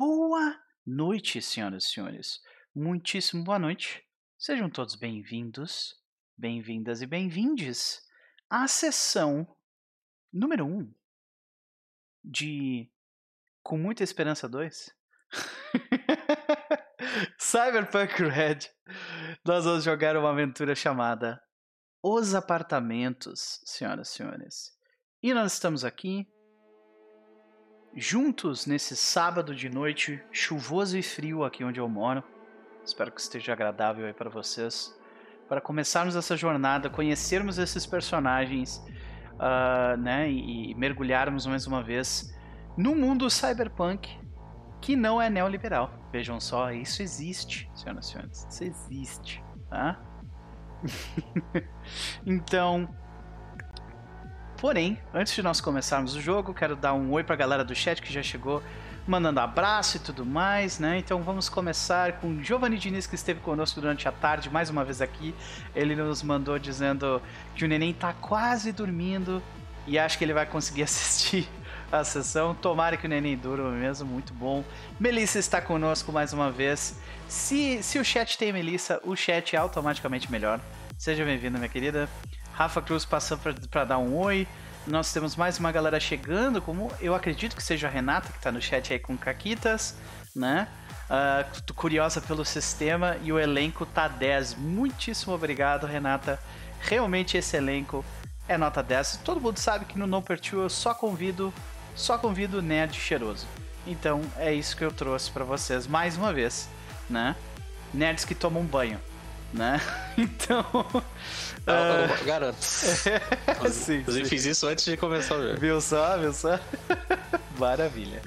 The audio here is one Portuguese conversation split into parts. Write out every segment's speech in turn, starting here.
Boa noite, senhoras e senhores. Muitíssimo boa noite. Sejam todos bem-vindos, bem-vindas e bem-vindes à sessão número 1 um de Com Muita Esperança 2. Cyberpunk Red. Nós vamos jogar uma aventura chamada Os Apartamentos, senhoras e senhores. E nós estamos aqui juntos nesse sábado de noite, chuvoso e frio aqui onde eu moro. Espero que esteja agradável aí para vocês. Para começarmos essa jornada, conhecermos esses personagens, uh, né, e, e mergulharmos mais uma vez no mundo cyberpunk que não é neoliberal. Vejam só, isso existe, senhoras e senhores. Isso existe, tá? então, Porém, antes de nós começarmos o jogo, quero dar um oi para a galera do chat que já chegou mandando abraço e tudo mais, né? Então vamos começar com Giovanni Diniz, que esteve conosco durante a tarde, mais uma vez aqui. Ele nos mandou dizendo que o neném tá quase dormindo e acho que ele vai conseguir assistir a sessão. Tomara que o neném durma mesmo, muito bom. Melissa está conosco mais uma vez. Se, se o chat tem Melissa, o chat é automaticamente melhor. Seja bem-vinda, minha querida. Rafa Cruz passando para dar um oi. Nós temos mais uma galera chegando, como eu acredito que seja a Renata, que está no chat aí com Caquitas, né? Uh, curiosa pelo sistema e o elenco tá 10. Muitíssimo obrigado, Renata. Realmente esse elenco é nota 10. Todo mundo sabe que no No Pertu eu só convido, só convido nerd cheiroso. Então é isso que eu trouxe para vocês mais uma vez, né? Nerds que tomam banho né? Então. Uh... Garanto. sim, Inclusive, sim. fiz isso antes de começar o jogo. Viu só, viu só? Maravilha.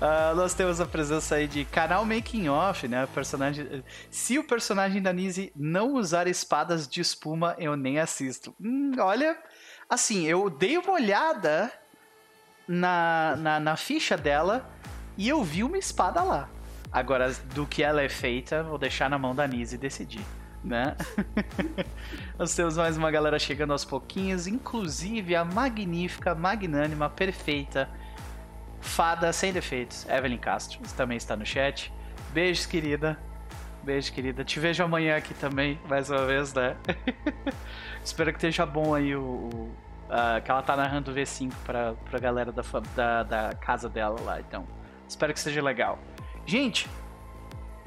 Uh, nós temos a presença aí de canal Making Off, né? O personagem. Se o personagem da Nise não usar espadas de espuma, eu nem assisto. Hum, olha, assim, eu dei uma olhada na, na, na ficha dela e eu vi uma espada lá. Agora, do que ela é feita, vou deixar na mão da Nise decidir né? Nós temos mais uma galera chegando aos pouquinhos, inclusive a magnífica, magnânima, perfeita fada sem defeitos, Evelyn Castro, também está no chat. Beijos, querida. Beijo, querida. Te vejo amanhã aqui também, mais uma vez, né? Espero que esteja bom aí o, o que ela tá narrando o V5 pra, pra galera da, da, da casa dela lá, então. Espero que seja legal. Gente,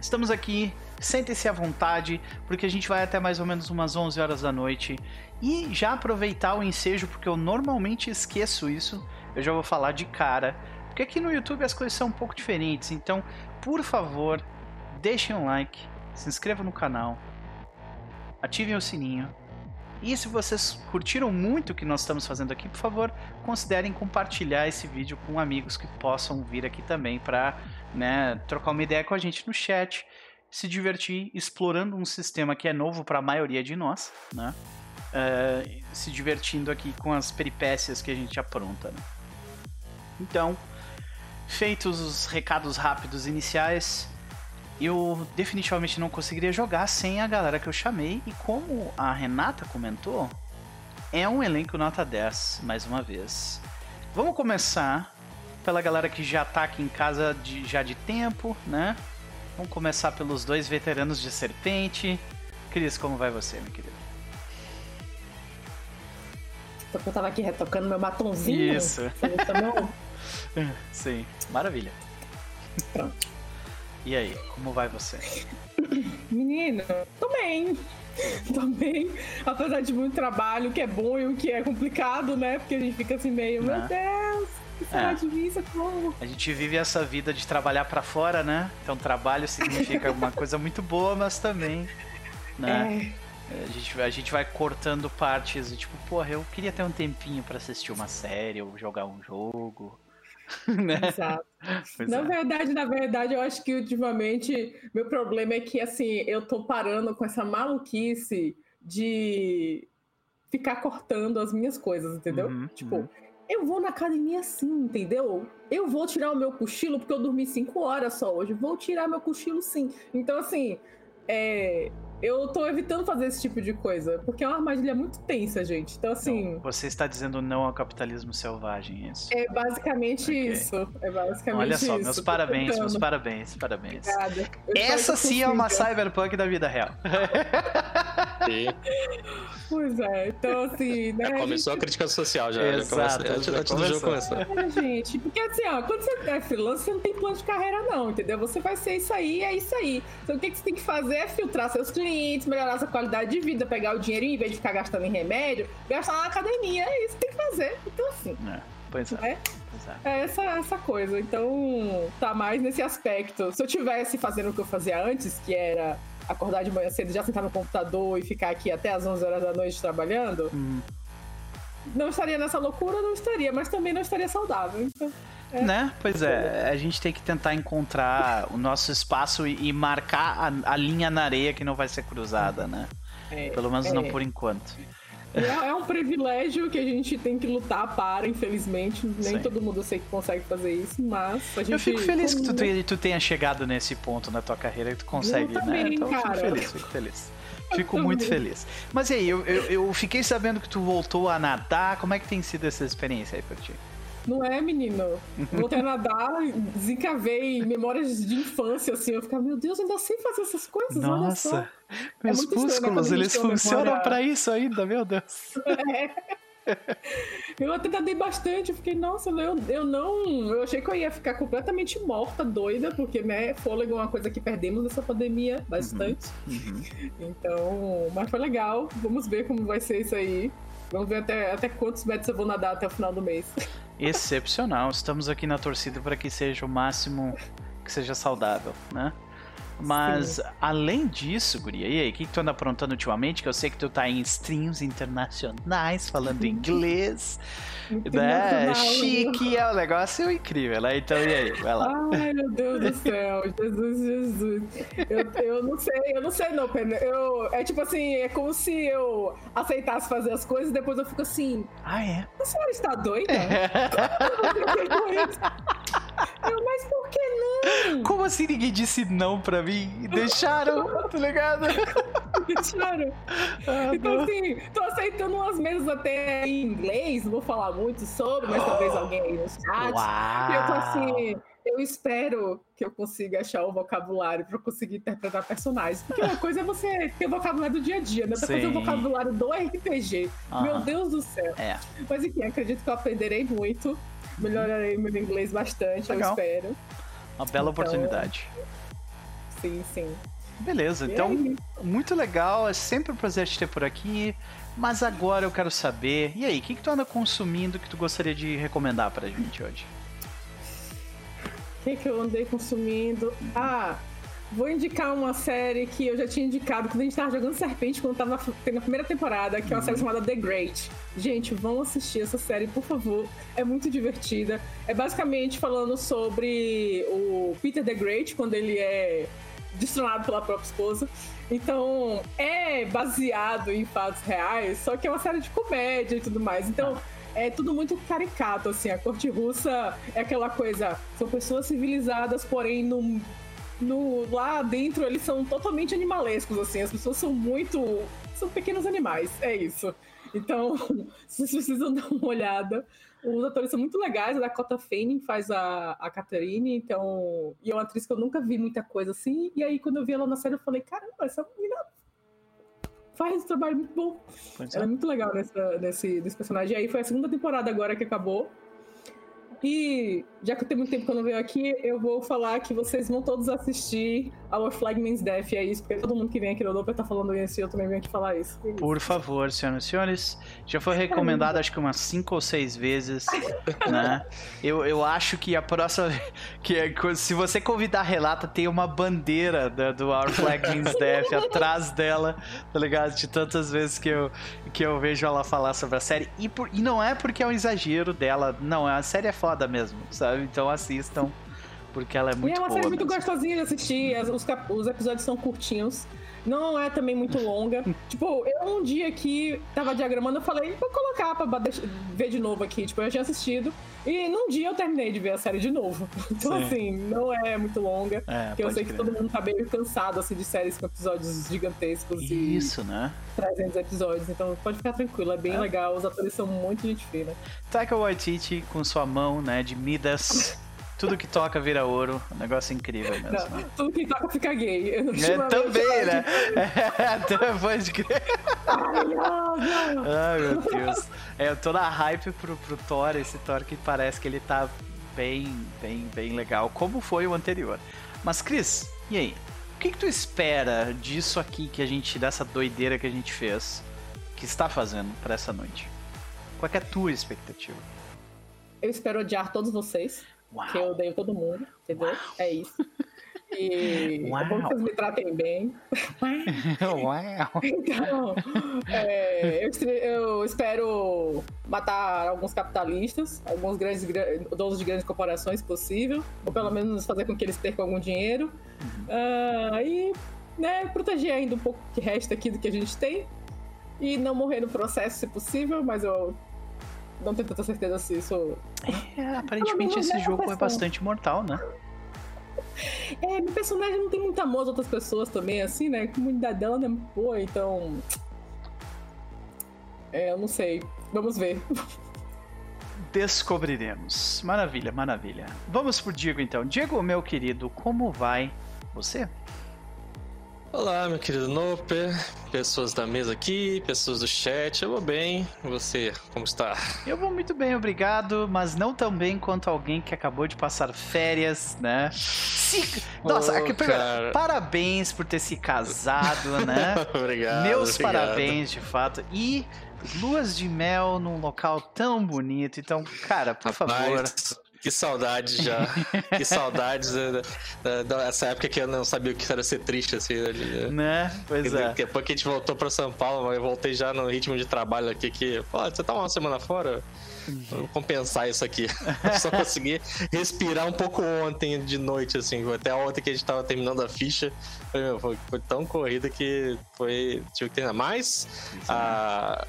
estamos aqui Sentem-se à vontade, porque a gente vai até mais ou menos umas 11 horas da noite. E já aproveitar o ensejo, porque eu normalmente esqueço isso, eu já vou falar de cara. Porque aqui no YouTube as coisas são um pouco diferentes. Então, por favor, deixem um like, se inscrevam no canal, ativem o sininho. E se vocês curtiram muito o que nós estamos fazendo aqui, por favor, considerem compartilhar esse vídeo com amigos que possam vir aqui também para né, trocar uma ideia com a gente no chat se divertir explorando um sistema que é novo para a maioria de nós, né? Uh, se divertindo aqui com as peripécias que a gente apronta. Né? Então, feitos os recados rápidos iniciais, eu definitivamente não conseguiria jogar sem a galera que eu chamei. E como a Renata comentou, é um elenco nota 10, mais uma vez. Vamos começar pela galera que já tá aqui em casa de, já de tempo, né? Vamos começar pelos dois veteranos de serpente. Cris, como vai você, meu querido? Eu tava aqui retocando meu batonzinho. Isso. Sim, maravilha. Pronto. E aí, como vai você? Menino, tô bem. Tô bem. Apesar de muito trabalho, que é bom e o que é complicado, né? Porque a gente fica assim meio, meu Deus, é. como? A gente vive essa vida de trabalhar para fora, né? Então trabalho significa uma coisa muito boa, mas também, né? É. A gente, a gente vai cortando partes, tipo, porra, eu queria ter um tempinho para assistir uma série ou jogar um jogo. né? Exato. Pois na é. verdade, na verdade, eu acho que ultimamente meu problema é que assim, eu tô parando com essa maluquice de ficar cortando as minhas coisas, entendeu? Uhum, tipo, uhum eu vou na academia sim, entendeu? Eu vou tirar o meu cochilo, porque eu dormi cinco horas só hoje. Vou tirar meu cochilo sim. Então, assim, é, eu tô evitando fazer esse tipo de coisa, porque é uma armadilha muito tensa, gente. Então, assim. Então, você está dizendo não ao capitalismo selvagem, é isso? É basicamente okay. isso. É basicamente Olha só, isso. meus parabéns, meus parabéns, parabéns. Essa sim é uma cyberpunk da vida real. Pois é, então assim, né? Já começou a, gente... a crítica social já. Exato, já começa, antes do jogo começar. É, gente, porque assim, ó, quando você é freelancer, você não tem plano de carreira, não, entendeu? Você vai ser isso aí, é isso aí. Então o que, que você tem que fazer é filtrar seus clientes, melhorar sua qualidade de vida, pegar o dinheiro em vez de ficar gastando em remédio, gastar na academia. É isso que tem que fazer. Então, assim. É, pois é. Né? é. É essa, essa coisa. Então, tá mais nesse aspecto. Se eu tivesse fazendo o que eu fazia antes, que era acordar de manhã cedo, já sentar no computador e ficar aqui até as 11 horas da noite trabalhando, hum. não estaria nessa loucura, não estaria, mas também não estaria saudável. Então, é. Né? Pois é, a gente tem que tentar encontrar o nosso espaço e, e marcar a, a, linha na areia que não vai ser cruzada, né? É, Pelo menos é. não por enquanto. É, é, um privilégio que a gente tem que lutar para, infelizmente. Nem Sim. todo mundo sei que consegue fazer isso, mas a gente. Eu fico feliz que tu, tenha, tu tenha chegado nesse ponto na tua carreira que tu consegue, eu né? Então, cara. fico feliz, fico feliz. Fico muito feliz. Mas e aí, eu, eu, eu, fiquei sabendo que tu voltou a nadar. Como é que tem sido essa experiência aí pra ti? Não é, menino? Voltei a nadar, desencavei memórias de infância, assim. Eu ficava, meu Deus, ainda sei fazer essas coisas, Nossa, meus é músculos, eles funcionam para isso ainda, meu Deus. É. Eu até nadei bastante, eu fiquei, nossa, eu, eu não. Eu achei que eu ia ficar completamente morta, doida, porque, né, fôlego é uma coisa que perdemos nessa pandemia bastante. Uhum. Uhum. Então, mas foi legal. Vamos ver como vai ser isso aí. Vamos ver até, até quantos metros eu vou nadar até o final do mês. Excepcional. Estamos aqui na torcida para que seja o máximo que seja saudável, né? Mas, Sim. além disso, Guria, e aí, o que, que tu anda aprontando ultimamente? Que eu sei que tu tá em streams internacionais, falando inglês, né? Chique, é um negócio incrível, né? Então, e aí, vai lá. Ai, meu Deus do céu, Jesus, Jesus. Eu, eu não sei, eu não sei não, Pedro. Eu, é tipo assim, é como se eu aceitasse fazer as coisas e depois eu fico assim... Ah, é? A senhora está doida? É. eu, mas por que não? Como assim ninguém disse não pra mim? Deixaram, tá ligado? Ah, então, não. assim, tô aceitando umas mesas até em inglês, não vou falar muito sobre, mas talvez alguém aí no chat. Uau. E eu tô assim, eu espero que eu consiga achar o vocabulário para conseguir interpretar personagens. Porque uma coisa é você ter o vocabulário do dia a dia, né? Outra coisa é o vocabulário do RPG. Uhum. Meu Deus do céu. É. Mas enfim, acredito que eu aprenderei muito. Melhorarei meu inglês bastante, Legal. eu espero. Uma bela então, oportunidade. Sim, sim. Beleza, então, muito legal. É sempre um prazer te ter por aqui. Mas agora eu quero saber, e aí, o que, que tu anda consumindo que tu gostaria de recomendar pra gente hoje? O que, que eu andei consumindo? Ah, vou indicar uma série que eu já tinha indicado quando a gente tava jogando Serpente, quando tava na, na primeira temporada, que é uma uhum. série chamada The Great. Gente, vão assistir essa série, por favor. É muito divertida. É basicamente falando sobre o Peter the Great, quando ele é destronado pela própria esposa. Então, é baseado em fatos reais, só que é uma série de comédia e tudo mais. Então, é tudo muito caricato, assim. A corte russa é aquela coisa. São pessoas civilizadas, porém, no, no, lá dentro eles são totalmente animalescos, assim. As pessoas são muito. São pequenos animais, é isso. Então, vocês precisam dar uma olhada. Os atores são muito legais, a Dakota Fanning faz a, a Catherine, então. E é uma atriz que eu nunca vi muita coisa assim. E aí, quando eu vi ela na série, eu falei: caramba, essa menina faz um trabalho muito bom. Pois ela é. é muito legal nessa, nesse, nesse personagem. E aí foi a segunda temporada agora que acabou. E já que eu tenho muito tempo que eu não venho aqui, eu vou falar que vocês vão todos assistir Our Flag Means Death, é isso, porque todo mundo que vem aqui no Doper tá falando isso e eu também venho aqui falar isso. É Por favor, senhoras e senhores, já foi recomendado acho que umas 5 ou 6 vezes, né? Eu, eu acho que a próxima, que é, se você convidar a Relata, tem uma bandeira da, do Our Flag Means Death atrás dela, tá ligado? De tantas vezes que eu, que eu vejo ela falar sobre a série, e, por, e não é porque é um exagero dela, não, a série é foda mesmo, sabe? Então assistam, porque ela é muito boa. E é uma série muito gostosinha de assistir, os, os episódios são curtinhos. Não é também muito longa. tipo, eu um dia aqui tava diagramando, eu falei, vou colocar pra ver de novo aqui. Tipo, eu já tinha assistido. E num dia eu terminei de ver a série de novo. Então, Sim. assim, não é muito longa. É, porque eu sei crer. que todo mundo tá meio cansado, assim, de séries com episódios gigantescos. Isso, né? 300 episódios. Então, pode ficar tranquilo. É bem é. legal. Os atores são muito gente fina. Taika Waititi com sua mão, né, de Midas. Tudo que toca vira ouro. Um negócio incrível mesmo. Não, tudo que toca fica gay. É, também, né? É, pode crer. Ai, meu Deus. É, eu tô na hype pro, pro Thor, esse Thor que parece que ele tá bem, bem, bem legal, como foi o anterior. Mas, Cris, e aí? O que, que tu espera disso aqui que a gente, dessa doideira que a gente fez, que está fazendo para essa noite? Qual é a tua expectativa? Eu espero odiar todos vocês. Uau. que eu odeio todo mundo, entendeu? Uau. É isso. E Uau. é bom que vocês me tratem bem. Uau! então, é, eu, eu, espero matar alguns capitalistas, alguns grandes donos de grandes corporações possível, ou pelo menos fazer com que eles percam algum dinheiro. Uh, e né, proteger ainda um pouco que resta aqui do que a gente tem. E não morrer no processo, se possível, mas eu não tenho tanta certeza se isso. É, aparentemente esse jogo é bastante mortal, né? É, meu personagem não tem muito amor às outras pessoas também, assim, né? A comunidade dela não é boa, então. É, eu não sei. Vamos ver. Descobriremos. Maravilha, maravilha. Vamos pro Diego então. Diego, meu querido, como vai você? Olá, meu querido Nope, pessoas da mesa aqui, pessoas do chat, eu vou bem. Você, como está? Eu vou muito bem, obrigado, mas não tão bem quanto alguém que acabou de passar férias, né? Se... Nossa, oh, primeiro, parabéns por ter se casado, né? obrigado. Meus obrigado. parabéns, de fato. E luas de mel num local tão bonito. Então, cara, por Rapaz, favor. Que saudades já. que saudades dessa época que eu não sabia o que era ser triste, assim. Né? né? Pois é. Depois que a gente voltou pra São Paulo, mas eu voltei já no ritmo de trabalho aqui que, pô, você tá uma semana fora? Vou compensar isso aqui. Só consegui respirar um pouco ontem de noite, assim. Até ontem que a gente tava terminando a ficha. Foi, meu, foi, foi tão corrida que foi. Tive que treinar mais. A,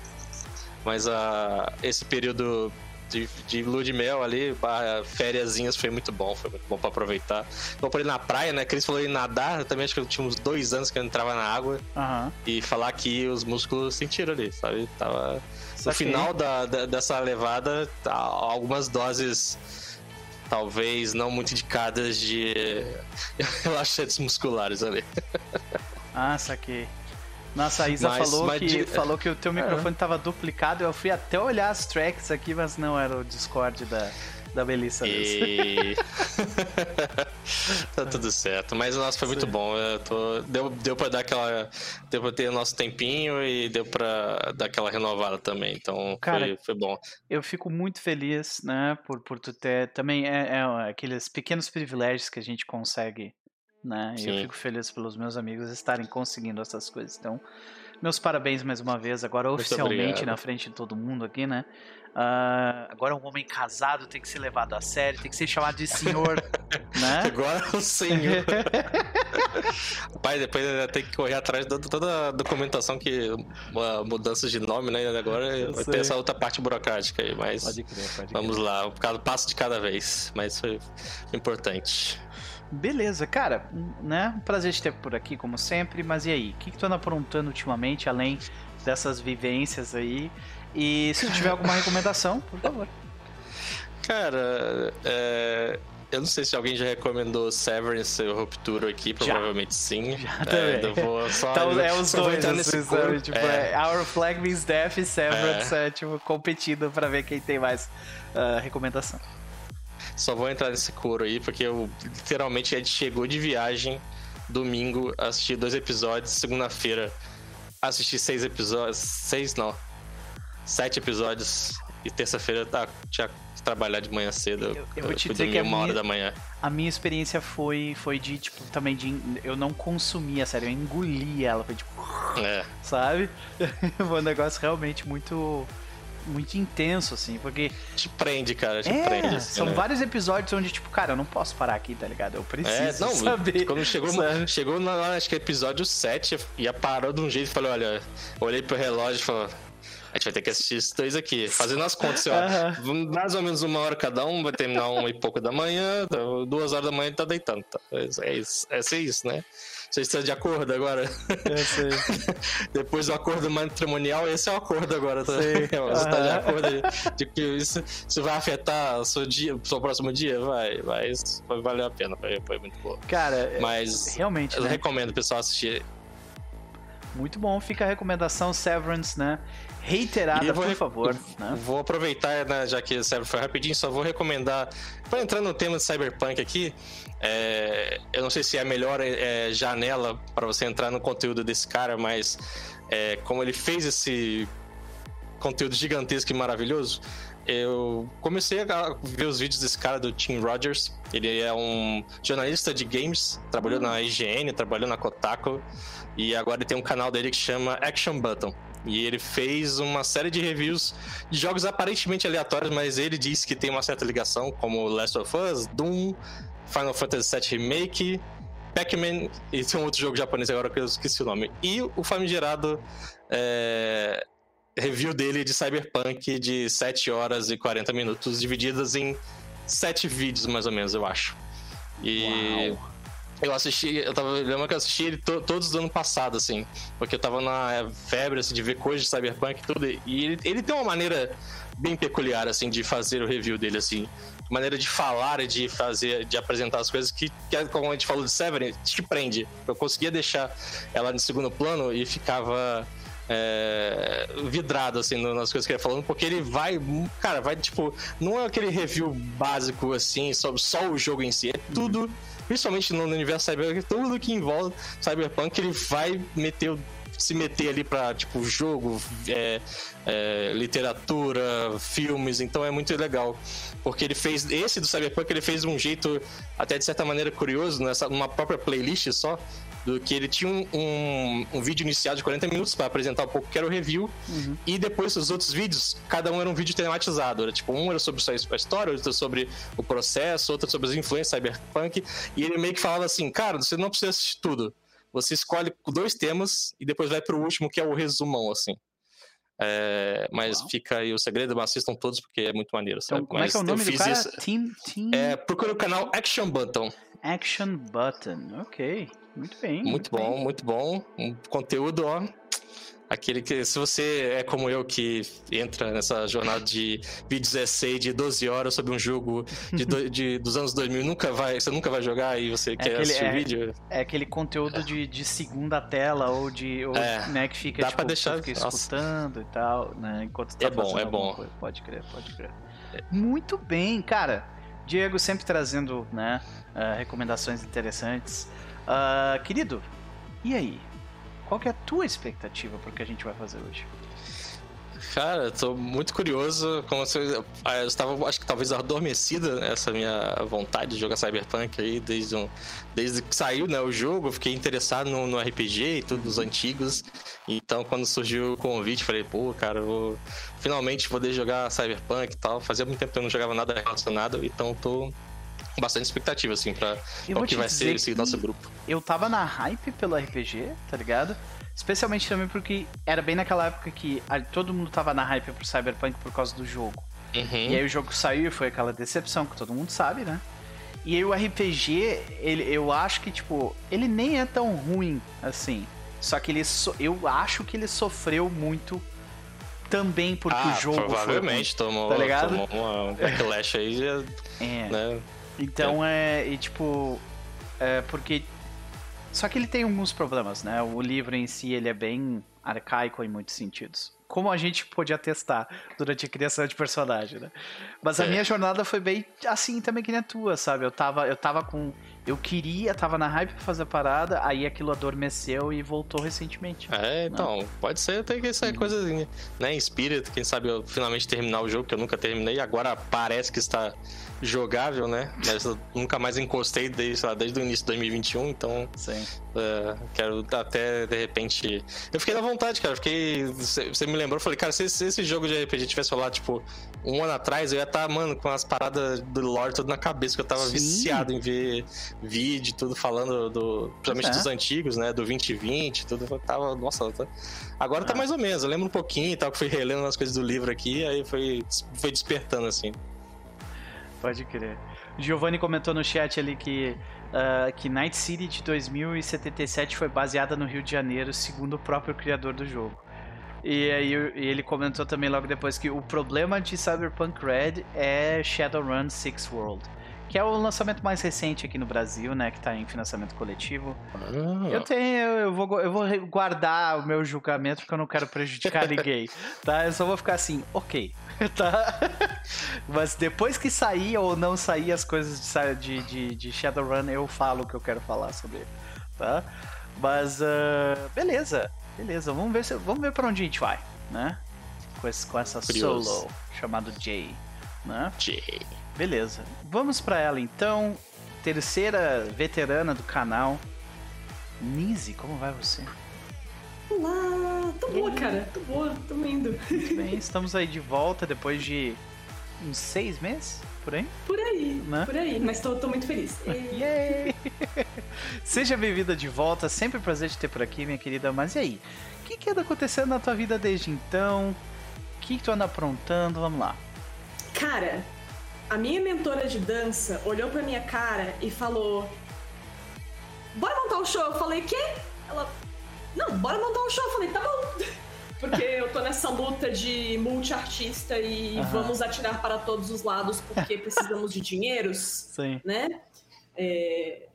mas a, esse período de, de lua de mel ali, fériasinhas, foi muito bom, foi muito bom pra aproveitar. Vou por ir na praia, né? Cris falou ir nadar, eu também acho que eu tinha uns dois anos que eu entrava na água. Uhum. E falar que os músculos sentiram ali, sabe? Tava. No final da, da, dessa levada, tá, algumas doses talvez não muito indicadas de relaxantes musculares ali. Ah, saquei. Nossa, a Isa mas, falou, mas que, de... falou que o teu microfone estava duplicado. Eu fui até olhar as tracks aqui, mas não era o Discord da, da Melissa. E... tá tudo certo. Mas nossa, foi muito bom. Tô... Deu, deu pra dar aquela. Deu pra ter nosso tempinho e deu pra dar aquela renovada também. Então Cara, foi, foi bom. Eu fico muito feliz, né, por, por tu ter. Também é, é aqueles pequenos privilégios que a gente consegue né? E eu fico feliz pelos meus amigos estarem conseguindo essas coisas. Então, meus parabéns mais uma vez, agora Muito oficialmente obrigado. na frente de todo mundo aqui, né? Uh, agora um homem casado tem que ser levado a sério, tem que ser chamado de senhor, né? Agora o senhor. Pai, depois tem que correr atrás de toda a documentação que mudanças de nome, né? Agora ter essa outra parte burocrática aí, mas pode crer, pode vamos crer. lá, um passo de cada vez, mas foi importante. Beleza, cara, né? Prazer te ter por aqui, como sempre. Mas e aí? O que, que tu anda aprontando ultimamente, além dessas vivências aí? E se tu tiver alguma recomendação, por favor. Cara, é, eu não sei se alguém já recomendou Severance ou Ruptura aqui, provavelmente já. sim. Já é, eu vou só, então, é os dois, assim, sabe? Tipo, é. é. Our Flag Means Death e Severance é, é tipo, competindo pra ver quem tem mais uh, recomendação. Só vou entrar nesse coro aí, porque eu literalmente a gente chegou de viagem domingo, assisti dois episódios, segunda-feira assisti seis episódios. Seis não. Sete episódios. E terça-feira tá, tinha que trabalhar de manhã cedo. Eu, eu vou te dizer que a uma minha, hora da manhã. A minha experiência foi, foi de, tipo, também de. Eu não consumia, sério, eu engoli ela. Foi tipo. É. Sabe? foi um negócio realmente muito muito intenso, assim, porque. Te prende, cara, te é, prende. Assim, são né? vários episódios onde, tipo, cara, eu não posso parar aqui, tá ligado? Eu preciso é, não, saber. Quando chegou, chegou na, acho que episódio 7, ia parou de um jeito e falei, olha, olhei pro relógio e falei. A gente vai ter que assistir esses dois aqui. Fazendo as contas, ó. Uhum. Mais ou menos uma hora cada um, vai terminar uma e pouco da manhã, duas horas da manhã tá deitando. Tá? É isso, é isso, né? Vocês estão de acordo agora? Eu sei. Depois do acordo matrimonial, esse é o acordo agora. Tá? Você tá de acordo de, de, que isso, isso vai afetar o seu dia, o seu próximo dia? Vai, vai. Isso valeu a pena. Foi, foi muito boa. Cara, mas realmente. Eu né? recomendo o pessoal assistir. Muito bom, fica a recomendação Severance, né? reiterada, por favor. Né? Vou aproveitar, né, já que o Cyber foi rapidinho, só vou recomendar. Para entrar no tema de Cyberpunk aqui, é, eu não sei se é a melhor é, janela para você entrar no conteúdo desse cara, mas é, como ele fez esse conteúdo gigantesco e maravilhoso, eu comecei a ver os vídeos desse cara do Tim Rogers. Ele é um jornalista de games, trabalhou hum. na IGN, trabalhou na Kotaku e agora ele tem um canal dele que chama Action Button. E ele fez uma série de reviews de jogos aparentemente aleatórios, mas ele disse que tem uma certa ligação, como Last of Us, Doom, Final Fantasy VII Remake, Pac-Man e tem um outro jogo japonês agora que eu esqueci o nome. E o famigerado é, review dele de Cyberpunk de 7 horas e 40 minutos, divididas em 7 vídeos mais ou menos, eu acho. E Uau. Eu assisti, eu tava lembrando que eu assisti ele to, todos do ano passado, assim. Porque eu tava na febre, assim, de ver coisas de Cyberpunk e tudo. E ele, ele tem uma maneira bem peculiar, assim, de fazer o review dele, assim. Maneira de falar de fazer, de apresentar as coisas que, que como a gente falou de Severin, te prende. Eu conseguia deixar ela no segundo plano e ficava é, vidrado, assim, nas coisas que ele falando, porque ele vai, cara, vai, tipo, não é aquele review básico, assim, sobre só o jogo em si, é tudo principalmente no universo cyberpunk, tudo que envolve cyberpunk, ele vai meter se meter ali para tipo jogo, é, é, literatura, filmes, então é muito legal. Porque ele fez esse do Cyberpunk, ele fez de um jeito até de certa maneira curioso, nessa numa própria playlist só, do que ele tinha um, um, um vídeo inicial de 40 minutos para apresentar um pouco que era o review, uhum. e depois os outros vídeos, cada um era um vídeo tematizado. Era tipo, um era sobre a história, outro sobre o processo, outro sobre as influências cyberpunk, e ele meio que falava assim, cara, você não precisa assistir tudo. Você escolhe dois temas e depois vai pro último, que é o resumão, assim. É, mas Uau. fica aí o segredo, mas assistam todos porque é muito maneiro. Então, como é que é o nome do cara? Isso... Team, team... É, procura o canal Action Button. Action Button, ok. Muito bem. Muito, muito bom, bem. muito bom. Um conteúdo, ó. Aquele que, se você é como eu, que entra nessa jornada de vídeos essay de 12 horas sobre um jogo de, do, de dos anos 2000, nunca vai, você nunca vai jogar e você é quer aquele, assistir é, o vídeo. É aquele conteúdo de, de segunda tela ou de. Ou, é, né, que fica, dá tipo, pra deixar, fica escutando e tal, né? Enquanto tá é bom, é bom. Coisa. Pode crer, pode crer. Muito bem, cara. Diego sempre trazendo, né, uh, recomendações interessantes. Uh, querido, e aí? Qual que é a tua expectativa para o que a gente vai fazer hoje? Cara, tô muito curioso. Como se eu, eu estava, acho que talvez adormecida essa minha vontade de jogar Cyberpunk aí desde, um, desde que saiu né, o jogo. Fiquei interessado no, no RPG e tudo dos antigos. Então, quando surgiu o convite, falei, pô, cara, vou finalmente poder jogar Cyberpunk e tal. Fazia muito tempo que eu não jogava nada relacionado, então tô bastante expectativa, assim, pra o que vai ser esse nosso grupo. Eu tava na hype pelo RPG, tá ligado? Especialmente também porque era bem naquela época que todo mundo tava na hype pro Cyberpunk por causa do jogo. Uhum. E aí o jogo saiu e foi aquela decepção que todo mundo sabe, né? E aí o RPG, ele, eu acho que, tipo, ele nem é tão ruim assim. Só que ele so, eu acho que ele sofreu muito também porque ah, o jogo provavelmente foi tomou, tá ligado? tomou um backlash aí, é. né? Então é, é e, tipo, é porque só que ele tem alguns problemas, né? O livro em si ele é bem arcaico em muitos sentidos. Como a gente podia testar durante a criação de personagem, né? Mas a é. minha jornada foi bem assim também que nem a tua, sabe? Eu tava, eu tava com. Eu queria, tava na hype pra fazer a parada, aí aquilo adormeceu e voltou recentemente. É, então, né? pode ser até que essa uhum. coisa, né? Em Spirit, quem sabe eu finalmente terminar o jogo, que eu nunca terminei, agora parece que está jogável, né? Mas eu nunca mais encostei desde, lá, desde o início de 2021, então. Sim. Uh, quero até de repente. Eu fiquei na vontade, cara. Fiquei. Você me lembrou, falei, cara, se, se, esse jogo de RPG tivesse rolado, tipo, um ano atrás, eu ia estar, tá, mano, com as paradas do lore tudo na cabeça, que eu tava Sim. viciado em ver vídeo, tudo falando do. Principalmente é. dos antigos, né? Do 2020, tudo. Eu tava. Nossa, tá... agora ah. tá mais ou menos. Eu lembro um pouquinho e tal, que fui relendo as coisas do livro aqui, aí foi, foi despertando, assim. Pode crer. Giovanni comentou no chat ali que uh, que Night City de 2077 foi baseada no Rio de Janeiro, segundo o próprio criador do jogo. E aí ele comentou também logo depois que o problema de Cyberpunk Red é Shadowrun Six World. Que é o lançamento mais recente aqui no Brasil, né? Que tá em financiamento coletivo. Ah. Eu tenho, eu vou, eu vou guardar o meu julgamento porque eu não quero prejudicar ninguém, tá? Eu só vou ficar assim, ok, tá? Mas depois que sair ou não sair as coisas de, de, de Shadowrun, eu falo o que eu quero falar sobre ele, tá? Mas, uh, beleza, beleza. Vamos ver, se, vamos ver pra onde a gente vai, né? Com, esse, com essa Curioso. solo chamado Jay, né? Jay. Beleza. Vamos para ela então. Terceira veterana do canal. Nise, como vai você? Olá, tô boa, cara. Tô boa, tô indo. Muito bem, estamos aí de volta depois de uns seis meses, por aí? Por aí, né? por aí, mas tô, tô muito feliz. Yay! Seja bem-vinda de volta, sempre um prazer te ter por aqui, minha querida. Mas e aí? O que, que anda acontecendo na tua vida desde então? O que, que tu anda aprontando? Vamos lá. Cara, a minha mentora de dança olhou pra minha cara e falou: Bora montar um show? Eu falei: Quê? Ela, não, bora montar um show. Eu falei: Tá bom. Porque eu tô nessa luta de multi-artista e uhum. vamos atirar para todos os lados porque precisamos de dinheiros. Sim. Né? É,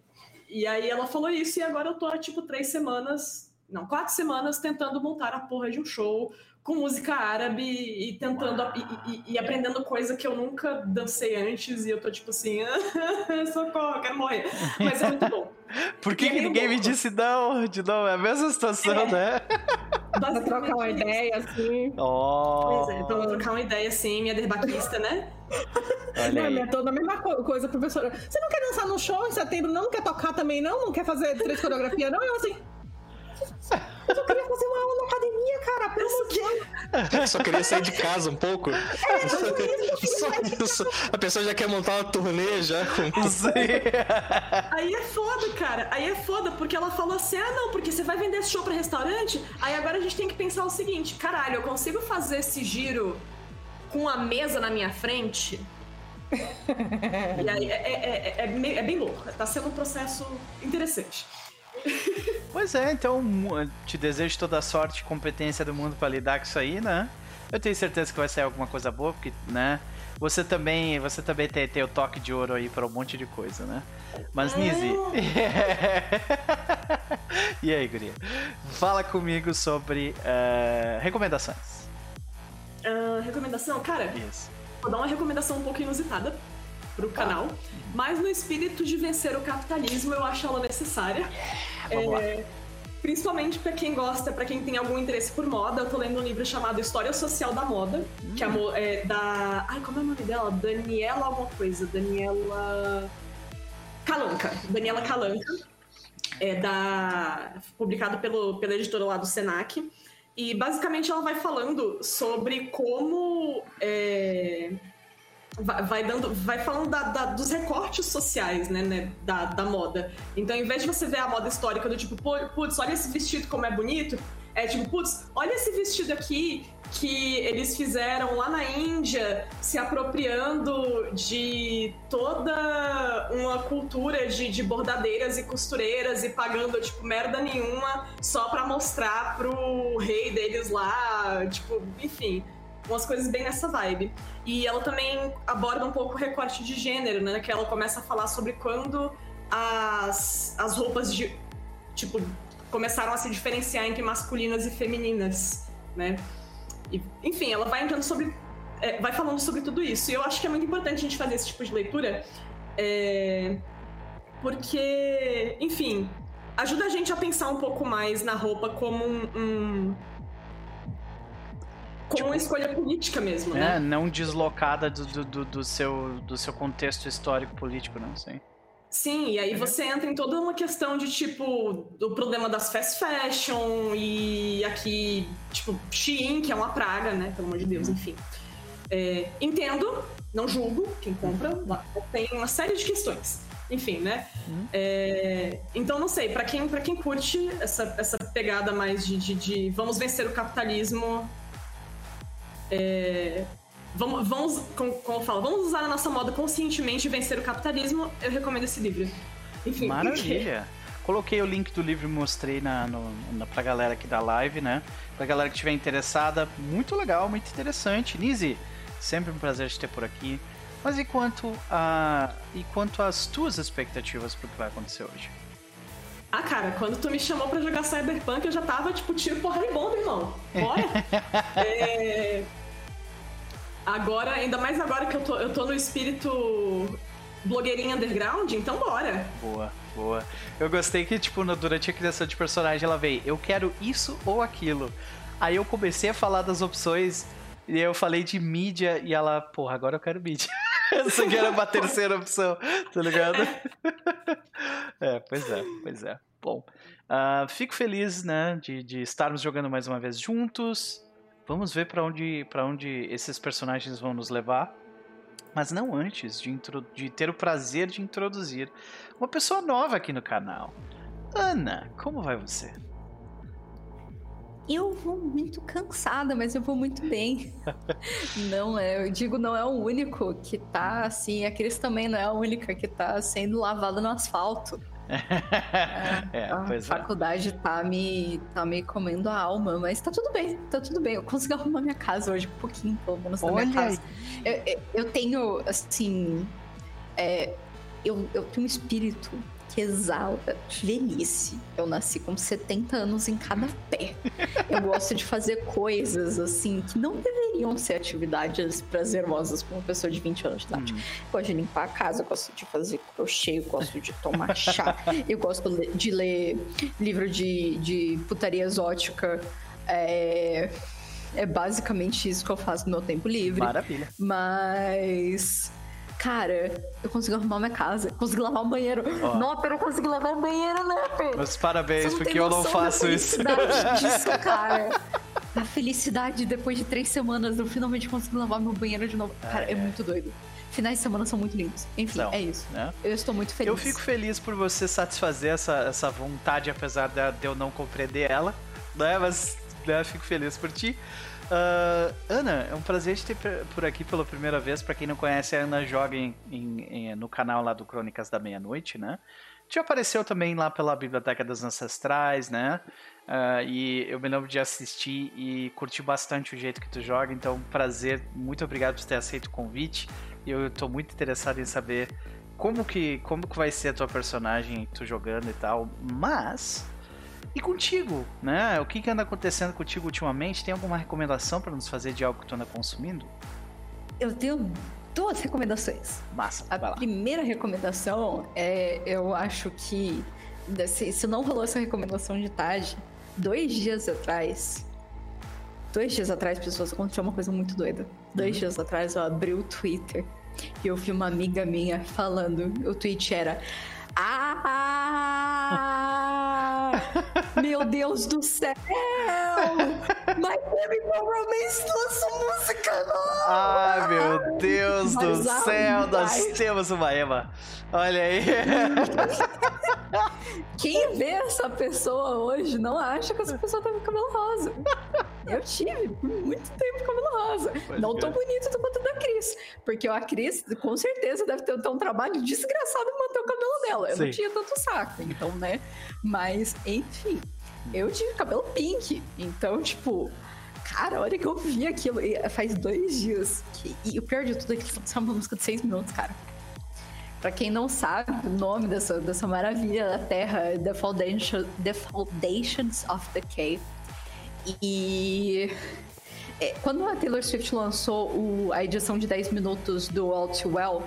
e aí ela falou isso e agora eu tô há tipo três semanas, não, quatro semanas tentando montar a porra de um show com música árabe e tentando e, e, e, aprendendo coisa que eu nunca dancei antes e eu tô tipo assim, socorro, quero morrer. Mas é muito bom. Por que, que ninguém bom. me disse não? De novo, é a mesma situação, é. né? Pra trocar uma ideia, assim. Oh. Pois é, pra trocar uma ideia, assim, minha derbaquista, né? Olha não, toda a mesma coisa, professora. Você não quer dançar no show em setembro, não? Não quer tocar também, não? Não quer fazer três coreografias, não? Eu assim. Eu só queria fazer uma aula na academia, cara, pelo amor de Deus. Só queria sair de casa um pouco. É, só isso. A pessoa já quer montar uma turnê já com. Aí é foda, cara. Aí é foda, porque ela falou assim: ah, não, porque você vai vender esse show pra restaurante. Aí agora a gente tem que pensar o seguinte: caralho, eu consigo fazer esse giro com a mesa na minha frente? e aí é, é, é, é, bem louco. Tá sendo um processo interessante. Pois é, então te desejo toda a sorte e competência do mundo para lidar com isso aí, né? Eu tenho certeza que vai sair alguma coisa boa, porque, né? Você também, você também tem, tem o toque de ouro aí para um monte de coisa, né? Mas, é. Nise. e aí, Guria? Fala comigo sobre uh, recomendações. Uh, recomendação? Cara, Isso. vou dar uma recomendação um pouco inusitada pro canal. Mas no espírito de vencer o capitalismo, eu acho ela necessária. Yeah, é, principalmente para quem gosta, para quem tem algum interesse por moda. Eu tô lendo um livro chamado História Social da Moda, hum. que é, é, da. Ai, como é o nome dela? Daniela alguma coisa. Daniela. Calanca. Daniela Calanca. É da. publicado pelo, pela editora lá do Senac. E basicamente ela vai falando sobre como. É vai, dando, vai falando da, da, dos recortes sociais, né, né, da, da moda. Então, em vez de você ver a moda histórica do tipo, putz, olha esse vestido como é bonito, é tipo, putz, olha esse vestido aqui que eles fizeram lá na Índia, se apropriando de toda uma cultura de, de bordadeiras e costureiras e pagando, tipo, merda nenhuma só pra mostrar pro rei deles lá, tipo, enfim umas coisas bem nessa vibe. E ela também aborda um pouco o recorte de gênero, né? Que ela começa a falar sobre quando as, as roupas de. Tipo, começaram a se diferenciar entre masculinas e femininas, né? E, enfim, ela vai entrando sobre. É, vai falando sobre tudo isso. E eu acho que é muito importante a gente fazer esse tipo de leitura. É, porque, enfim, ajuda a gente a pensar um pouco mais na roupa como um, um como tipo, uma escolha política mesmo, né? É, não deslocada do, do, do, seu, do seu contexto histórico político, não sei. Sim, e aí uhum. você entra em toda uma questão de tipo do problema das fast fashion e aqui, tipo, Shein, que é uma praga, né? Pelo amor de Deus, uhum. enfim. É, entendo, não julgo quem compra, tem uma série de questões. Enfim, né? Uhum. É, então, não sei, para quem, pra quem curte essa, essa pegada mais de, de, de vamos vencer o capitalismo, é, vamos, vamos como, como eu falo, vamos usar a nossa moda conscientemente e vencer o capitalismo, eu recomendo esse livro. Enfim, Maravilha! Porque... Coloquei o link do livro e mostrei na, no, na, pra galera aqui da live, né? Pra galera que estiver interessada. Muito legal, muito interessante. Nise, sempre um prazer te ter por aqui. Mas e quanto, a, e quanto às tuas expectativas pro que vai acontecer hoje? Ah, cara, quando tu me chamou para jogar Cyberpunk, eu já tava, tipo, tiro porra de bomba, irmão. Bora! é... Agora, ainda mais agora que eu tô, eu tô no espírito blogueirinha underground, então bora. Boa, boa. Eu gostei que, tipo, no, durante a criação de personagem ela veio, eu quero isso ou aquilo. Aí eu comecei a falar das opções e eu falei de mídia e ela, porra, agora eu quero mídia. Essa aqui era uma terceira opção, tá ligado? é, pois é, pois é. Bom, uh, fico feliz, né, de, de estarmos jogando mais uma vez juntos. Vamos ver para onde, pra onde esses personagens vão nos levar. Mas não antes de, de ter o prazer de introduzir uma pessoa nova aqui no canal. Ana, como vai você? Eu vou muito cansada, mas eu vou muito bem. não é, eu digo, não é o único que tá assim, a Cris também não é a única que tá sendo lavada no asfalto. É, é, a é. faculdade é. tá, me, tá me comendo a alma, mas tá tudo bem, tá tudo bem. Eu consegui arrumar minha casa hoje, um pouquinho, pelo menos na Olha minha casa. Eu, eu, tenho, assim. É, eu, eu tenho um espírito que exala velhice. Eu nasci com 70 anos em cada pé. Eu gosto de fazer coisas assim que não deveriam ser atividades prazerosas para uma pessoa de 20 anos de idade. Hum. Eu gosto de limpar a casa, eu gosto de fazer crochê, eu gosto de tomar chá, eu gosto de ler livro de, de putaria exótica. É, é basicamente isso que eu faço no meu tempo livre. Maravilha. Mas Cara, eu consegui arrumar minha casa, consegui lavar o banheiro. Oh. Não, eu não consegui lavar o banheiro, né? Mas parabéns, porque eu não faço isso. disso, cara. A felicidade depois de três semanas, eu finalmente consegui lavar meu banheiro de novo. Cara, é, é muito doido. Finais de semana são muito lindos. Enfim, é isso. Né? Eu estou muito feliz. Eu fico feliz por você satisfazer essa, essa vontade, apesar de eu não compreender ela. Né? Mas né, fico feliz por ti. Uh, Ana, é um prazer te ter por aqui pela primeira vez. Para quem não conhece, a Ana joga em, em, em, no canal lá do Crônicas da Meia-Noite, né? Já apareceu também lá pela Biblioteca das Ancestrais, né? Uh, e eu me lembro de assistir e curti bastante o jeito que tu joga. Então, prazer, muito obrigado por ter aceito o convite. Eu estou muito interessado em saber como que, como que vai ser a tua personagem, tu jogando e tal. Mas e contigo, né? O que, que anda acontecendo contigo ultimamente? Tem alguma recomendação para nos fazer de algo que tu anda consumindo? Eu tenho duas recomendações. Massa. A primeira recomendação é, eu acho que se, se não rolou essa recomendação de tarde, dois dias atrás, dois dias atrás, pessoas, aconteceu uma coisa muito doida. Dois uhum. dias atrás eu abri o Twitter e eu vi uma amiga minha falando, o tweet era ah! Meu Deus do céu! My Chemical Romance lançou música nova! Ai, meu Deus Mas do céu! Nós temos uma Ema! Olha aí! Quem vê essa pessoa hoje não acha que essa pessoa tá com cabelo rosa. Eu tive por muito tempo cabelo rosa. Pode não tão bonito quanto da Cris. Porque a Cris, com certeza, deve ter, ter um trabalho desgraçado em manter o cabelo dela. Eu Sim. não tinha tanto saco, então, né? Mas, enfim, eu tive cabelo pink. Então, tipo, cara, olha que eu vi aquilo. Faz dois dias. Que... E o pior de tudo é que eles uma música de seis minutos, cara. Pra quem não sabe o nome dessa, dessa maravilha da Terra é The, Foundation, the Foundations of the Cave. E é, quando a Taylor Swift lançou o, a edição de 10 minutos do All Too Well,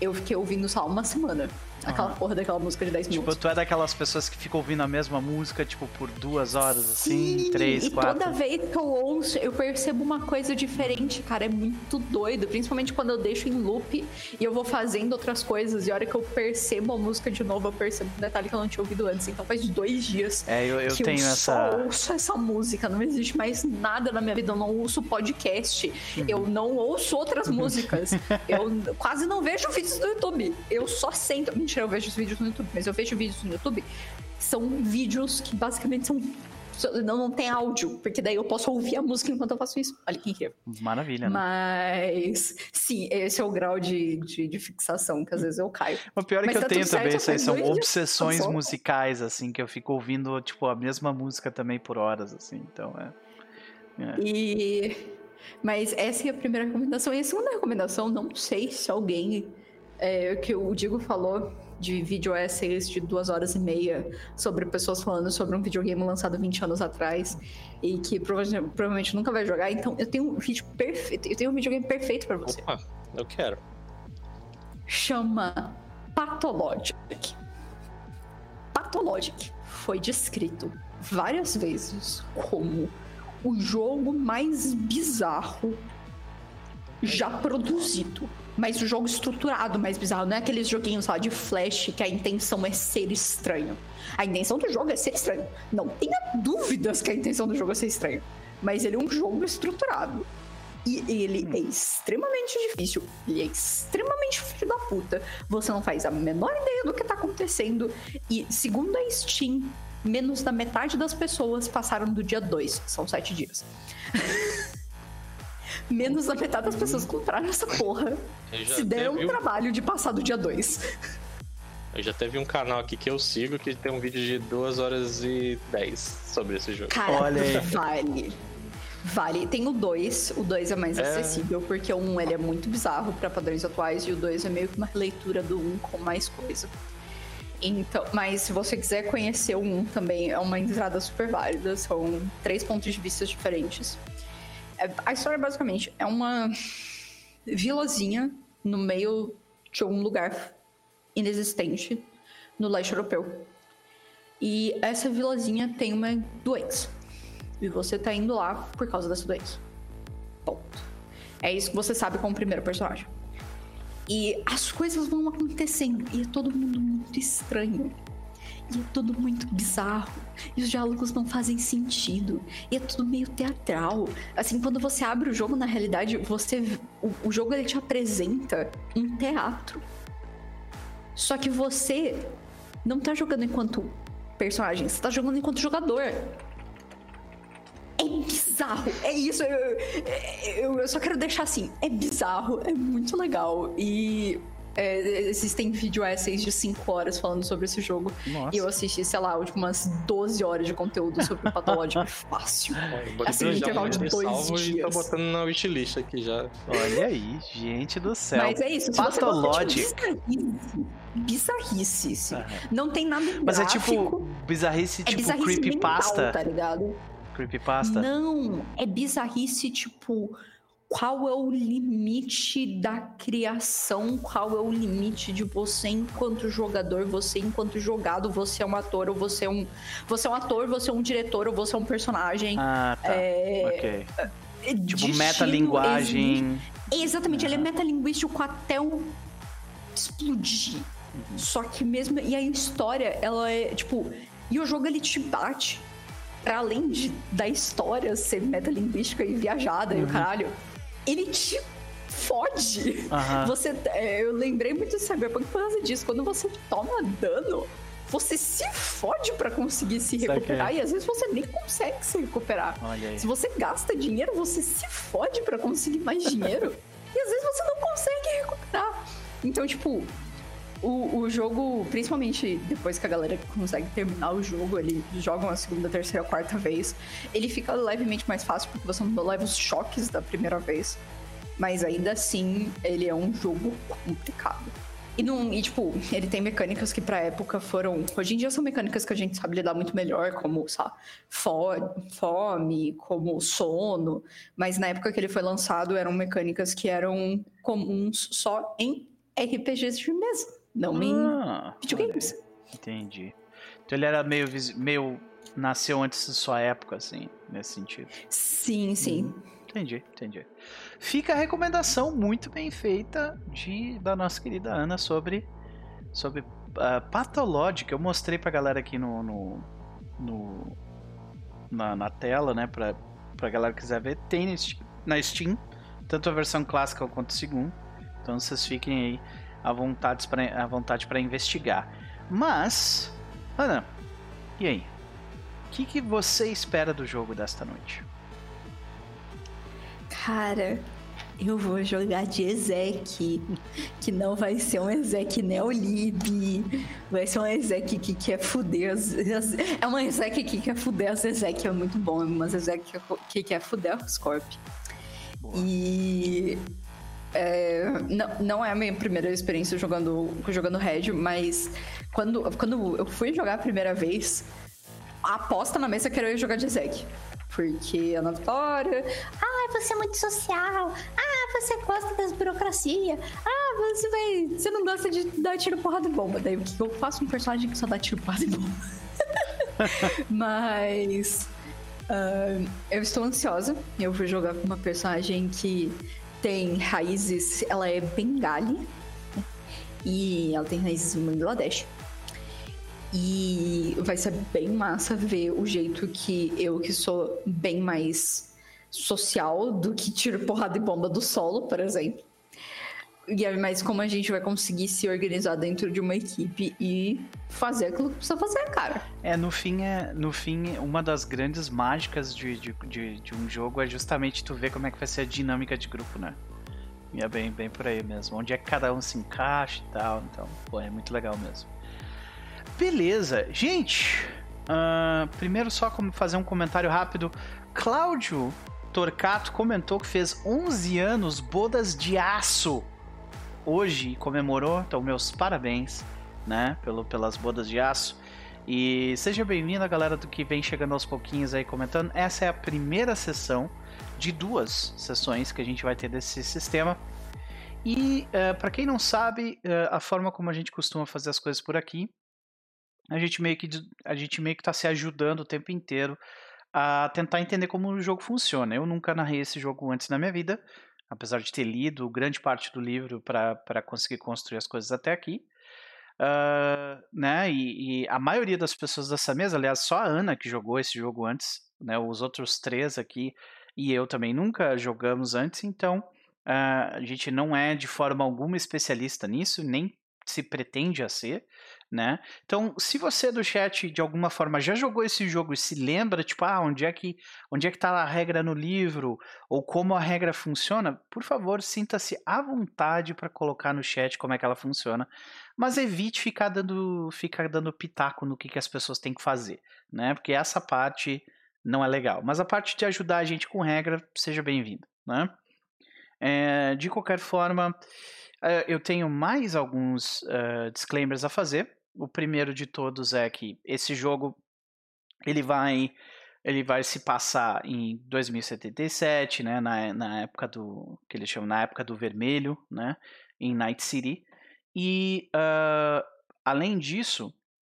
eu fiquei ouvindo só uma semana. Aquela ah. porra daquela música de 10 tipo, minutos. Tipo, tu é daquelas pessoas que ficam ouvindo a mesma música, tipo, por duas horas, assim, Sim, três, e quatro. toda vez que eu ouço, eu percebo uma coisa diferente, cara. É muito doido. Principalmente quando eu deixo em loop e eu vou fazendo outras coisas. E a hora que eu percebo a música de novo, eu percebo um detalhe que eu não tinha ouvido antes. Então faz dois dias é, eu, eu que tenho eu essa... só ouço essa música. Não existe mais nada na minha vida. Eu não ouço podcast. Uhum. Eu não ouço outras músicas. eu quase não vejo vídeos no YouTube. Eu só sento. Mentira, eu vejo os vídeos no YouTube, mas eu vejo vídeos no YouTube. São vídeos que basicamente são não, não tem áudio, porque daí eu posso ouvir a música enquanto eu faço isso. Olha que incrível. Maravilha, né? Mas, sim, esse é o grau de, de, de fixação que às vezes eu caio. O pior é que eu tá tenho também, isso aí são obsessões musicais, assim, que eu fico ouvindo, tipo, a mesma música também por horas, assim, então é. é. E. Mas essa é a primeira recomendação. E a segunda recomendação, não sei se alguém. É, que o Digo falou de vídeo essays de duas horas e meia sobre pessoas falando sobre um videogame lançado 20 anos atrás e que provavelmente nunca vai jogar. Então eu tenho um vídeo perfeito, eu tenho um videogame perfeito para você. Opa, eu quero. Chama Pathologic. Pathologic foi descrito várias vezes como o jogo mais bizarro já produzido mas o jogo estruturado mais bizarro. Não é aqueles joguinhos lá de flash que a intenção é ser estranho. A intenção do jogo é ser estranho. Não tenha dúvidas que a intenção do jogo é ser estranho. Mas ele é um jogo estruturado. E ele é extremamente difícil. Ele é extremamente filho da puta. Você não faz a menor ideia do que tá acontecendo. E segundo a Steam, menos da metade das pessoas passaram do dia 2. São sete dias. menos da metade das pessoas compraram essa porra. Se deram um trabalho de passar do dia 2. Eu já teve um canal aqui que eu sigo que tem um vídeo de 2 horas e 10 sobre esse jogo. Cara, Olha aí. vale. Vale. Tem o 2. O 2 é mais é... acessível, porque o 1 um, ele é muito bizarro para padrões atuais e o 2 é meio que uma releitura do 1 um com mais coisa. Então, mas se você quiser conhecer o 1 um, também, é uma entrada super válida. São três pontos de vista diferentes. A história basicamente é uma vilazinha no meio de um lugar inexistente no leste europeu. E essa vilazinha tem uma doença. E você tá indo lá por causa dessa doença. Ponto. É isso que você sabe com o primeiro personagem. E as coisas vão acontecendo e é todo mundo muito estranho. E é tudo muito bizarro. E os diálogos não fazem sentido. E é tudo meio teatral. Assim, quando você abre o jogo, na realidade, você. O, o jogo ele te apresenta um teatro. Só que você não tá jogando enquanto personagem, você tá jogando enquanto jogador. É bizarro, é isso. Eu, eu, eu, só quero deixar assim: é bizarro, é muito legal. E é, existem vídeo essays de 5 horas falando sobre esse jogo. Nossa. E eu assisti, sei lá, umas 12 horas de conteúdo sobre o patológico fácil. É, assim, intervalo de dois dias. E tô botando na wishlist aqui já. Olha aí, gente do céu. Mas é isso, Patologic. Bizarrice, sim. Não tem nada Mas é tipo bizarrice é tipo bizarrice creepypasta. Mental, tá ligado? Creepypasta? Não, é bizarrice tipo qual é o limite da criação, qual é o limite de você enquanto jogador, você enquanto jogado, você é um ator ou você é um, você é um ator, você é um diretor ou você é um personagem. Ah, tá. É, ok. É, tipo, metalinguagem. Exatamente, ele é metalinguístico até o explodir. Uhum. Só que mesmo. E a história, ela é, tipo. E o jogo ele te bate. Pra além de, da história ser metalinguística e viajada uhum. e o uhum. caralho ele te fode. Uhum. Você, é, eu lembrei muito do Cyberpunk por causa disso. Quando você toma dano, você se fode para conseguir se recuperar e às vezes você nem consegue se recuperar. Se você gasta dinheiro, você se fode para conseguir mais dinheiro e às vezes você não consegue recuperar. Então, tipo, o, o jogo, principalmente depois que a galera consegue terminar o jogo, ele joga uma segunda, terceira, quarta vez, ele fica levemente mais fácil porque você não leva os choques da primeira vez. Mas ainda assim, ele é um jogo complicado. E, e, tipo, ele tem mecânicas que pra época foram. Hoje em dia são mecânicas que a gente sabe lidar muito melhor, como, sabe, fome, como sono. Mas na época que ele foi lançado, eram mecânicas que eram comuns só em RPGs de mesa. Não ah, em videogames. Entendi. Então ele era meio, meio. nasceu antes de sua época, assim, nesse sentido. Sim, sim. Hum, entendi, entendi. Fica a recomendação muito bem feita de, da nossa querida Ana sobre, sobre uh, Pathologic. Eu mostrei pra galera aqui no, no, no na, na, tela, né? Pra, pra galera que quiser ver. Tem na Steam, tanto a versão clássica quanto a segunda. Então vocês fiquem aí à vontade para à vontade para investigar. Mas, Ana, e aí? O que, que você espera do jogo desta noite? Cara, eu vou jogar de Ezek, que não vai ser um Ezek Neolib, vai ser um Ezek que quer fuder as, É uma Ezek que quer fuder as Ezek, é muito bom, mas Ezek que quer fuder os Corp. E é, não, não é a minha primeira experiência jogando, jogando Red, mas quando, quando eu fui jogar a primeira vez, a aposta na mesa que era eu jogar de Zeg. Porque a Vitória, ah, você é muito social, ah, você gosta das burocracia, ah, você vai. Você não gosta de dar tiro, porrada e bomba. Daí o que eu faço um personagem que só dá tiro, porrada e bomba? Mas. Uh, eu estou ansiosa. Eu vou jogar com uma personagem que tem raízes, ela é bengali né? e ela tem raízes no Bangladesh. E vai ser bem massa ver o jeito que eu, que sou bem mais social do que tiro porrada e bomba do solo, por exemplo. Mais como a gente vai conseguir se organizar dentro de uma equipe e fazer aquilo que precisa fazer, cara. É, no fim, é, no fim uma das grandes mágicas de, de, de, de um jogo é justamente tu ver como é que vai ser a dinâmica de grupo, né? E é bem, bem por aí mesmo. Onde é que cada um se encaixa e tal. Então, pô, é muito legal mesmo. Beleza. Gente, uh, primeiro só como fazer um comentário rápido. Cláudio Torcato comentou que fez 11 anos bodas de aço hoje comemorou, então meus parabéns, né, pelo, pelas bodas de aço. E seja bem-vindo a galera do que vem chegando aos pouquinhos aí comentando. Essa é a primeira sessão de duas sessões que a gente vai ter desse sistema. E uh, eh, para quem não sabe, uh, a forma como a gente costuma fazer as coisas por aqui, a gente meio que a gente meio que está se ajudando o tempo inteiro a tentar entender como o jogo funciona. Eu nunca narrei esse jogo antes na minha vida, apesar de ter lido grande parte do livro para conseguir construir as coisas até aqui. Uh, né? E, e, a maioria das pessoas dessa mesa, aliás, só a Ana que jogou esse jogo antes, né? Os outros três aqui e eu também nunca jogamos antes, então uh, a gente não é de forma alguma especialista nisso, nem se pretende a ser né? Então, se você do chat de alguma forma já jogou esse jogo e se lembra, tipo, ah, onde é que onde é que tá a regra no livro ou como a regra funciona, por favor, sinta-se à vontade para colocar no chat como é que ela funciona, mas evite ficar dando ficar dando pitaco no que, que as pessoas têm que fazer, né? Porque essa parte não é legal. Mas a parte de ajudar a gente com regra, seja bem-vindo, né? É, de qualquer forma, eh, eu tenho mais alguns uh, disclaimers a fazer o primeiro de todos é que esse jogo ele vai ele vai se passar em 2077, né, na, na época do que eles chamam na época do vermelho, né, em Night City. E uh, além disso,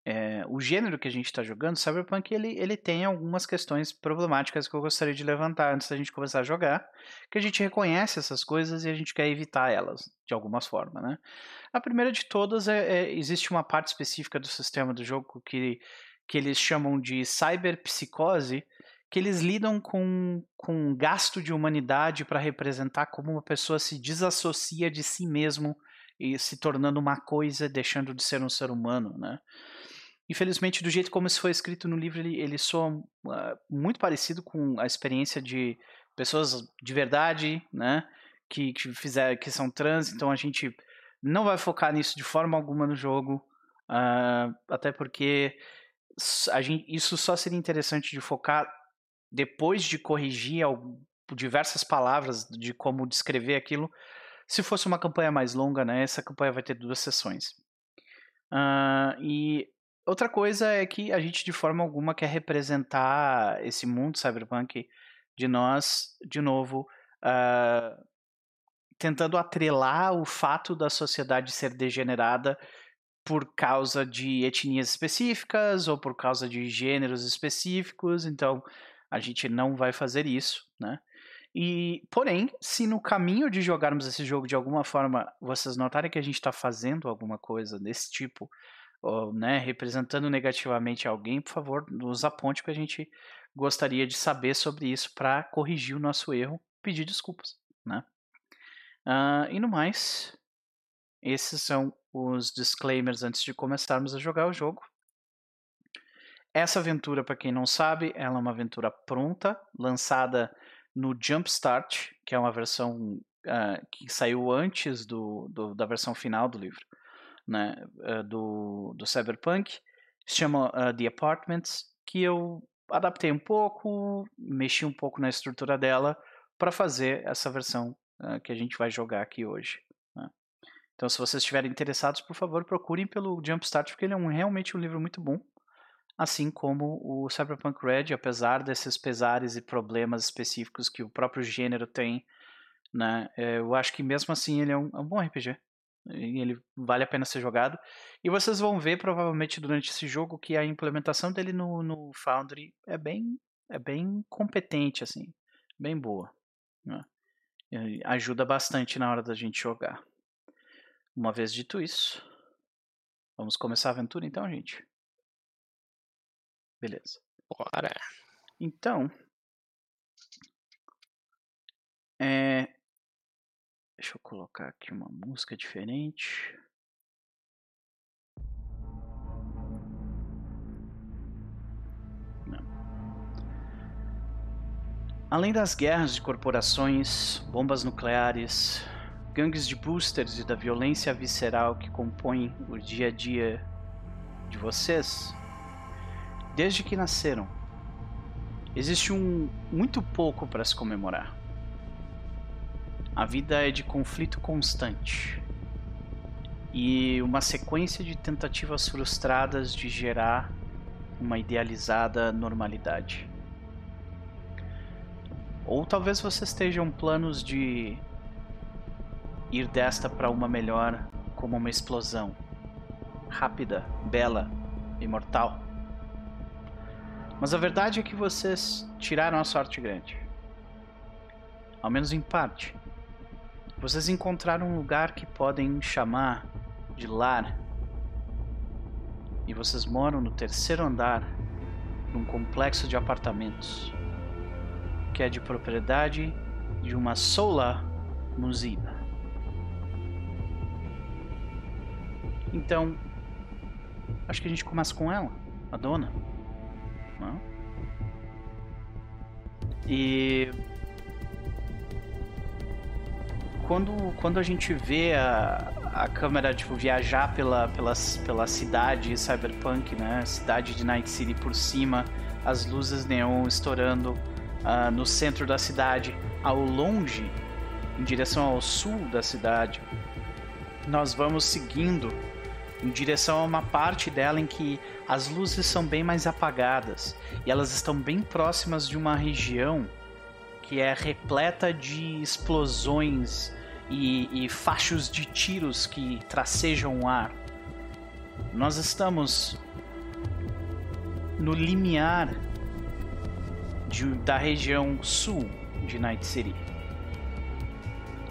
é, o gênero que a gente está jogando, Cyberpunk, ele, ele tem algumas questões problemáticas que eu gostaria de levantar antes da gente começar a jogar, que a gente reconhece essas coisas e a gente quer evitar elas de alguma forma, né? A primeira de todas é, é, existe uma parte específica do sistema do jogo que, que eles chamam de cyberpsicose, que eles lidam com, com gasto de humanidade para representar como uma pessoa se desassocia de si mesmo e se tornando uma coisa, deixando de ser um ser humano, né? Infelizmente, do jeito como isso foi escrito no livro, ele, ele soa uh, muito parecido com a experiência de pessoas de verdade, né? Que, que, fizer, que são trans, então a gente não vai focar nisso de forma alguma no jogo, uh, até porque gente, isso só seria interessante de focar depois de corrigir diversas palavras de como descrever aquilo. Se fosse uma campanha mais longa, né, essa campanha vai ter duas sessões. Uh, e outra coisa é que a gente de forma alguma quer representar esse mundo cyberpunk de nós, de novo, uh, tentando atrelar o fato da sociedade ser degenerada por causa de etnias específicas ou por causa de gêneros específicos, então a gente não vai fazer isso, né? E, porém, se no caminho de jogarmos esse jogo de alguma forma vocês notarem que a gente está fazendo alguma coisa desse tipo, ou, né, representando negativamente alguém, por favor, nos aponte que a gente gostaria de saber sobre isso para corrigir o nosso erro, pedir desculpas, né? Uh, e no mais, esses são os disclaimers antes de começarmos a jogar o jogo. Essa aventura, para quem não sabe, ela é uma aventura pronta, lançada no Jumpstart, que é uma versão uh, que saiu antes do, do, da versão final do livro, né, uh, do, do Cyberpunk. Se chama uh, The Apartments, que eu adaptei um pouco, mexi um pouco na estrutura dela para fazer essa versão que a gente vai jogar aqui hoje. Né. Então, se vocês estiverem interessados, por favor, procurem pelo Jumpstart, porque ele é um, realmente um livro muito bom assim como o Cyberpunk Red, apesar desses pesares e problemas específicos que o próprio gênero tem, né, eh, eu acho que mesmo assim ele é um, é um bom RPG. Ele vale a pena ser jogado. E vocês vão ver provavelmente durante esse jogo que a implementação dele no, no Foundry é bem, é bem competente, assim, bem boa. Né? ajuda bastante na hora da gente jogar. Uma vez dito isso, vamos começar a aventura então, gente. Beleza. Bora. Então. É. Deixa eu colocar aqui uma música diferente. Além das guerras de corporações, bombas nucleares, gangues de boosters e da violência visceral que compõem o dia a dia de vocês, desde que nasceram. Existe um muito pouco para se comemorar. A vida é de conflito constante e uma sequência de tentativas frustradas de gerar uma idealizada normalidade. Ou talvez vocês estejam planos de ir desta para uma melhor como uma explosão rápida, bela, imortal. Mas a verdade é que vocês tiraram a sorte grande. Ao menos em parte. Vocês encontraram um lugar que podem chamar de lar. E vocês moram no terceiro andar de um complexo de apartamentos que é de propriedade de uma Sola Musina. Então, acho que a gente começa com ela, a dona. Né? E quando, quando a gente vê a, a câmera tipo, viajar pela, pela, pela cidade cyberpunk, né? Cidade de Night City por cima, as luzes neon estourando uh, no centro da cidade, ao longe, em direção ao sul da cidade, nós vamos seguindo em direção a uma parte dela em que as luzes são bem mais apagadas e elas estão bem próximas de uma região que é repleta de explosões e, e fachos de tiros que tracejam o ar. Nós estamos no limiar de, da região sul de Night City.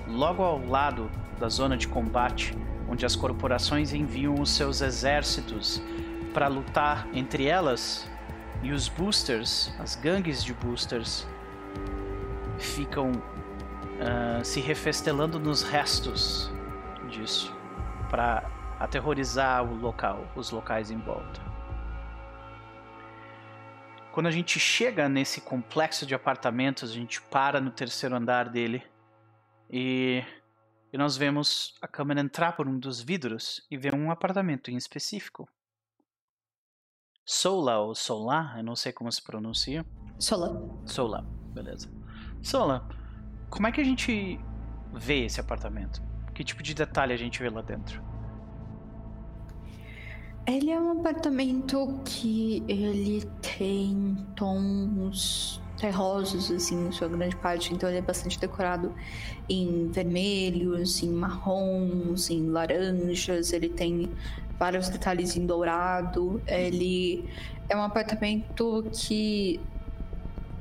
Logo ao lado da zona de combate, onde as corporações enviam os seus exércitos para lutar entre elas e os boosters, as gangues de boosters, ficam uh, se refestelando nos restos disso para aterrorizar o local, os locais em volta. Quando a gente chega nesse complexo de apartamentos, a gente para no terceiro andar dele e e nós vemos a câmera entrar por um dos vidros e ver um apartamento em específico. Sola ou Solar, eu não sei como se pronuncia. Sola. Sola, beleza. Sola, como é que a gente vê esse apartamento? Que tipo de detalhe a gente vê lá dentro? Ele é um apartamento que ele tem tons terrosos, assim, em sua grande parte. Então ele é bastante decorado em vermelhos, em marrons, em laranjas. Ele tem vários detalhes em dourado. Ele é um apartamento que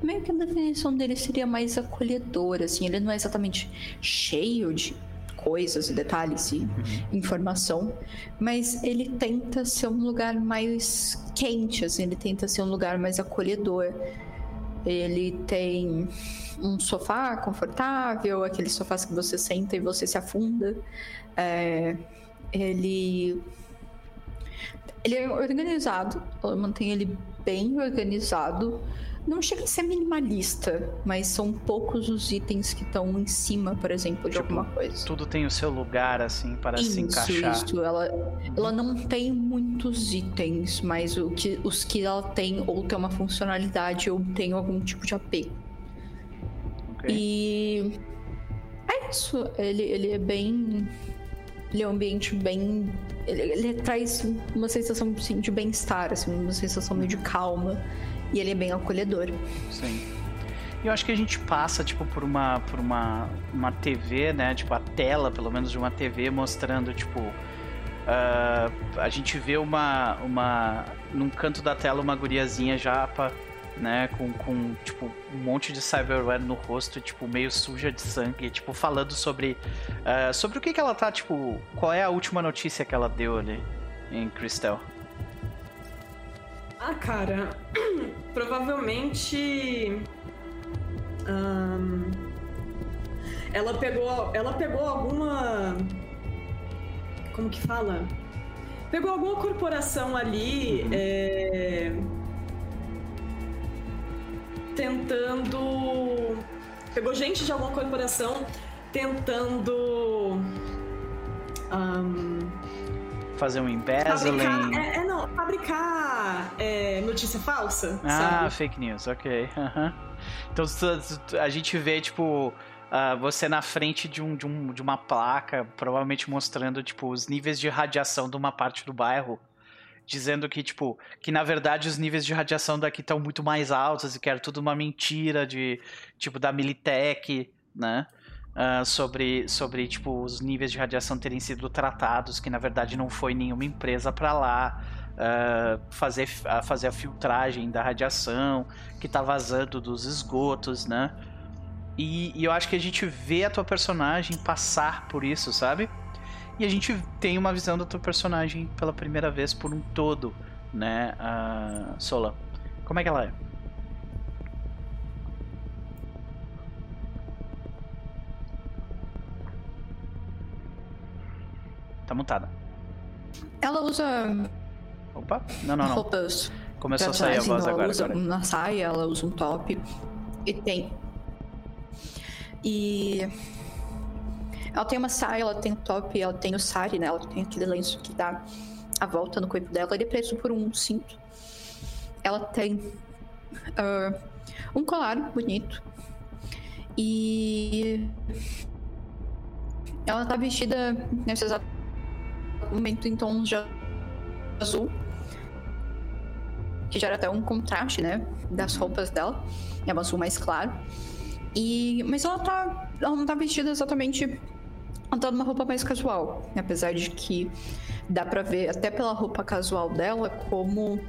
meio que a definição dele seria mais acolhedor, assim, ele não é exatamente cheio de coisas e detalhes e uhum. informação, mas ele tenta ser um lugar mais quente, assim, ele tenta ser um lugar mais acolhedor. Ele tem um sofá confortável, aqueles sofás que você senta e você se afunda. É, ele ele é organizado, mantém ele bem organizado não chega a ser minimalista, mas são poucos os itens que estão em cima, por exemplo, de tipo, alguma coisa. Tudo tem o seu lugar, assim, para isso, se encaixar. Isso, ela, ela não tem muitos itens, mas o que, os que ela tem ou tem uma funcionalidade ou tem algum tipo de apego. Okay. E é isso. Ele, ele é bem. Ele é um ambiente bem. Ele, ele traz uma sensação assim, de bem-estar, assim, uma sensação meio de calma. E ele é bem acolhedor. Sim. E eu acho que a gente passa, tipo, por uma, por uma, uma TV, né? Tipo, a tela, pelo menos, de uma TV mostrando, tipo... Uh, a gente vê uma, uma... Num canto da tela, uma guriazinha japa, né? Com, com, tipo, um monte de cyberware no rosto, tipo, meio suja de sangue. Tipo, falando sobre... Uh, sobre o que que ela tá, tipo... Qual é a última notícia que ela deu ali em Crystal? Ah, cara, provavelmente. Um, ela pegou. Ela pegou alguma. Como que fala? Pegou alguma corporação ali. Uhum. É, tentando. Pegou gente de alguma corporação tentando. Um, fazer um embezzling. Fabricar, é, é, não, fabricar é, notícia falsa. Ah, sabe? fake news, ok. Uhum. Então a gente vê, tipo, uh, você na frente de, um, de, um, de uma placa, provavelmente mostrando, tipo, os níveis de radiação de uma parte do bairro. Dizendo que, tipo, que na verdade os níveis de radiação daqui estão muito mais altos e que era tudo uma mentira de, tipo, da Militech, né? Uh, sobre, sobre tipo, os níveis de radiação terem sido tratados, que na verdade não foi nenhuma empresa para lá uh, fazer, uh, fazer a filtragem da radiação que está vazando dos esgotos, né? E, e, eu acho que a gente vê a tua personagem passar por isso, sabe? E a gente tem uma visão da tua personagem pela primeira vez por um todo, né, uh, Sola? Como é que ela é? Tá mutada. Ela usa. Opa, não, não, não. Roupas. Começou a sair a voz ela agora. Usa agora. uma saia, ela usa um top. E tem. E. Ela tem uma saia, ela tem um top, ela tem o sari, né? Ela tem aquele lenço que dá a volta no corpo dela. Ele é preso por um cinto. Ela tem uh, um colar bonito. E. Ela tá vestida nesse exato momento em tons de azul, que gera até um contraste, né, das roupas dela. É um azul mais claro. E mas ela tá, ela não tá vestida exatamente ela tá numa roupa mais casual, apesar de que dá para ver até pela roupa casual dela como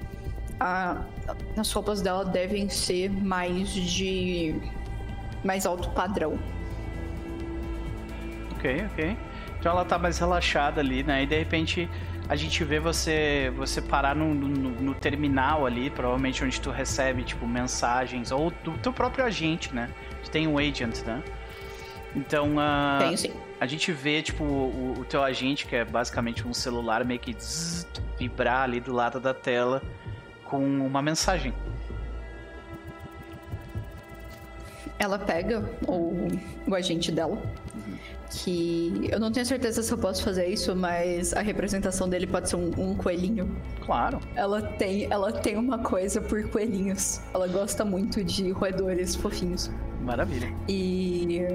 a, as roupas dela devem ser mais de mais alto padrão. Ok, ok. Então ela tá mais relaxada ali, né? E de repente a gente vê você você parar no, no, no, terminal ali, provavelmente onde tu recebe, tipo, mensagens, ou do teu próprio agente, né? Tu tem um agent, né? Então, uh, Tenho, sim. a gente vê, tipo, o, o, teu agente, que é basicamente um celular, meio que zzz, vibrar ali do lado da tela com uma mensagem. Ela pega o, o agente dela que eu não tenho certeza se eu posso fazer isso, mas a representação dele pode ser um, um, coelhinho. Claro. Ela tem, ela tem uma coisa por coelhinhos. Ela gosta muito de roedores fofinhos. Maravilha. E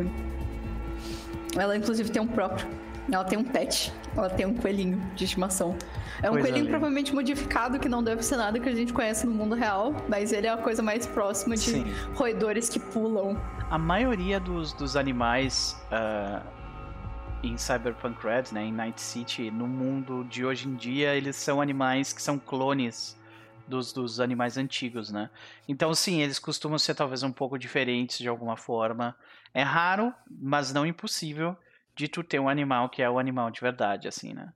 ela inclusive tem um próprio. Ela tem um pet. Ela tem um coelhinho de estimação. É um coisa coelhinho linda. provavelmente modificado, que não deve ser nada que a gente conhece no mundo real, mas ele é a coisa mais próxima de Sim. roedores que pulam. A maioria dos, dos animais uh em Cyberpunk Red, né, em Night City, no mundo de hoje em dia, eles são animais que são clones dos, dos animais antigos, né? Então, sim, eles costumam ser talvez um pouco diferentes de alguma forma. É raro, mas não impossível de tu ter um animal que é o animal de verdade, assim, né?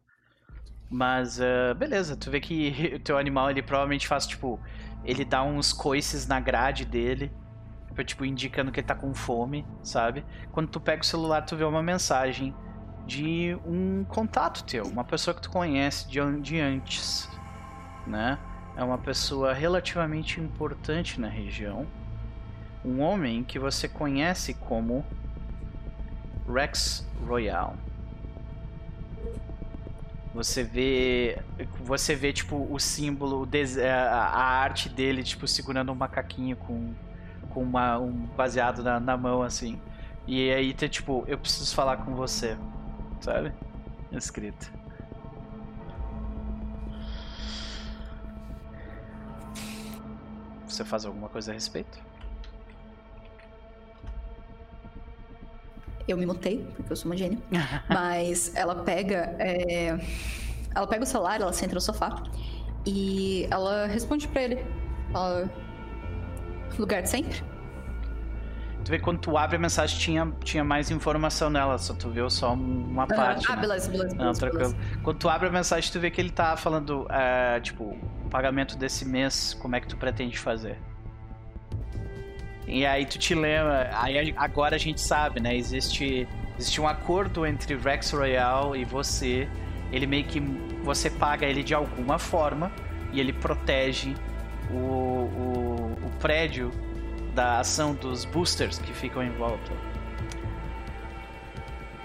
Mas, uh, beleza, tu vê que o teu animal, ele provavelmente faz, tipo, ele dá uns coices na grade dele, tipo, indicando que ele tá com fome, sabe? Quando tu pega o celular, tu vê uma mensagem de um contato teu, uma pessoa que tu conhece de, de antes, né? É uma pessoa relativamente importante na região. Um homem que você conhece como Rex Royal. Você vê, você vê tipo o símbolo, a arte dele tipo segurando um macaquinho com, com uma, um baseado na, na mão assim. E aí tem tipo, eu preciso falar com você, sabe? Escrito. Você faz alguma coisa a respeito? Eu me mutei, porque eu sou uma gênia. Mas ela pega. É... Ela pega o celular, ela senta no sofá e ela responde para ele. Ela... Lugar de sempre? Tu vê quando tu abre a mensagem tinha, tinha mais informação nela, só tu viu só uma parte. Ah, né? beleza, beleza. Não, beleza, Quando tu abre a mensagem, tu vê que ele tá falando, é, tipo, o pagamento desse mês, como é que tu pretende fazer? E aí tu te lembra, aí agora a gente sabe, né? Existe, existe um acordo entre Rex Royal e você. Ele meio que você paga ele de alguma forma e ele protege o, o, o prédio da ação dos boosters que ficam em volta.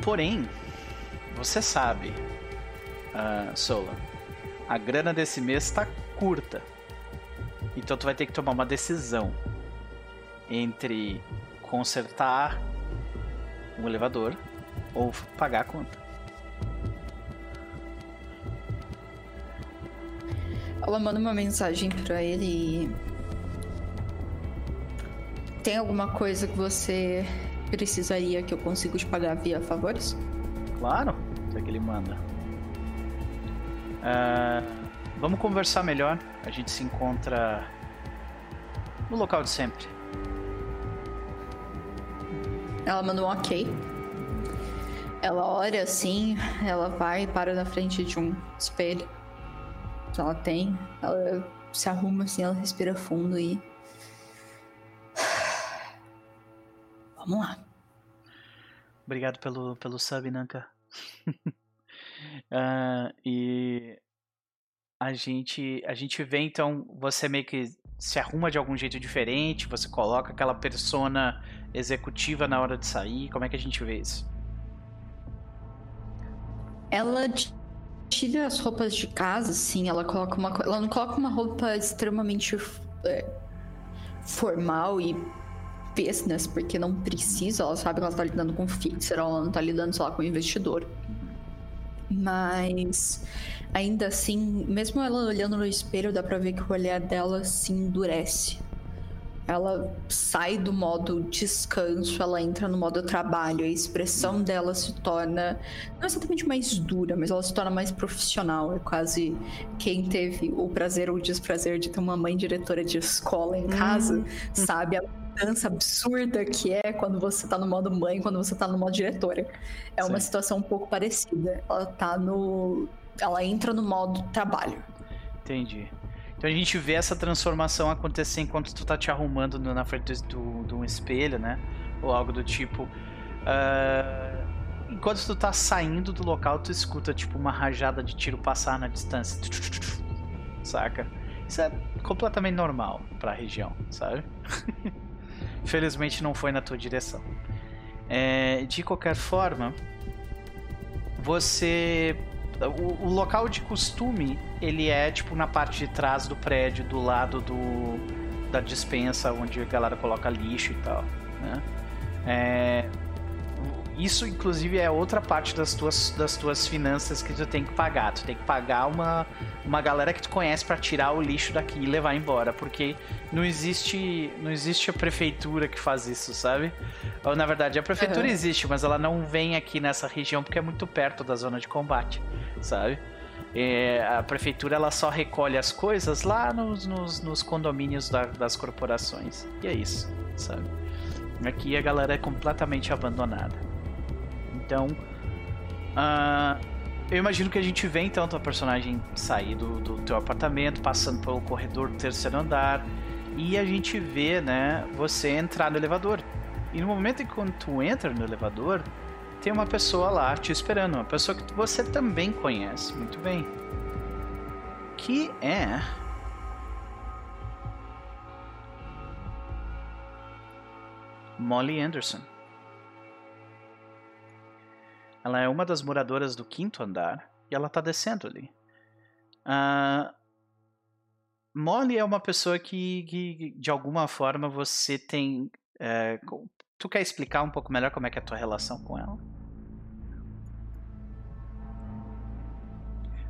Porém, você sabe, uh, Sola, a grana desse mês está curta. Então tu vai ter que tomar uma decisão entre consertar um elevador ou pagar a conta. Ela manda uma mensagem para ele. Tem alguma coisa que você precisaria que eu consiga te pagar via favores? Claro, é que ele manda. Uh, vamos conversar melhor. A gente se encontra no local de sempre. Ela mandou um ok. Ela olha assim, ela vai para na frente de um espelho. Que ela tem. Ela se arruma assim, ela respira fundo e. Vamos lá. Obrigado pelo, pelo sub, Nanka. uh, e a gente a gente vê então você meio que se arruma de algum jeito diferente, você coloca aquela persona executiva na hora de sair? Como é que a gente vê isso? Ela tira as roupas de casa, sim. Ela coloca uma, ela não coloca uma roupa extremamente é, formal e business, porque não precisa. Ela sabe que ela está lidando com fixer, ela não está lidando só com investidor. Mas ainda assim, mesmo ela olhando no espelho, dá pra ver que o olhar dela se endurece ela sai do modo descanso, ela entra no modo trabalho. A expressão dela se torna não exatamente mais dura, mas ela se torna mais profissional. É quase quem teve o prazer ou o desprazer de ter uma mãe diretora de escola em casa, hum. sabe? A mudança absurda que é quando você tá no modo mãe, quando você tá no modo diretora. É Sim. uma situação um pouco parecida. Ela tá no. Ela entra no modo trabalho. Entendi. Então a gente vê essa transformação acontecer enquanto tu tá te arrumando na frente do, de um espelho, né? Ou algo do tipo. Uh, enquanto tu tá saindo do local, tu escuta tipo uma rajada de tiro passar na distância. Saca? Isso é completamente normal pra região, sabe? Infelizmente não foi na tua direção. É, de qualquer forma, você o, o, local de costume, ele é tipo na parte de trás do prédio, do lado do, da dispensa onde a galera coloca lixo e tal, né? É, isso, inclusive, é outra parte das tuas, das tuas finanças que tu tem que pagar. Tu tem que pagar uma, uma galera que tu conhece para tirar o lixo daqui e levar embora. Porque não existe, não existe a prefeitura que faz isso, sabe? Ou, na verdade, a prefeitura uhum. existe, mas ela não vem aqui nessa região porque é muito perto da zona de combate, sabe? É, a prefeitura ela só recolhe as coisas lá nos, nos, nos condomínios da, das corporações. E é isso, sabe? Aqui a galera é completamente abandonada. Então, uh, eu imagino que a gente vê então tua personagem sair do, do teu apartamento, passando pelo corredor do terceiro andar, e a gente vê, né, você entrar no elevador. E no momento em que tu entra no elevador, tem uma pessoa lá te esperando, uma pessoa que você também conhece muito bem. Que é Molly Anderson. Ela é uma das moradoras do quinto andar e ela tá descendo ali. Uh, Molly é uma pessoa que, que, de alguma forma, você tem. É, tu quer explicar um pouco melhor como é que é a tua relação com ela?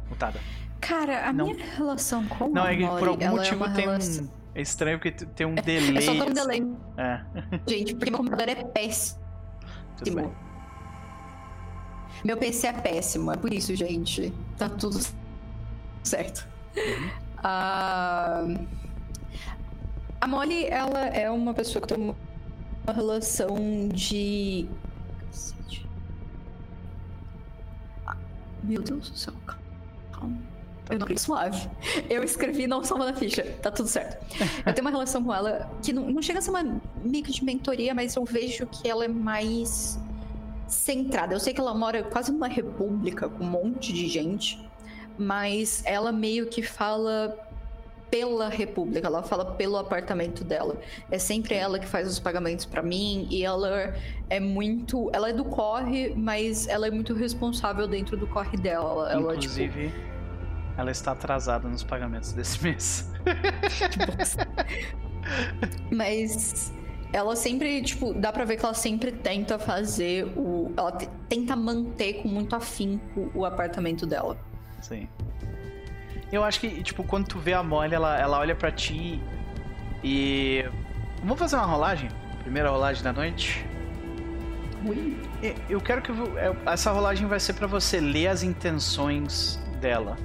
Mutada. Cara, a Não. minha relação com Não, a Molly, por algum é motivo é tem relação... um é estranho porque tem um delay. É só tem um delay. É. Gente, porque meu computador é péssimo. Tudo bem. Meu PC é péssimo, é por isso, gente. Tá tudo certo. Uhum. Uh... A Molly, ela é uma pessoa que tem uma relação de. Meu Deus do céu, calma. Eu não acredito suave. Eu escrevi não salva na ficha. Tá tudo certo. Eu tenho uma relação com ela que não, não chega a ser uma mica de mentoria, mas eu vejo que ela é mais centrada. Eu sei que ela mora quase numa república com um monte de gente, mas ela meio que fala pela república, ela fala pelo apartamento dela. É sempre ela que faz os pagamentos para mim e ela é muito, ela é do corre, mas ela é muito responsável dentro do corre dela. Ela, tipo, Inclusive, tipo, ela está atrasada nos pagamentos desse mês. Mas ela sempre, tipo, dá pra ver que ela sempre tenta fazer o. Ela tenta manter com muito afinco o apartamento dela. Sim. Eu acho que, tipo, quando tu vê a Molly, ela, ela olha para ti e. Vamos fazer uma rolagem? Primeira rolagem da noite. Ui. Eu quero que. É, essa rolagem vai ser para você ler as intenções dela.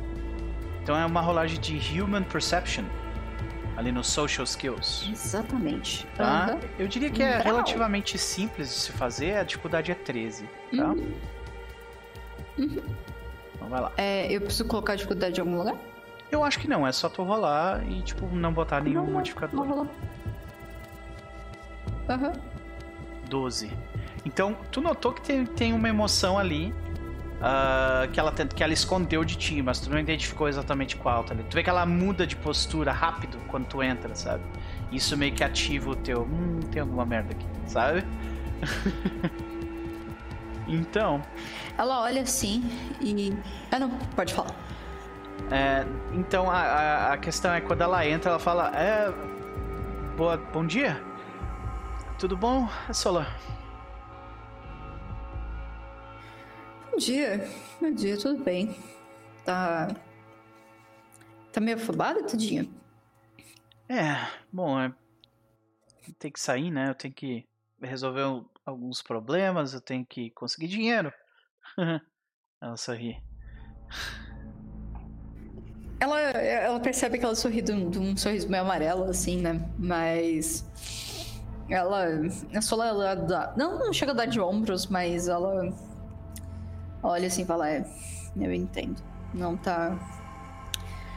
Então é uma rolagem de Human Perception. Ali no Social Skills. Exatamente. Tá? Uhum. Eu diria que é relativamente simples de se fazer, a dificuldade é 13, tá? Uhum. Uhum. Então vai lá. É, eu preciso colocar a dificuldade em algum lugar? Eu acho que não, é só tu rolar e, tipo, não botar nenhum não, modificador. Rolar. Aham. Uhum. 12. Então, tu notou que tem, tem uma emoção ali uh, que, ela, que ela escondeu de ti, mas tu não identificou exatamente qual, tá Tu vê que ela muda de postura rápido quando tu entra, sabe? Isso meio que ativa o teu. Hum, tem alguma merda aqui, sabe? então. Ela olha assim e. Ah, não, pode falar. É, então a, a, a, questão é quando ela entra, ela fala: É. Boa, bom dia. Tudo bom, Sola? Bom dia. Bom dia, tudo bem. Tá. Tá meio afobada, Tudinha? É, bom, é... tem que sair, né? Eu tenho que resolver alguns problemas, eu tenho que conseguir dinheiro. ela sorri. Ela, ela percebe que ela sorri de um, de um sorriso meio amarelo, assim, né? Mas. Ela. A Sola, ela dá. Não, não chega a dar de ombros, mas ela olha assim e fala: É, eu entendo. Não tá.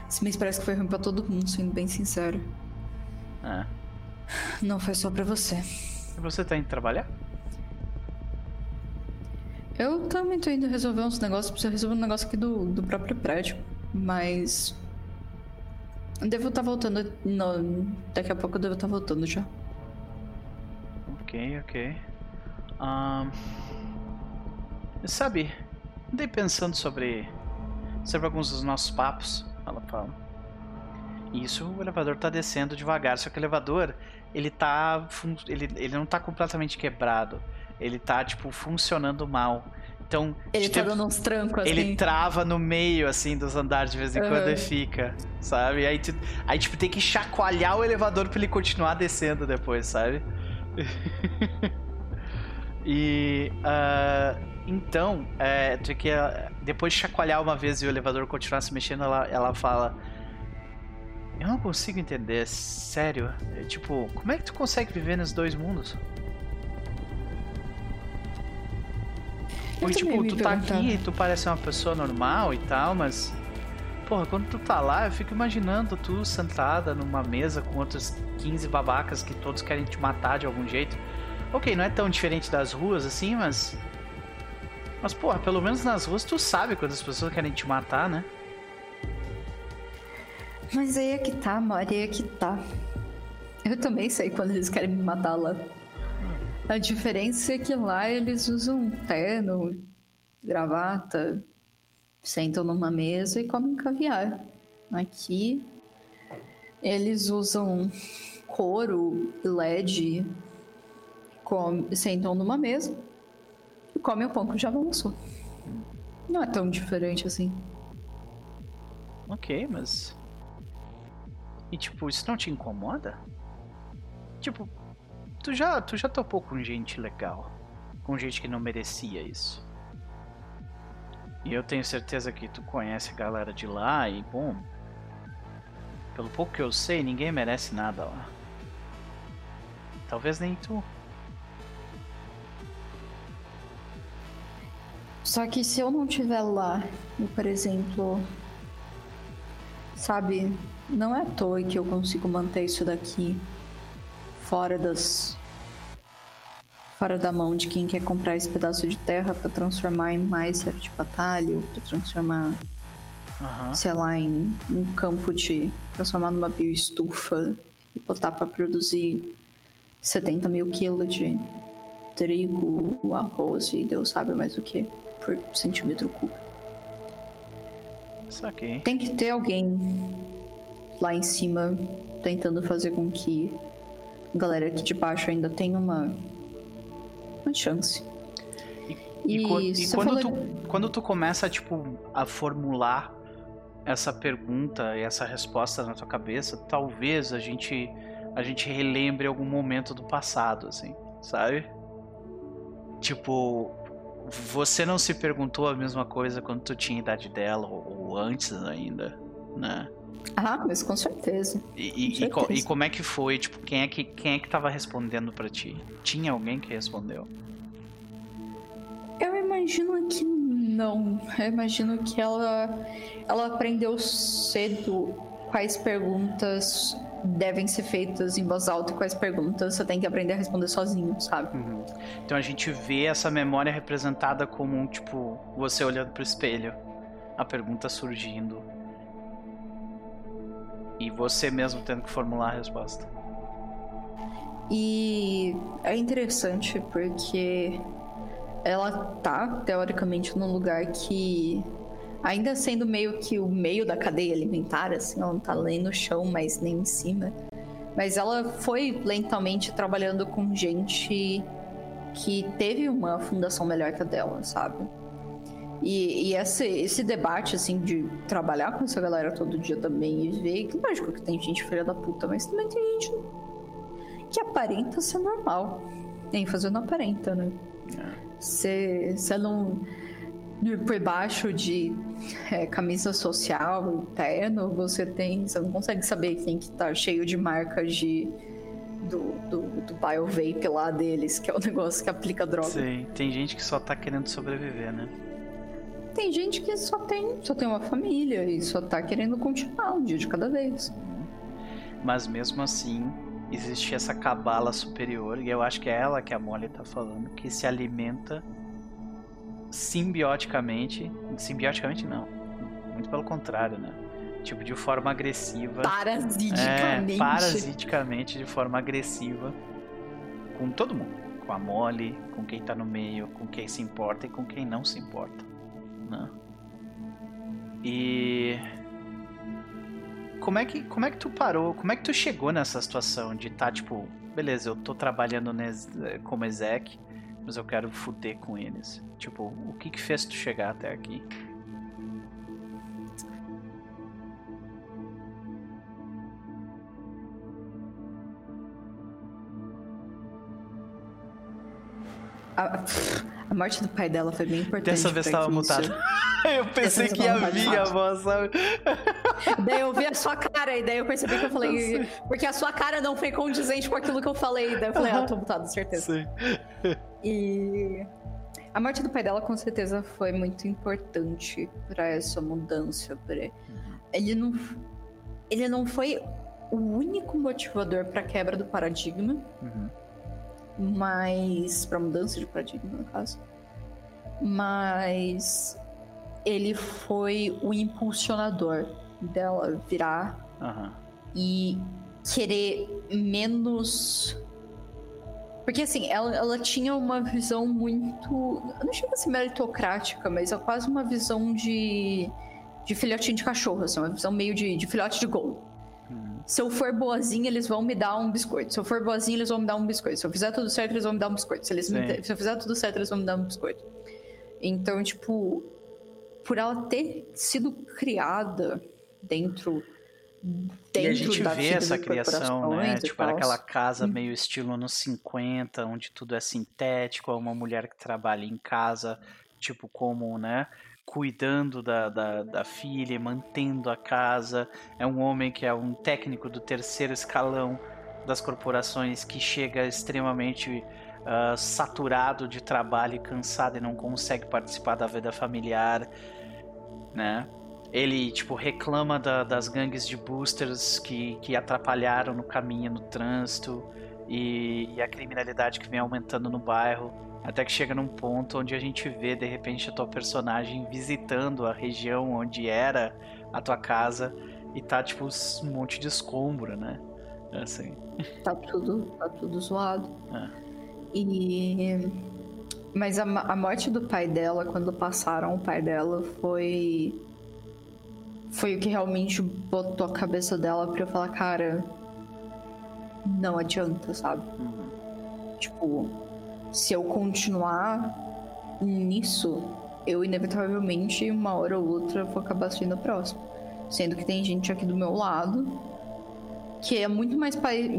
Esse mês parece que foi ruim pra todo mundo, sendo bem sincero. É. Não foi só pra você. E você tá indo trabalhar? Eu também tô indo resolver uns negócios, preciso resolver um negócio aqui do, do próprio prédio. Mas. Eu devo estar tá voltando. No... Daqui a pouco eu devo estar tá voltando já. Ok, ok. Um... Sabe, Andei pensando sobre sobre alguns dos nossos papos, ela fala. E isso o elevador tá descendo devagar, só que o elevador, ele tá ele, ele não tá completamente quebrado. ele tá, tipo, funcionando mal. Então. Ele tá dando uns trancos assim. Ele trava no meio, assim, dos andares de vez em uhum. quando e fica, sabe? Aí, tu, aí, tipo, tem que chacoalhar o elevador pra ele continuar descendo depois, sabe? e. Uh, então, é, tu que depois de chacoalhar uma vez e o elevador continuar se mexendo, ela, ela fala. Eu não consigo entender, sério. É, tipo, como é que tu consegue viver nos dois mundos? Porque, tipo, tu tá aqui, tu parece uma pessoa normal e tal, mas. Porra, quando tu tá lá, eu fico imaginando tu sentada numa mesa com outros 15 babacas que todos querem te matar de algum jeito. Ok, não é tão diferente das ruas assim, mas. Mas, porra, pelo menos nas ruas tu sabe quando as pessoas querem te matar, né? Mas aí é que tá, amor, aí é que tá. Eu também sei quando eles querem me matar lá. A diferença é que lá eles usam terno, gravata, sentam numa mesa e comem caviar. Aqui eles usam couro LED, com, sentam numa mesa e comem o pão que já avançou. Não é tão diferente assim. Ok, mas. E tipo, isso não te incomoda? Tipo, tu já, tu já topou com gente legal. Com gente que não merecia isso. E eu tenho certeza que tu conhece a galera de lá e, bom. Pelo pouco que eu sei, ninguém merece nada lá. Talvez nem tu. Só que se eu não estiver lá, por exemplo, sabe, não é à toa que eu consigo manter isso daqui fora das fora da mão de quem quer comprar esse pedaço de terra para transformar em mais de batalha, para transformar, uhum. sei lá, em um campo de transformar numa bioestufa e botar para produzir 70 mil quilos de trigo, arroz e Deus sabe mais o que por centímetro cúbico. Saquei. Tem que ter alguém lá em cima tentando fazer com que a galera aqui de baixo ainda tenha uma uma chance. E, e, e quando, tu, quando tu começa, tipo, a formular essa pergunta e essa resposta na tua cabeça, talvez a gente a gente relembre algum momento do passado, assim, sabe? Tipo, você não se perguntou a mesma coisa quando tu tinha a idade dela ou, ou antes ainda, né? Ah, mas com certeza. E, com e, certeza. e, como é que foi? Tipo, quem é que, quem é que tava respondendo para ti? Tinha alguém que respondeu? Eu imagino que não. Eu imagino que ela, ela aprendeu cedo quais perguntas devem ser feitas em voz alta e quais perguntas você tem que aprender a responder sozinho, sabe? Uhum. Então a gente vê essa memória representada como, tipo, você olhando pro espelho, a pergunta surgindo e você mesmo tendo que formular a resposta. E é interessante porque ela tá teoricamente num lugar que ainda sendo meio que o meio da cadeia alimentar, assim, ela não tá nem no chão, mas nem em cima. Mas ela foi lentamente trabalhando com gente que teve uma fundação melhor que a dela, sabe? E, e esse, esse debate, assim, de trabalhar com essa galera todo dia também e ver que, lógico, que tem gente filha da puta, mas também tem gente que aparenta ser normal. Nem fazendo aparenta, né? Você não. Por baixo de é, camisa social, terno, você tem. Você não consegue saber quem que tá cheio de marcas de. Do, do, do BioVape lá deles, que é o negócio que aplica droga. Sim, tem gente que só tá querendo sobreviver, né? tem gente que só tem, só tem uma família e só tá querendo continuar um dia de cada vez. Mas mesmo assim, existe essa cabala superior, e eu acho que é ela que a Molly tá falando, que se alimenta simbioticamente. Simbioticamente não. Muito pelo contrário, né? Tipo, de forma agressiva. Parasiticamente. É, parasiticamente, de forma agressiva. Com todo mundo. Com a Molly, com quem tá no meio, com quem se importa e com quem não se importa né? E como é que como é que tu parou? Como é que tu chegou nessa situação de tá, tipo, beleza, eu tô trabalhando como exec, Mas eu quero fuder com eles. Tipo, o que que fez tu chegar até aqui? A, a, morte do pai dela foi bem importante. Dessa vez tava mutado. eu pensei que ia vir a voz, sabe? Daí eu vi a sua cara e daí eu percebi que eu falei. Porque a sua cara não foi condizente com aquilo que eu falei. Daí eu falei, ah, tô mutado, certeza. Sim. E. A morte do pai dela com certeza foi muito importante para essa mudança. Pra... Ele não. Ele não foi o único motivador para quebra do paradigma. Uhum mas para mudança de paradigma no caso. Mas ele foi o impulsionador dela virar uhum. e querer menos porque assim, ela, ela tinha uma visão muito. Não chega a ser meritocrática, mas é quase uma visão de. de filhotinho de cachorro, assim, uma visão meio de, de filhote de gol. Se eu for boazinha, eles vão me dar um biscoito. Se eu for boazinha, eles vão me dar um biscoito. Se eu fizer tudo certo, eles vão me dar um biscoito. Se, eles me... Se eu fizer tudo certo, eles vão me dar um biscoito. Então, tipo, por ela ter sido criada dentro Dentro e a gente vê essa criação, né? Tipo, aquela casa hum. meio estilo anos 50, onde tudo é sintético, é uma mulher que trabalha em casa, tipo, como, né? cuidando da, da, da, filha, mantendo a casa. É um homem que é um técnico do terceiro escalão das corporações que chega extremamente uh, saturado de trabalho e cansado e não consegue participar da vida familiar, né? Ele, tipo, reclama da, das gangues de boosters que, que atrapalharam no caminho, no trânsito e, e a criminalidade que vem aumentando no bairro. Até que chega num ponto onde a gente vê de repente a tua personagem visitando a região onde era a tua casa e tá tipo um monte de escombro, né? Assim. Tá tudo, tá tudo zoado. É. E mas a, a morte do pai dela, quando passaram o pai dela, foi foi o que realmente botou a cabeça dela pra eu falar, cara, não adianta, sabe? Uhum. Tipo, se eu continuar nisso, eu inevitavelmente, uma hora ou outra, vou acabar sendo a próxima. Sendo que tem gente aqui do meu lado que é muito mais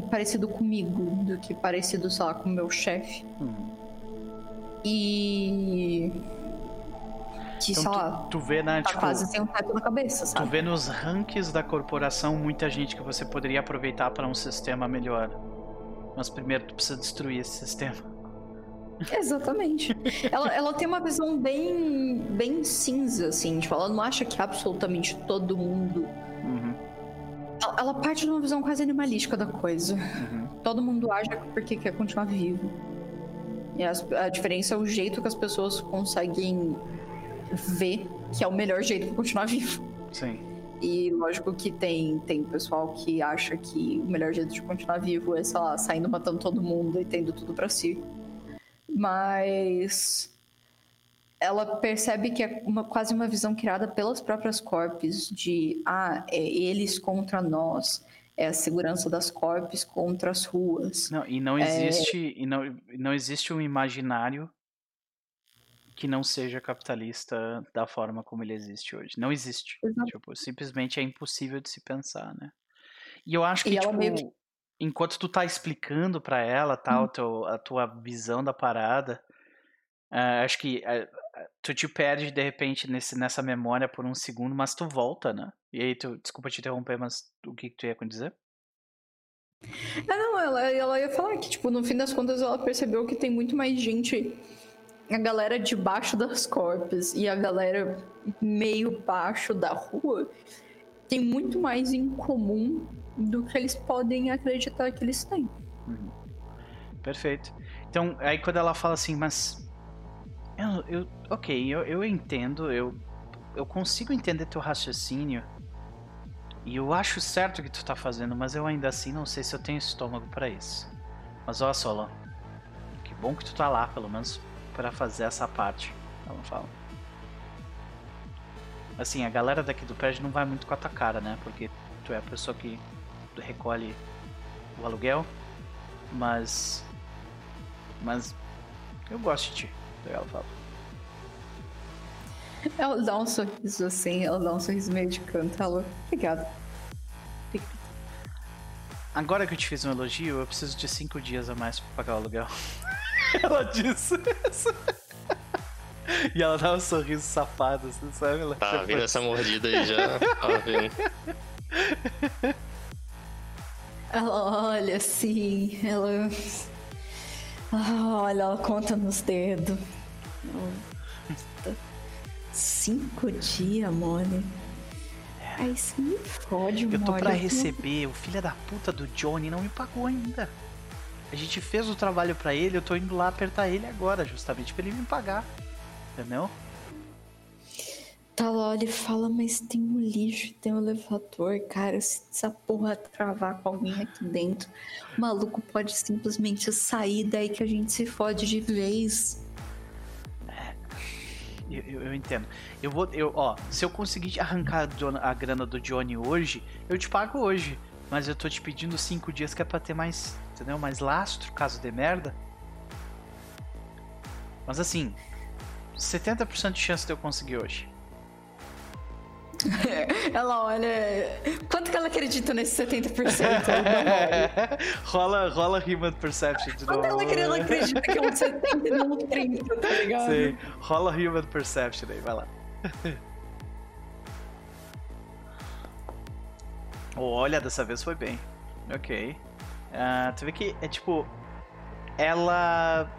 parecido comigo do que parecido, sei lá, com o meu chefe. Hum. E. Que, então, sei lá, tu, vê, né, tá tipo, quase sem um teto na cabeça, sabe? Tu vê nos rankings da corporação muita gente que você poderia aproveitar para um sistema melhor. Mas primeiro tu precisa destruir esse sistema. Exatamente. ela, ela tem uma visão bem, bem cinza, assim. Tipo, ela não acha que absolutamente todo mundo. Uhum. Ela, ela, parte de uma visão quase animalística da coisa. Uhum. Todo mundo age porque quer continuar vivo. E as, a diferença é o jeito que as pessoas conseguem ver que é o melhor jeito para continuar vivo. Sim. E lógico que tem, tem pessoal que acha que o melhor jeito de continuar vivo é, sei lá, saindo matando todo mundo e tendo tudo para si mas ela percebe que é uma, quase uma visão criada pelas próprias corpos de ah, é eles contra nós, é a segurança das corpos contra as ruas. Não, e não é existe é... e não, não existe um imaginário que não seja capitalista da forma como ele existe hoje. Não existe. Tipo, simplesmente é impossível de se pensar, né? E eu acho que, e tipo, meio enquanto tu tá explicando para ela, tal, hum. teu, a tua visão da parada, uh, acho que uh, tu te perde de repente nesse, nessa memória por um segundo, mas tu volta, né? E aí tu, desculpa te interromper, mas o que, que tu ia dizer? Ah, não, ela, ela ia falar que, tipo, no fim das contas ela percebeu que tem muito mais gente, a galera debaixo das corpos e a galera meio baixo da rua, tem muito mais em comum do que eles podem acreditar que eles têm. Uhum. Perfeito. Então, aí quando ela fala assim, mas. Eu, eu ok, eu, eu entendo, eu, eu consigo entender teu raciocínio. E eu acho certo o que tu tá fazendo, mas eu ainda assim não sei se eu tenho estômago para isso. Mas olha só, que bom que tu tá lá, pelo menos, para fazer essa parte. Ela fala. Assim, a galera daqui do prédio não vai muito com a tua cara, né? Porque tu é a pessoa que recolhe o aluguel, mas mas Eu gosto de ti. ela fala. Ela dá um sorriso assim, ela dá um sorriso meio de canto. Ela, obrigada. Agora que eu te fiz um elogio, eu preciso de cinco dias a mais pra pagar o aluguel. ela disse isso. E ela dá um sorriso safado, você sabe? Ela tá vindo essa mordida aí já. Tá vendo. Ela olha assim, ela. olha, ela conta nos dedos. Cinco dias, Mone. Aí você me fode, Eu tô pra receber, o filho da puta do Johnny não me pagou ainda. A gente fez o trabalho para ele, eu tô indo lá apertar ele agora, justamente pra ele me pagar. Entendeu? Tá lá, ele fala, mas tem um lixo, tem um elevador, cara. Se essa porra travar com alguém aqui dentro, o maluco pode simplesmente sair daí que a gente se fode de vez. É, eu, eu, eu, entendo. Eu vou, eu, ó, se eu conseguir arrancar a grana do Johnny hoje, eu te pago hoje. Mas eu tô te pedindo cinco dias que é pra ter mais, entendeu? Mais lastro, caso dê merda. Mas assim, 70% de chance de eu conseguir hoje. ela olha. Quanto que ela acredita nesse 70%? rola, rola Human Perception de novo. Quanto ela, ela acredita que é um 70 e não um 30, tá ligado? Sim, rola Human Perception aí, vai lá. Olha, dessa vez foi bem. Ok. Uh, tu vê que é tipo. Ela.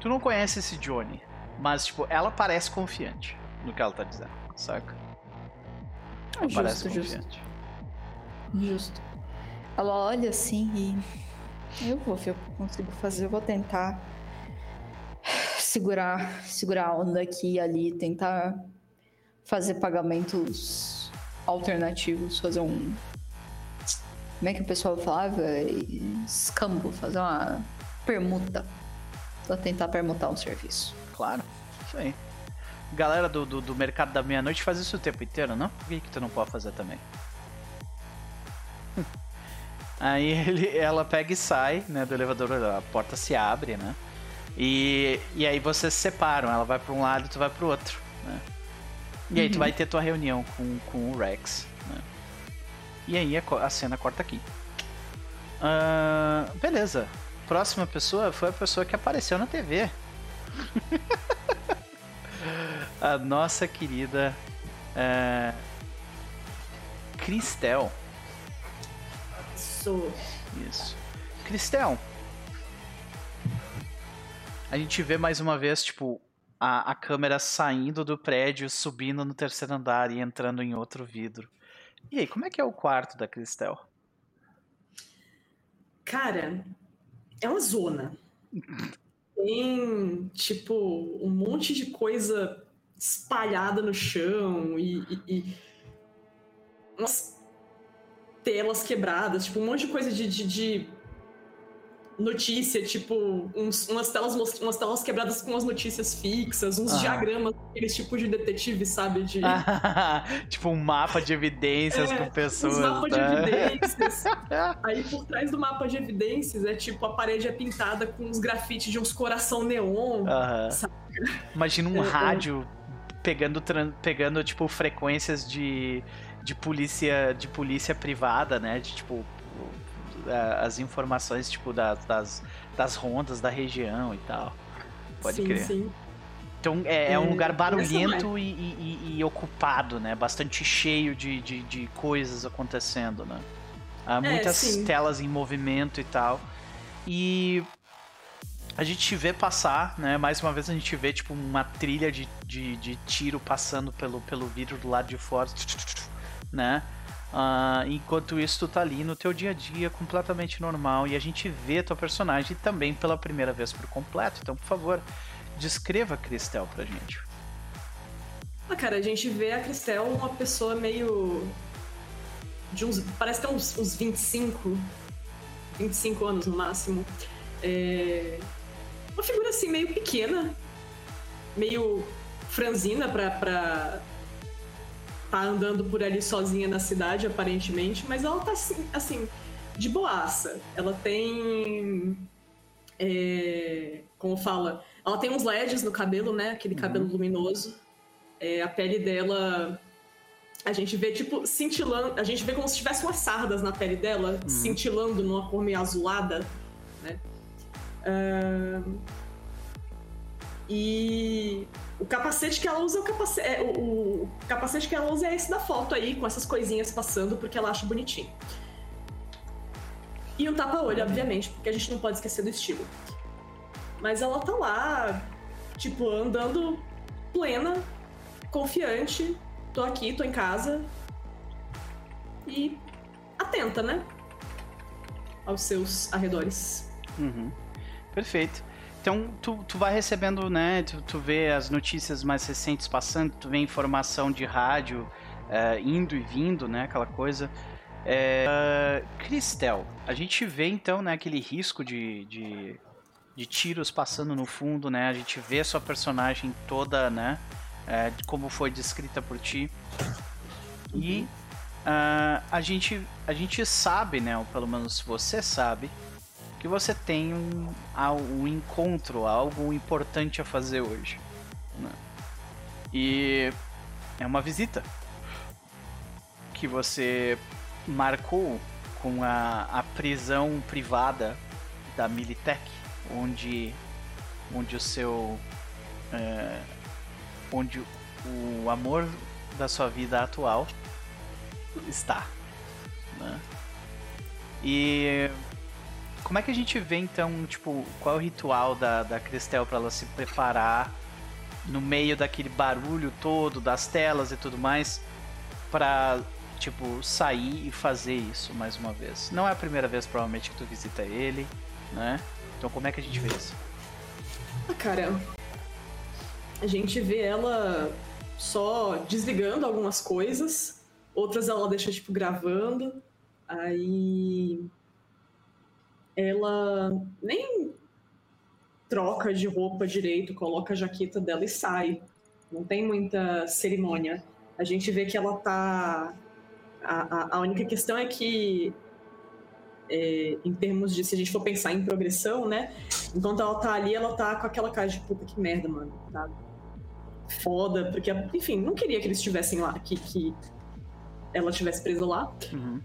Tu não conhece esse Johnny, mas tipo, ela parece confiante no que ela tá dizendo, saca? Ela justo, parece confiante. Justo. justo. Ela olha assim e. Eu vou ver o que eu consigo fazer, eu vou tentar segurar, segurar a onda aqui e ali, tentar fazer pagamentos alternativos, fazer um. Como é que o pessoal falava? Escambo, fazer uma permuta. Pra tentar permutar um serviço. Claro, isso aí galera do, do, do mercado da meia-noite faz isso o tempo inteiro, não? Por que, que tu não pode fazer também? Aí ele, ela pega e sai, né, do elevador, a porta se abre, né? E, e aí vocês se separam, ela vai para um lado e tu vai para o outro, né? E aí tu uhum. vai ter tua reunião com, com o Rex? E aí a, cena corta aqui. Uh, beleza. Próxima pessoa foi a pessoa que apareceu na TV. a nossa querida é, Cristel. Sou. Isso. Cristel. A gente vê mais uma vez, tipo, a, a câmera saindo do prédio, subindo no terceiro andar e entrando em outro vidro. E aí, como é que é o quarto da Cristel? Cara, é uma zona. Tem, tipo, um monte de coisa espalhada no chão e, e, e, umas telas quebradas, tipo, um monte de coisa de, de, de notícia, tipo, uns, umas, telas, umas telas quebradas com as notícias fixas, uns ah. diagramas, aqueles tipos de detetive, sabe? De... tipo um mapa de evidências é, com pessoas. Um mapa tá? de evidências. Aí por trás do mapa de evidências é tipo a parede é pintada com uns grafites de uns coração neon. Imagina um é, é. rádio pegando, pegando tipo, frequências de, de polícia de polícia privada, né? De tipo as informações tipo das, das, das rondas da região e tal. Pode sim, crer. Sim. Então é, é um é, lugar barulhento e, e, e, ocupado, né? Bastante cheio de, de, de coisas acontecendo, né? Há é, muitas é, telas em movimento e tal. E a gente vê passar, né? Mais uma vez a gente vê tipo uma trilha de, de, de tiro passando pelo, pelo vidro do lado de fora, né? Uh, enquanto isso, tu tá ali no teu dia a dia completamente normal e a gente vê tua personagem também pela primeira vez por completo. Então, por favor, descreva a Cristel pra gente. Ah, cara, a gente vê a Cristel uma pessoa meio. de uns. parece ter uns, uns 25. 25 anos no máximo. É, uma figura assim meio pequena, meio franzina pra, pra tá andando por ali sozinha na cidade, aparentemente, mas ela tá assim, assim de boaça. Ela tem é, como fala, ela tem uns LEDs no cabelo, né? Aquele cabelo uhum. luminoso. É, a pele dela. A gente vê, tipo, cintilando. A gente vê como se tivesse umas sardas na pele dela, uhum. cintilando numa cor meio azulada, né? Uh, e o capacete que ela usa é o capacete. É, o, o, capacete que ela usa é esse da foto aí, com essas coisinhas passando, porque ela acha bonitinho. E um tapa-olho, obviamente, porque a gente não pode esquecer do estilo. Mas ela tá lá, tipo, andando plena, confiante. Tô aqui, tô em casa. E atenta, né? Aos seus arredores. Uhum. Perfeito. Então, tu, tu vai recebendo, né? Tu, tu vê as notícias mais recentes passando, tu vê informação de rádio uh, indo e vindo, né? Aquela coisa. É, uh, Cristel, a gente vê então né, aquele risco de, de, de, tiros passando no fundo, né? A gente vê a sua personagem toda, né? É, como foi descrita por ti. E uh, a, gente, a gente sabe, né? Ou pelo menos você sabe, que você tem um, um encontro, algo importante a fazer hoje. Né? E é uma visita que você marcou com a, a prisão privada da Militech, onde, onde o seu. É, onde o amor da sua vida atual está. Né? E como é que a gente vê então, tipo, qual é o ritual da, da Cristel para ela se preparar no meio daquele barulho todo, das telas e tudo mais, para tipo, sair e fazer isso mais uma vez? Não é a primeira vez, provavelmente, que tu visita ele, né? Então como é que a gente vê isso? Ah, cara, a gente vê ela só desligando algumas coisas, outras ela deixa, tipo, gravando, aí ela nem troca de roupa direito, coloca a jaqueta dela e sai. Não tem muita cerimônia. A gente vê que ela tá. A, a, a única questão é que, é, em termos de se a gente for pensar em progressão, né? Enquanto ela tá ali, ela tá com aquela cara de puta que merda, mano. Tá foda, porque, enfim, não queria que eles estivessem lá, que, que ela estivesse presa lá. Uhum.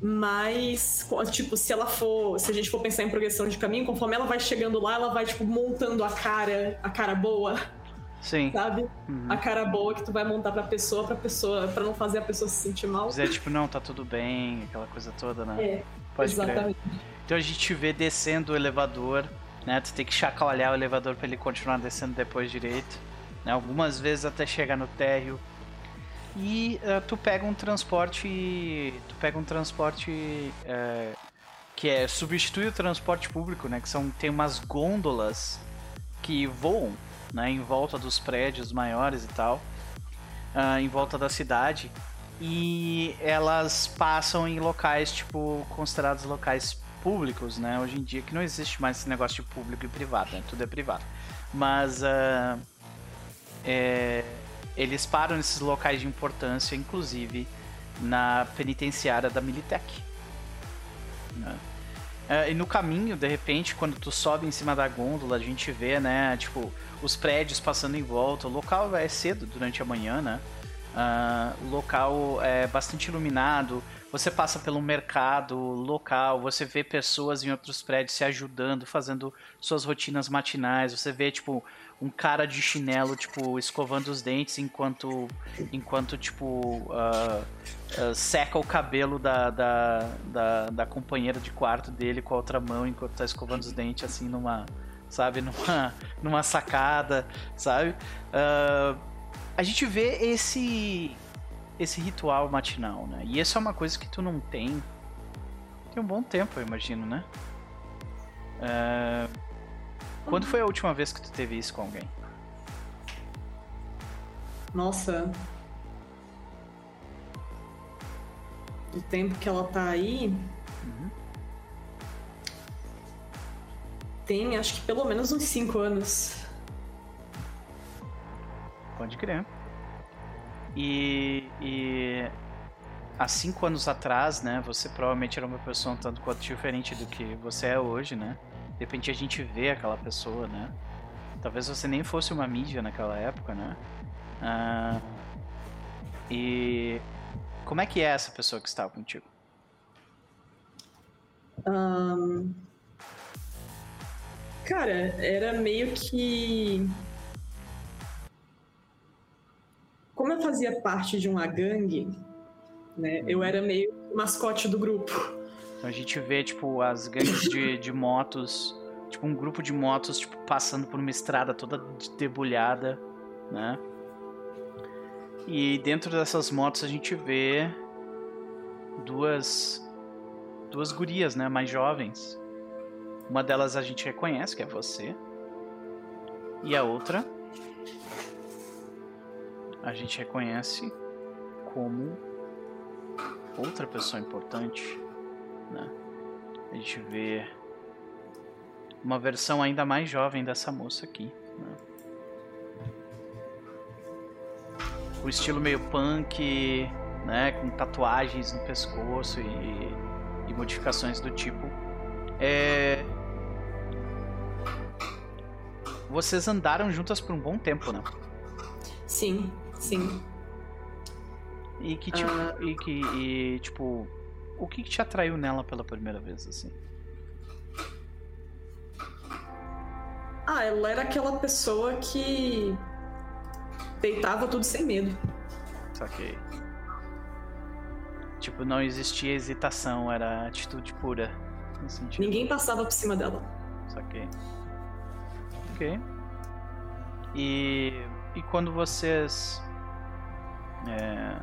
Mas, tipo, se ela for. Se a gente for pensar em progressão de caminho, conforme ela vai chegando lá, ela vai, tipo, montando a cara, a cara boa. Sim. Sabe? Uhum. A cara boa que tu vai montar pra pessoa, pra pessoa, pra não fazer a pessoa se sentir mal. Dizer, tipo, não, tá tudo bem, aquela coisa toda, né? É. Pode exatamente. Crer. Então a gente vê descendo o elevador, né? Tu tem que chacoalhar o elevador pra ele continuar descendo depois direito. Né? Algumas vezes até chegar no térreo e uh, tu pega um transporte. Tu pega um transporte. Uh, que é substitui o transporte público, né? Que são tem umas gôndolas que voam, né? Em volta dos prédios maiores e tal, uh, em volta da cidade e elas passam em locais tipo considerados locais públicos, né? Hoje em dia que não existe mais esse negócio de público e privado, né? Tudo é privado, mas uh, é, eles param nesses locais de importância, inclusive na penitenciária da Militech. Né? É, e no caminho, de repente, quando tu sobe em cima da gôndola, a gente vê, né, tipo, os prédios passando em volta. O local é cedo durante a manhã, né? Uh, o local é bastante iluminado. Você passa pelo mercado local, você vê pessoas em outros prédios se ajudando, fazendo suas rotinas matinais. Você vê, tipo, um cara de chinelo, tipo, escovando os dentes enquanto, enquanto tipo, uh, uh, seca o cabelo da, da, da, da, companheira de quarto dele com a outra mão enquanto tá escovando os dentes, assim, numa, sabe, numa, numa sacada, sabe? Uh, a gente vê esse, esse ritual matinal, né? E isso é uma coisa que tu não tem tem um bom tempo, eu imagino, né? Uh, quando foi a última vez que tu teve isso com alguém? Nossa. Do tempo que ela tá aí. Uhum. Tem, acho que pelo menos uns 5 anos. Pode crer. E, e há cinco anos atrás, né, você provavelmente era uma pessoa um tanto quanto diferente do que você é hoje, né? De repente a gente vê aquela pessoa, né? Talvez você nem fosse uma mídia naquela época, né? Uh, e como é que é essa pessoa que estava contigo? Um... Cara, era meio que. Como eu fazia parte de uma gangue, né? Eu era meio mascote do grupo. Então a gente vê, tipo, as gangues de, de motos, tipo, um grupo de motos, tipo, passando por uma estrada toda debulhada, né? E dentro dessas motos a gente vê duas duas gurias, né, mais jovens. Uma delas a gente reconhece, que é você. E a outra a gente reconhece como outra pessoa importante, né? A gente vê uma versão ainda mais jovem dessa moça aqui, né? O estilo meio punk, né, com tatuagens no pescoço e, e modificações do tipo. É... Vocês andaram juntas por um bom tempo, né? Sim, sim. E que tipo, uh... e que e, tipo, o que, que te atraiu nela pela primeira vez assim? Ah, ela era aquela pessoa que deitava tudo sem medo. Saquei. Tipo, não existia hesitação, era atitude pura. Ninguém passava por cima dela. Saquei. Ok. E, e quando vocês. É,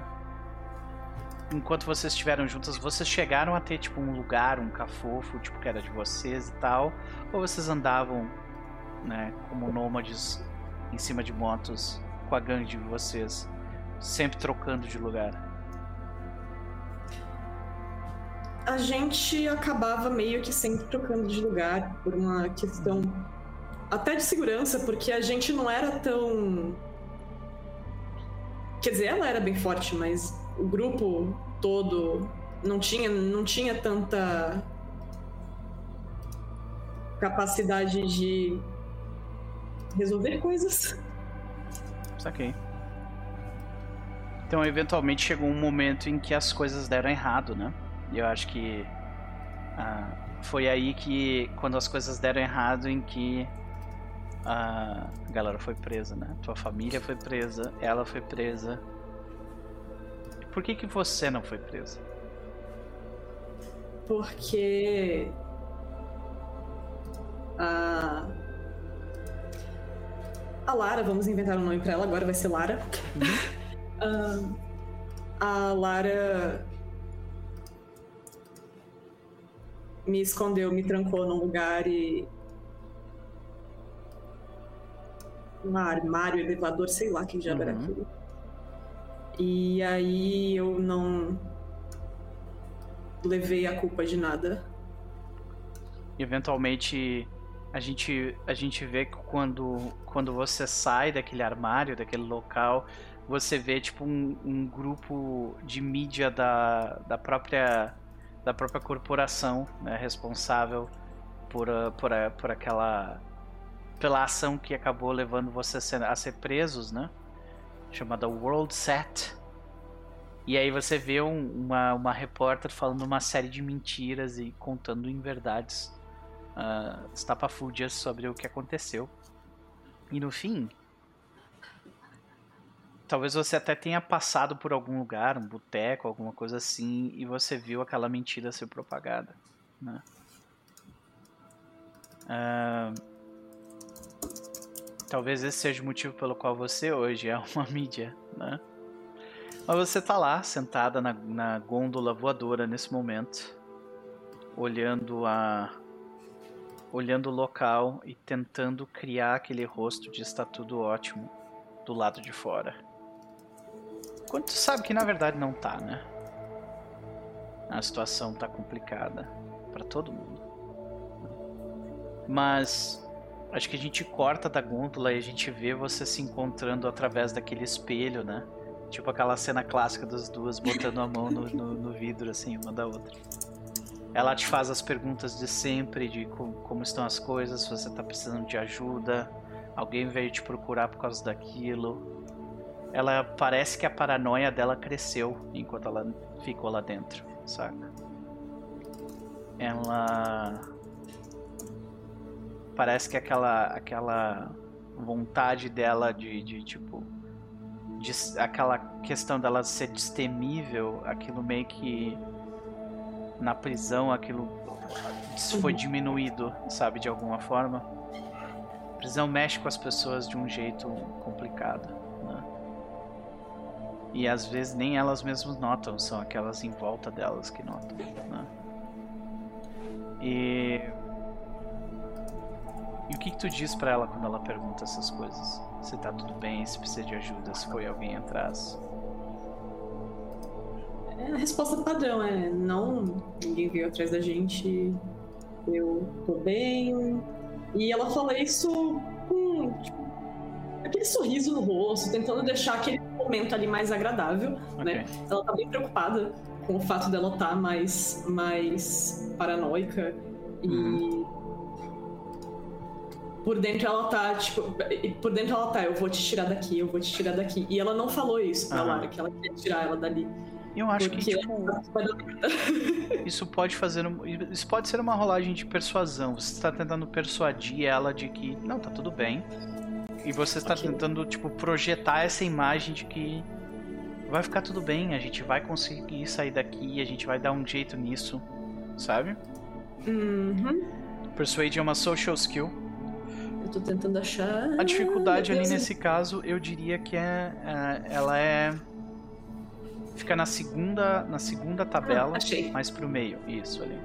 enquanto vocês estiveram juntas, vocês chegaram a ter tipo um lugar, um cafofo, tipo que era de vocês e tal? Ou vocês andavam, né, como nômades em cima de motos com a gangue de vocês, sempre trocando de lugar? a gente acabava meio que sempre trocando de lugar por uma questão até de segurança, porque a gente não era tão. Quer dizer, ela era bem forte, mas o grupo todo não tinha, não tinha tanta capacidade de resolver coisas. Saquei. Então, eventualmente chegou um momento em que as coisas deram errado, né? E eu acho que ah, foi aí que, quando as coisas deram errado, em que a galera foi presa, né? Tua família foi presa, ela foi presa. Por que que você não foi presa? Porque a a Lara, vamos inventar um nome para ela agora, vai ser Lara. Uhum. a Lara me escondeu, me trancou num lugar e. Um armário, elevador, sei lá que já uhum. era aquilo. E aí eu não levei a culpa de nada. Eventualmente a gente a gente vê que quando quando você sai daquele armário, daquele local, você vê tipo um, um grupo de mídia da, da própria da própria corporação né, responsável por, uh, por, uh, por aquela pela ação que acabou levando você a ser, a ser presos, né? Chamada World Set. E aí você vê um, uma, uma repórter falando uma série de mentiras e contando inverdades uh, estapafúrdias sobre o que aconteceu. E no fim, talvez você até tenha passado por algum lugar, um boteco, alguma coisa assim, e você viu aquela mentira ser propagada, né? Uh, talvez esse seja o motivo pelo qual você hoje é uma mídia, né? Mas você tá lá, sentada na, na gôndola voadora nesse momento, olhando a olhando o local e tentando criar aquele rosto de está tudo ótimo do lado de fora. Quando tu sabe que na verdade não tá, né? A situação tá complicada para todo mundo. Mas acho que a gente corta da gôndola e a gente vê você se encontrando através daquele espelho, né? Tipo aquela cena clássica das duas botando a mão no, no, no vidro, assim, uma da outra. Ela te faz as perguntas de sempre, de como, como estão as coisas, se você tá precisando de ajuda, alguém veio te procurar por causa daquilo. Ela parece que a paranoia dela cresceu enquanto ela ficou lá dentro, saca? Ela parece que aquela aquela vontade dela de, de tipo de, aquela questão dela ser destemível, aquilo meio que na prisão aquilo foi uhum. diminuído, sabe, de alguma forma. A prisão mexe com as pessoas de um jeito complicado, né? E às vezes nem elas mesmas notam, são aquelas em volta delas que notam, né? E e o que, que tu diz para ela quando ela pergunta essas coisas? Se tá tudo bem, se precisa de ajuda, se foi alguém atrás? É, a resposta padrão é não, ninguém veio atrás da gente, eu tô bem. E ela fala isso com tipo, aquele sorriso no rosto, tentando deixar aquele momento ali mais agradável, né? okay. né? Ela tá bem preocupada com o fato dela estar tá mais, mais paranoica e uhum por dentro ela tá, tipo, por dentro ela tá, eu vou te tirar daqui, eu vou te tirar daqui. E ela não falou isso pra Lara, que ela queria tirar ela dali. Eu acho que tipo, isso pode fazer isso pode ser uma rolagem de persuasão. Você está tentando persuadir ela de que não tá tudo bem e você está okay. tentando tipo projetar essa imagem de que vai ficar tudo bem, a gente vai conseguir sair daqui, a gente vai dar um jeito nisso, sabe? Uhum. Persuade é uma social skill eu tô tentando achar. A dificuldade ali nesse caso, eu diria que é, é, ela é fica na segunda na segunda tabela, ah, achei. mais pro meio. Isso ali.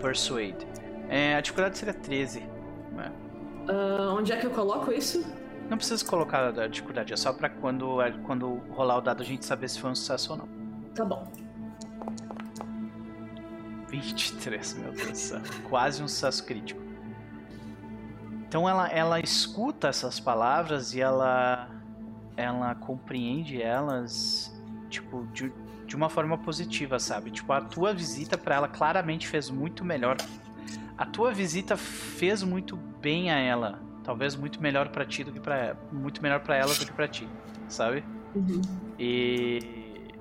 Persuade. É, a dificuldade seria 13. Né? Uh, onde é que eu coloco isso? Não precisa colocar a dificuldade, é só pra quando, quando rolar o dado a gente saber se foi um sucesso ou não. Tá bom. 23, meu Deus do céu. Quase um sucesso crítico. Então ela, ela escuta essas palavras e ela ela compreende elas tipo de, de uma forma positiva, sabe? Tipo a tua visita para ela claramente fez muito melhor. A tua visita fez muito bem a ela, talvez muito melhor para ti do que para muito melhor para ela do que para ti, sabe? Uhum. E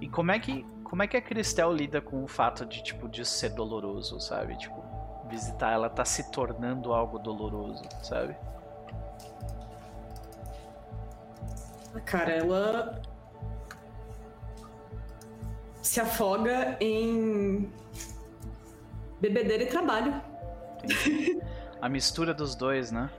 e como é que como é que a Cristel lida com o fato de tipo de ser doloroso, sabe? Tipo visitar ela tá se tornando algo doloroso, sabe? Cara, ela se afoga em bebedeira e trabalho. A mistura dos dois, né?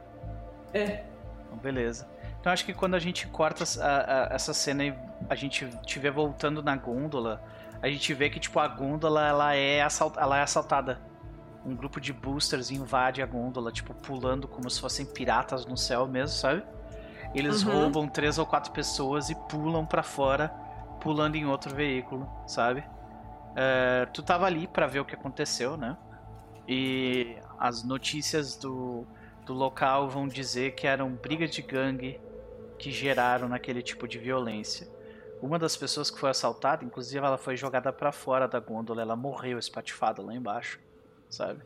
É. Então, beleza. Então acho que quando a gente corta a, a, essa cena e a gente estiver voltando na gôndola, a gente vê que tipo a gôndola ela é, assalt, ela é assaltada um grupo de boosters invade a gôndola, tipo, pulando como se fossem piratas no céu mesmo, sabe? Eles uhum. roubam três ou quatro pessoas e pulam para fora, pulando em outro veículo, sabe? É, tu tava ali para ver o que aconteceu, né? E as notícias do, do local vão dizer que eram brigas de gangue que geraram naquele tipo de violência. Uma das pessoas que foi assaltada, inclusive, ela foi jogada para fora da gôndola, ela morreu espatifada lá embaixo sabe?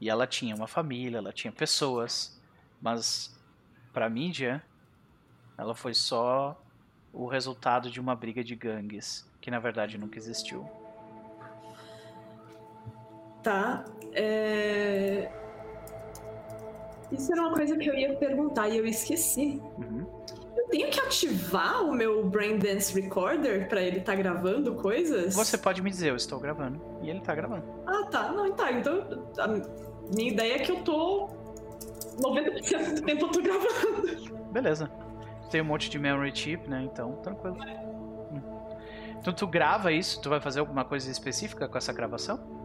E ela tinha uma família, ela tinha pessoas, mas pra mídia, ela foi só o resultado de uma briga de gangues, que na verdade nunca existiu. Tá. É... Isso era uma coisa que eu ia perguntar e eu esqueci. Uhum tenho que ativar o meu Brain Dance Recorder para ele estar tá gravando coisas? Você pode me dizer, eu estou gravando. E ele está gravando. Ah, tá. Não, tá. Então, a minha ideia é que eu tô. 90% do tempo eu tô gravando. Beleza. Tem um monte de memory chip, né? Então, tranquilo. Hum. Então, tu grava isso? Tu vai fazer alguma coisa específica com essa gravação?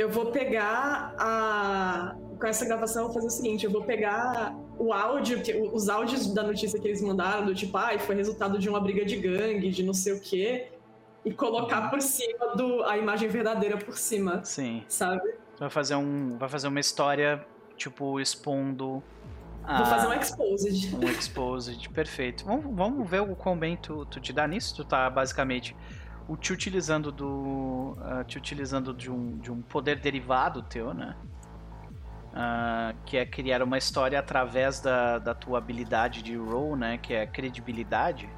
Eu vou pegar a. Com essa gravação, eu vou fazer o seguinte: eu vou pegar o áudio, os áudios da notícia que eles mandaram, do tipo, ah, foi resultado de uma briga de gangue, de não sei o quê, e colocar uhum. por cima do a imagem verdadeira por cima. Sim. Sabe? Vai fazer um, vai fazer uma história tipo expondo. Vou fazer um exposed. Um exposed, perfeito. Vamos, vamos ver o quão bem tu, tu te dá nisso. Tu tá basicamente o te utilizando do. Uh, te utilizando de um, de um poder derivado teu, né? Uh, que é criar uma história através da, da tua habilidade de role, né? Que é credibilidade,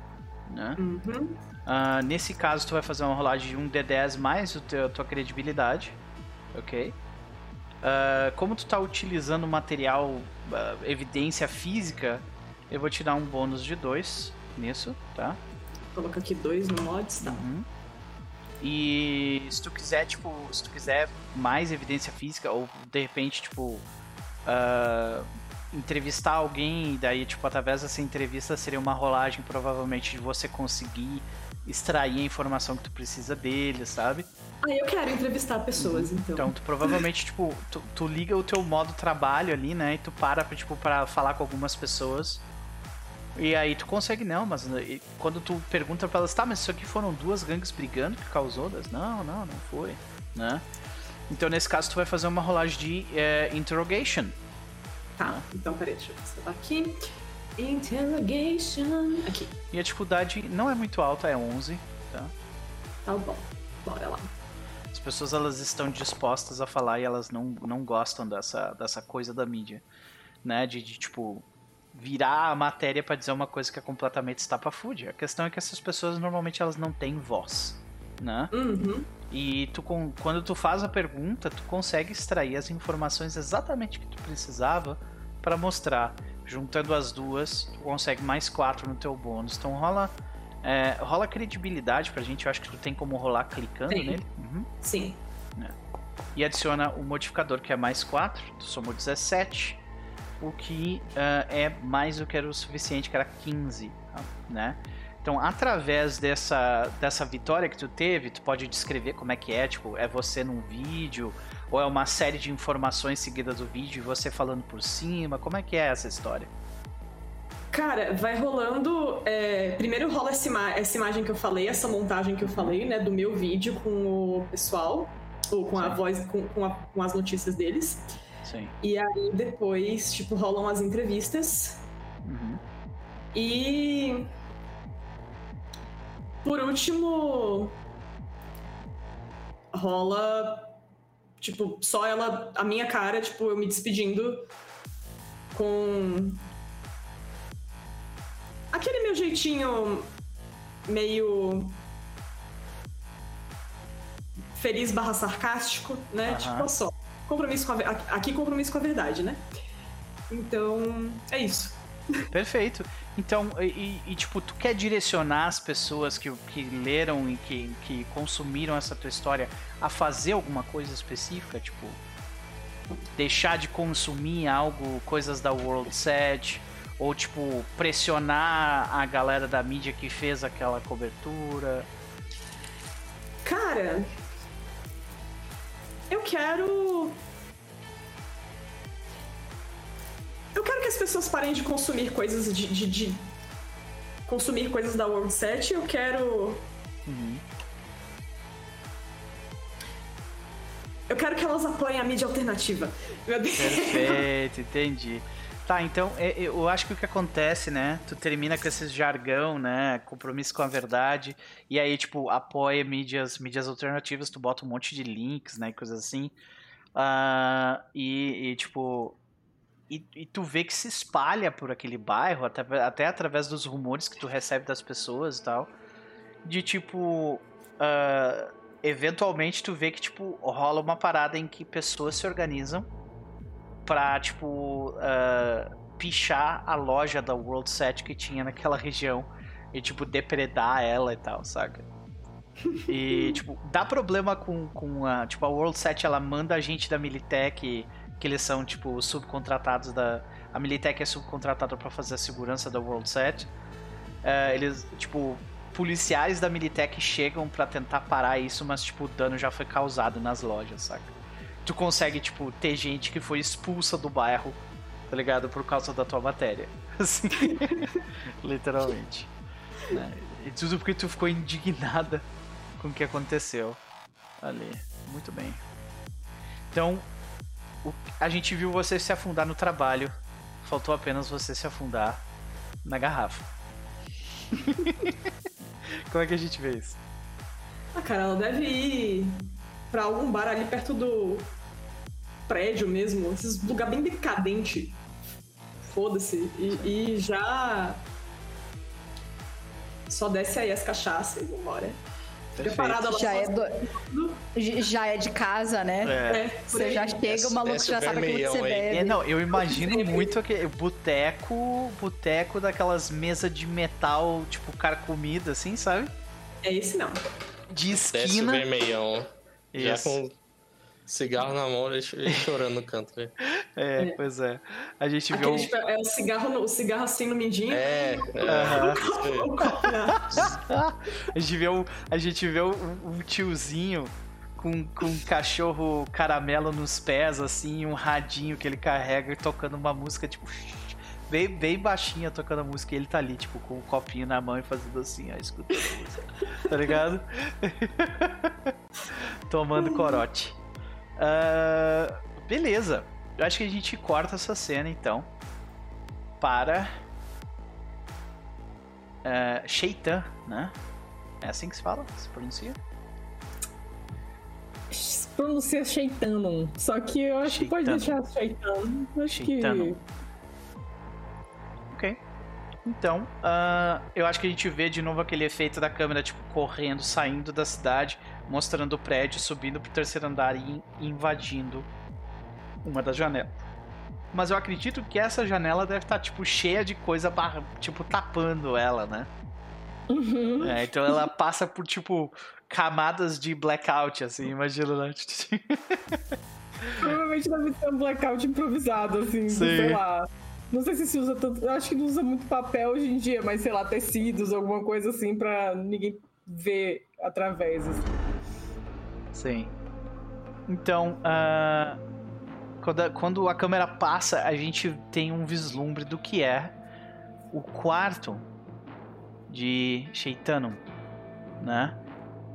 né? Uhum. Uh, nesse caso, tu vai fazer uma rolagem de um D10 mais a tua credibilidade, ok? Como tu tá utilizando material, evidência física, eu vou te dar um bônus de 2 nisso, tá? Coloca aqui dois no mods, tá? Uhum. E se tu quiser, tipo, se tu quiser mais evidência física, ou de repente, tipo, uh, entrevistar alguém, e daí, tipo, através dessa entrevista seria uma rolagem provavelmente de você conseguir extrair a informação que tu precisa dele, sabe? Ah, eu quero entrevistar pessoas, então. Então, tu provavelmente, tipo, tu, tu liga o teu modo trabalho ali, né? E tu para, tipo, pra falar com algumas pessoas e aí tu consegue não, mas quando tu pergunta pra elas, tá, mas isso aqui foram duas gangues brigando que causou? Das? Não, não, não foi, né? Então nesse caso tu vai fazer uma rolagem de é, interrogation. Tá, né? então peraí, deixa eu ver aqui. Interrogation. Aqui. E a dificuldade não é muito alta, é 11, tá? Tá bom, bora lá. As pessoas elas estão dispostas a falar e elas não, não gostam dessa, dessa coisa da mídia, né? De, de tipo, virar a matéria para dizer uma coisa que é completamente estapafúrdia. A questão é que essas pessoas normalmente elas não têm voz, né? Uhum. E tu, quando tu faz a pergunta, tu consegue extrair as informações exatamente que tu precisava para mostrar. Juntando as duas, tu consegue mais quatro no teu bônus. Então rola, é, rola credibilidade pra gente. Eu acho que tu tem como rolar clicando Sim. nele. Uhum. Sim. É. E adiciona o modificador que é mais 4, tu somou 17 o que uh, é mais do que era o suficiente, que era 15, né? Então, através dessa, dessa vitória que tu teve, tu pode descrever como é que é, tipo, é você num vídeo, ou é uma série de informações seguidas do vídeo e você falando por cima, como é que é essa história? Cara, vai rolando. É, primeiro rola essa, ima essa, imagem que eu falei, essa montagem que eu falei, né, do meu vídeo com o pessoal, ou com Sim. a voz, com, com, a, com as notícias deles. Sim. E aí depois, tipo, rolam as entrevistas. Uhum. E. Por último. Rola. Tipo, só ela. A minha cara, tipo, eu me despedindo com. Aquele meu jeitinho meio feliz barra sarcástico, né? Uhum. Tipo, só compromisso com a, aqui compromisso com a verdade, né? Então, é isso. Perfeito. Então, e, e, tipo, tu quer direcionar as pessoas que, que leram e que, que consumiram essa tua história a fazer alguma coisa específica? Tipo, deixar de consumir algo, coisas da World Set, ou tipo, pressionar a galera da mídia que fez aquela cobertura? Cara, eu quero. Eu quero que as pessoas parem de consumir coisas de. de, de... consumir coisas da World Set. Eu quero. Uhum. Eu quero que elas apoiem a mídia alternativa. Meu Deus. Perfeito, entendi. Tá, então é, eu acho que o que acontece, né? Tu termina com esse jargão, né? Compromisso com a verdade. E aí, tipo, apoia mídias, mídias alternativas, tu bota um monte de links, né? Coisas assim. Uh, e, e, tipo. E, e, tu vê que se espalha por aquele bairro, até, até através dos rumores que tu recebe das pessoas e tal. De tipo. Uh, eventualmente tu vê que, tipo, rola uma parada em que pessoas se organizam pra, tipo, uh, pichar a loja da World Set que tinha naquela região e, tipo, depredar ela e tal, saca? E, tipo, dá problema com, com a. Tipo, a World Set ela manda a gente da Militech, que eles são, tipo, subcontratados da. A Militech é subcontratada para fazer a segurança da World Set. Uh, eles, tipo, policiais da Militech chegam para tentar parar isso, mas, tipo, o dano já foi causado nas lojas, saca? Tu consegue, tipo, ter gente que foi expulsa do bairro, tá ligado? Por causa da tua matéria. Assim. Literalmente. Né? E tudo porque tu ficou indignada com o que aconteceu ali. Muito bem. Então, o... a gente viu você se afundar no trabalho. Faltou apenas você se afundar na garrafa. Como é que a gente vê isso? Ah, cara, ela deve ir pra algum bar ali perto do prédio mesmo, esses lugar bem decadente. Foda-se. E, e já. Só desce aí as cachaças e vambora. Preparada ela já é, do... já é de casa, né? É. é você já chega, o maluco já sabe aquilo que você bebe. É, não, eu imagino muito aquele boteco, boteco daquelas mesas de metal, tipo, carcomida, assim, sabe? É esse não. De esquina. Desce o vermelhão. Já com cigarro na mão e chorando no canto. É, é, pois é. A gente Aquele, viu. Tipo, é o cigarro, o cigarro assim no mindinho. É. a gente vê, um, a gente vê um, um tiozinho com, com um cachorro caramelo nos pés, assim, um radinho que ele carrega tocando uma música, tipo. Bem, bem baixinha tocando a música e ele tá ali, tipo, com o um copinho na mão e fazendo assim, ó, escutando a música. Tá ligado? Tomando corote. Uh, beleza. Eu acho que a gente corta essa cena então para uh, Sheitan, né? É assim que se fala? Se pronuncia? Se pronuncia Sheitanon. Só que eu acho que pode deixar Sheitan. Acho Sheitano. que. Então, uh, eu acho que a gente vê de novo aquele efeito da câmera, tipo, correndo, saindo da cidade, mostrando o prédio, subindo pro terceiro andar e invadindo uma das janelas. Mas eu acredito que essa janela deve estar, tá, tipo, cheia de coisa, tipo, tapando ela, né? Uhum. É, então ela passa por, tipo, camadas de blackout, assim, imagina, né? Provavelmente deve ser um blackout improvisado, assim, Sim. sei lá. Não sei se se usa tanto. Acho que não usa muito papel hoje em dia, mas sei lá, tecidos, alguma coisa assim, pra ninguém ver através. Assim. Sim. Então, uh, quando a, quando a câmera passa, a gente tem um vislumbre do que é o quarto de Sheitano, né?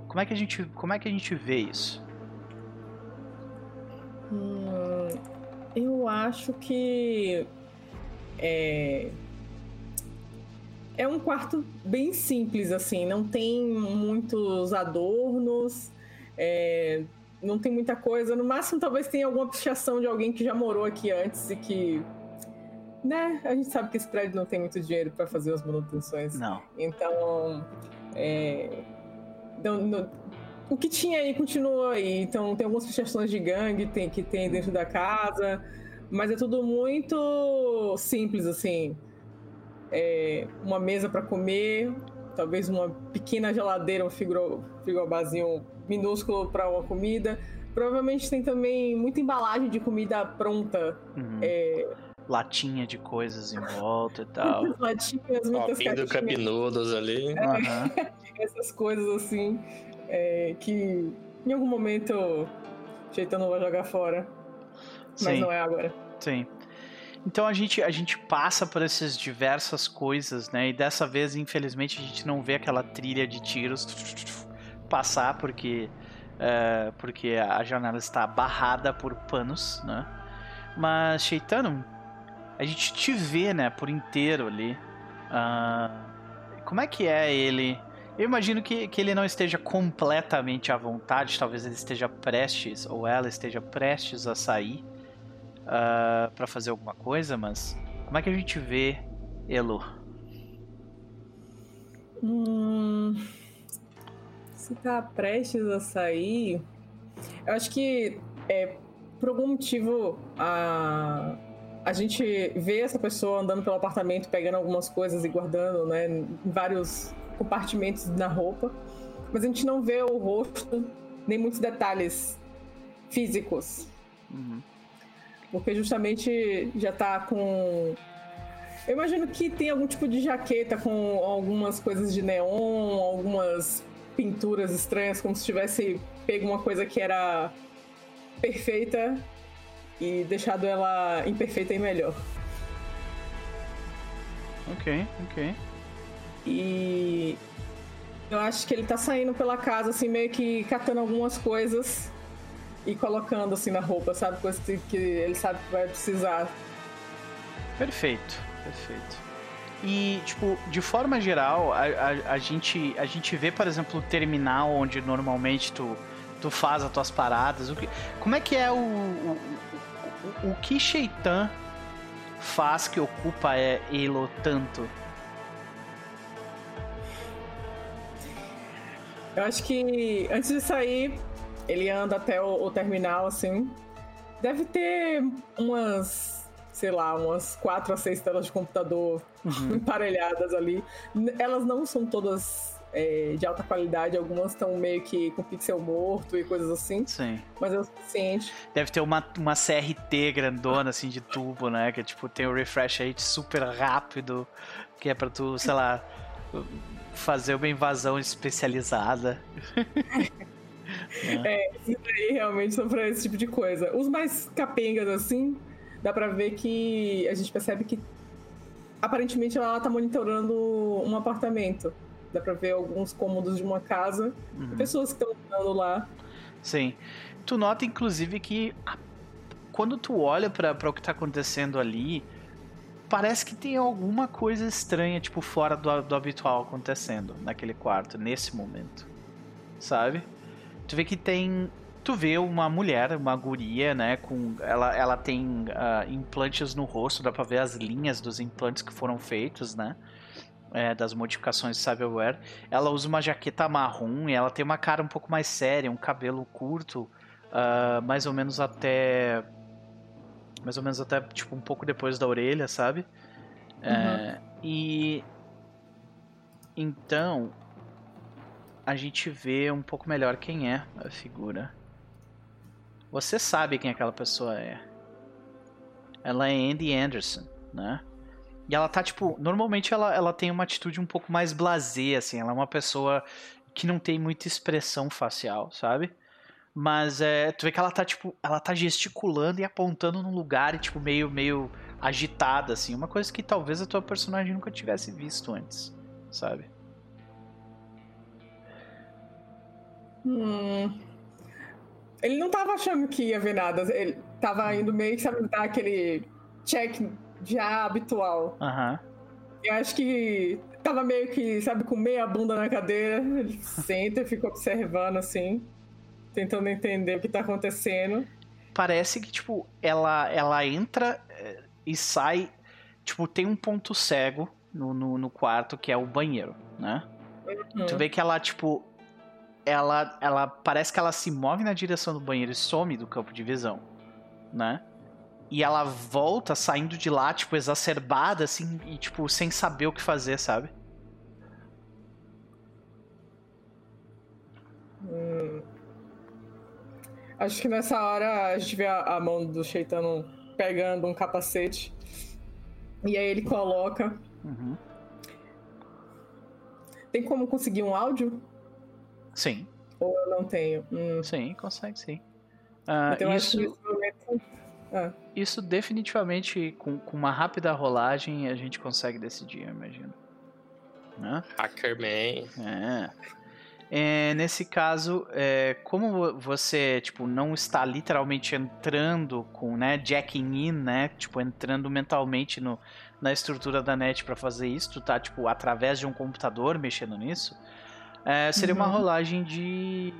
Como é que a gente, como é que a gente vê isso? Hum, eu acho que é, é um quarto bem simples assim, não tem muitos adornos, é, não tem muita coisa. No máximo, talvez tenha alguma pichação de alguém que já morou aqui antes e que. Né? A gente sabe que esse prédio não tem muito dinheiro para fazer as manutenções. Não. Então. É... Não, não... O que tinha aí continua aí. Então, tem algumas pichações de gangue tem, que tem dentro da casa. Mas é tudo muito simples, assim. É... Uma mesa para comer, talvez uma pequena geladeira, um frigobarzinho minúsculo para uma comida. Provavelmente tem também muita embalagem de comida pronta. Uhum. É... Latinha de coisas em volta e tal. Latinhas, muitas Copinho do capinudos ali. É, uhum. Essas coisas assim é, que em algum momento o Cheitão vai jogar fora. Mas Sim. não é agora. Sim. Então a gente, a gente passa por essas diversas coisas, né? E dessa vez, infelizmente, a gente não vê aquela trilha de tiros passar porque é, porque a janela está barrada por panos, né? Mas Sheitano, a gente te vê, né, por inteiro ali. Uh, como é que é ele? Eu imagino que, que ele não esteja completamente à vontade, talvez ele esteja prestes, ou ela esteja prestes a sair uh, ah, para fazer alguma coisa, mas como é que a gente vê Elo? Hum, se tá prestes a sair, eu acho que é, por algum motivo a, a gente vê essa pessoa andando pelo apartamento, pegando algumas coisas e guardando, né, em vários compartimentos na roupa, mas a gente não vê o rosto nem muitos detalhes físicos. Uhum. Porque justamente já tá com. Eu imagino que tem algum tipo de jaqueta com algumas coisas de neon, algumas pinturas estranhas, como se tivesse pego uma coisa que era perfeita e deixado ela imperfeita e melhor. Ok, ok. E eu acho que ele tá saindo pela casa, assim, meio que catando algumas coisas e colocando assim na roupa, sabe? Coisa que ele sabe que vai precisar. Perfeito, perfeito. E, tipo, de forma geral, a, a, a, gente, a gente vê, por exemplo, o terminal onde normalmente tu, tu faz as tuas paradas. O que, como é que é o. O, o, o que Shaitan faz que ocupa é Elo tanto? Eu acho que antes de sair, ele anda até o, o terminal, assim. Deve ter umas, sei lá, umas quatro a seis telas de computador uhum. emparelhadas ali. Elas não são todas é, de alta qualidade, algumas estão meio que com pixel morto e coisas assim. Sim. Mas é o suficiente. Deve ter uma, uma CRT grandona, assim, de tubo, né? Que tipo, tem o refresh rate super rápido, que é pra tu, sei lá fazer uma invasão especializada. é, isso aí realmente são pra esse tipo de coisa. Os mais capengas, assim, dá pra ver que a gente percebe que aparentemente ela tá monitorando um apartamento. Dá pra ver alguns cômodos de uma casa uhum. pessoas que estão andando lá. Sim. Tu nota, inclusive, que quando tu olha para o que tá acontecendo ali, parece que tem alguma coisa estranha, tipo, fora do, do habitual acontecendo naquele quarto, nesse momento. Sabe? Tu vê que tem. Tu vê uma mulher, uma guria, né? Com, ela, ela tem uh, implantes no rosto, dá pra ver as linhas dos implantes que foram feitos, né? É, das modificações de cyberware. Ela usa uma jaqueta marrom e ela tem uma cara um pouco mais séria, um cabelo curto, uh, mais ou menos até mais ou menos até tipo um pouco depois da orelha, sabe? É, uhum. É, e então a gente vê um pouco melhor quem é a figura. Você sabe quem aquela pessoa é. Ela é Andy Anderson, né? E ela tá, tipo, normalmente ela, ela tem uma atitude um pouco mais blasé, assim. Ela é uma pessoa que não tem muita expressão facial, sabe? Mas é, tu vê que ela tá, tipo, ela tá gesticulando e apontando num lugar tipo, meio, meio agitada, assim. Uma coisa que talvez a tua personagem nunca tivesse visto antes, sabe? Hum. Ele não tava achando que ia ver nada. Ele tava indo meio que, sabe, dar aquele check já habitual. Aham. Uhum. Eu acho que tava meio que, sabe, com meia bunda na cadeira. Ele senta e fica observando, assim tentando entender o que tá acontecendo. Parece que, tipo, ela, ela entra eh, e sai. Tipo, tem um ponto cego no, no, no quarto que é o banheiro, né? Uhum. Tu vê que ela, tipo. Ela, ela parece que ela se move na direção do banheiro e some do campo de visão, né? E ela volta saindo de lá, tipo, exacerbada, assim, e, tipo, sem saber o que fazer, sabe? Hum. Acho que nessa hora a gente vê a, a mão do Sheitano pegando um capacete. E aí ele coloca. Uhum. Tem como conseguir um áudio? Sim. Ou eu não tenho? Hum. Sim, consegue sim. Uh, então, isso, momento... ah. isso definitivamente, com, com, uma rápida rolagem, a gente consegue decidir, eu imagino. Né? Hackerman. É. É, nesse caso, é, como você tipo não está literalmente entrando com, né, jacking in, né, tipo entrando mentalmente no, na estrutura da net para fazer isso, tu tá tipo através de um computador mexendo nisso, é, seria uhum. uma rolagem de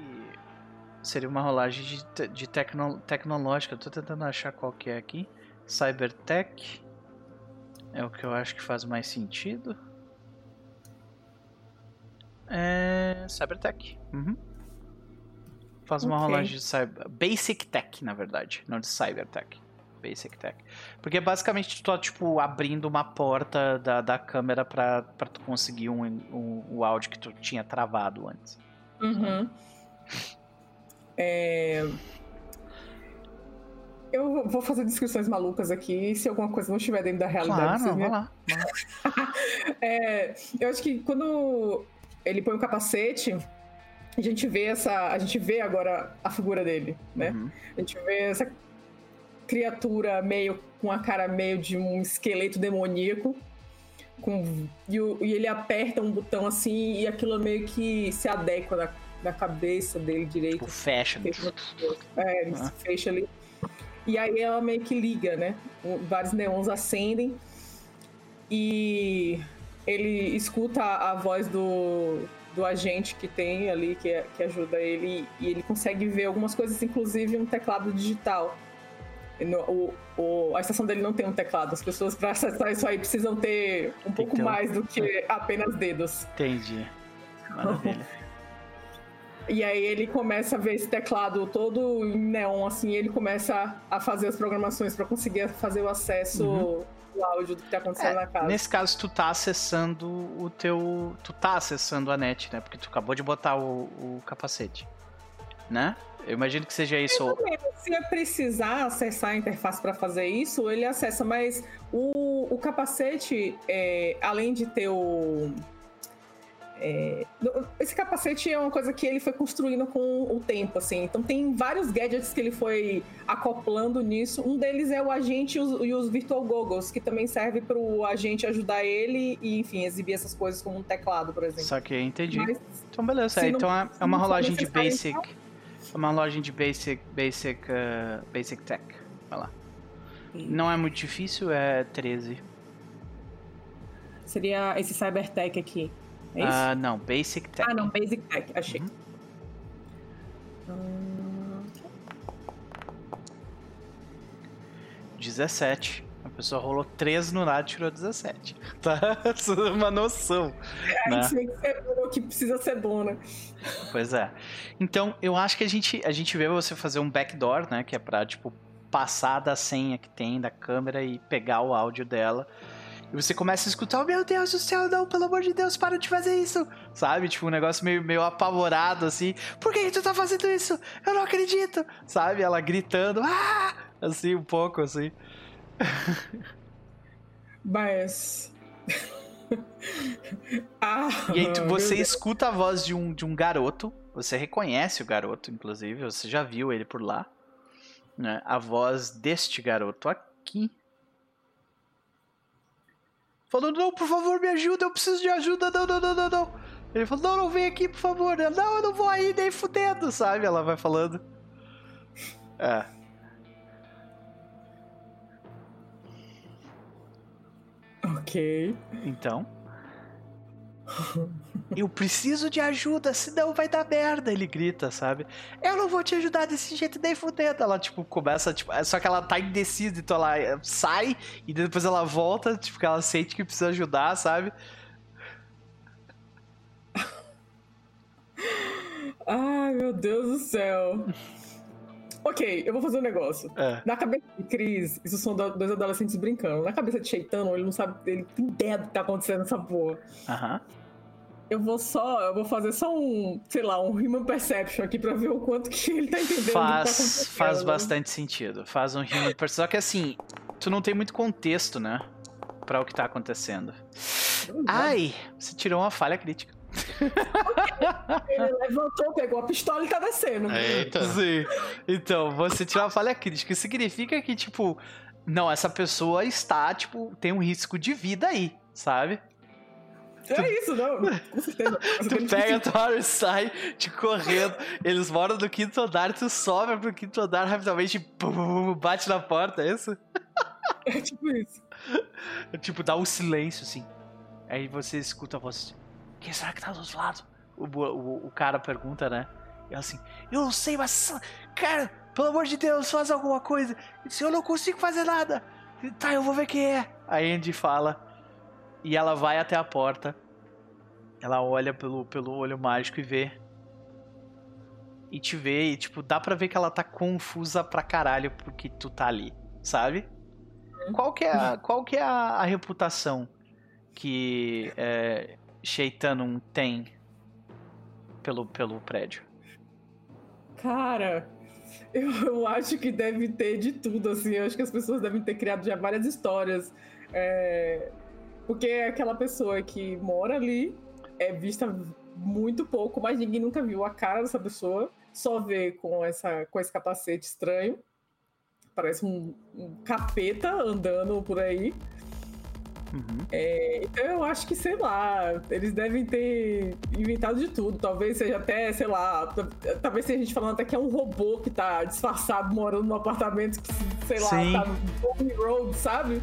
seria uma rolagem de, de tecno, tecnológica. Eu tô tentando achar qual que é aqui. Cybertech é o que eu acho que faz mais sentido. É. Cybertech. Uhum. Faz uma okay. rolagem de cyber... Basic Tech, na verdade, não de Cybertech. Basic Tech. Porque basicamente tu tá, tipo, abrindo uma porta da, da câmera pra, pra tu conseguir um, um, o áudio que tu tinha travado antes. Uhum. É... Eu vou fazer descrições malucas aqui, se alguma coisa não estiver dentro da realidade. Claro, vai lá. é, eu acho que quando ele põe o capacete, a gente vê essa. A gente vê agora a figura dele, né? Uhum. A gente vê essa criatura meio com a cara meio de um esqueleto demoníaco. Com, e, o, e ele aperta um botão assim e aquilo meio que se adequa na, na cabeça dele direito. Tipo, fecha. É, ele se fecha ali. E aí ela meio que liga, né? Vários neons acendem. e ele escuta a voz do, do agente que tem ali, que, que ajuda ele, e ele consegue ver algumas coisas, inclusive um teclado digital. O, o, a estação dele não tem um teclado. As pessoas, para acessar isso aí, precisam ter um pouco então... mais do que apenas dedos. Entendi. Maravilha. E aí ele começa a ver esse teclado todo em neon, assim, ele começa a fazer as programações para conseguir fazer o acesso uhum. do áudio do que tá acontecendo é, na casa. Nesse caso, tu tá acessando o teu. Tu tá acessando a net, né? Porque tu acabou de botar o, o capacete. Né? Eu imagino que seja isso. Se é precisar acessar a interface para fazer isso, ele acessa, mas o, o capacete, é, além de ter o é, esse capacete é uma coisa que ele foi construindo com o tempo, assim. Então tem vários gadgets que ele foi acoplando nisso. Um deles é o agente e os, e os Virtual Goggles, que também serve para o agente ajudar ele e, enfim, exibir essas coisas como um teclado, por exemplo. Só que entendi. Mas, então beleza, é, então é, é uma rolagem de basic. Então... Uma rolagem de basic, basic, uh, basic tech. Vai lá. Não é muito difícil, é 13. Seria esse Cybertech aqui. É isso? Uh, não, Basic Tech. Ah, não, Basic Tech, achei. Uhum. Hum... 17. A pessoa rolou 3 no lado e tirou 17. Tá? Isso é uma noção. É, né? que, ser bom, que precisa ser bom, né? Pois é. Então, eu acho que a gente, a gente vê você fazer um backdoor, né? Que é pra, tipo, passar da senha que tem da câmera e pegar o áudio dela e você começa a escutar, oh, meu Deus do céu, não, pelo amor de Deus, para de fazer isso. Sabe? Tipo, um negócio meio, meio apavorado, assim. Por que, que tu tá fazendo isso? Eu não acredito. Sabe? Ela gritando, ah! Assim, um pouco, assim. Mas... ah, e aí tu, você escuta a voz de um, de um garoto. Você reconhece o garoto, inclusive. Você já viu ele por lá. Né? A voz deste garoto aqui Falando, não, por favor, me ajuda, eu preciso de ajuda, não, não, não, não, não. Ele falou, não, não, vem aqui, por favor. não, eu não vou aí, nem fudendo, sabe? Ela vai falando. É. Ok. Então. Eu preciso de ajuda, senão vai dar merda, ele grita, sabe? Eu não vou te ajudar desse jeito nem fudendo. Ela, tipo, começa, tipo, é só que ela tá indecisa, então ela eh, sai e depois ela volta, tipo, que ela sente que precisa ajudar, sabe? Ai, meu Deus do céu. Ok, eu vou fazer um negócio. É. Na cabeça de Cris, isso são dois adolescentes brincando. Na cabeça de Cheitano, ele não sabe, ele tem ideia do que tá acontecendo nessa porra. Aham. Eu vou só, eu vou fazer só um, sei lá, um human perception aqui pra ver o quanto que ele tá entendendo. Faz, tá faz bastante sentido. Faz um human perception. Só que assim, tu não tem muito contexto, né? Pra o que tá acontecendo. Ai, você tirou uma falha crítica. Ele levantou, pegou a pistola e tá descendo. Eita. Sim. Então, você tirou uma falha crítica. Isso significa que, tipo, não, essa pessoa está, tipo, tem um risco de vida aí, sabe? É isso, não. Com certeza. tu pega tua arma e sai te correndo. Eles moram no quinto andar, tu sobe pro quinto andar rapidamente e bate na porta, é isso? É tipo isso. Tipo, dá um silêncio assim. Aí você escuta a voz. Quem será que tá do outro lado? O, o, o cara pergunta, né? E ela assim, eu não sei, mas. Cara, pelo amor de Deus, faz alguma coisa. Se eu não consigo fazer nada. Tá, eu vou ver quem é. A Andy fala. E ela vai até a porta. Ela olha pelo, pelo olho mágico e vê. E te vê, e tipo, dá pra ver que ela tá confusa pra caralho porque tu tá ali, sabe? Qual que é a, qual que é a, a reputação que é, Sheitanum tem pelo, pelo prédio? Cara, eu, eu, acho que deve ter de tudo, assim. Eu acho que as pessoas devem ter criado já várias histórias. É, porque é aquela pessoa que mora ali, é vista muito pouco, mas ninguém nunca viu a cara dessa pessoa, só vê com, essa, com esse capacete estranho. Parece um, um capeta andando por aí. Uhum. É, então eu acho que, sei lá, eles devem ter inventado de tudo. Talvez seja até, sei lá, talvez seja a gente falando até que é um robô que tá disfarçado morando no apartamento que, sei lá, Sim. tá no road, sabe?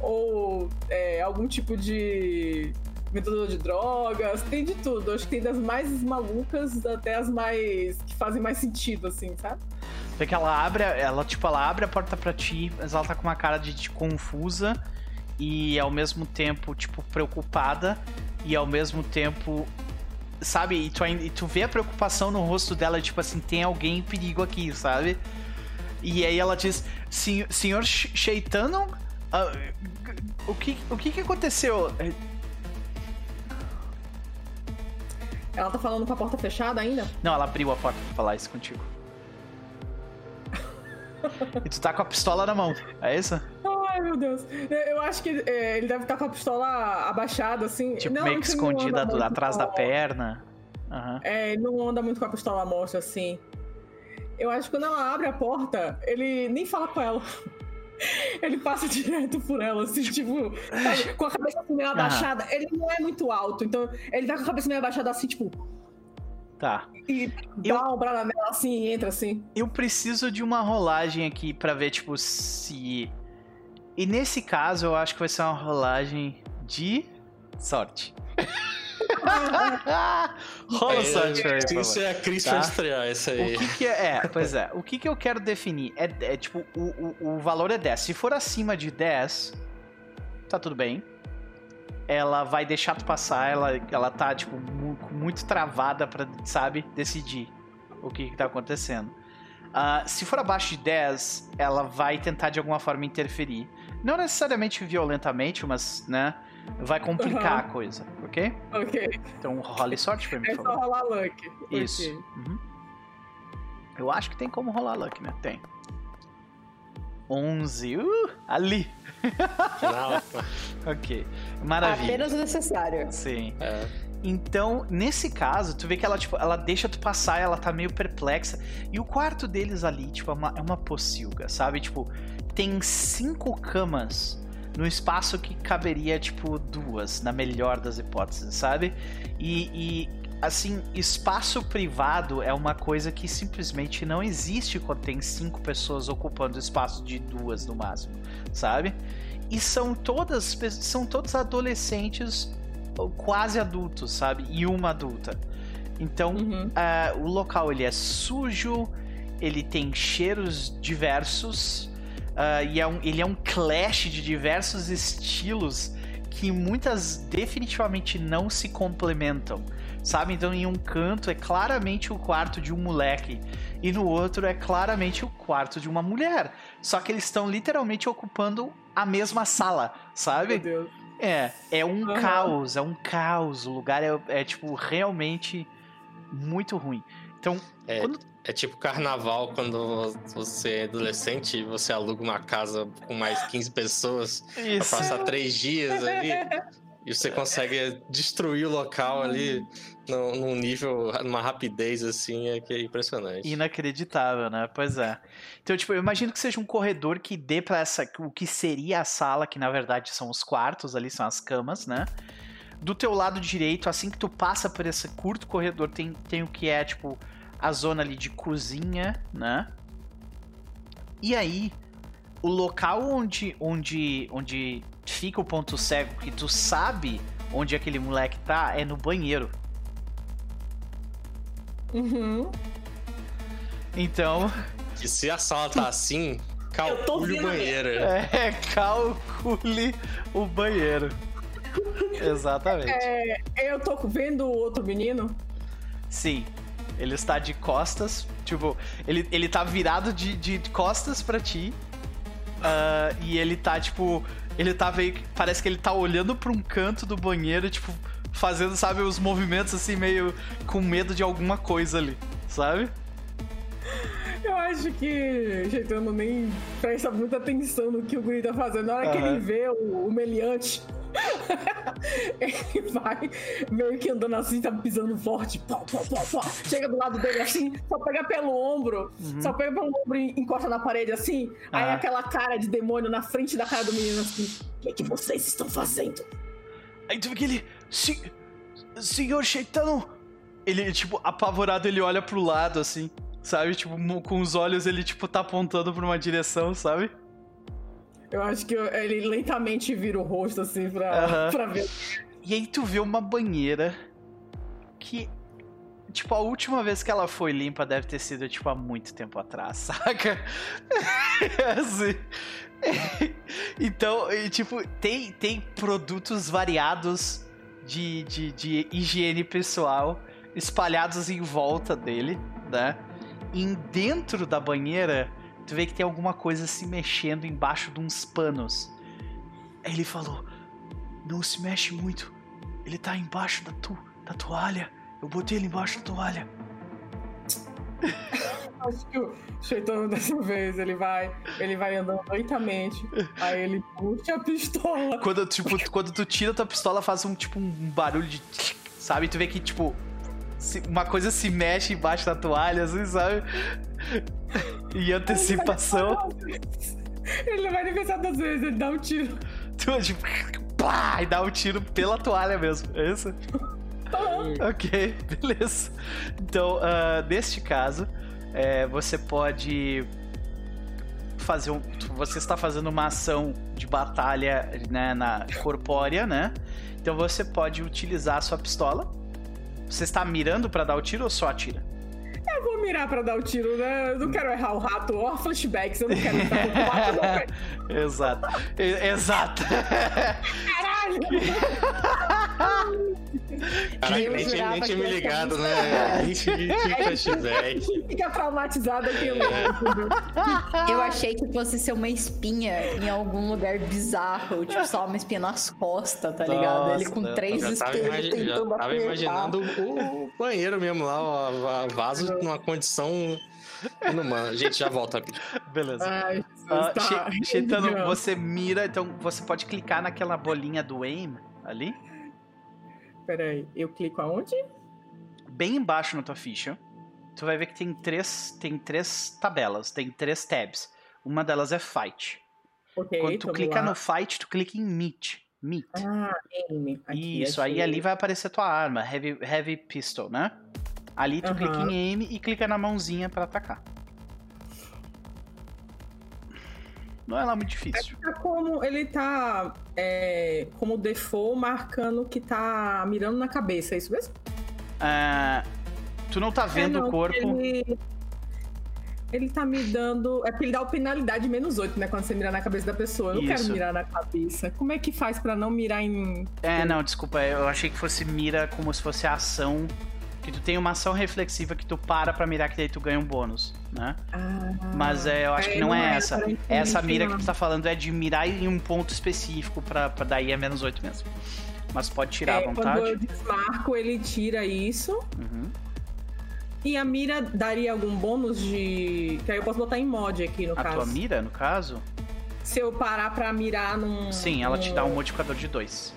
Ou é, algum tipo de vendedor de drogas, tem de tudo. Acho que tem das mais malucas até as mais que fazem mais sentido, assim, sabe? Vê que ela abre, ela tipo, ela abre a porta para ti, mas ela tá com uma cara de, de confusa e ao mesmo tempo, tipo, preocupada e ao mesmo tempo sabe? E tu, e tu vê a preocupação no rosto dela, tipo assim, tem alguém em perigo aqui, sabe? E aí ela diz, senhor Sheitanon, uh, o, que, o que que aconteceu? Ela tá falando com a porta fechada ainda? Não, ela abriu a porta pra falar isso contigo. e tu tá com a pistola na mão, é isso? Ai, meu Deus. Eu acho que é, ele deve estar com a pistola abaixada, assim. Tipo, não, meio que escondida do, atrás da perna. Uhum. É, ele não anda muito com a pistola mostra, assim. Eu acho que quando ela abre a porta, ele nem fala com ela. Ele passa direto por ela, assim, tipo, sabe, com a cabeça assim meio abaixada. Ele não é muito alto, então ele tá com a cabeça meio abaixada assim, tipo. Tá. E dá eu... uma ombrada nela assim e entra assim. Eu preciso de uma rolagem aqui para ver, tipo, se. E nesse caso, eu acho que vai ser uma rolagem de sorte. Rola é, sorte pra mim, Isso é a Cris tá? estrear, isso aí. O que, que é, é, pois é, o que, que eu quero definir é, é tipo, o, o, o valor é 10. Se for acima de 10, tá tudo bem. Ela vai deixar tu passar, ela, ela tá, tipo, muito, muito travada pra, sabe, decidir o que, que tá acontecendo. Uh, se for abaixo de 10, ela vai tentar de alguma forma interferir. Não necessariamente violentamente, mas, né? vai complicar uhum. a coisa, ok? Ok. Então role sorte pra mim, é por favor. É só rolar luck. Isso. Okay. Uhum. Eu acho que tem como rolar luck, né? Tem. 11. Uh, ali. ok. Maravilha. Apenas o necessário. Sim. É. Então, nesse caso, tu vê que ela, tipo, ela deixa tu passar, ela tá meio perplexa. E o quarto deles ali, tipo, é uma, é uma pocilga, sabe? Tipo, tem cinco camas no espaço que caberia, tipo, duas, na melhor das hipóteses, sabe? E, e, assim, espaço privado é uma coisa que simplesmente não existe quando tem cinco pessoas ocupando espaço de duas no máximo, sabe? E são todas, são todos adolescentes quase adultos, sabe? E uma adulta. Então, uhum. uh, o local ele é sujo, ele tem cheiros diversos, Uh, e é um, ele é um clash de diversos estilos que muitas definitivamente não se complementam, sabe? Então, em um canto é claramente o quarto de um moleque e no outro é claramente o quarto de uma mulher. Só que eles estão literalmente ocupando a mesma sala, sabe? Meu Deus. É, é um uhum. caos, é um caos. O lugar é, é tipo realmente muito ruim. Então, é, quando... é tipo carnaval quando você é adolescente e você aluga uma casa com mais 15 pessoas Isso. pra passar três dias ali. e você consegue destruir o local ali num nível, numa rapidez assim, é que é impressionante. Inacreditável, né? Pois é. Então, tipo, eu imagino que seja um corredor que dê para essa o que seria a sala, que na verdade são os quartos ali, são as camas, né? Do teu lado direito, assim que tu passa por esse curto corredor, tem, tem o que é, tipo, a zona ali de cozinha, né? E aí, o local onde, onde, onde fica o ponto cego, que tu sabe onde aquele moleque tá, é no banheiro. Uhum. Então. Que se a sala tá assim, calcule o banheiro. É, calcule o banheiro. Exatamente. É, eu tô vendo o outro menino? Sim. Ele está de costas, tipo, ele, ele tá virado de, de costas para ti. Uh, e ele tá, tipo, ele tá meio. Parece que ele tá olhando pra um canto do banheiro, tipo, fazendo, sabe, os movimentos assim, meio com medo de alguma coisa ali, sabe? Eu acho que Jeitano nem presta muita atenção no que o Guri tá fazendo. Na hora uhum. que ele vê o, o meliante ele vai meio que andando assim, tá pisando forte. Pó, pó, pó, pó. Chega do lado dele assim, só pega pelo ombro. Uhum. Só pega pelo ombro e encosta na parede assim. Ah. Aí aquela cara de demônio na frente da cara do menino assim. O que, é que vocês estão fazendo? Aí tu vê que ele. Senhor Sheitano! Ele, tipo, apavorado, ele olha pro lado assim. Sabe? Tipo, com os olhos ele, tipo, tá apontando pra uma direção, sabe? Eu acho que ele lentamente vira o rosto, assim, pra, pra ver. E aí tu vê uma banheira que. Tipo, a última vez que ela foi limpa deve ter sido, tipo, há muito tempo atrás, saca? assim. então, e, tipo, tem, tem produtos variados de, de, de higiene pessoal espalhados em volta dele, né? E dentro da banheira, tu vê que tem alguma coisa se mexendo embaixo de uns panos. Aí ele falou: Não se mexe muito. Ele tá embaixo da, tu, da toalha. Eu botei ele embaixo da toalha. Acho que o Cheitão dessa vez ele vai, ele vai andando lentamente. Aí ele puxa a pistola. Quando, tipo, quando tu tira tua pistola, faz um tipo um barulho de. Sabe? Tu vê que, tipo, uma coisa se mexe embaixo da toalha, assim, sabe? E antecipação. Ele não vai nem pensar duas vezes, ele dá um tiro. Tu, tipo, pá, e dá um tiro pela toalha mesmo, é isso? Uhum. Ok, beleza. Então, uh, neste caso, é, você pode fazer um. Você está fazendo uma ação de batalha né, na corpórea, né? Então você pode utilizar a sua pistola você está mirando para dar o tiro ou só atira? Eu vou mirar pra dar o tiro, né? Eu não quero errar o rato. Ó, flashbacks, eu não quero com o rato, não, velho. Exato. Exato. Caralho! Caralho, nem tinha, nem tinha me ligado, né? Nem tinha flashback. Fica traumatizado aqui, é. Eu achei que fosse ser uma espinha em algum lugar bizarro, tipo só uma espinha nas costas, tá ligado? Nossa, Ele com três espelhos tentando Já tava imaginando o banheiro mesmo lá, o vaso numa condição inumana. Gente, já volta rapidinho. Beleza. Ai, uh, tá. Cheitano, você mira, então você pode clicar naquela bolinha do aim ali. Peraí, eu clico aonde? Bem embaixo na tua ficha. Tu vai ver que tem três, tem três tabelas, tem três tabs. Uma delas é Fight. Okay, Quando tu clica lá. no Fight, tu clica em Meet. Meet. Ah, aim. Aqui, Isso, achei. aí ali vai aparecer tua arma, Heavy, heavy Pistol, né? Ali tu uh -huh. clica em aim e clica na mãozinha para atacar. Não é lá muito difícil. É como ele tá é, como default marcando que tá mirando na cabeça, é isso mesmo? É, tu não tá vendo é, não, o corpo. Ele, ele tá me dando. É porque ele dá o penalidade menos 8, né? Quando você mira na cabeça da pessoa. Eu não quero mirar na cabeça. Como é que faz para não mirar em. É, não, desculpa. Eu achei que fosse mira como se fosse a ação que tu tem uma ação reflexiva que tu para pra mirar que daí tu ganha um bônus, né? Ah, Mas é, eu acho é, que não, não é, é essa. Essa mira que tu tá falando é de mirar em um ponto específico pra, pra daí é menos 8 mesmo. Mas pode tirar é, à vontade. Quando eu desmarco, ele tira isso. Uhum. E a mira daria algum bônus de. Que aí eu posso botar em mod aqui, no a caso. A tua mira, no caso? Se eu parar pra mirar num. Sim, ela te dá um modificador de 2.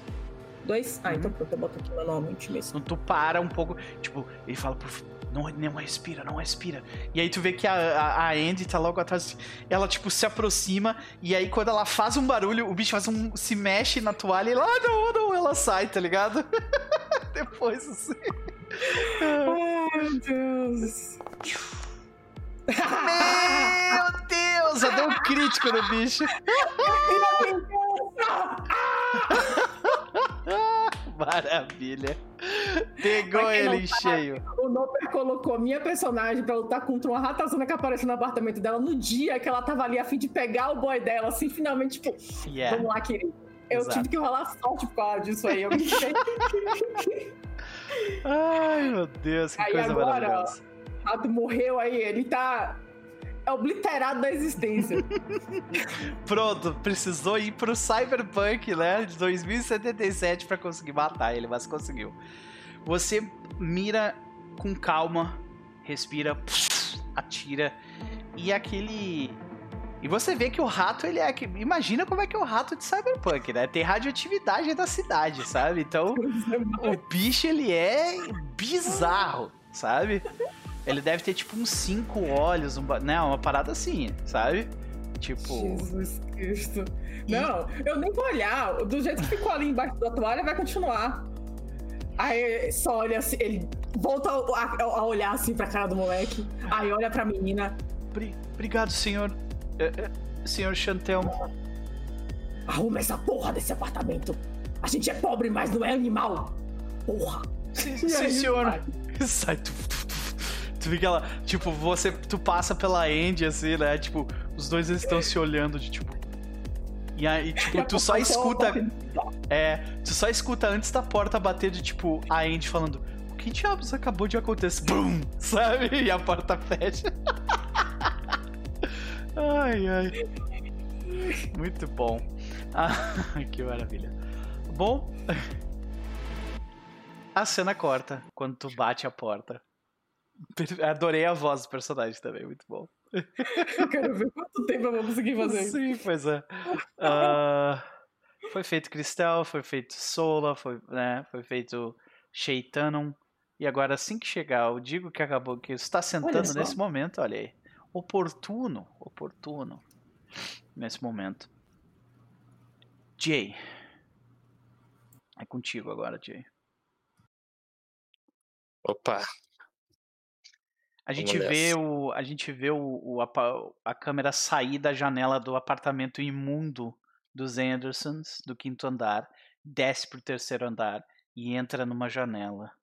Dois? Ah, então pronto, eu boto aqui manualmente mesmo. Então tu para um pouco, tipo, ele fala, não, não respira, não respira. E aí tu vê que a, a, a Andy tá logo atrás, ela, tipo, se aproxima, e aí quando ela faz um barulho, o bicho faz um, se mexe na toalha, e ela, ah, não, não, ela sai, tá ligado? Depois, assim. Ai, meu Deus. Meu Deus, eu dei um crítico no bicho. Maravilha. Pegou ele em cheio. O Noper colocou minha personagem pra lutar contra uma ratazana que apareceu no apartamento dela no dia que ela tava ali a fim de pegar o boy dela, assim, finalmente, tipo, yeah. vamos lá, querido. Eu Exato. tive que rolar sorte por causa disso aí. Eu me Ai, meu Deus, que aí coisa agora, maravilhosa. O rato morreu aí, ele tá é obliterado da existência. Pronto, precisou ir pro Cyberpunk, né? De 2077 para conseguir matar ele, mas conseguiu. Você mira com calma, respira, atira e aquele E você vê que o rato, ele é. Imagina como é que é o rato de Cyberpunk, né? Tem radioatividade da cidade, sabe? Então, o bicho, ele é bizarro, sabe? Ele deve ter, tipo, uns cinco olhos, um, né? Uma parada assim, sabe? Tipo. Jesus Cristo. Não, eu nem vou olhar. Do jeito que ficou ali embaixo da toalha, vai continuar. Aí só olha assim, ele volta a, a olhar assim pra cara do moleque. Aí olha pra menina. Obrigado, senhor. É, é, senhor Chantel. Arruma essa porra desse apartamento. A gente é pobre, mas não é animal. Porra. Sim, sim senhor. Sai, tu, tu, tu fica lá, tipo, você, tu passa pela Andy, assim, né? Tipo, os dois estão se olhando de tipo. E aí, tipo, tu só escuta. É, tu só escuta antes da porta bater de tipo, a Andy falando: O que diabos acabou de acontecer? Bum! Sabe? E a porta fecha. ai, ai. Muito bom. Ah, que maravilha. Bom. A cena corta quando tu bate a porta. Adorei a voz do personagem também, muito bom. Eu quero ver quanto tempo eu vou conseguir fazer isso. Sim, pois é. Uh, foi feito Cristal, foi feito Sola, foi, né, foi feito Sheitanon. E agora, assim que chegar, eu digo que acabou, que está sentando nesse momento, olha aí. Oportuno, oportuno. Nesse momento. Jay. É contigo agora, Jay. Opa, a gente vê o a gente vê o, o a, a, câmera sair da janela do apartamento imundo dos Andersons do quinto andar, desce pro terceiro andar e entra numa janela,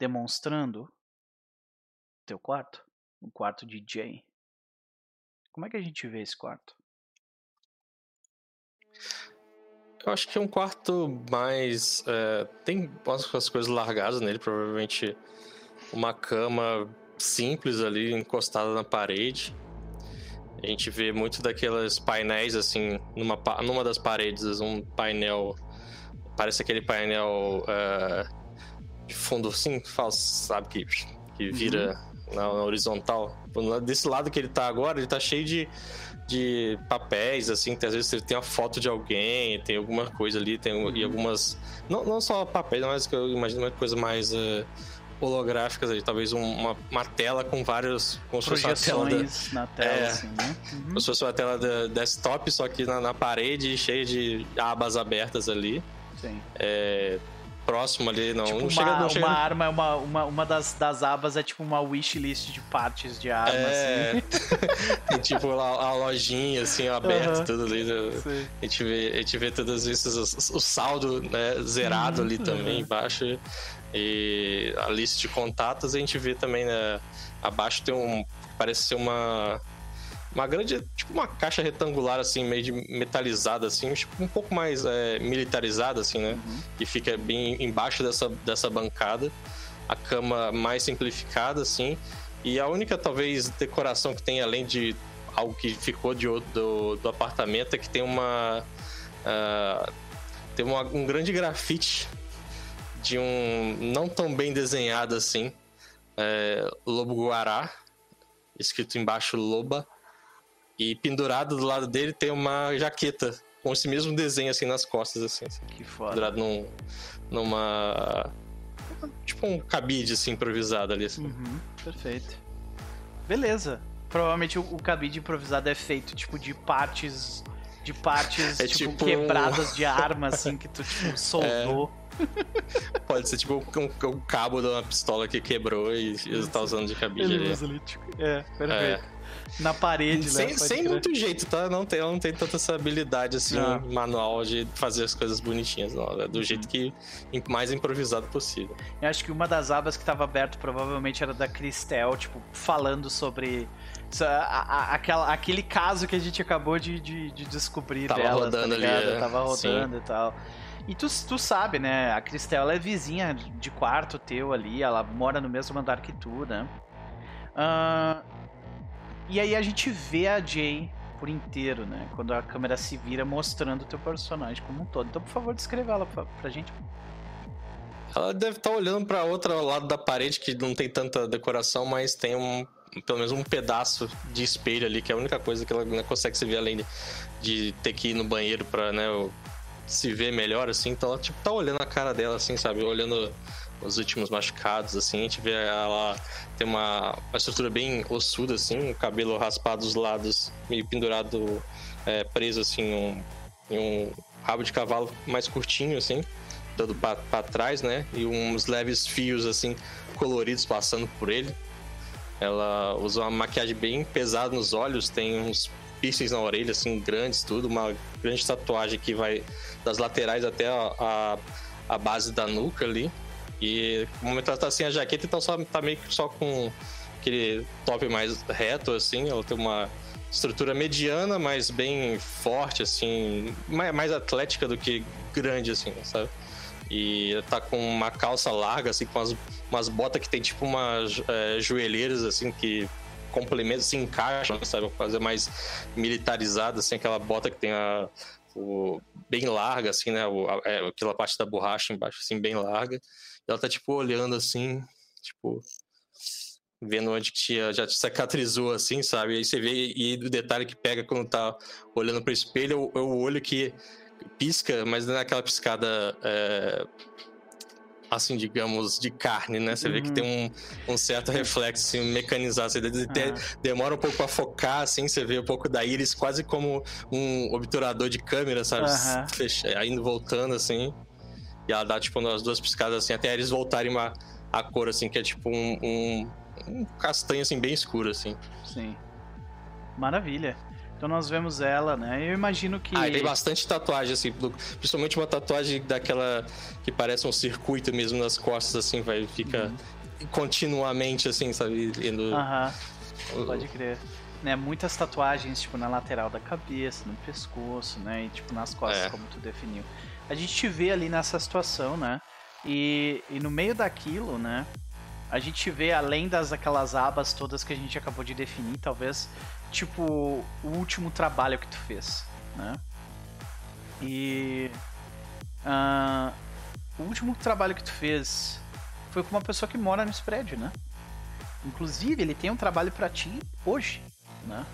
demonstrando teu quarto, o quarto de Jay. Como é que a gente vê esse quarto? Eu acho que é um quarto mais. É, tem umas coisas largadas nele, provavelmente uma cama simples ali, encostada na parede. A gente vê muito daqueles painéis, assim, numa, numa das paredes, um painel. Parece aquele painel uh, de fundo assim, sabe? Que, que vira uhum. na, na, horizontal. Desse lado que ele tá agora, ele tá cheio de, de papéis, assim, que às vezes ele tem uma foto de alguém, tem alguma coisa ali, tem uhum. e algumas. Não, não só papéis, mas que eu imagino uma coisa mais. Uh, holográficas aí, talvez uma, uma tela com vários. Como se fosse uma tela da, na tela, é, assim, né? Uhum. Como se fosse uma tela da desktop, só que na, na parede, cheia de abas abertas ali. Sim. É, próximo ali, não, tipo não uma, chega, não chega... uma arma, uma, uma, uma das, das abas é tipo uma wishlist de partes de arma, é... assim. tipo a, a, lojinha, assim, aberta, uhum. tudo ali. Né? A gente vê, a gente vê todas isso, o, o saldo né, zerado ali uhum. também embaixo. E a lista de contatos a gente vê também, né? Abaixo tem um. Parece ser uma. Uma grande. Tipo uma caixa retangular, assim, meio de metalizada, assim, tipo, um pouco mais é, militarizada, assim, né? Uhum. E fica bem embaixo dessa, dessa bancada. A cama mais simplificada, assim. E a única, talvez, decoração que tem, além de algo que ficou de outro, do, do apartamento, é que tem uma. Uh, tem uma, um grande grafite de um não tão bem desenhado assim, é, Lobo Guará, escrito embaixo Loba, e pendurado do lado dele tem uma jaqueta com esse mesmo desenho assim nas costas, assim. Que foda. Pendurado num, numa. Tipo um cabide assim improvisado ali. Assim. Uhum, perfeito. Beleza. Provavelmente o, o cabide improvisado é feito tipo de partes. De partes é tipo, tipo quebradas um... de arma, assim, que tu tipo, soldou. É. Pode ser tipo um, um, cabo de uma pistola que quebrou e você tá usando de cabide ali. É, perfeito. É. Na parede, sem, né? Sem muito jeito, tá? Não tem, não tem tanta essa habilidade assim, não. manual de fazer as coisas bonitinhas, não. É do jeito que mais improvisado possível. Eu acho que uma das abas que estava aberto provavelmente era da Cristel, tipo, falando sobre a, a, aquela, aquele caso que a gente acabou de, de, de descobrir tava dela. Rodando tá ali, é. Tava rodando Sim. e tal. E tu, tu sabe, né? A Cristel é vizinha de quarto teu ali, ela mora no mesmo andar que tu, né? Uh, e aí a gente vê a Jay por inteiro, né? Quando a câmera se vira mostrando o teu personagem como um todo. Então, por favor, descreva ela pra, pra gente. Ela deve estar tá olhando para outro lado da parede que não tem tanta decoração, mas tem um, pelo menos um pedaço de espelho ali, que é a única coisa que ela não consegue se ver além de, de ter que ir no banheiro pra, né, se ver melhor, assim. Então tipo, tá olhando a cara dela, assim, sabe? Olhando os últimos machucados, assim. A gente vê ela tem uma, uma estrutura bem ossuda, assim, o cabelo raspado dos lados, meio pendurado, é, preso, assim, um, em um rabo de cavalo mais curtinho, assim, todo para trás, né? E uns leves fios, assim, coloridos passando por ele. Ela usa uma maquiagem bem pesada nos olhos, tem uns piercings na orelha, assim, grandes, tudo. Uma grande tatuagem que vai das laterais até a, a, a base da nuca ali. E no momento ela tá sem a jaqueta, então só, tá meio que só com aquele top mais reto, assim. Ela tem uma estrutura mediana, mas bem forte, assim, mais, mais atlética do que grande, assim, sabe? E tá com uma calça larga, assim, com umas, umas botas que tem tipo umas é, joelheiras, assim, que complementam, se encaixam, sabe? Fazer mais militarizada, assim, aquela bota que tem a, o, bem larga, assim, né? O, é, aquela parte da borracha embaixo, assim, bem larga. E ela tá, tipo, olhando, assim, tipo, vendo onde que já cicatrizou, assim, sabe? Aí você vê, e o detalhe que pega quando tá olhando pro espelho é o, é olho que pisca, mas não é aquela piscada. É, assim, digamos, de carne, né? Você uhum. vê que tem um, um certo reflexo assim, mecanizado. Você uhum. demora um pouco pra focar, assim, você vê um pouco da íris quase como um obturador de câmera, sabe? Uhum. Fecha, indo voltando, assim. E ela dá, tipo, umas duas piscadas assim, até eles voltarem a, a cor, assim, que é tipo um, um um castanho assim bem escuro assim. Sim. Maravilha. Então nós vemos ela, né? Eu imagino que. Ah, tem bastante tatuagem, assim, principalmente uma tatuagem daquela que parece um circuito mesmo nas costas, assim, vai, fica uhum. continuamente, assim, sabe? Indo... Aham. Uhum. Pode crer. Né, muitas tatuagens, tipo, na lateral da cabeça, no pescoço, né? E tipo nas costas, é. como tu definiu. A gente te vê ali nessa situação, né? E, e no meio daquilo, né? A gente vê além das aquelas abas todas que a gente acabou de definir, talvez, tipo, o último trabalho que tu fez, né? E uh, o último trabalho que tu fez foi com uma pessoa que mora nesse prédio, né? Inclusive, ele tem um trabalho para ti hoje, né?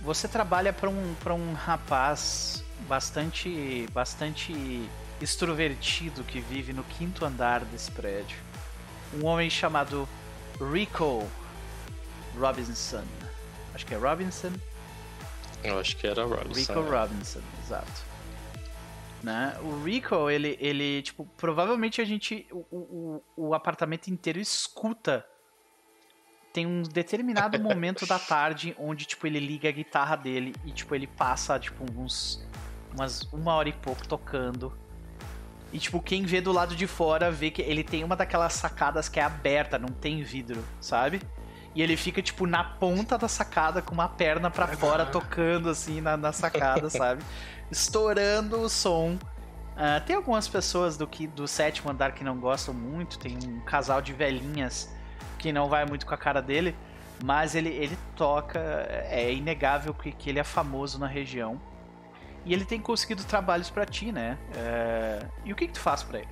Você trabalha para um para um rapaz bastante bastante extrovertido que vive no quinto andar desse prédio um homem chamado Rico Robinson. Acho que é Robinson. Eu acho que era Robinson. Rico é. Robinson, exato. Né? O Rico, ele, ele, tipo, provavelmente a gente, o, o, o apartamento inteiro escuta. Tem um determinado momento da tarde onde, tipo, ele liga a guitarra dele e, tipo, ele passa, tipo, uns, umas uma hora e pouco tocando e, tipo, quem vê do lado de fora vê que ele tem uma daquelas sacadas que é aberta, não tem vidro, sabe? E ele fica, tipo, na ponta da sacada com uma perna para fora, tocando, assim, na, na sacada, sabe? Estourando o som. Uh, tem algumas pessoas do, que, do sétimo andar que não gostam muito. Tem um casal de velhinhas que não vai muito com a cara dele. Mas ele, ele toca. É inegável que, que ele é famoso na região. E ele tem conseguido trabalhos para ti, né? É... E o que, que tu faz para ele?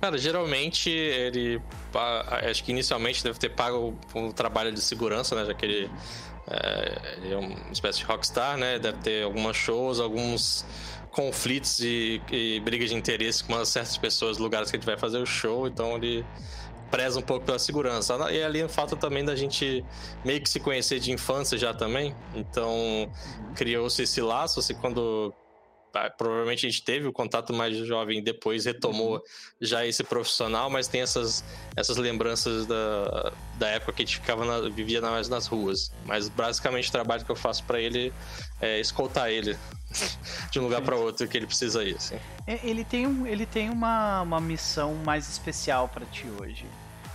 Cara, geralmente ele. Acho que inicialmente deve ter pago um trabalho de segurança, né? Já que ele é, ele é uma espécie de rockstar, né? Deve ter algumas shows, alguns conflitos e, e brigas de interesse com certas pessoas, lugares que gente vai fazer o show, então ele preza um pouco pela segurança. E ali falta também da gente meio que se conhecer de infância já também. Então, criou-se esse laço, assim, quando provavelmente a gente teve o contato mais jovem depois retomou uhum. já esse profissional, mas tem essas, essas lembranças da, da época que a gente ficava na, vivia mais nas ruas. Mas basicamente o trabalho que eu faço para ele é escoltar ele de um lugar para outro que ele precisa ir. Assim. É, ele tem, um, ele tem uma, uma missão mais especial para ti hoje.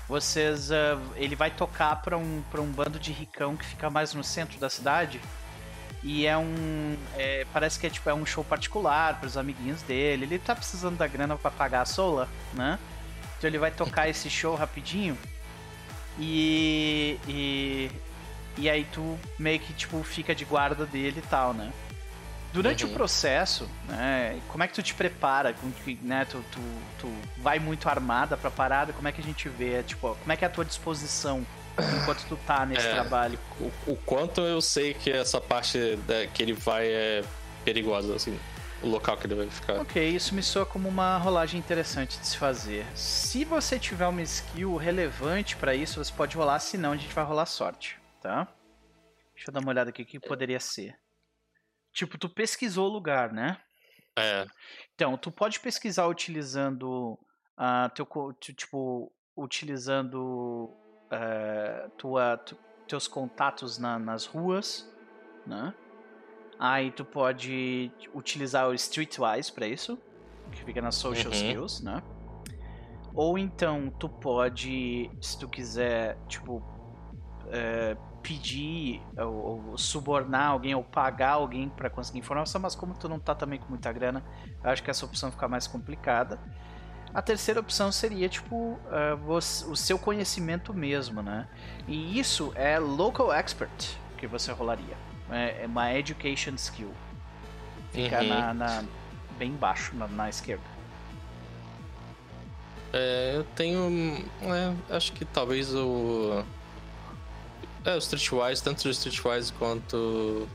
Vocês, uh, ele vai tocar para um, pra um bando de ricão que fica mais no centro da cidade. E é um. É, parece que é tipo é um show particular para os amiguinhos dele. Ele tá precisando da grana para pagar a sola, né? Então ele vai tocar esse show rapidinho. E, e. E aí tu meio que tipo fica de guarda dele e tal, né? Durante uhum. o processo, né, como é que tu te prepara? Né, tu, tu, tu vai muito armada pra parada? Como é que a gente vê? Tipo, como é que é a tua disposição enquanto tu tá nesse é, trabalho? O, o, quanto eu sei que essa parte da, que ele vai é perigosa, assim, o local que ele vai ficar. Ok, isso me soa como uma rolagem interessante de se fazer. Se você tiver uma skill relevante para isso, você pode rolar, senão a gente vai rolar sorte, tá? Deixa eu dar uma olhada aqui o que poderia ser. Tipo, tu pesquisou o lugar, né? É. Então, tu pode pesquisar utilizando uh, teu, tipo, utilizando uh, tua, tu, teus contatos na, nas ruas, né? Aí tu pode utilizar o Streetwise para isso, que fica nas social uhum. skills, né? Ou então tu pode, se tu quiser, tipo, uh, pedir ou, ou, subornar alguém ou pagar alguém para conseguir informação, mas como tu não tá também com muita grana, eu acho que essa opção fica mais complicada. A terceira opção seria, tipo, uh, você, o seu conhecimento mesmo, né? E isso é Local Expert que você rolaria. É, é uma Education Skill. Fica uhum. na, na, bem baixo, na, na esquerda. É, eu tenho. É, acho que talvez o. É, o Streetwise, tanto o Streetwise quanto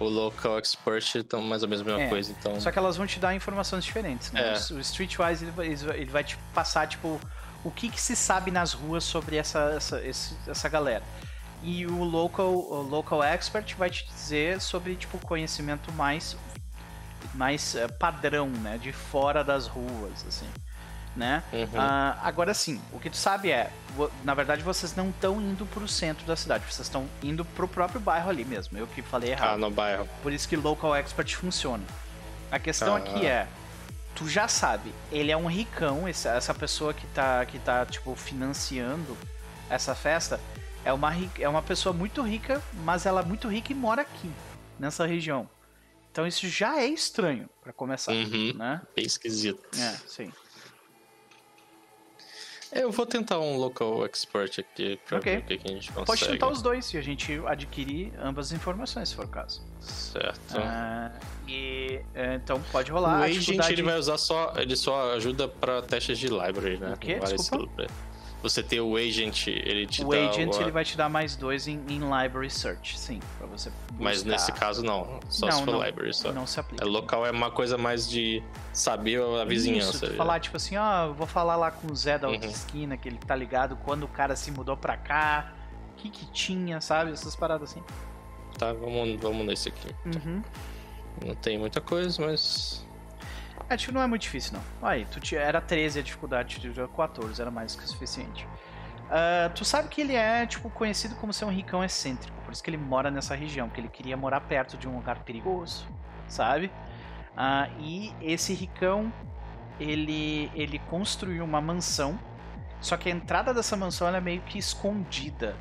o Local Expert estão mais ou menos a mesma é, coisa, então... Só que elas vão te dar informações diferentes, né? É. O Streetwise, ele vai, ele vai te passar, tipo, o que, que se sabe nas ruas sobre essa, essa, essa galera. E o Local, o Local Expert vai te dizer sobre, tipo, conhecimento mais, mais uh, padrão, né? De fora das ruas, assim né? Uhum. Uh, agora sim, o que tu sabe é, na verdade vocês não estão indo pro centro da cidade, vocês estão indo pro próprio bairro ali mesmo. Eu que falei errado. Ah, no bairro. Por isso que local expert funciona. A questão ah. aqui é, tu já sabe, ele é um ricão, essa pessoa que tá, que tá tipo financiando essa festa é uma é uma pessoa muito rica, mas ela é muito rica e mora aqui nessa região. Então isso já é estranho para começar, uhum. né? Bem esquisito. É, sim. Eu vou tentar um local expert aqui pra okay. ver o que, a gente consegue. Pode tentar os dois se a gente adquirir ambas as informações, se for o caso. Certo. Uh, e é, então pode rolar. O agent dificuldade... ele vai usar só. Ele só ajuda para testes de library, né? O quê? Desculpa? Você ter o agent, ele te o dá. O agent ele vai te dar mais dois em, em library search, sim, para você. Buscar. Mas nesse caso não, só não, se for não, library só. Não se aplica. É local é uma coisa mais de saber a vizinhança. Isso, falar tipo assim, ó, oh, vou falar lá com o Zé da outra uhum. esquina que ele tá ligado quando o cara se mudou pra cá, o que que tinha, sabe, essas paradas assim. Tá, vamos, vamos nesse aqui. Uhum. Não tem muita coisa, mas é, tipo, não é muito difícil, não. Aí, tu era 13 a dificuldade, tu tinha 14, era mais que o suficiente. Uh, tu sabe que ele é, tipo, conhecido como ser um ricão excêntrico, por isso que ele mora nessa região, porque ele queria morar perto de um lugar perigoso, sabe? Uh, e esse ricão, ele, ele construiu uma mansão, só que a entrada dessa mansão é meio que escondida.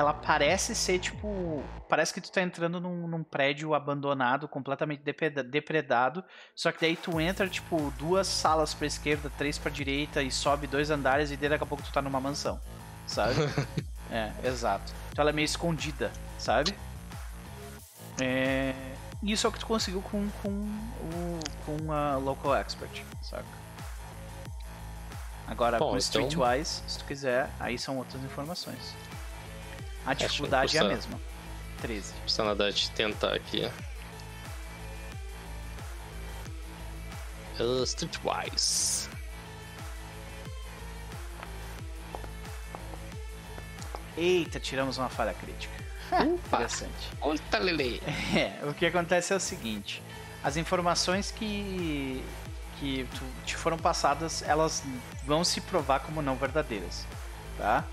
Ela parece ser, tipo, parece que tu tá entrando num, num prédio abandonado, completamente depredado, só que daí tu entra, tipo, duas salas pra esquerda, três pra direita, e sobe dois andares, e daqui a pouco tu tá numa mansão sabe? é, exato. Então ela é meio escondida, sabe? É... Isso é o que tu conseguiu com, com, o, com a Local Expert, saca? Agora, Bom, com então... Streetwise, se tu quiser, aí são outras informações. A dificuldade é a mesma. 13. Precisa dar de tentar aqui. Uh, Streetwise. Eita, tiramos uma falha crítica. Interessante. Olha, Lele. É, o que acontece é o seguinte: as informações que que te foram passadas, elas vão se provar como não verdadeiras, tá?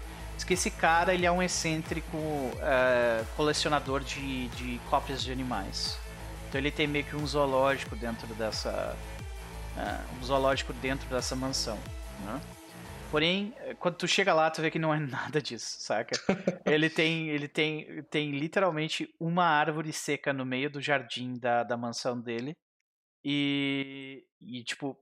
Que esse cara ele é um excêntrico uh, colecionador de, de cópias de animais. Então ele tem meio que um zoológico dentro dessa uh, um zoológico dentro dessa mansão, né? Porém, quando tu chega lá, tu vê que não é nada disso, saca? ele tem, ele tem, tem literalmente uma árvore seca no meio do jardim da, da mansão dele. E, e tipo,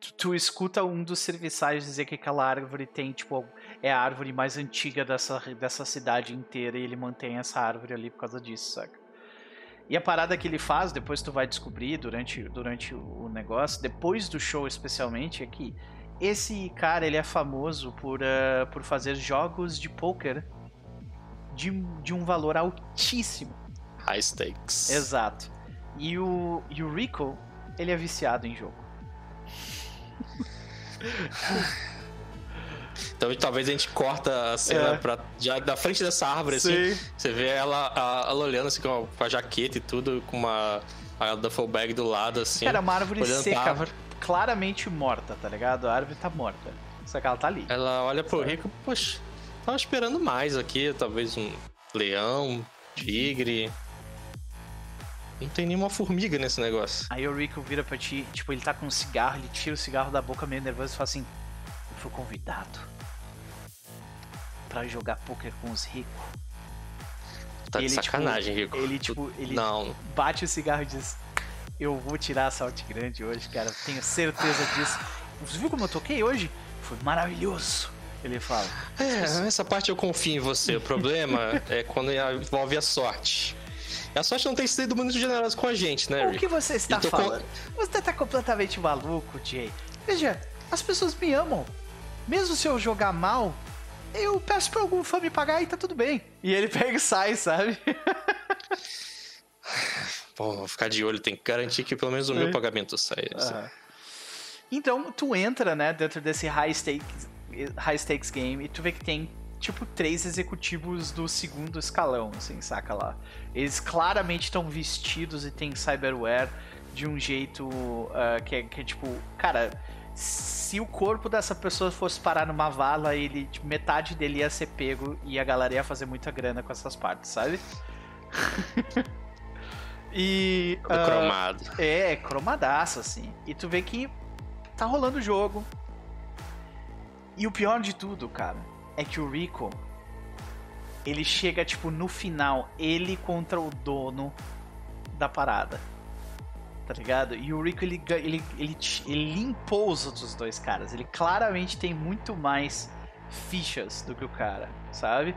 tu, tu, escuta um dos serviçais dizer que aquela árvore tem, tipo, é a árvore mais antiga dessa, dessa cidade inteira e ele mantém essa árvore ali por causa disso, saca? E a parada que ele faz, depois tu vai descobrir durante, durante o negócio, depois do show especialmente, é que esse cara ele é famoso por, uh, por fazer jogos de poker de, de um valor altíssimo. High stakes. Exato. E o, e o Rico, ele é viciado em jogo. Então talvez a gente corta a cena é. pra, já da frente dessa árvore, assim, Sim. assim. Você vê ela, a, ela olhando assim com a, com a, jaqueta e tudo, com uma a duffel bag do lado, assim. Cara, uma árvore seca, árvore. claramente morta, tá ligado? A árvore tá morta. Só que ela tá ali. Ela olha pro Sabe? Rico, poxa, tava esperando mais aqui, talvez um leão, tigre. Não tem nenhuma formiga nesse negócio. Aí o Rico vira pra ti, tipo, ele tá com um cigarro, ele tira o cigarro da boca meio nervoso e fala assim: Fui convidado para jogar poker com os ricos. Tá de sacanagem, tipo, Rico. Ele, tipo, ele Não. bate o cigarro e diz: Eu vou tirar a salto grande hoje, cara. Tenho certeza disso. Você viu como eu toquei hoje? Foi maravilhoso. Ele fala. É, essa parte eu confio em você. O problema é quando envolve a sorte. A sorte não tem sido muito generosa com a gente, né, Rick? O que você está falando? Com... Você está completamente maluco, Jay. Veja, as pessoas me amam. Mesmo se eu jogar mal, eu peço pra algum fã me pagar e tá tudo bem. E ele pega e sai, sabe? Pô, vou ficar de olho, tem que garantir que pelo menos o é. meu pagamento saia. Assim. Então, tu entra, né, dentro desse high stakes, high stakes game e tu vê que tem tipo três executivos do segundo escalão, assim, saca lá. Eles claramente estão vestidos e tem cyberware de um jeito uh, que, é, que é tipo, cara, se o corpo dessa pessoa fosse parar numa vala, ele tipo, metade dele ia ser pego e a galera ia fazer muita grana com essas partes, sabe? e uh, cromado. É, cromadaço assim. E tu vê que tá rolando o jogo. E o pior de tudo, cara, é que o Rico ele chega tipo no final, ele contra o dono da parada tá ligado? E o Rico, ele, ele, ele, ele limpou os outros dois caras. Ele claramente tem muito mais fichas do que o cara, sabe?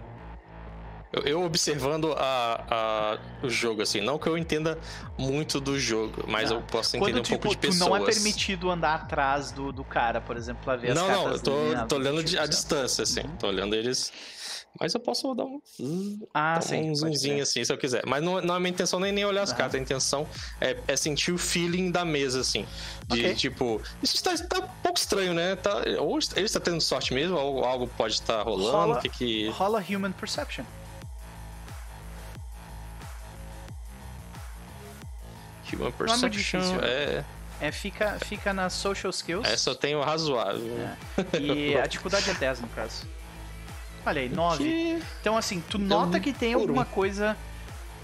Eu, eu observando a, a, o jogo, assim, não que eu entenda muito do jogo, mas eu posso entender Quando, um tipo, pouco de pessoas. não é permitido andar atrás do, do cara, por exemplo, pra ver não, as Não, não, eu tô, tô olhando tipo, a distância, assim. Uhum. Tô olhando eles mas eu posso dar um, ah, dar sim, um zoomzinho assim, se eu quiser. Mas não, não é minha intenção nem, nem olhar as cartas. A intenção é, é, sentir o feeling da mesa, assim. De okay. tipo, isso está, tá um pouco estranho, né? Tá, ou ele está tendo sorte mesmo, ou algo pode estar rolando. Rola, que que... rola Human Perception. Human Perception é, difícil, é... É, fica, fica nas social skills. Essa eu tenho razoável. É. E a dificuldade é 10 no caso. Olha aí, 9. Então, assim, tu então, nota que tem alguma coisa.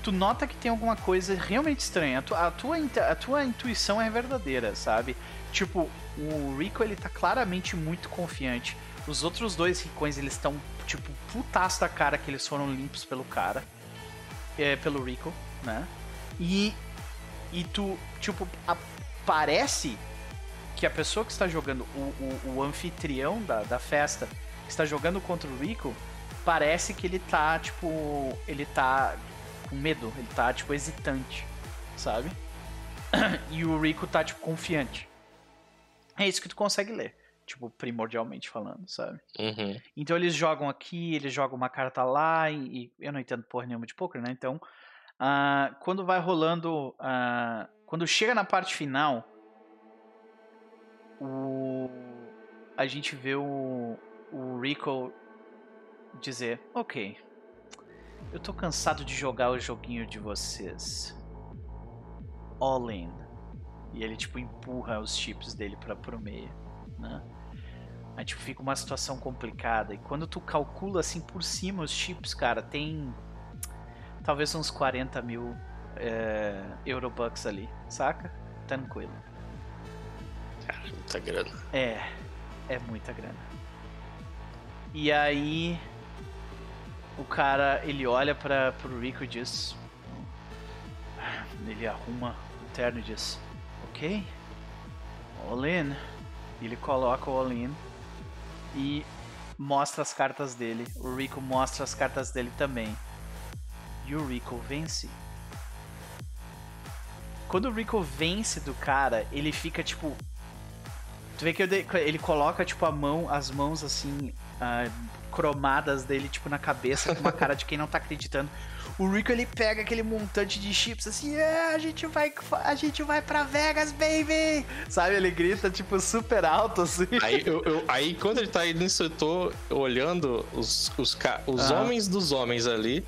Tu nota que tem alguma coisa realmente estranha. A tua, a tua, a tua intuição é verdadeira, sabe? Tipo, o Rico ele tá claramente muito confiante. Os outros dois ricões eles estão, tipo, putaço da cara que eles foram limpos pelo cara. É, pelo Rico, né? E. E tu, tipo, a, parece que a pessoa que está jogando, o, o, o anfitrião da, da festa, está jogando contra o Rico, parece que ele tá, tipo. Ele tá com medo, ele tá, tipo, hesitante, sabe? E o Rico tá, tipo, confiante. É isso que tu consegue ler. Tipo, primordialmente falando, sabe? Uhum. Então eles jogam aqui, eles jogam uma carta lá, e, e eu não entendo porra nenhuma de poker, né? Então, uh, quando vai rolando. Uh, quando chega na parte final, o, a gente vê o, o Rico dizer: Ok, eu tô cansado de jogar o joguinho de vocês. All in. E ele, tipo, empurra os chips dele pra, pro meio, né? Aí, tipo, fica uma situação complicada. E quando tu calcula, assim, por cima os chips, cara, tem... Talvez uns 40 mil é, Eurobucks ali, saca? Tranquilo. Cara, muita grana. É, é muita grana. E aí o cara ele olha para pro Rico e diz, ele arruma o terno e diz, ok, all in. Ele coloca o all in e mostra as cartas dele. O Rico mostra as cartas dele também. E o Rico vence. quando o Rico vence do cara, ele fica tipo. Tu vê que ele coloca, tipo, a mão, as mãos assim, uh, cromadas dele, tipo, na cabeça, com uma cara de quem não tá acreditando. O Rico ele pega aquele montante de chips assim, é, a gente vai, a gente vai para Vegas, baby! Sabe? Ele grita tipo super alto assim. Aí, eu, eu, aí quando ele tá aí nisso, eu tô olhando os, os, os ah. homens dos homens ali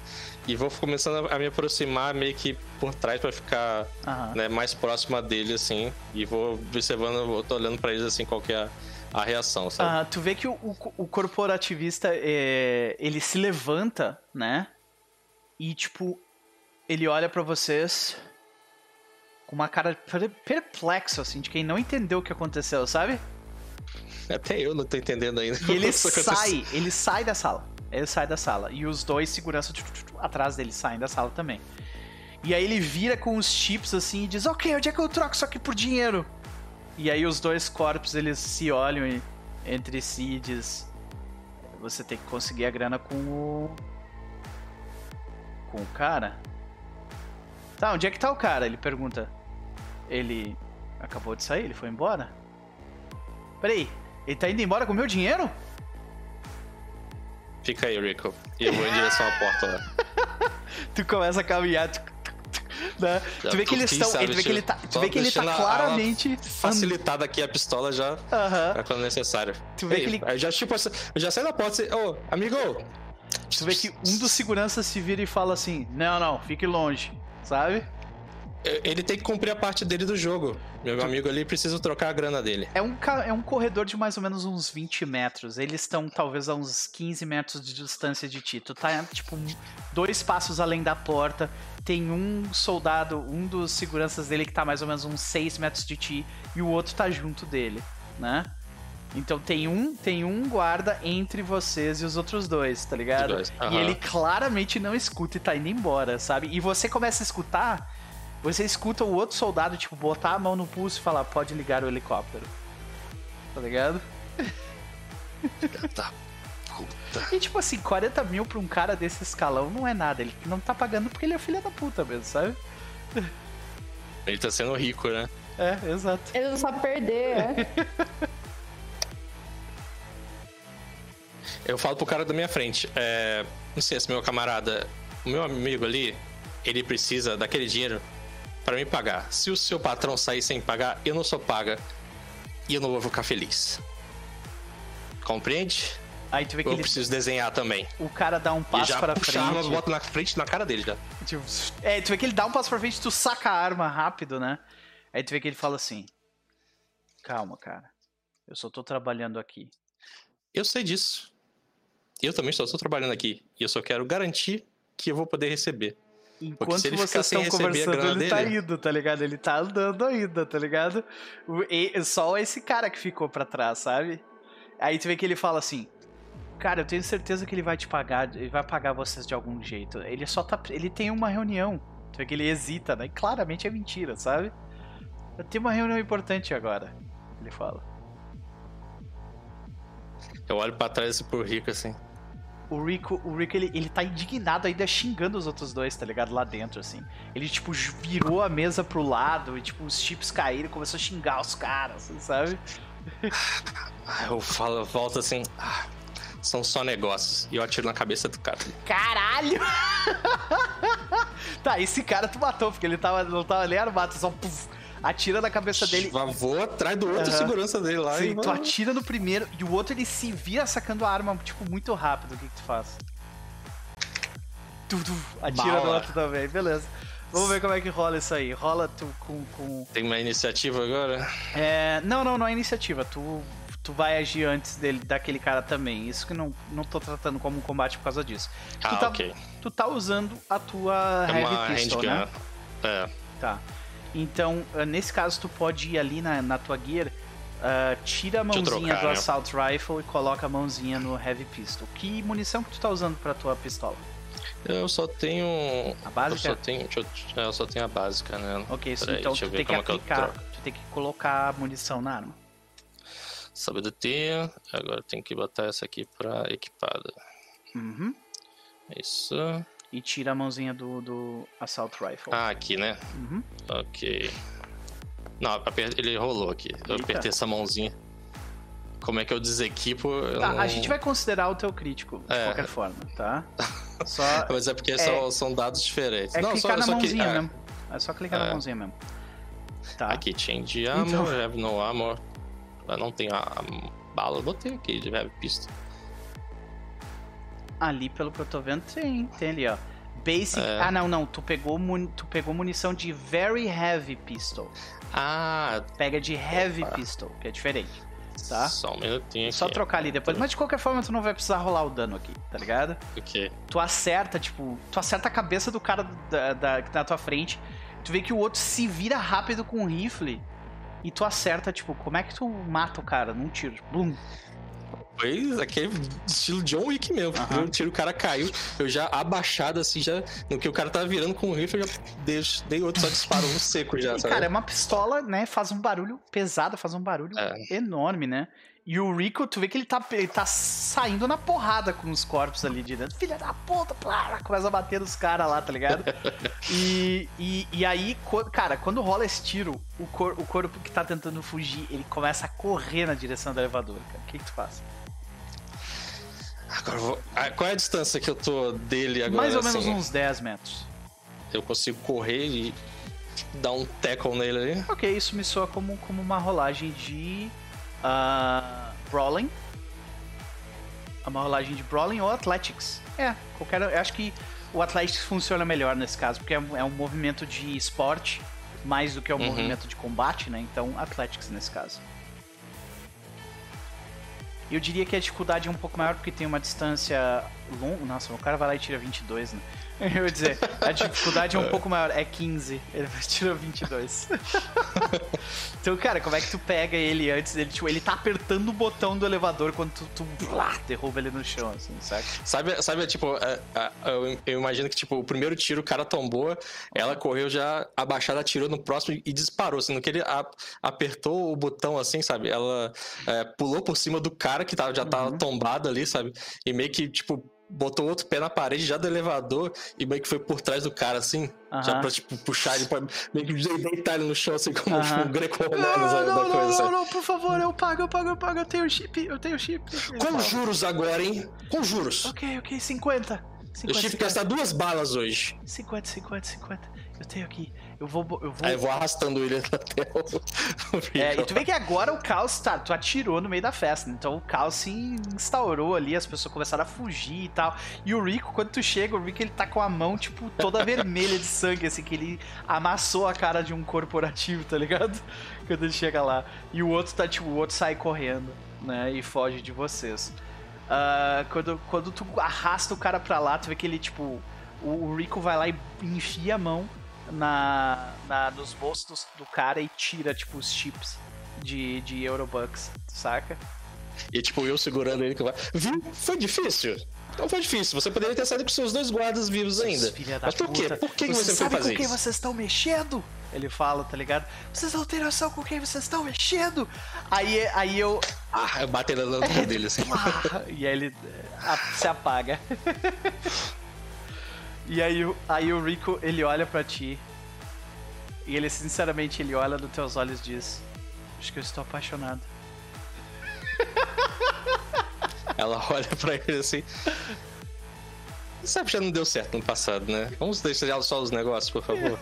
e vou começando a me aproximar meio que por trás para ficar né, mais próxima dele assim e vou observando, vou tô olhando para eles assim qual que é a a reação, sabe? Ah, tu vê que o, o, o corporativista, é, ele se levanta, né? E, tipo, ele olha para vocês com uma cara perplexo, assim, de quem não entendeu o que aconteceu, sabe? Até eu não tô entendendo ainda. E ele sai, ele sai da sala. Ele sai da sala. E os dois seguranças atrás dele saem da sala também. E aí ele vira com os chips assim e diz: Ok, onde é que eu troco isso aqui por dinheiro? E aí os dois corpos eles se olham entre si e diz: Você tem que conseguir a grana com o com o cara. Tá, onde é que tá o cara? Ele pergunta. Ele acabou de sair, ele foi embora? Peraí, ele tá indo embora com o meu dinheiro? Fica aí, Rico. E eu vou em direção à porta lá. tu começa a caminhar. Tu, né? tu vê que eles estão. Tu vê que ele tá, tu vê que ele tá claramente. Facilitada aqui a pistola já. Uhum. quando necessário. Tu vê Ei, que ele. Já, tipo, eu já saio da porta e. Ô, oh, amigo, Tu vê que um dos seguranças se vira e fala assim: Não, não, fique longe, sabe? Ele tem que cumprir a parte dele do jogo. Meu amigo ali precisa trocar a grana dele. É um, é um corredor de mais ou menos uns 20 metros. Eles estão talvez a uns 15 metros de distância de ti. Tu tá, tipo, dois passos além da porta. Tem um soldado, um dos seguranças dele que tá mais ou menos uns 6 metros de ti. E o outro tá junto dele, né? Então tem um, tem um guarda entre vocês e os outros dois, tá ligado? Dois. Uhum. E ele claramente não escuta e tá indo embora, sabe? E você começa a escutar, você escuta o outro soldado, tipo, botar a mão no pulso e falar, pode ligar o helicóptero. Tá ligado? Tá puta. E tipo assim, 40 mil pra um cara desse escalão não é nada. Ele não tá pagando porque ele é filho da puta mesmo, sabe? Ele tá sendo rico, né? É, exato. Ele não sabe perder, é. Eu falo pro cara da minha frente, é, não sei se meu camarada, o meu amigo ali, ele precisa daquele dinheiro para me pagar. Se o seu patrão sair sem pagar, eu não sou paga e eu não vou ficar feliz. Compreende? Aí tu vê que eu ele... preciso desenhar também. O cara dá um passo para frente. a arma, bota na frente na cara dele já. Tipo, é, tu vê que ele dá um passo para frente, tu saca a arma rápido, né? Aí tu vê que ele fala assim: "Calma, cara. Eu só tô trabalhando aqui." Eu sei disso eu também só estou trabalhando aqui. E eu só quero garantir que eu vou poder receber. Enquanto vocês estão conversando, ele tá dele... tá indo, tá ligado? Ele tá andando ainda, tá ligado? E, só esse cara que ficou pra trás, sabe? Aí tu vê que ele fala assim: Cara, eu tenho certeza que ele vai te pagar, ele vai pagar vocês de algum jeito. Ele só tá. Ele tem uma reunião. Tu vê que ele hesita, né? E claramente é mentira, sabe? Eu tenho uma reunião importante agora. Ele fala. Eu olho pra trás e pro Rico assim o Rico, o Rico ele, ele tá indignado ainda xingando os outros dois, tá ligado? Lá dentro, assim. Ele, tipo, virou a mesa pro lado e, tipo, os chips caíram e começou a xingar os caras, sabe? Eu falo, eu volto assim. Ah, são só negócios. E eu atiro na cabeça do cara. Caralho! tá, esse cara tu matou, porque ele tava, não tava nem armado, só. Puff, atira na cabeça dele. Vou atrás do outro uhum. segurança dele lá. Sim, e... tu atira no primeiro e o outro ele se vira sacando a arma, tipo, muito rápido. O que, que tu faz? Tu, tu, atira Bala. no outro também, beleza. Vamos ver como é que rola isso aí. Rola tu com. com... Tem uma iniciativa agora? É. Não, não, não é iniciativa. Tu, tu vai agir antes dele, daquele cara também. Isso que não, não tô tratando como um combate por causa disso. Ah, tu tá, ok. Tu tá usando a tua é Heavy Pistol, né? É. Tá. Então, uh, nesse caso, tu pode ir ali na, na tua gear, uh, tira a mãozinha trocar, do né? Assault Rifle e coloca a mãozinha no Heavy Pistol. Que munição que tu tá usando pra tua pistola? Eu só tenho. A básica? Eu só tenho, eu, eu só tenho a básica, né? Ok, então tu tem que aplicar. Que tu tem que colocar a munição na arma. Sabe do T, agora tem que botar essa aqui pra equipada. Uhum. Isso. E tira a mãozinha do, do Assault Rifle. Ah, aqui, né? Uhum. Ok. Não, ele rolou aqui. Eu Eita. apertei essa mãozinha. Como é que eu desequipo? Eu tá, não... A gente vai considerar o teu crítico, de é. qualquer forma, tá? Só... Mas é porque é... São, são dados diferentes. É não, clicar só, na só mãozinha que... mesmo. É só clicar na é. mãozinha mesmo. Tá. Aqui, change armor, então... have no armor. Eu não tenho a, a bala, botei aqui heavy pistol. Ali, pelo que eu tô vendo, tem, tem ali, ó. Basic. É. Ah, não, não. Tu pegou, tu pegou munição de Very Heavy Pistol. Ah. Pega de Heavy Opa. Pistol, que é diferente. Tá? Só um minutinho. Só trocar ali depois. Mas de qualquer forma, tu não vai precisar rolar o dano aqui, tá ligado? O quê? Tu acerta, tipo, tu acerta a cabeça do cara da, da, que tá na tua frente. Tu vê que o outro se vira rápido com o rifle. E tu acerta, tipo, como é que tu mata o cara num tiro? Blum foi aquele estilo John Wick mesmo. Uhum. Eu tiro, o cara caiu, eu já abaixado assim, já. No que o cara tava virando com o rifle, eu já dei, dei outro só disparo no seco já, sabe? Cara, é uma pistola, né? Faz um barulho pesado, faz um barulho é. enorme, né? E o Rico, tu vê que ele tá, ele tá saindo na porrada com os corpos ali de dentro. Filha da puta, plá, começa a bater nos caras lá, tá ligado? e, e, e aí, cara, quando rola esse tiro, o, cor, o corpo que tá tentando fugir, ele começa a correr na direção do elevador, cara. O que, que tu faz? Agora vou... ah, Qual é a distância que eu tô dele agora? Mais ou menos assim? uns 10 metros. Eu consigo correr e dar um tackle nele ali? Ok, isso me soa como, como uma rolagem de. Uh, brawling. Uma rolagem de Brawling ou Athletics. É, qualquer. Eu acho que o Athletics funciona melhor nesse caso, porque é um, é um movimento de esporte mais do que um uhum. movimento de combate, né? Então, Athletics nesse caso. Eu diria que a dificuldade é um pouco maior porque tem uma distância longa. Nossa, o cara vai lá e tira 22, né? Eu ia dizer, a dificuldade é um pouco maior, é 15, ele tirou 22. então, cara, como é que tu pega ele antes dele? Tipo, ele tá apertando o botão do elevador quando tu, tu blá, derruba ele no chão, assim, sabe? Sabe, sabe tipo, é, é, eu imagino que, tipo, o primeiro tiro o cara tombou, ela correu já abaixada, atirou no próximo e disparou, no que ele apertou o botão, assim, sabe? Ela é, pulou por cima do cara que tava, já tava uhum. tombado ali, sabe? E meio que, tipo, botou outro pé na parede já do elevador e meio que foi por trás do cara, assim. Uh -huh. Já pra, tipo, puxar ele pra meio que deitar ele no chão, assim, como uh -huh. um greco-romano, não, não, da não, coisa. Não, não, não, por favor, eu pago, eu pago, eu pago, eu tenho chip, eu tenho chip. Com juros agora, hein? Com juros. Ok, ok, 50. 50 eu tive que gastar duas balas hoje. 50, 50, 50. Eu tenho aqui. Eu vou. Eu vou, Aí eu vou arrastando ele até o. é, e tu vê que agora o caos tá. Tu atirou no meio da festa. Né? Então o caos se instaurou ali, as pessoas começaram a fugir e tal. E o Rico, quando tu chega, o Rico ele tá com a mão, tipo, toda vermelha de sangue, assim, que ele amassou a cara de um corporativo, tá ligado? Quando ele chega lá. E o outro tá, tipo, o outro sai correndo, né? E foge de vocês. Uh, quando, quando tu arrasta o cara pra lá, tu vê que ele, tipo. O Rico vai lá e enfia a mão na, na, nos bolsos do, do cara e tira, tipo, os chips de, de Eurobucks, saca? E tipo, eu segurando ele que vai. Viu? Foi difícil. Não foi difícil. Você poderia ter saído com seus dois guardas vivos ainda. Mas por quê? Por que, você, você foi fazer com quem vocês estão mexendo? Ele fala, tá ligado? Vocês não têm noção com quem vocês estão mexendo? Aí, aí eu. Ah, eu bati na lâmpada dele assim. e aí ele a, se apaga. E aí, aí o Rico, ele olha para ti. E ele, sinceramente, ele olha nos teus olhos e diz: Acho que eu estou apaixonado. Ela olha pra ele assim. Sabe, já não deu certo no passado, né? Vamos deixar só os negócios, por favor.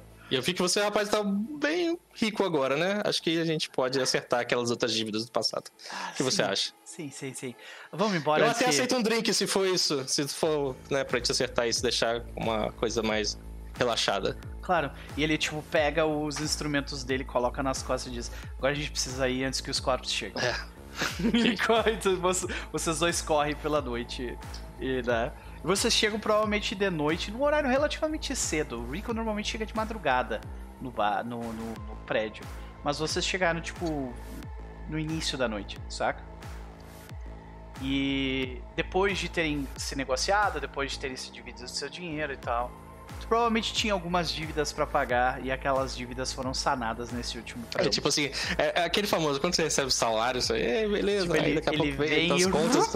E eu vi que você, rapaz, tá bem rico agora, né? Acho que a gente pode acertar aquelas outras dívidas do passado. Ah, o que sim. você acha? Sim, sim, sim. Vamos embora. Eu até que... aceito um drink se for isso. Se for, né, pra te acertar isso, deixar uma coisa mais relaxada. Claro. E ele, tipo, pega os instrumentos dele, coloca nas costas e diz: Agora a gente precisa ir antes que os corpos cheguem. É. e corre, então, vocês dois correm pela noite. E, né? Vocês chegam provavelmente de noite, num horário relativamente cedo. O Rico normalmente chega de madrugada no, bar, no, no, no prédio. Mas vocês chegaram, tipo, no início da noite, saca? E depois de terem se negociado, depois de terem se dividido seu dinheiro e tal, provavelmente tinha algumas dívidas para pagar e aquelas dívidas foram sanadas nesse último É tipo assim, é, é aquele famoso, quando você recebe o salário, isso aí, beleza, tipo, ele, daqui a pouco vem vem as e contas.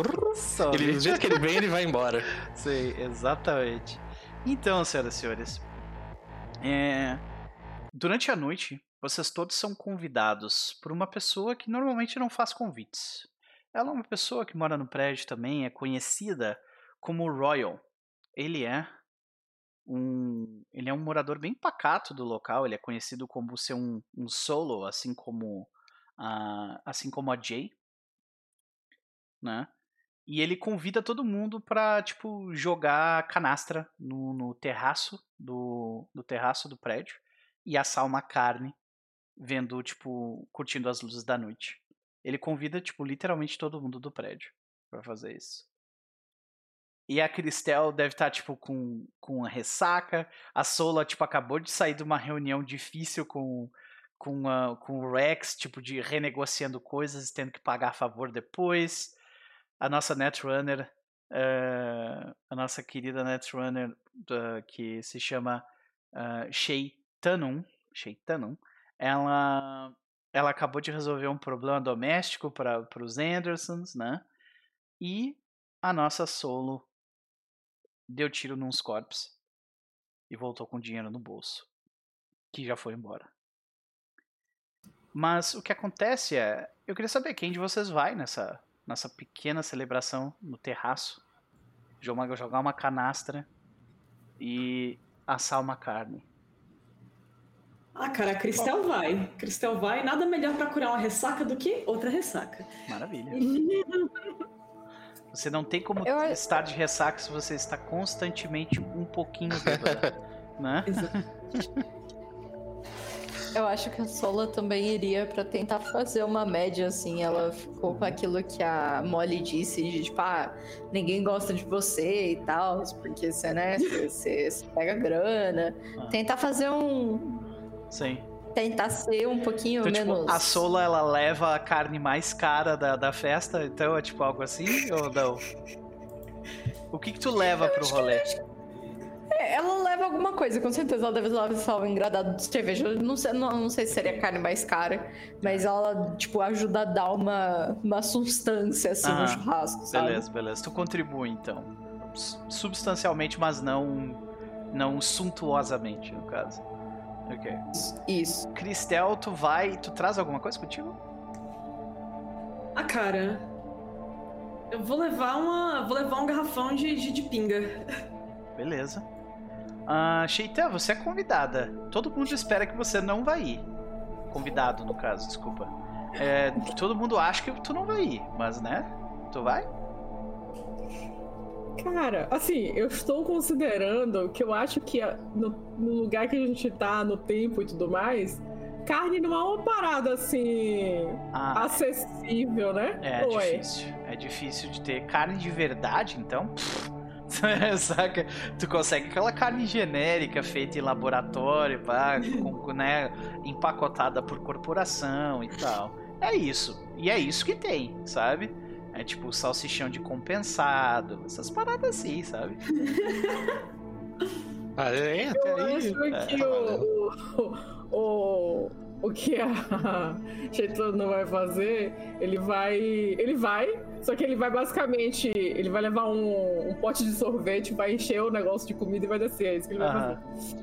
Ele, do jeito que ele vem, ele vai embora. Sim, exatamente. Então, senhoras e senhores, é... durante a noite, vocês todos são convidados por uma pessoa que normalmente não faz convites. Ela é uma pessoa que mora no prédio também, é conhecida como Royal. Ele é um, ele é um morador bem pacato do local. Ele é conhecido como ser um, um solo, assim como, uh, assim como a Jay, né? E ele convida todo mundo pra, tipo, jogar canastra no, no terraço do, do terraço do prédio e assar uma carne, vendo, tipo, curtindo as luzes da noite. Ele convida, tipo, literalmente todo mundo do prédio para fazer isso. E a Cristel deve estar, tá, tipo, com, com ressaca. A Sola, tipo, acabou de sair de uma reunião difícil com, com, a, com o Rex, tipo, de renegociando coisas, tendo que pagar a favor depois. A nossa Netrunner, uh, a nossa querida Netrunner, uh, que se chama uh, Shei Tanum, Shei Tanum, ela, ela acabou de resolver um problema doméstico para os Andersons, né? E a nossa Solo deu tiro nos corpos e voltou com dinheiro no bolso, que já foi embora. Mas o que acontece é, eu queria saber quem de vocês vai nessa nessa pequena celebração no terraço, jogar uma canastra e assar uma carne. Ah, cara, a Cristel vai. Cristel vai. Nada melhor para curar uma ressaca do que outra ressaca. Maravilha. Você não tem como eu... estar de ressaca se você está constantemente um pouquinho bêbada, né? Eu acho que a Sola também iria para tentar fazer uma média, assim. Ela ficou com aquilo que a Molly disse, de tipo, ah, ninguém gosta de você e tal, porque você, né, você, você pega grana. Ah. Tentar fazer um. Sim tentar ser um pouquinho então, menos. Tipo, a Sola ela leva a carne mais cara da, da festa, então é tipo algo assim ou não? O que que tu leva pro rolê? É, ela leva alguma coisa, com certeza ela deve levar um engradado de cerveja. Não sei, não, não sei se seria carne mais cara, mas ela, tipo, ajuda a dar uma, uma substância assim no churrasco, sabe? Beleza, beleza. Tu contribui então. Substancialmente, mas não, não suntuosamente, no caso. Ok. Isso. Cristel, tu vai. Tu traz alguma coisa contigo? Ah, cara. Eu vou levar uma. Vou levar um garrafão de, de, de pinga. Beleza. Uh, Sheita, você é convidada. Todo mundo espera que você não vai ir. Convidado, no caso, desculpa. É, todo mundo acha que tu não vai ir, mas né? Tu vai? Cara, assim, eu estou considerando que eu acho que no, no, lugar que a gente tá, no tempo e tudo mais, carne não é uma parada assim ah, acessível, né? É, Ou é difícil. É? é difícil de ter carne de verdade, então. Saca? Tu consegue aquela carne genérica feita em laboratório, pá, com, né, empacotada por corporação e tal. É isso. E é isso que tem, sabe? É tipo salsichão de compensado, essas paradas assim, sabe? ah, é, até Eu aí. acho é, que o, o, o, o que a Cheetos não vai fazer, ele vai. Ele vai, só que ele vai basicamente. Ele vai levar um, um pote de sorvete, vai encher o negócio de comida e vai descer. É isso que ele vai fazer.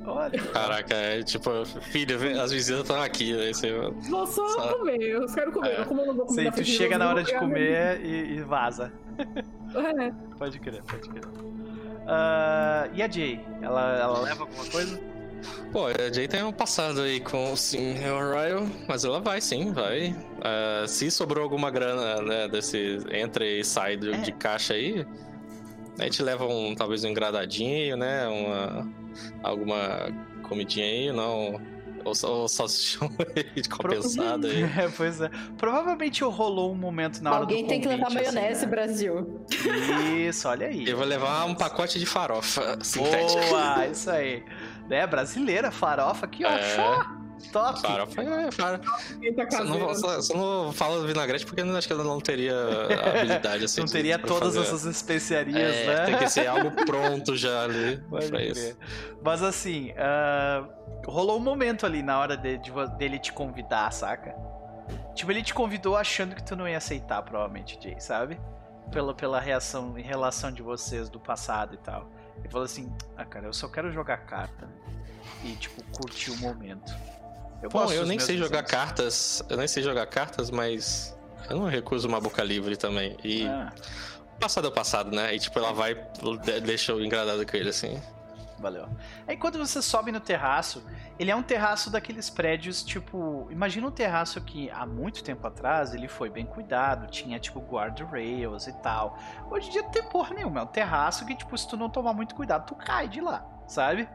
Olha. Caraca, é tipo, filha, as visitas estão aqui. Aí você... Vou só, só, comer, eu quero comer. É. Como eu não vou comer Sei, tu chega na hora de comer e, e, vaza. É. Pode crer, pode crer. Uh, e a Jay? Ela, ela leva alguma coisa? Pô, a Jay tem um passado aí com sim, o Royal, mas ela vai sim, vai. Uh, se sobrou alguma grana, né, desse entra e sai de, é. de caixa aí, a gente leva um, talvez um engradadinho, né, uma, alguma comidinha aí, não... Ou, ou salsichão de compensado aí. É, pois é. Provavelmente rolou um momento na hora Alguém do tem convite, que levar assim, maionese, né? Brasil. Isso, olha aí. Eu vou levar um pacote de farofa sintética. Boa, isso aí. É, brasileira, farofa aqui, ó. É... Top! Farofa é farofa. Só não, só, só não fala vinagrete porque eu acho que ela não teria habilidade assim. não teria todas fazer. essas especiarias, é, né? Tem que ser algo pronto já ali. pra isso. Mas assim, uh, rolou um momento ali na hora de, de, dele te convidar, saca? Tipo, ele te convidou achando que tu não ia aceitar, provavelmente, Jay, sabe? Pela, pela reação em relação de vocês do passado e tal. Ele falou assim: Ah, cara, eu só quero jogar carta e, tipo, curtir o momento. Eu Bom, eu nem sei jogar cartas, eu nem sei jogar cartas, mas eu não recuso uma boca livre também. E ah. passado é o passado, né? E tipo, ela vai, deixa eu engradado com ele assim. Valeu. Aí quando você sobe no terraço, ele é um terraço daqueles prédios, tipo. Imagina um terraço que há muito tempo atrás ele foi bem cuidado, tinha tipo guardrails e tal. Hoje em dia não tem porra nenhuma, é um terraço que, tipo, se tu não tomar muito cuidado, tu cai de lá, sabe?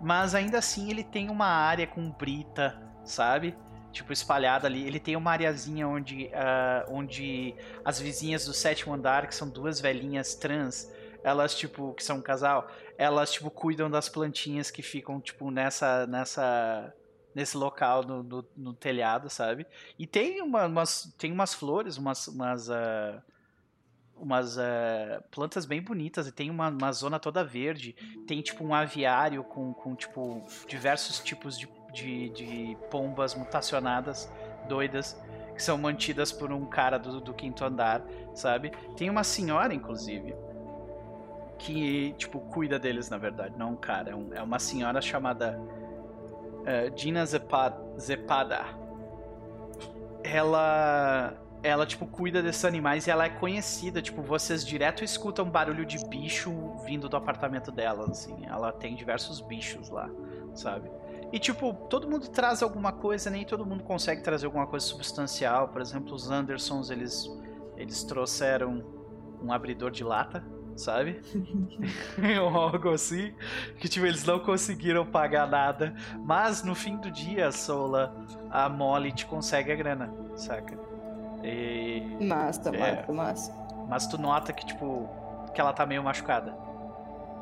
Mas ainda assim ele tem uma área com brita, sabe? Tipo, espalhada ali. Ele tem uma areazinha onde, uh, onde as vizinhas do sétimo andar, que são duas velhinhas trans, elas, tipo, que são um casal, elas, tipo, cuidam das plantinhas que ficam, tipo, nessa. nessa nesse local no, no, no telhado, sabe? E tem, uma, umas, tem umas flores, umas, umas, uh, umas uh, plantas bem bonitas e tem uma, uma zona toda verde. Tem tipo um aviário com, com tipo diversos tipos de, de, de pombas mutacionadas, doidas, que são mantidas por um cara do, do quinto andar, sabe? Tem uma senhora, inclusive, que, tipo, cuida deles, na verdade, não um cara. É, um, é uma senhora chamada uh, Gina Zepada. Zepada. Ela. Ela, tipo, cuida desses animais e ela é conhecida. Tipo, vocês direto escutam barulho de bicho vindo do apartamento dela, assim. Ela tem diversos bichos lá, sabe? E, tipo, todo mundo traz alguma coisa, nem todo mundo consegue trazer alguma coisa substancial. Por exemplo, os Andersons, eles, eles trouxeram um abridor de lata sabe? Ou algo assim. Que tipo, eles não conseguiram pagar nada. Mas no fim do dia, Sola, a Molly te consegue a grana, saca? E. Massa, é, massa, massa. Mas tu nota que, tipo, que ela tá meio machucada.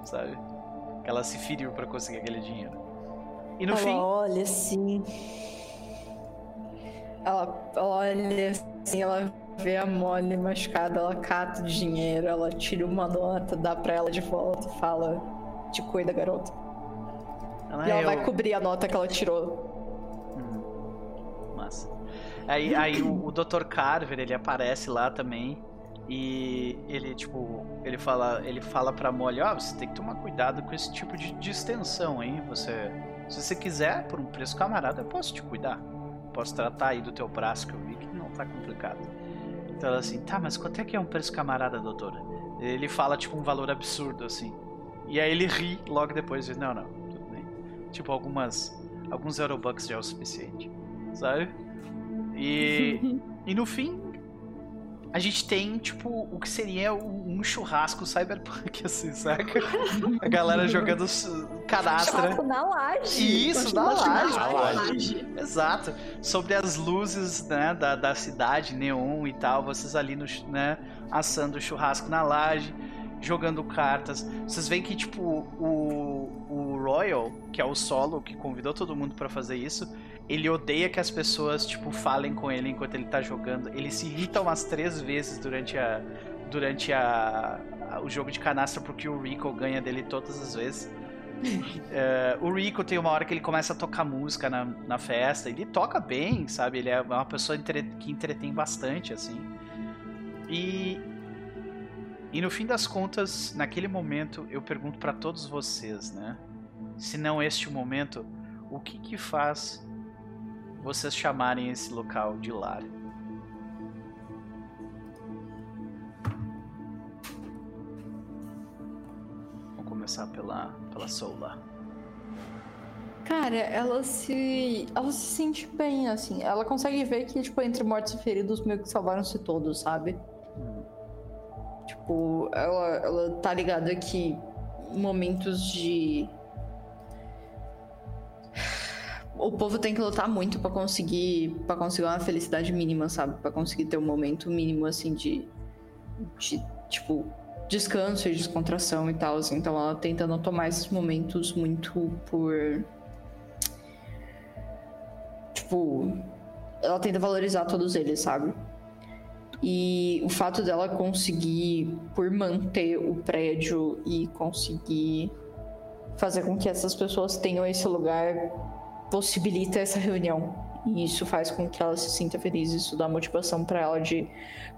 Sabe? Que ela se feriu para conseguir aquele dinheiro. E no ela fim. Olha assim. Ela olha assim, ela vê a Molly machucada, ela cata o dinheiro, ela tira uma nota, dá pra ela de volta e fala: Te cuida, garota. Ah, e ela eu... vai cobrir a nota que ela tirou. Hum. Massa. Aí, aí o, o Dr. Carver, ele aparece lá também. E ele, tipo, ele fala, ele fala pra Molly, ó, oh, você tem que tomar cuidado com esse tipo de, extensão, hein? Você, se você quiser, por um preço camarada, eu posso te cuidar. Posso tratar aí do teu braço que eu vi que não tá complicado. Então ela assim, tá, mas quanto é que é um preço camarada, doutora? Ele fala, tipo, um valor absurdo, assim. E aí ele ri logo depois diz, não, não, tudo bem. Tipo, algumas. Alguns Eurobucks já é o suficiente. Sabe? E. e no fim, a gente tem, tipo, o que seria um churrasco cyberpunk, assim, saca? A galera jogando cadastra. Churrasco na laje. Isso, na laje, na laje. Exato. Sobre as luzes, né, da, da cidade, neon e tal, vocês ali, no, né, assando churrasco na laje, jogando cartas. Vocês veem que, tipo, o, o Royal, que é o solo que convidou todo mundo para fazer isso, ele odeia que as pessoas, tipo, falem com ele enquanto ele tá jogando. Ele se irrita umas três vezes durante a. Durante a, a o jogo de canastra, porque o Rico ganha dele todas as vezes. uh, o Rico tem uma hora que ele começa a tocar música na, na festa. Ele toca bem, sabe? Ele é uma pessoa entre, que entretém bastante, assim. E. E no fim das contas, naquele momento, eu pergunto para todos vocês, né? Se não este momento, o que que faz vocês chamarem esse local de lar. Vamos começar pela, pela Soula. Cara, ela se. Ela se sente bem, assim. Ela consegue ver que, tipo, entre mortos e feridos, meio que salvaram-se todos, sabe? Hum. Tipo, ela, ela tá ligada que momentos de o povo tem que lutar muito para conseguir para conseguir uma felicidade mínima, sabe? Para conseguir ter um momento mínimo assim de, de tipo descanso e descontração e tal. Assim. Então ela tenta não tomar esses momentos muito por tipo, ela tenta valorizar todos eles, sabe? E o fato dela conseguir, por manter o prédio e conseguir fazer com que essas pessoas tenham esse lugar, possibilita essa reunião. E isso faz com que ela se sinta feliz, isso dá motivação para ela de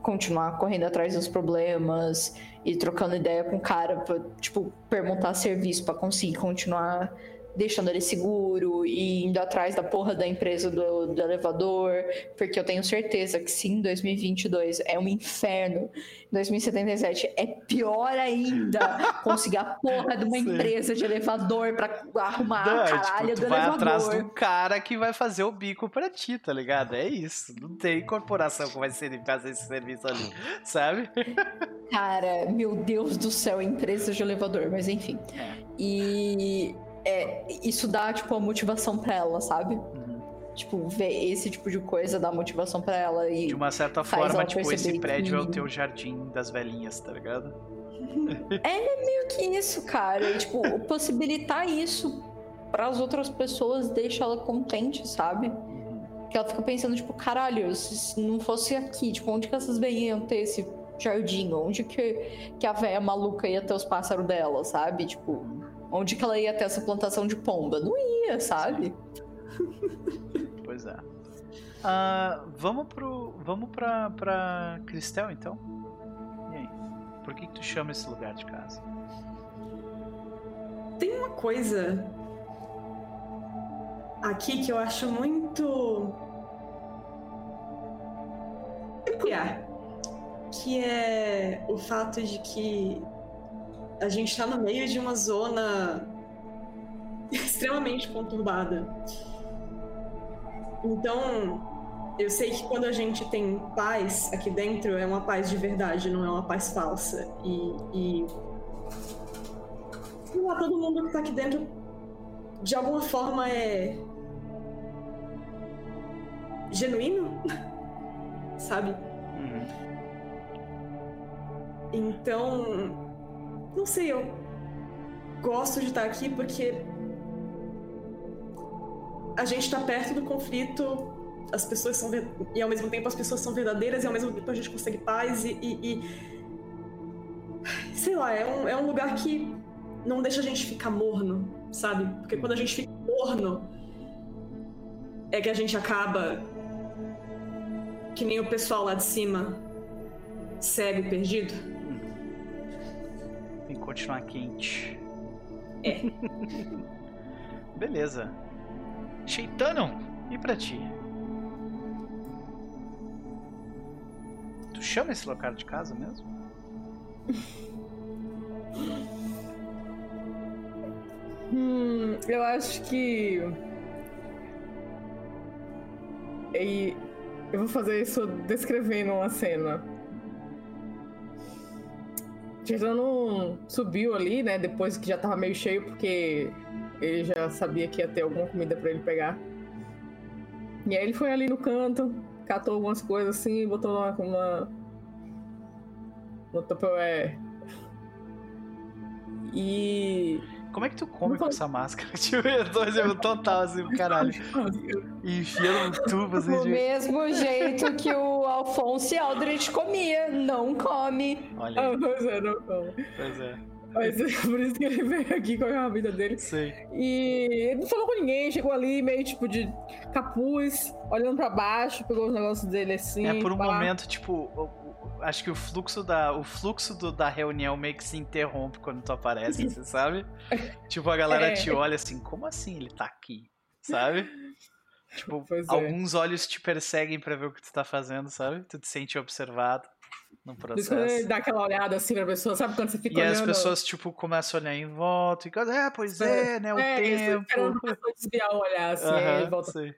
continuar correndo atrás dos problemas e trocando ideia com o cara, pra, tipo, perguntar serviço para conseguir continuar deixando ele seguro e indo atrás da porra da empresa do, do, elevador, porque eu tenho certeza que sim, 2022 é um inferno, 2077 é pior ainda conseguir a porra de uma sim. empresa de elevador para arrumar não, a caralho tipo, do vai elevador. atrás do cara que vai fazer o bico para ti, tá ligado? É isso, não tem corporação que vai ser fazer esse serviço ali, sabe? Cara, meu Deus do céu, empresa de elevador, mas enfim. É. E é, isso dá, tipo, a motivação pra ela, sabe? Uhum. Tipo, ver esse tipo de coisa dá motivação pra ela e. De uma certa forma, tipo, esse prédio que... é o teu jardim das velhinhas, tá ligado? É meio que isso, cara. E, tipo, possibilitar isso para as outras pessoas deixa ela contente, sabe? Uhum. Que ela fica pensando, tipo, caralho, se não fosse aqui, tipo, onde que essas velhinhas iam ter esse jardim? Onde que, que a velha maluca ia ter os pássaros dela, sabe? Tipo, uhum. Onde que ela ia ter essa plantação de pomba? Não ia, sabe? pois é. Uh, vamos pro. Vamos pra, pra Cristel então? E aí? Por que, que tu chama esse lugar de casa? Tem uma coisa aqui que eu acho muito peculiar. Que é o fato de que a gente está no meio de uma zona extremamente conturbada. Então, eu sei que quando a gente tem paz aqui dentro, é uma paz de verdade, não é uma paz falsa. E. e... Sei lá, todo mundo que tá aqui dentro, de alguma forma, é. genuíno? Sabe? Uhum. Então, não sei, eu gosto de estar aqui porque a gente está perto do conflito, as pessoas são e ao mesmo tempo as pessoas são verdadeiras e ao mesmo tempo a gente consegue paz e, e, e... sei lá, é um, é um lugar que não deixa a gente ficar morno, sabe? Porque quando a gente fica morno é que a gente acaba que nem o pessoal lá de cima cego e perdido continuar quente. É. Beleza. Sheitano, e pra ti? Tu chama esse local de casa mesmo? hum, eu acho que. E eu vou fazer isso descrevendo uma cena. Tirano subiu ali, né? Depois que já tava meio cheio, porque ele já sabia que ia ter alguma comida para ele pegar. E aí ele foi ali no canto, catou algumas coisas assim, botou com uma. no Tupperware. E como é que tu come com essa máscara? Tipo, eu tô exemplo total assim, caralho. Enfiando um tubo assim. Do de... mesmo jeito que o Alphonse Aldrich comia. Não come. Olha. Aí. Ah, pois é, não come. Pois é. Mas é por isso que ele veio aqui com a vida dele. Sim. E ele não falou com ninguém, chegou ali meio tipo de capuz, olhando pra baixo, pegou os negócios dele assim. É, por um pá. momento, tipo, acho que o fluxo da o fluxo do, da reunião meio que se interrompe quando tu aparece, você sabe? tipo, a galera é. te olha assim, como assim ele tá aqui? Sabe? Tipo, pois é. alguns é. olhos te perseguem para ver o que tu tá fazendo, sabe? Tu te sente observado no processo. Dá aquela olhada assim pra pessoa, sabe quando você fica e olhando? E as pessoas, tipo, começam a olhar em volta e é, pois é, né, o é, tempo. Esperando a pessoa desviar o olhar, assim, uh -huh, volta sei.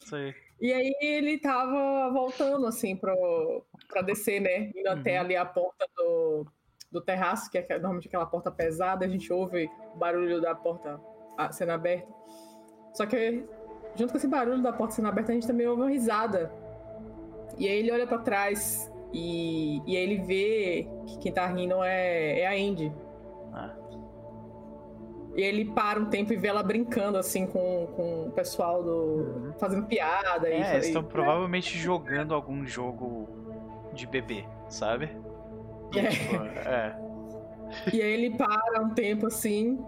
Isso aí. E aí ele tava voltando, assim, pro, pra descer, né? Indo uhum. até ali a porta do, do terraço, que é normalmente aquela porta pesada, a gente ouve o barulho da porta sendo aberta. Só que, junto com esse barulho da porta sendo aberta, a gente também ouve uma risada. E aí ele olha para trás e, e aí ele vê que quem tá rindo é, é a Andy. E ele para um tempo e vê ela brincando, assim, com, com o pessoal do. Fazendo piada. É, eles estão provavelmente jogando algum jogo de bebê, sabe? E, é. Tipo, é. E aí ele para um tempo assim.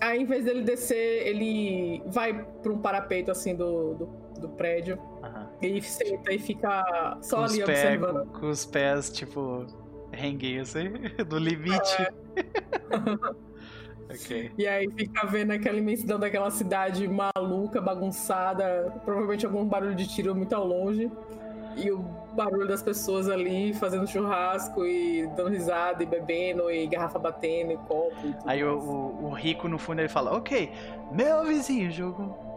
Aí, em vez dele descer, ele vai para um parapeito assim do, do, do prédio. Uhum. E senta e fica só com ali observando. Com, com os pés, tipo, renguinhos assim, no limite. É. Okay. E aí fica vendo aquela imensidão daquela cidade maluca, bagunçada, provavelmente algum barulho de tiro muito ao longe. E o barulho das pessoas ali fazendo churrasco e dando risada e bebendo e garrafa batendo e copo. E aí o, o, o, rico no fundo ele fala: Ok, meu vizinho jogou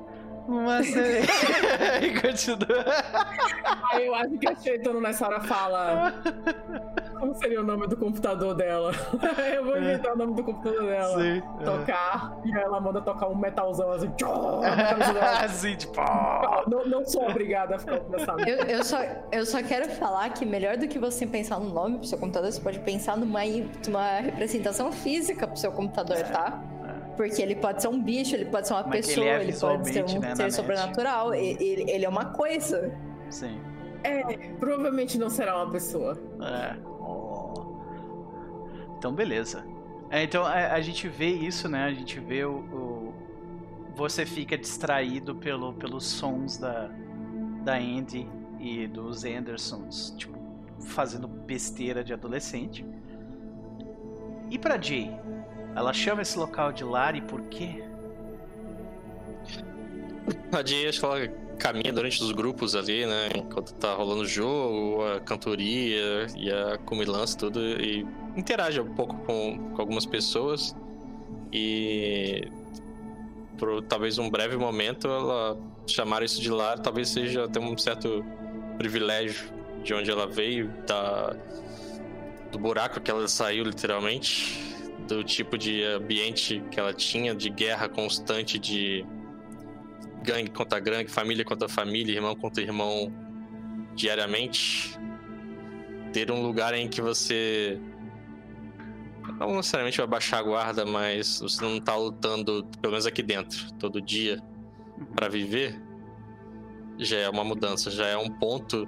uma cerveja. e continua. Aí eu acho que a Cheitono nessa hora fala. Como seria o nome do computador dela? eu vou inventar é. o nome do computador dela. Sim, é. tocar. É. E ela manda tocar um metalzão assim. assim, tipo. Não, não sou obrigada a ficar conversando. Eu, eu, só, eu só quero falar que melhor do que você pensar no nome pro seu computador, você pode pensar numa, numa representação física pro seu computador, tá? Porque ele pode ser um bicho, ele pode ser uma Mas pessoa, ele, é ele pode ser um né, ser sobrenatural. Ele, ele, é uma coisa. Sim. É, provavelmente não será uma pessoa. É. Então, beleza. É, então, a, a, gente vê isso, né? A gente vê o, o, Você fica distraído pelo, pelos sons da, da Andy e dos Andersons, tipo, fazendo besteira de adolescente. E pra Jay? Ela chama esse local de lar e por quê? A Jay, acho que ela caminha durante os grupos ali, né? Enquanto tá rolando o jogo, a cantoria e a comilança, tudo. E interage um pouco com, com algumas pessoas. E por talvez um breve momento ela chamar isso de lar talvez seja até um certo privilégio de onde ela veio, da, do buraco que ela saiu literalmente do tipo de ambiente que ela tinha, de guerra constante, de gangue contra gangue, família contra família, irmão contra irmão diariamente. Ter um lugar em que você não necessariamente vai baixar a guarda, mas você não tá lutando, pelo menos aqui dentro, todo dia para viver, já é uma mudança, já é um ponto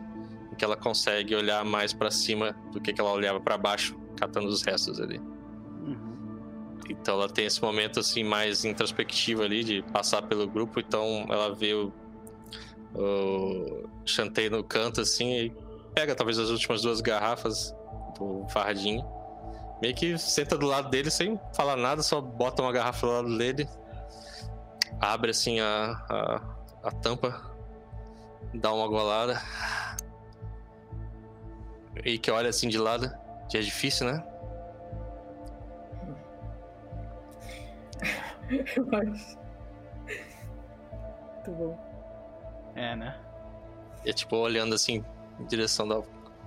em que ela consegue olhar mais para cima do que, que ela olhava para baixo, catando os restos ali. Então ela tem esse momento assim mais introspectivo ali de passar pelo grupo, então ela vê o, o Chantei no canto assim e pega talvez as últimas duas garrafas do fardinho. Meio que senta do lado dele sem falar nada, só bota uma garrafa do lado dele, abre assim a, a, a tampa, dá uma golada. E que olha assim de lado, que é difícil, né? Eu acho. Muito bom. É, né? É tipo olhando assim em direção da,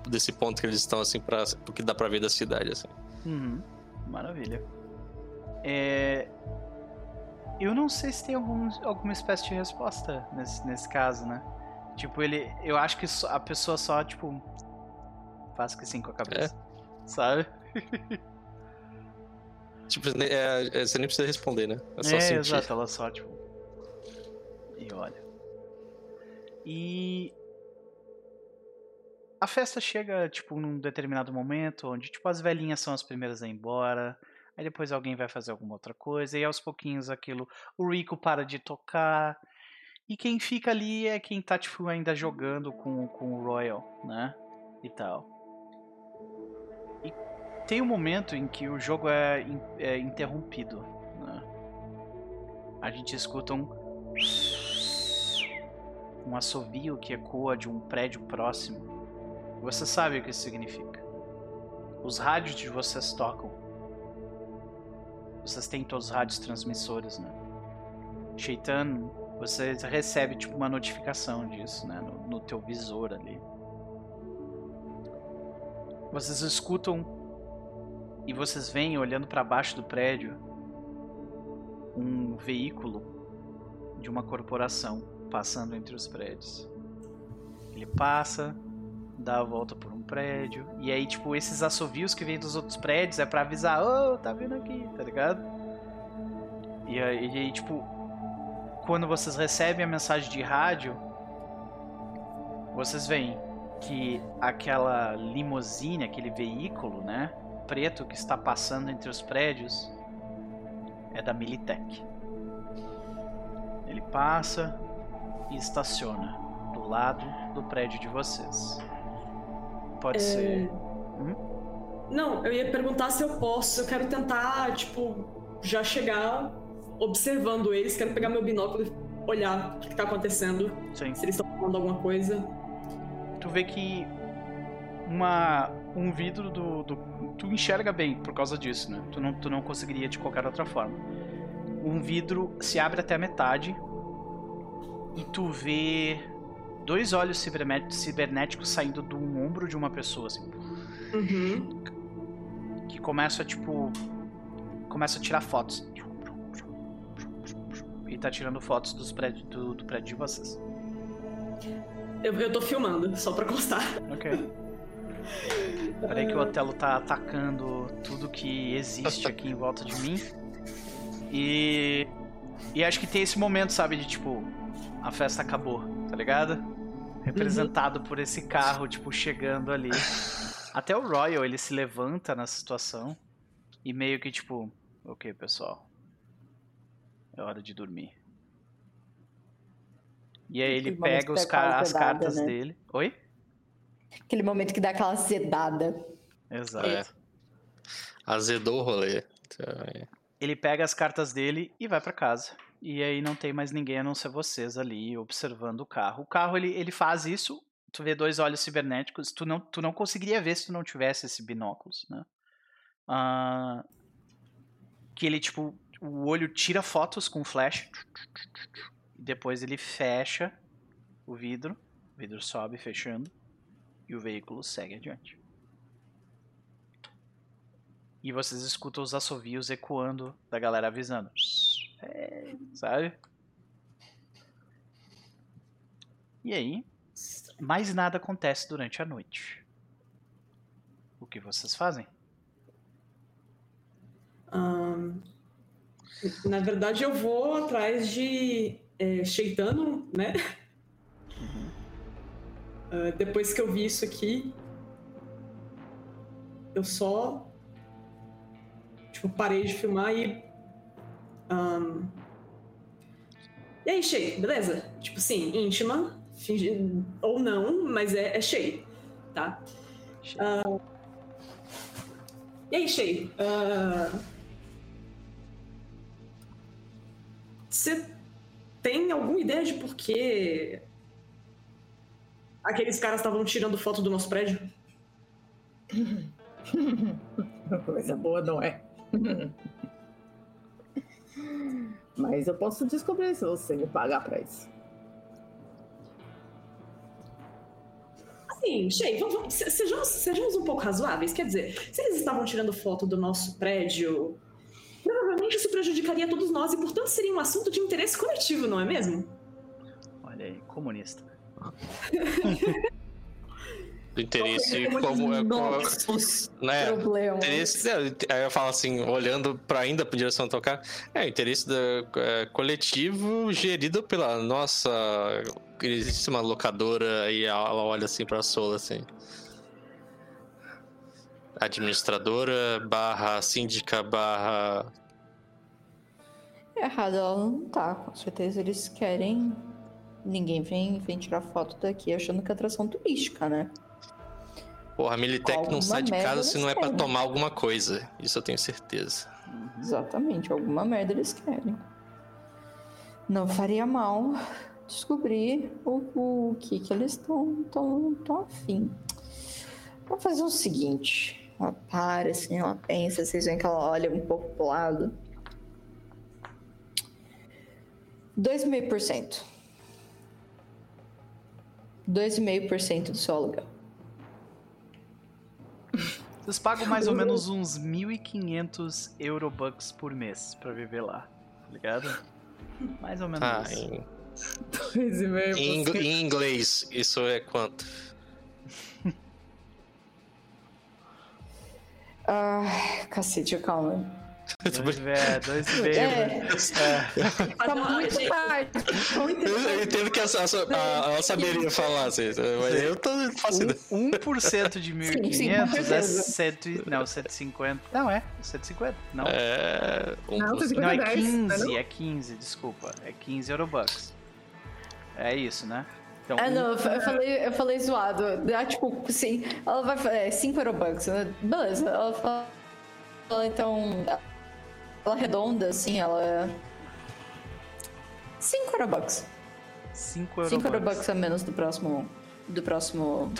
desse ponto que eles estão, assim, para o que dá pra ver da cidade, assim. Uhum. Maravilha. É... Eu não sei se tem algum, alguma espécie de resposta nesse, nesse caso, né? Tipo, ele. Eu acho que a pessoa só, tipo. Faz que assim com a cabeça. É. Sabe? Tipo, é, é, você nem precisa responder, né? É só é, sentir. exato, ela só, tipo. E olha. E. A festa chega, tipo, num determinado momento, onde, tipo, as velhinhas são as primeiras a ir embora. Aí depois alguém vai fazer alguma outra coisa. E aos pouquinhos aquilo. O Rico para de tocar. E quem fica ali é quem tá, tipo, ainda jogando com, com o Royal, né? E tal tem um momento em que o jogo é, é interrompido. Né? A gente escuta um. Um assovio que ecoa de um prédio próximo. Você sabe o que isso significa. Os rádios de vocês tocam. Vocês têm todos os rádios transmissores, né? Shaitan, você recebe tipo uma notificação disso, né? No, no teu visor ali. Vocês escutam e vocês veem olhando para baixo do prédio um veículo de uma corporação passando entre os prédios. Ele passa, dá a volta por um prédio, e aí, tipo, esses assovios que vêm dos outros prédios é para avisar: Ô, oh, tá vindo aqui, tá ligado? E aí, e aí, tipo, quando vocês recebem a mensagem de rádio, vocês veem que aquela limusine, aquele veículo, né, preto que está passando entre os prédios, é da Militech. Ele passa e estaciona do lado do prédio de vocês. Pode é... ser. Hum? Não, eu ia perguntar se eu posso. Eu quero tentar, tipo, já chegar observando eles. Quero pegar meu binóculo e olhar o que está acontecendo. Sim. Se eles estão falando alguma coisa. Tu vê que uma um vidro do, do, tu enxerga bem por causa disso, né? Tu não, tu não conseguiria de qualquer outra forma. Um vidro se abre até a metade e tu vê dois olhos cibernéticos saindo do ombro de uma pessoa, assim. Uhum. Que começa, tipo. Começa a tirar fotos. E tá tirando fotos dos prédios, do, do prédio de vocês. Eu, eu tô filmando, só pra constar. Ok. Peraí que o Otelo tá atacando tudo que existe aqui em volta de mim. E. E acho que tem esse momento, sabe, de tipo, a festa acabou, tá ligado? Representado uhum. por esse carro, tipo, chegando ali. Até o Royal, ele se levanta na situação e meio que tipo, ok, pessoal, é hora de dormir. E aí ele pega os car as cartas né? dele. Oi? Aquele momento que dá aquela zedada. Exato. É. Azedou o rolê. Ele pega as cartas dele e vai para casa. E aí não tem mais ninguém a não ser vocês ali observando o carro. O carro ele, ele faz isso. Tu vê dois olhos cibernéticos. Tu não, tu não conseguiria ver se tu não tivesse esse binóculos, né? Uh, que ele tipo o olho tira fotos com flash. E depois ele fecha o vidro. O vidro sobe fechando. E o veículo segue adiante. E vocês escutam os assovios ecoando da galera avisando. É, sabe? E aí, mais nada acontece durante a noite. O que vocês fazem? Um, na verdade, eu vou atrás de é, né? Uh, depois que eu vi isso aqui, eu só tipo, parei de filmar e um... E aí, Shay, beleza? Tipo assim, íntima, fingi... ou não, mas é, é Shay, tá? Uh... E aí, Shay? Você uh... tem alguma ideia de por que aqueles caras estavam tirando foto do nosso prédio? Coisa boa, não é? Mas eu posso descobrir se você me pagar pra isso. Assim, Shei, vamos, sejamos, sejamos um pouco razoáveis. Quer dizer, se eles estavam tirando foto do nosso prédio, provavelmente isso prejudicaria todos nós e, portanto, seria um assunto de interesse coletivo, não é mesmo? Olha aí, comunista. Do interesse como é Nossos né? problemas. Interesse, aí eu falo assim, olhando para ainda para direção tocar, é interesse da, é, coletivo gerido pela nossa queridíssima locadora e ela olha assim para Sola assim. Administradora barra síndica barra Errado, ela não tá. Com certeza eles querem. Ninguém vem, vem tirar foto daqui achando que é atração turística, né? Porra, a Militech não sai de casa se não é para tomar alguma coisa. Isso eu tenho certeza. Exatamente, alguma merda eles querem. Não faria mal descobrir o, o que, que eles estão tão, tão afim. Vamos fazer o seguinte. Ela para, assim, ela pensa, vocês veem que ela olha um pouco pro lado. 2,5%. 2,5% do seu aluguel. Vocês pagam mais ou menos uns 1.500 Eurobucks por mês pra viver lá, tá ligado? Mais ou menos ah, isso. Em... Dois e meio em, em inglês, isso é quanto? Ah, cacete, calma. É, dois e meio. É. Né? é. Tá muito tarde. Eu entendo que a, a, a, ela saberia falar, assim, mas eu tô fazendo. 1% de 1.500 é 100, não, 150. Não, é 150. Não, é, não, não é 15, é 15, desculpa. É 15 Eurobucks. É isso, né? Então, ah, não, eu falei, eu falei zoado. Ah, tipo, sim, ela vai. É 5 Eurobucks, né? Beleza, ela fala. Então. Ela redonda, assim, ela. 5 Eurobucks. 5 Eurobucks. 5 Eurobucks a menos do próximo. Do próximo.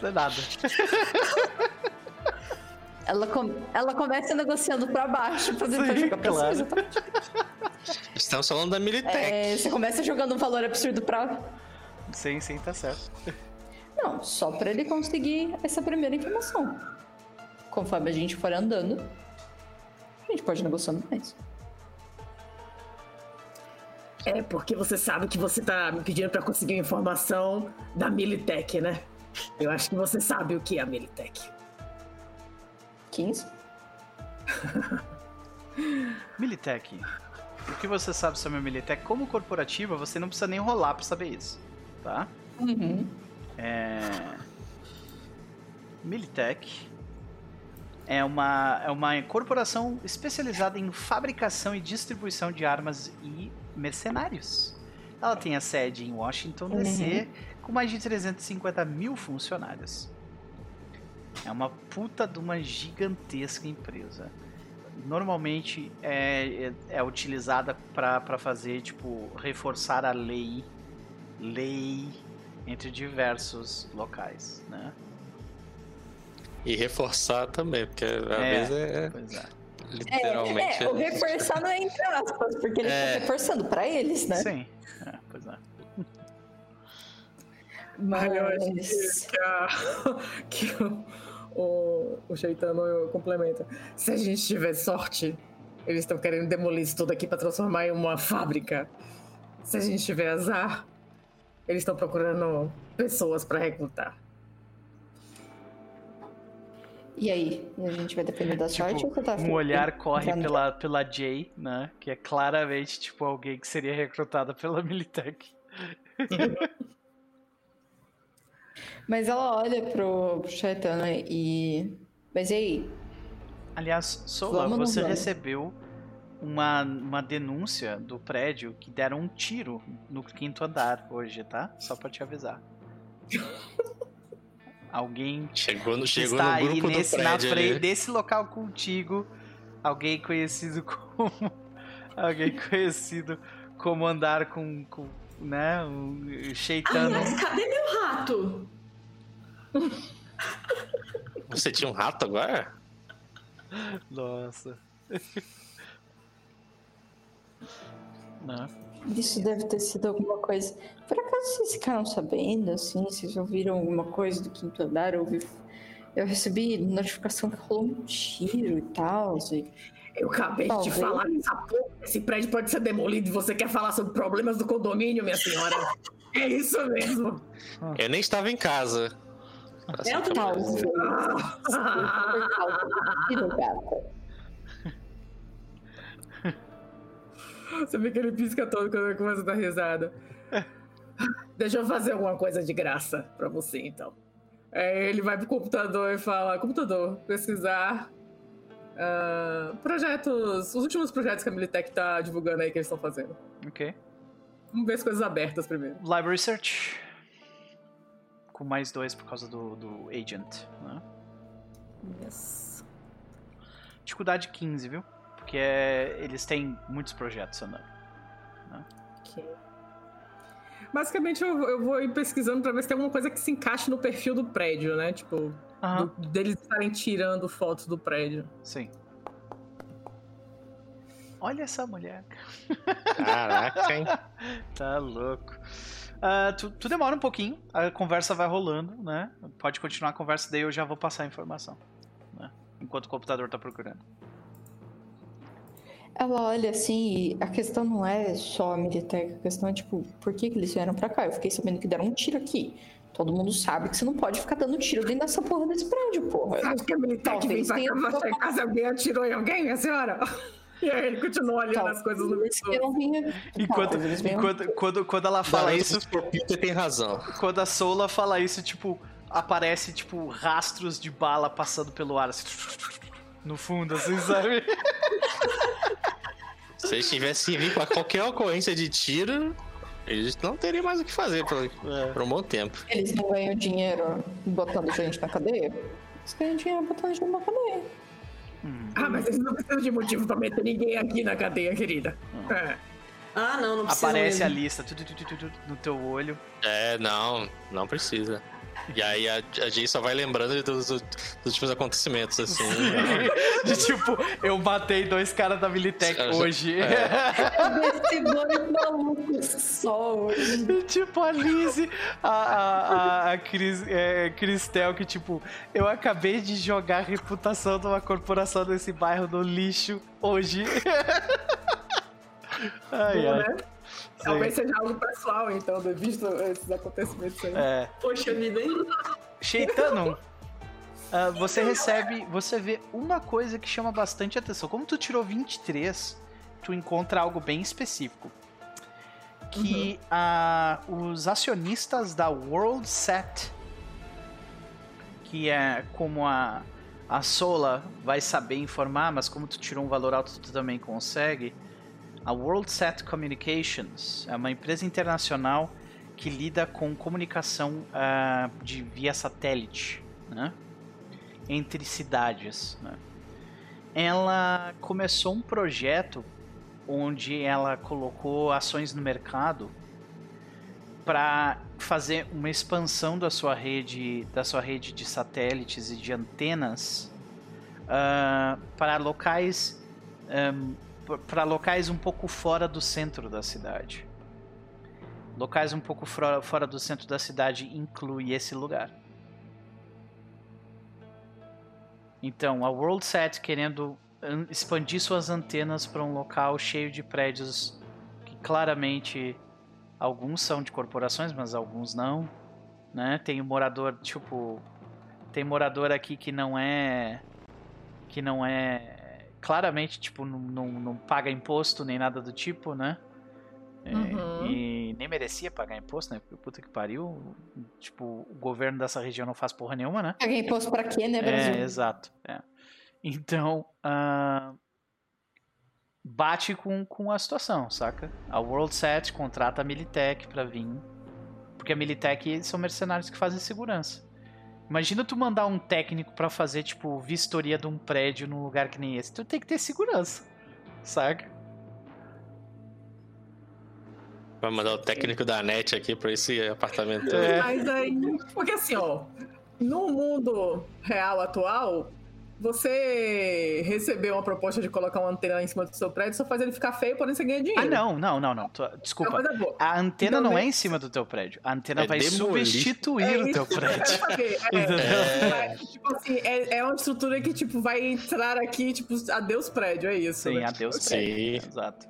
não é nada. Ela, com... ela começa negociando pra baixo pra depois jogar pra claro. cima. Estamos falando da Militech. É, você começa jogando um valor absurdo pra. Sim, sim, tá certo. Não, só pra ele conseguir essa primeira informação. Conforme a gente for andando, a gente pode negociando mais. É, porque você sabe que você tá me pedindo para conseguir informação da Militech, né? Eu acho que você sabe o que é a Militech. 15? Militech. O que você sabe sobre a Militech? Como corporativa, você não precisa nem rolar para saber isso, tá? Uhum. É... Militech é uma, é uma corporação especializada em fabricação e distribuição de armas e mercenários. Ela tem a sede em Washington, D.C., uhum. com mais de 350 mil funcionários. É uma puta de uma gigantesca empresa. Normalmente é, é, é utilizada para fazer, tipo, reforçar a lei, lei entre diversos locais, né? E reforçar também, porque às é, vezes é, é. Literalmente. É, é, o reforçar não é entre aspas, porque ele é. tá reforçando pra eles, né? Sim. É, pois é. Mas eu acho que, a, que o, o, o Sheitano complementa. Se a gente tiver sorte, eles estão querendo demolir isso tudo aqui para transformar em uma fábrica. Se a gente tiver azar, eles estão procurando pessoas para recrutar. E aí? A gente vai depender da tipo, sorte ou tá Um olhar corre pela, pela Jay, né? Que é claramente, tipo, alguém que seria recrutada pela Militech. Mas ela olha pro, pro Shaitana e. Mas e aí? Aliás, Sola, você recebeu uma, uma denúncia do prédio que deram um tiro no quinto andar hoje, tá? Só pra te avisar. alguém chegou no, chegou está no grupo aí nesse, na frente desse local contigo, alguém conhecido como alguém conhecido como andar com, com né, um cheitando. Aliás, cadê meu rato? Você tinha um rato agora? Nossa. Não. Isso deve ter sido alguma coisa. Por acaso vocês ficaram sabendo, assim? Vocês ouviram alguma coisa do quinto andar? Eu, ouvi... eu recebi notificação que rolou um tiro e tal. E... Eu acabei Talvez. de falar nessa porra. Esse prédio pode ser demolido e você quer falar sobre problemas do condomínio, minha senhora? é isso mesmo. Eu nem estava em casa. É Talvez. Você vê que ele pisca todo quando ele começa a dar risada. Deixa eu fazer alguma coisa de graça pra você, então. Aí ele vai pro computador e fala: computador, pesquisar uh, projetos, os últimos projetos que a Militech tá divulgando aí que eles estão fazendo. Ok. Vamos ver as coisas abertas primeiro. Library Search. Com mais dois por causa do, do Agent, né? Yes. Dificuldade 15, viu? Porque é, eles têm muitos projetos andando. Né? Okay. Basicamente, eu, eu vou ir pesquisando pra ver se tem alguma coisa que se encaixe no perfil do prédio, né? Tipo, uhum. do, deles estarem tirando fotos do prédio. Sim. Olha essa mulher. Caraca, hein? tá louco. Uh, tu, tu, demora um pouquinho, a conversa vai rolando, né? Pode continuar a conversa, daí eu já vou passar a informação. Né? Enquanto o computador tá procurando. Ela olha assim, e a questão não é só a Militech, a questão é tipo, por que, que eles vieram pra cá? Eu fiquei sabendo que deram um tiro aqui. Todo mundo sabe que você não pode ficar dando tiro dentro dessa porra desse prédio, porra. Você acha que a militar que vem pra cá pra checar se alguém atirou em alguém, minha senhora? E aí ele continua olhando Talvez as coisas no visor. Enquanto, enquanto quando, quando ela fala isso. Peter tem razão. Quando a Sola fala isso, tipo, aparece, tipo, rastros de bala passando pelo ar, assim, no fundo, assim, sabe? Se eles tivessem vindo pra qualquer ocorrência de tiro, eles não teriam mais o que fazer por, é. por um bom tempo. Eles não ganham dinheiro botando gente na cadeia? Eles ganham dinheiro botando gente na cadeia. Hum. Ah, mas eles não precisam de motivo pra meter ninguém aqui na cadeia, querida. Hum. É. Ah, não, não precisa. Aparece mesmo. a lista tudo, tudo, tudo, no teu olho. É, não, não precisa. E aí a, a Jay só vai lembrando dos, dos últimos acontecimentos, assim. Né? de tipo, eu matei dois caras da Militech hoje. É. dois malucos só hoje. E, tipo, a Lizzie, a, a, a, Cris, é, Cristel, que tipo, eu acabei de jogar a reputação de uma corporação desse bairro no lixo hoje. ai, ai. Talvez seja algo pessoal, então, visto esses acontecimentos aí. É. Poxa vida, hein? Sheitano, uh, você recebe, você vê uma coisa que chama bastante atenção. Como tu tirou 23, tu encontra algo bem específico. Que uhum. uh, os acionistas da World Set, que é como a, a Sola vai saber informar, mas como tu tirou um valor alto, tu também consegue a WorldSat Communications é uma empresa internacional que lida com comunicação uh, de via satélite né? entre cidades. Né? Ela começou um projeto onde ela colocou ações no mercado para fazer uma expansão da sua rede, da sua rede de satélites e de antenas uh, para locais um, para locais um pouco fora do centro da cidade. Locais um pouco fora do centro da cidade inclui esse lugar. Então, a WorldSat querendo expandir suas antenas para um local cheio de prédios que claramente alguns são de corporações, mas alguns não, né? Tem um morador, tipo, tem morador aqui que não é que não é claramente, tipo, não, não, não, paga imposto nem nada do tipo, né? É, uhum. E nem merecia pagar imposto, né? Porque puta que pariu. Tipo, o governo dessa região não faz porra nenhuma, né? Pagar imposto pra quê, né, Brasil? É, exato. É. Então, uh, bate com, com a situação, saca? A WorldSat contrata a Militech pra vir. Porque a Militech são mercenários que fazem segurança. Imagina tu mandar um técnico para fazer, tipo, vistoria de um prédio num lugar que nem esse. Tu tem que ter segurança, saca? Vai mandar o técnico da NET aqui pra esse apartamento. É. Mas aí, porque assim, ó, no mundo real atual, você recebeu uma proposta de colocar uma antena em cima do seu prédio, só faz ele ficar feio, porém você ganha dinheiro. Ah, não, não, não, não. Desculpa. É a antena então, não é em cima do teu prédio. A antena é vai demolir. substituir é o teu prédio. É, é, tipo assim, é, é, uma estrutura que, tipo, vai entrar aqui, tipo, adeus prédio, é isso. Sim, né? adeus prédio. Sim. Exato.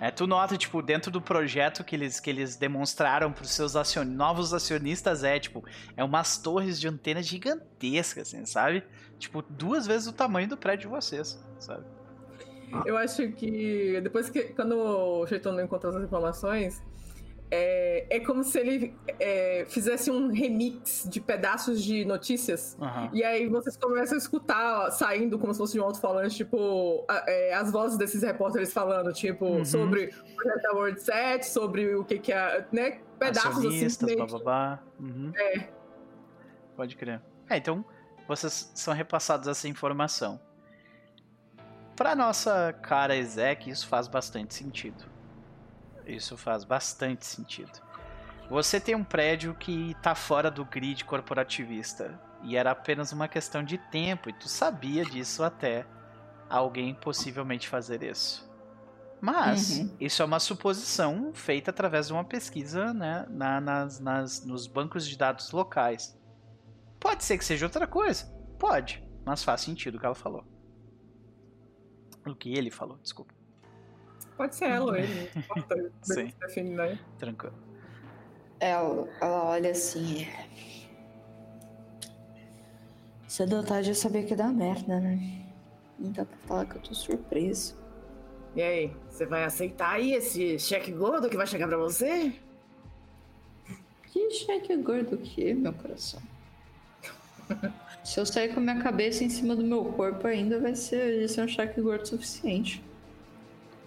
É, tu nota, tipo, dentro do projeto que eles, que eles demonstraram para os seus acion... novos acionistas, é, tipo, é umas torres de antena gigantescas, assim, sabe? Tipo, duas vezes o tamanho do prédio de vocês, sabe? Eu acho que depois que quando o Cheitono encontrou as informações, é, é como se ele é, fizesse um remix de pedaços de notícias. Uhum. E aí vocês começam a escutar saindo como se fosse de um alto-falante, tipo, é, as vozes desses repórteres falando, tipo, uhum. sobre o da World Set, sobre o que, que é. Né, pedaços assim. Bababá. Uhum. É. Pode crer. É, então vocês são repassados essa informação. Para nossa cara Ezek, isso faz bastante sentido. Isso faz bastante sentido. Você tem um prédio que está fora do grid corporativista e era apenas uma questão de tempo e tu sabia disso até alguém possivelmente fazer isso. Mas uhum. isso é uma suposição feita através de uma pesquisa né, na, nas, nas, nos bancos de dados locais. Pode ser que seja outra coisa. Pode. Mas faz sentido o que ela falou. O que ele falou, desculpa. Pode ser ela ou ele. Sim. Define, né? Tranquilo. Ela, ela olha assim. Cedo ou tarde eu sabia que dá merda, né? Não dá pra falar que eu tô surpreso. E aí, você vai aceitar aí esse cheque gordo que vai chegar pra você? Que cheque gordo que, meu coração? Se eu sair com a minha cabeça em cima do meu corpo ainda vai ser, vai ser um cheque gordo suficiente.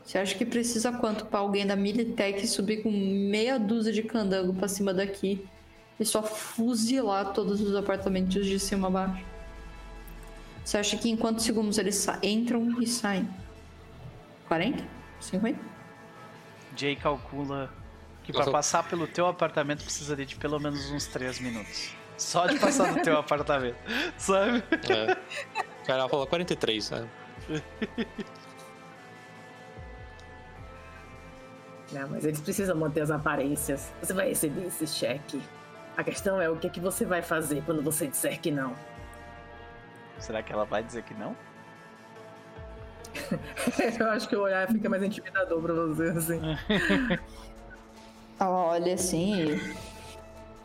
Você acha que precisa quanto para alguém da Militech subir com meia dúzia de candango para cima daqui e só fuzilar todos os apartamentos de cima a baixo? Você acha que em quantos segundos eles entram e saem? 40? 50? Jay calcula que para passar pelo teu apartamento precisaria de pelo menos uns 3 minutos. Só de passar no teu apartamento, sabe? É. O cara falou 43, né? Não, mas eles precisam manter as aparências. Você vai receber esse cheque. A questão é o que, é que você vai fazer quando você disser que não. Será que ela vai dizer que não? Eu acho que o olhar fica mais intimidador pra você, assim. Ela olha assim e...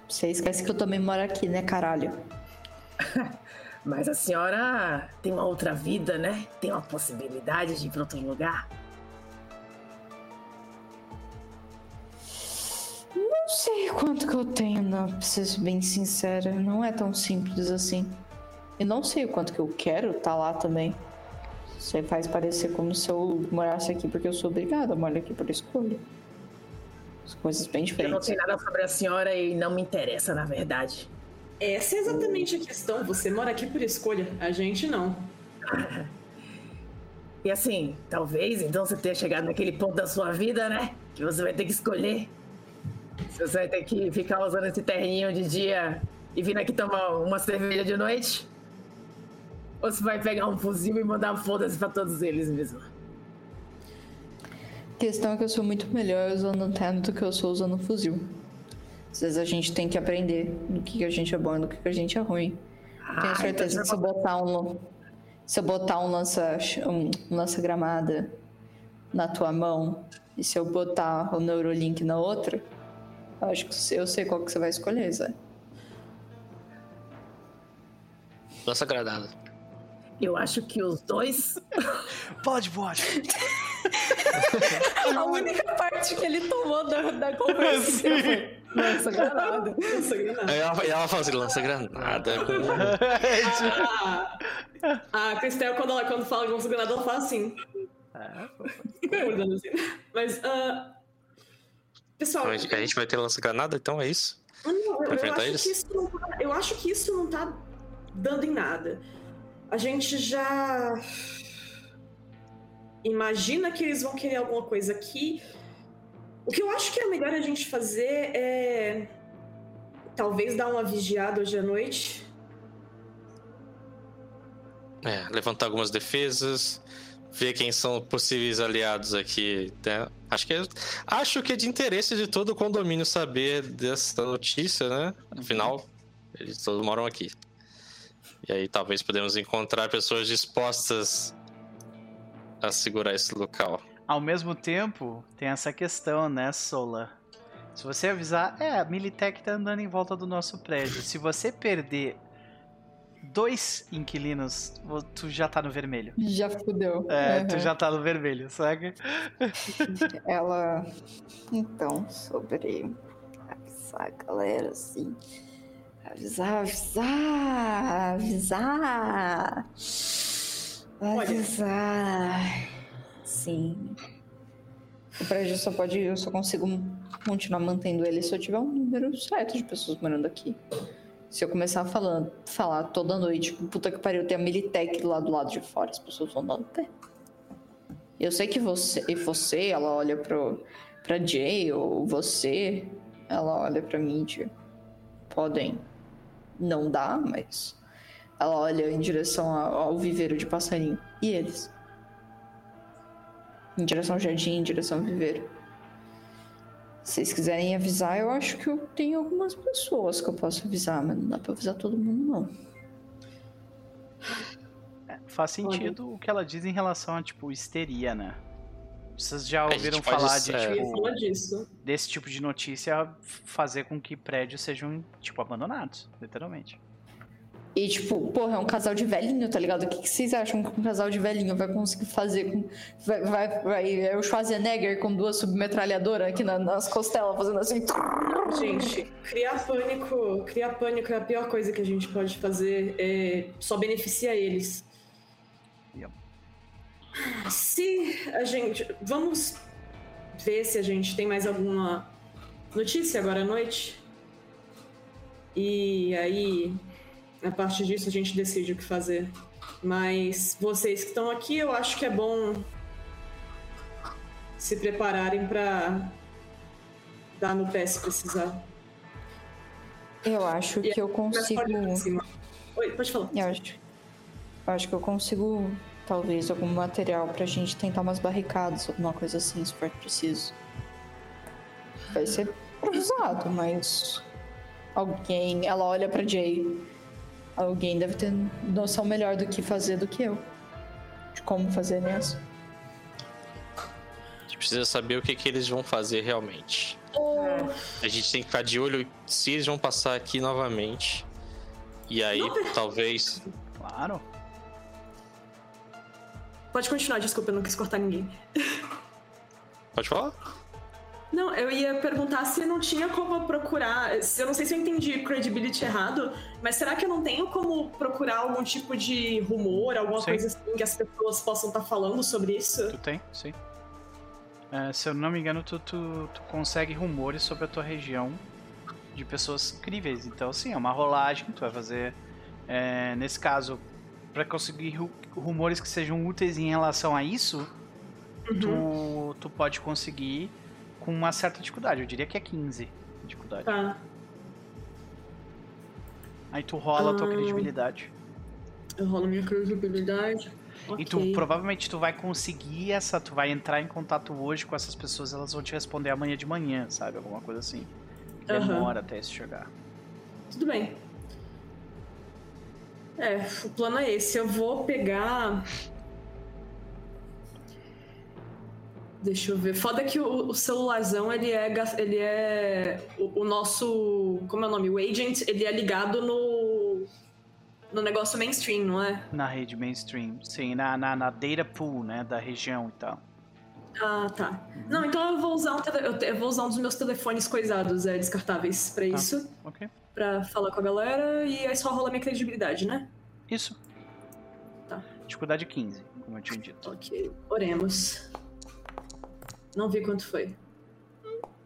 Você esquece que eu também moro aqui, né, caralho? Mas a senhora tem uma outra vida, né? Tem uma possibilidade de ir pra outro lugar. Não sei quanto que eu tenho, não, pra ser bem sincera. Não é tão simples assim. E não sei o quanto que eu quero estar tá lá também. Você faz parecer como se eu morasse aqui porque eu sou obrigada a morar aqui por escolha. As coisas bem diferentes. Eu não sei nada sobre a senhora e não me interessa, na verdade. Essa é exatamente a questão. Você mora aqui por escolha, a gente não. E assim, talvez então você tenha chegado naquele ponto da sua vida, né? Que você vai ter que escolher. Você vai ter que ficar usando esse terninho de dia e vir aqui tomar uma cerveja de noite? Ou você vai pegar um fuzil e mandar foda-se pra todos eles mesmo? A questão é que eu sou muito melhor usando um terno do que eu sou usando um fuzil. Às vezes a gente tem que aprender no que, a gente é bom e no que, a gente é ruim. Ah, Tenho certeza então que se eu botar um. Se eu botar um lança, um lança gramada na tua mão e se eu botar o Neurolink na outra, eu acho que eu sei qual que você vai escolher, Zé. Lança granada. Eu acho que os dois. pode, pode. A única parte que ele tomou da, da conversa foi. Lança granada. Lança granada. Ela, ela fala assim: lança granada. a, a Cristel, quando, ela, quando fala lança granada, ela fala assim. Ah, Mas. Uh, pessoal. A gente vai ter lança granada, então é isso? Não, eu, eu, acho tá, eu acho que isso não tá dando em nada. A gente já imagina que eles vão querer alguma coisa aqui. O que eu acho que é melhor a gente fazer é talvez dar uma vigiada hoje à noite. É, levantar algumas defesas, ver quem são possíveis aliados aqui. Né? Acho que é, acho que é de interesse de todo o condomínio saber dessa notícia, né? Afinal, eles todos moram aqui. E aí talvez podemos encontrar pessoas dispostas a segurar esse local. Ao mesmo tempo, tem essa questão, né, Sola? Se você avisar, é, a Militech tá andando em volta do nosso prédio. Se você perder dois inquilinos, tu já tá no vermelho. Já fudeu. É, uhum. tu já tá no vermelho, sabe? Ela. Então, sobre avisar a galera, assim. Avisar, avisar, avisar. Avisar. Sim. O prédio só pode. Eu só consigo continuar mantendo ele se eu tiver um número certo de pessoas morando aqui. Se eu começar falando, falar toda noite, tipo, puta que pariu, tem a Militech lá do lado de fora, as pessoas vão dar no pé. Eu sei que você, e você, ela olha pro, pra Jay, ou você, ela olha pra mim, tipo, podem não dar, mas ela olha em direção ao viveiro de passarinho. E eles? Em direção ao jardim, em direção ao viveiro. Se vocês quiserem avisar, eu acho que eu tenho algumas pessoas que eu posso avisar, mas não dá pra avisar todo mundo, não. É, faz sentido Olha. o que ela diz em relação a, tipo, histeria, né? Vocês já ouviram falar de, é. tipo, disso. desse tipo de notícia fazer com que prédios sejam, tipo, abandonados, literalmente. E, tipo, porra, é um casal de velhinho, tá ligado? O que, que vocês acham que um casal de velhinho vai conseguir fazer com. Vai, vai, vai é o Schwarzenegger com duas submetralhadoras aqui na, nas costelas, fazendo assim. Gente, criar pânico, criar pânico é a pior coisa que a gente pode fazer. É, só beneficia eles. Yep. Se a gente. Vamos ver se a gente tem mais alguma notícia agora à noite. E aí, a partir disso, a gente decide o que fazer. Mas vocês que estão aqui, eu acho que é bom se prepararem para dar no pé se precisar. Eu acho E que eu consigo. Oi, pode falar. Eu acho, eu acho que eu consigo, talvez, algum material pra gente tentar umas barricadas, alguma coisa assim, se for preciso. Vai ser improvisado, mas. Alguém. Ela olha pra Jay. Alguém deve ter noção melhor do que fazer do que eu. De como fazer mesmo. A gente precisa saber o que, que eles vão fazer realmente. A gente tem que ficar de olho se eles vão passar aqui novamente. E aí, talvez. Claro. Pode continuar, desculpa, eu não quis cortar ninguém. Pode falar? Não, eu ia perguntar se não tinha como procurar. Eu não sei se eu entendi credibility errado, mas será que eu não tenho como procurar algum tipo de rumor, alguma Sim. coisa assim que as pessoas possam estar falando sobre isso? Tu tem, sim. É, se eu não me engano, tu, tu, tu consegue rumores sobre a tua região de pessoas incríveis. Então, sim, é uma rolagem. Tu vai fazer, é, nesse caso, para conseguir ru- rumores que sejam úteis em relação a isso, Uhum. tu, tu pode conseguir com uma certa dificuldade. Eu diria que é 15 dificuldade. Tá. Aí tu rola a tua Ah. credibilidade. Eu rolo minha credibilidade. E tu Ok. provavelmente tu vai conseguir essa, tu vai entrar em contato hoje com essas pessoas, elas vão te responder amanhã de manhã, sabe? Alguma coisa assim. Demora até isso chegar. Tudo bem. É, o plano é esse. Eu vou pegar. Deixa eu ver. Foda que o, o celularzão, ele é. Ele é. O, o nosso. Como é o nome? O agent, ele é ligado no. No negócio mainstream, não é? Na rede mainstream, sim, na, na, na data pool, né, da região e tal. Ah, tá. Não, então eu vou usar um, tele- eu, vou usar um dos meus telefones coisados, é, descartáveis, pra isso. Ok. Pra falar com a galera. E aí só rola minha credibilidade, né? Isso. Tá. Dificuldade 15, como eu tinha dito. Ok, oremos. Não vi quanto foi.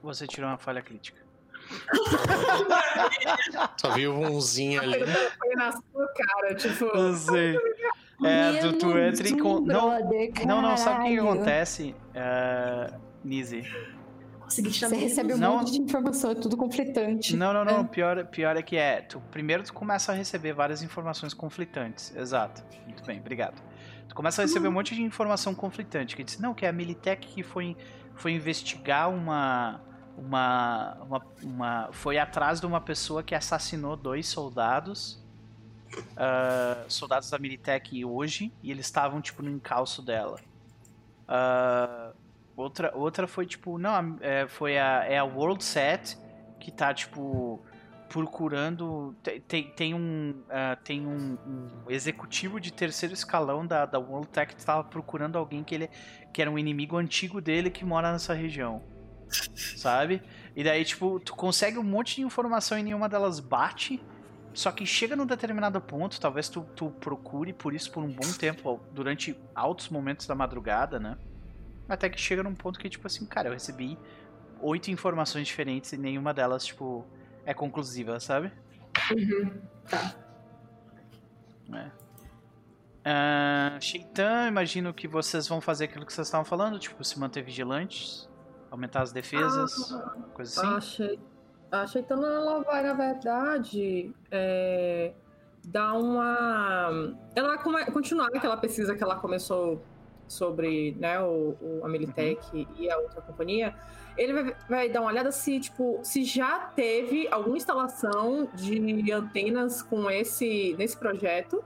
Você tirou uma falha crítica. Só viu um umzinho ali. Foi na sua cara, tipo. Eu sei. É, tu, tu entra em con... Não, não, não, sabe o que acontece, uh, Nise? Consegui Você recebe um Não. monte de informação, é tudo conflitante. Não, não, não. É. Pior, pior é que é. Tu, primeiro tu começa a receber várias informações conflitantes. Exato. Muito bem, obrigado. Tu começa a receber um monte de informação conflitante. Que diz, não, que é a Militech que foi, foi investigar uma, uma, uma, uma. Foi atrás de uma pessoa que assassinou dois soldados. ah, soldados da Militech hoje. E eles estavam, tipo, no encalço dela. Ah, outra, outra foi, tipo, não, é, foi a, é a World Set que tá, tipo, procurando. Tem, tem, um, ah, tem um, um executivo de terceiro escalão da, da World Tech que estava procurando alguém que, ele, que era um inimigo antigo dele que mora nessa região. Sabe? E daí, tipo, tu consegue um monte de informação e nenhuma delas bate. Só que chega num determinado ponto, talvez tu, tu procure por isso por um bom tempo, durante altos momentos da madrugada, né? Até que chega num ponto que, tipo assim, cara, eu recebi oito informações diferentes e nenhuma delas, tipo, é conclusiva, sabe? Uhum. Tá. É. Ah, Sheitan, imagino que vocês vão fazer aquilo que vocês estavam falando, tipo, se manter vigilantes, aumentar as defesas, coisa assim. Achei. A Cheitana, ela vai, na verdade, é, dar uma. Ela vai continuar aquela pesquisa que ela começou sobre né, o, o- a Militech e a outra companhia. Ele vai, vai dar uma olhada se, tipo, se já teve alguma instalação de antenas com esse nesse projeto.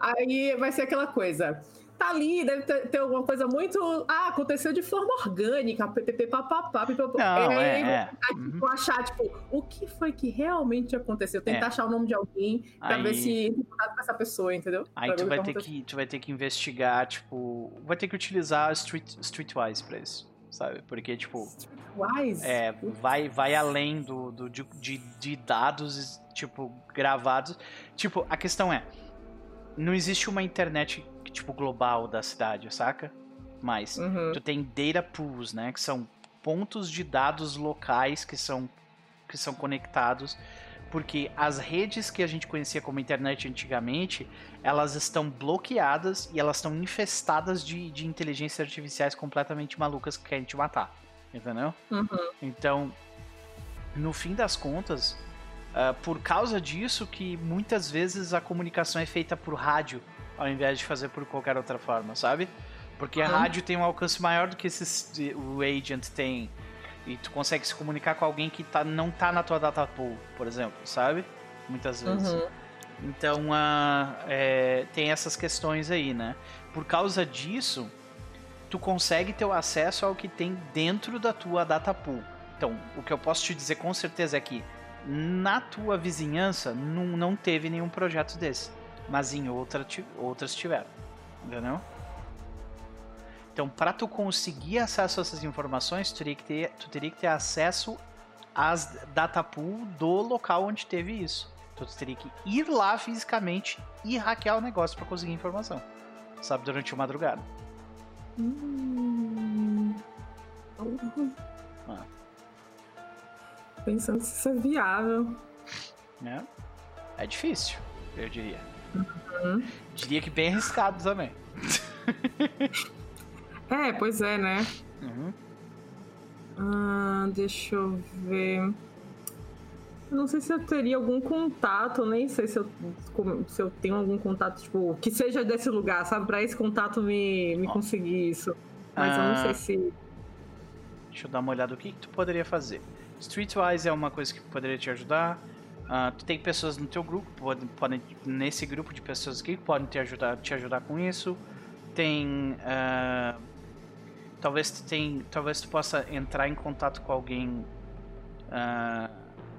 Aí vai ser aquela coisa. tá ali, deve ter, ter, alguma coisa muito. Ah, aconteceu de forma orgânica, ppp, papapá, Não, é, é. Aí, uhum. achar, tipo, o que foi que realmente aconteceu? Tentar é. achar o nome de alguém pra aí... ver se contato com essa pessoa, entendeu? Aí tu vai, ter que, tu vai ter que investigar, tipo. Vai ter que utilizar Street, Streetwise pra isso sabe? Porque, tipo. Streetwise? É, vai, vai além do, do de, de, dados, tipo, gravados. Tipo, a questão é. Não existe uma internet, tipo, global da cidade, saca? Mas uhum. tu tem data pools, né? Que são pontos de dados locais que são, que são conectados porque as redes que a gente conhecia como internet antigamente, elas estão bloqueadas e elas estão infestadas de, de inteligências artificiais completamente malucas que querem te matar, entendeu? Uhum. Então, no fim das contas, uh, por causa disso que muitas vezes a comunicação é feita por rádio, ao invés de fazer por qualquer outra forma, sabe? Porque a uhum. rádio tem um alcance maior do que esses, o agent tem e tu consegue se comunicar com alguém que tá, não tá na tua data pool, por exemplo, sabe? Muitas vezes. Uhum. Então, uh, é, tem essas questões aí, né? Por causa disso, tu consegue ter o acesso ao que tem dentro da tua data pool. Então, o que eu posso te dizer com certeza é que na tua vizinhança não, não teve nenhum projeto desse, mas em outra, outras tiveram, entendeu? Então, para tu conseguir acesso a essas informações, tu teria que ter, tu teria que ter acesso às data pool do local onde teve isso. Então, tu teria que ir lá fisicamente e hackear o negócio para conseguir informação. Sabe, durante a madrugada. Hum... Ah. Pensando se isso é viável. É, é difícil, eu diria. Uhum. Diria que bem arriscado também. É, pois é, né? Uhum. Ah, deixa eu ver. Eu não sei se eu teria algum contato, nem sei se eu, se eu tenho algum contato, tipo, que seja desse lugar, sabe? Pra esse contato me, me conseguir isso. Mas ah, eu não sei ah. se. Deixa eu dar uma olhada o que, que tu poderia fazer. Streetwise é uma coisa que poderia te ajudar. Uh, tu tem pessoas no teu grupo, podem, podem, nesse grupo de pessoas aqui que podem te ajudar, te ajudar com isso. Tem uh, talvez tu tem, talvez tu possa entrar em contato com alguém, uh,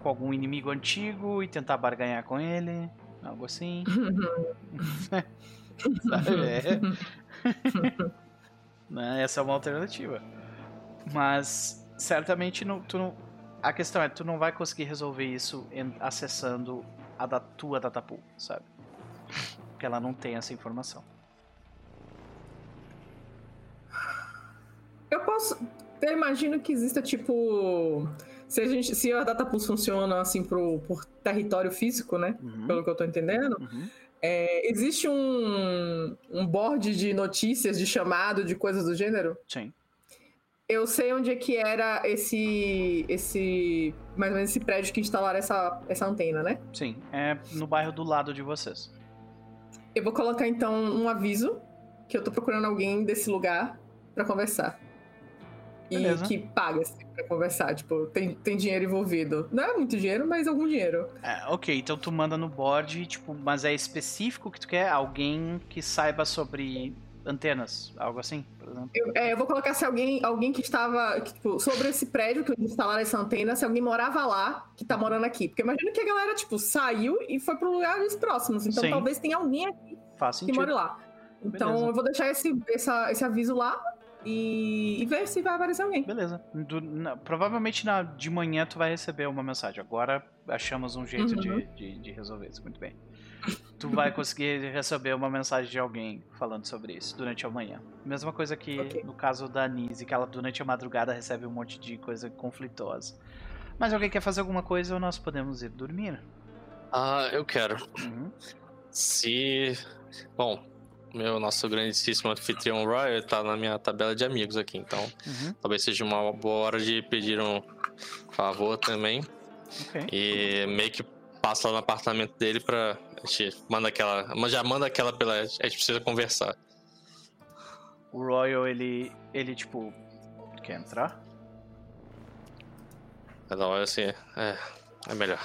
com algum inimigo antigo e tentar barganhar com ele, algo assim. Sabe? É. né? Essa é uma alternativa. Mas certamente não, tu não, a questão é tu não vai conseguir resolver isso acessando a da tua datapool, sabe? Porque ela não tem essa informação. Eu posso. Eu imagino que exista tipo. Se a, gente, se a Datapulse funciona assim pro, por território físico, né? Uhum. Pelo que eu tô entendendo. Uhum. É, existe um, um board de notícias, de chamado, de coisas do gênero? Sim. Eu sei onde é que era esse. esse. mais ou menos esse prédio que instalaram essa, essa antena, né? Sim, é no bairro do lado de vocês. Eu vou colocar então um aviso que eu tô procurando alguém desse lugar para conversar. Beleza. e que paga assim, pra conversar. Tipo, tem, tem dinheiro envolvido. Não é muito dinheiro, mas algum dinheiro. É, ok, então tu manda no board, tipo, mas é específico que tu quer? Alguém que saiba sobre antenas, algo assim, por exemplo? Eu, é, eu vou colocar se alguém, alguém que estava, que, tipo, sobre esse prédio que instalaram essa antena, se alguém morava lá, que tá morando aqui. Porque imagina que a galera, tipo, saiu e foi para lugares próximos. Então Sim. talvez tenha alguém aqui Faz que more lá. Então Beleza. eu vou deixar esse, essa, esse aviso lá e, e ver se vai aparecer alguém. Beleza. Do, na, provavelmente na, de manhã tu vai receber uma mensagem. Agora achamos um jeito uhum. de, de, de, resolver isso. Muito bem. Tu vai conseguir receber uma mensagem de alguém falando sobre isso durante a manhã. Mesma coisa que okay. no caso da Nise, que ela durante a madrugada recebe um monte de coisa conflituosa. Mas alguém quer fazer alguma coisa ou nós podemos ir dormir? Ah, eu quero. Uhum. Se. Bom, meu nosso grandíssimo anfitrião Roy tá na minha tabela de amigos aqui, então uhum. talvez seja uma boa hora de pedir um favor também. Okay. E meio que passa lá no apartamento dele pra. A gente manda aquela. Já manda aquela pela. A gente precisa conversar. O Royal, ele. ele tipo. Quer entrar? Ela olha assim. É. É melhor.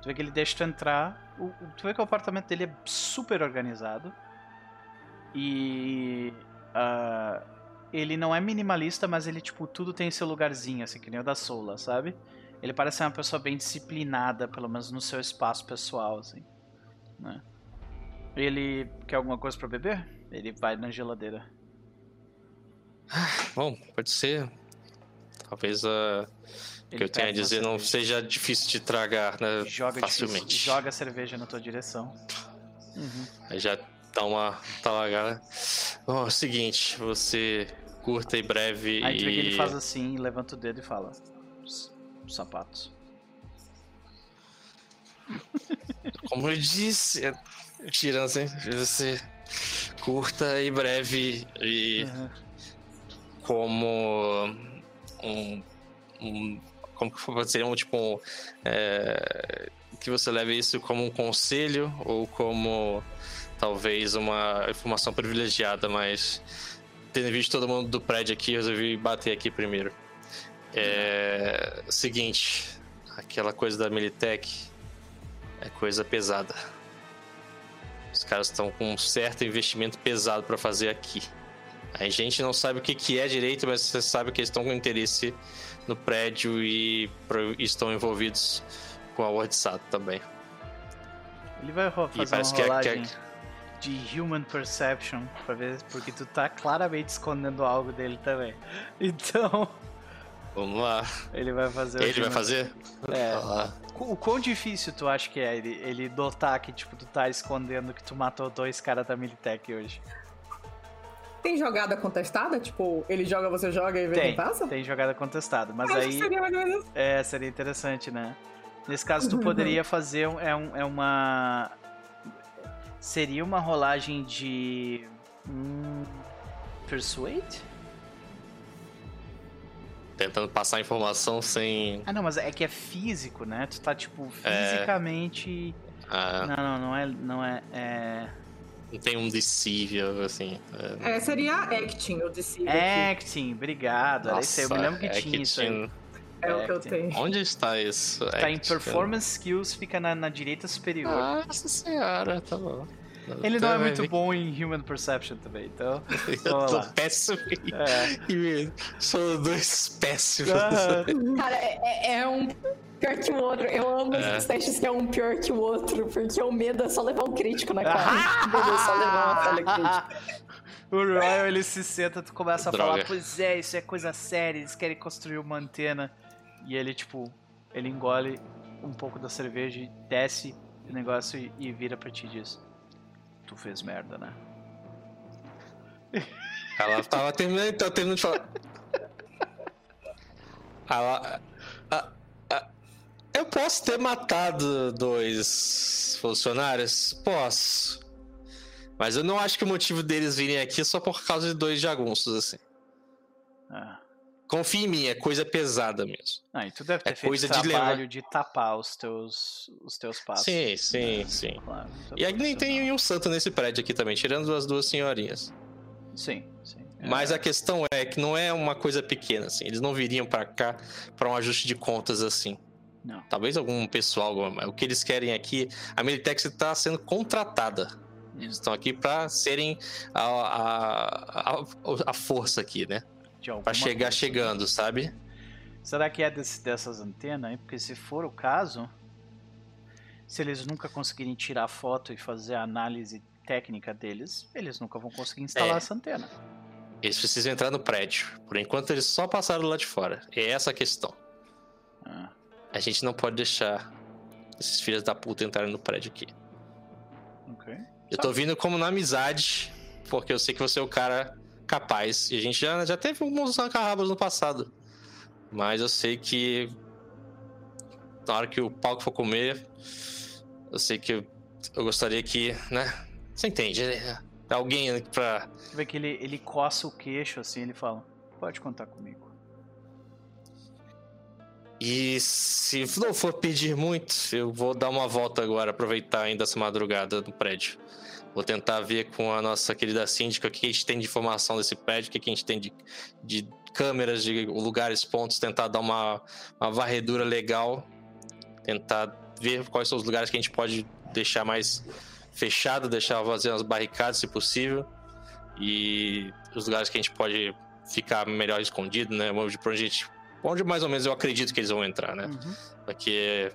Tu vê que ele deixa tu entrar. O, tu vê que o apartamento dele é super organizado. E. Uh, ele não é minimalista, mas ele, tipo, tudo tem seu lugarzinho, assim, que nem o da Sola, sabe? Ele parece ser uma pessoa bem disciplinada, pelo menos no seu espaço pessoal, assim. Né? Ele quer alguma coisa para beber? Ele vai na geladeira. Bom, pode ser. Talvez uh, o que eu tenho a dizer não seja difícil de tragar né, joga facilmente. Difícil, joga a cerveja na tua direção. Uhum. Aí já dá uma talagada. Bom, é o seguinte, você curta e breve. Aí vê que ele faz assim, levanta o dedo e fala: os, os sapatos. Como eu disse, é tirando assim, você curta e breve e uhum. como um, um como que seria um tipo um, é, que você leve isso como um conselho ou como talvez uma informação privilegiada, mas tendo visto todo mundo do prédio aqui, resolvi bater aqui primeiro. É. Seguinte, aquela coisa da Militech é coisa pesada. Os caras estão com um certo investimento pesado para fazer aqui. A gente não sabe o que, que é direito, mas você sabe que eles estão com interesse no prédio e estão envolvidos com a WordSat também. Ele vai fazer uma rolagem que é, que é... de Human Perception pra ver, porque tu tá claramente escondendo algo dele também. Então. Vamos lá. Ele vai fazer. Ele vai fazer? É. Ah. O quão difícil tu acha que é ele, ele notar que tipo, tu tá escondendo que tu matou dois caras da Militech hoje? Tem jogada contestada? Tipo, ele joga, você joga e vê tem, quem passa? Tem jogada contestada, mas aí. Seria mais É, seria interessante, né? Nesse caso, tu poderia fazer. É, um, é uma. Seria uma rolagem de. Hum, persuade? Tentando passar informação sem. Ah, não, mas é que é físico, né? Tu tá, tipo, é. fisicamente. É... Ah. Não, não, não é. Não é, é... Não tem um deceiver, assim. É, é seria acting, o deceiver. Acting, obrigado. Nossa, eu me lembro que acting. tinha isso aí. É o que eu tenho. Onde está isso? Tá em Performance Skills, fica na, na direita superior. Nossa senhora, tá bom. Ele não é muito bom em Human Perception também, então. Eu tô péssimo. É. São dois péssimos. Cara, é, é, é, um pior que o outro. Eu amo é. esses testes que é um pior que o outro, porque o medo é só levar um crítico na cara. o medo é só levar uma crítica. O Royal ele se senta, tu começa a Droga. falar, pois é, isso é coisa séria, eles querem construir uma antena. E ele, tipo, ele engole um pouco da cerveja e desce o negócio e, e vira pra ti diz: Tu fez merda, né? Ela tava terminando, tava terminando de falar. Ela. A, a, eu posso ter matado dois funcionários? Posso. Mas eu não acho que o motivo deles virem aqui é só por causa de dois jagunços, assim. Ah. Confia em mim, é coisa pesada mesmo. Ah, e tu deve ter é feito coisa trabalho de, levar... de tapar os teus, os teus passos. Sim, sim, sim. Claro, e aí nem tem um santo nesse prédio aqui também, tirando as duas senhorinhas. Sim, sim. Mas é... a questão é que não é uma coisa pequena, assim. Eles não viriam para cá para um ajuste de contas assim. Não. Talvez algum pessoal, o que eles querem aqui, a Militex está sendo contratada. Eles estão aqui para serem a, a, a, a força aqui, né? Pra chegar coisa. chegando, sabe? Será que é desse, dessas antenas? Porque se for o caso, se eles nunca conseguirem tirar foto e fazer a análise técnica deles, eles nunca vão conseguir instalar é. essa antena. Eles precisam entrar no prédio. Por enquanto, eles só passaram lá de fora. É essa a questão. Ah. A gente não pode deixar esses filhos da puta entrarem no prédio aqui. Ok. Eu tô vindo como na amizade, porque eu sei que você é o cara capaz. E a gente já, já teve alguns arranca no passado. Mas eu sei que na hora que o palco for comer, eu sei que eu, eu gostaria que, né? Você entende, né? Alguém pra. Você vê que ele, ele coça o queixo assim, ele fala: Pode contar comigo. E se não for pedir muito, eu vou dar uma volta agora, aproveitar ainda essa madrugada no prédio. Vou tentar ver com a nossa querida síndica o que a gente tem de informação desse prédio, o que a gente tem de, de câmeras, de lugares, pontos, tentar dar uma, uma varredura legal, tentar ver quais são os lugares que a gente pode deixar mais fechado, deixar vazio as barricadas se possível. E os lugares que a gente pode ficar melhor escondido, né? Onde, pra gente, onde mais ou menos eu acredito que eles vão entrar, né? Uhum. Porque.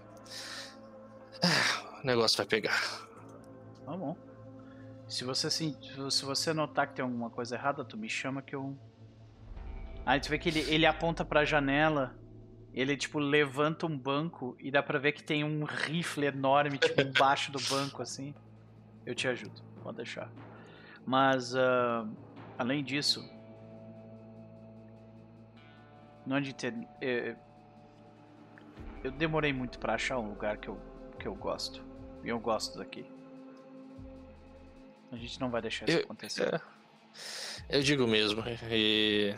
Ah, o negócio vai pegar. Tá bom. Se você, se, se você notar que tem alguma coisa errada, tu me chama que eu. Aí tu vê que ele, ele aponta pra janela, ele tipo levanta um banco e dá pra ver que tem um rifle enorme, tipo, embaixo do banco, assim. Eu te ajudo, pode deixar. Mas, uh, além disso, não adianta. Eu, eu demorei muito para achar um lugar que eu, que eu gosto. E eu gosto daqui. A gente não vai deixar isso eu, acontecer. É, eu digo mesmo. E.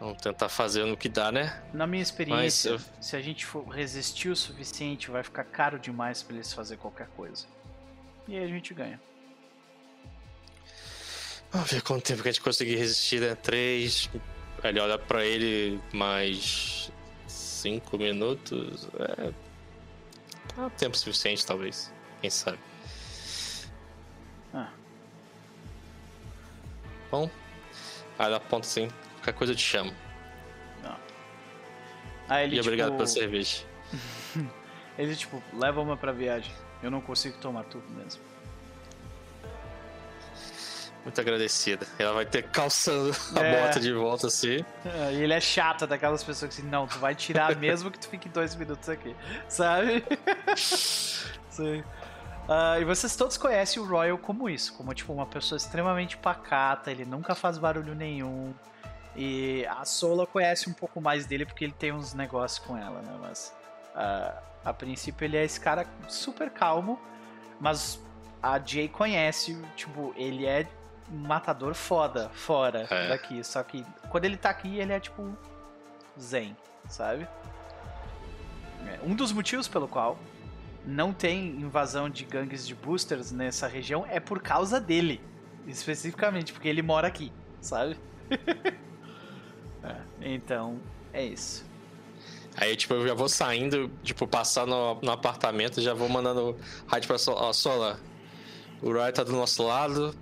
Vamos tentar fazer no que dá, né? Na minha experiência, eu... se a gente for resistir o suficiente, vai ficar caro demais para eles fazer qualquer coisa. E aí a gente ganha. Vamos ver quanto tempo que a gente conseguir resistir, né? Três. Ele olha pra ele mais cinco minutos. É. É tempo suficiente, talvez. Quem sabe. Bom. Aí ela aponta assim. Qualquer coisa eu te chamo. Não. Aí ele, e obrigado tipo... pela cerveja. ele, tipo, leva uma pra viagem. Eu não consigo tomar tudo mesmo. Muito agradecida. Ela vai ter calçando a é. bota de volta assim. É, e ele é chato daquelas pessoas que assim, não, tu vai tirar mesmo que tu fique dois minutos aqui. Sabe? Sim. Uh, e vocês todos conhecem o Royal como isso, como tipo uma pessoa extremamente pacata, ele nunca faz barulho nenhum. E a Sola conhece um pouco mais dele porque ele tem uns negócios com ela, né? Mas uh, a princípio ele é esse cara super calmo, mas a Jay conhece, tipo, ele é matador foda fora é. daqui. Só que quando ele tá aqui, ele é tipo zen, sabe? É, um dos motivos pelo qual não tem invasão de gangues de boosters nessa região é por causa dele. Especificamente, porque ele mora aqui, sabe? é, então, é isso. Aí, tipo, eu já vou saindo, tipo, passar no, no apartamento, já vou mandando rádio pra Sola. Sola, o Roy tá do nosso lado,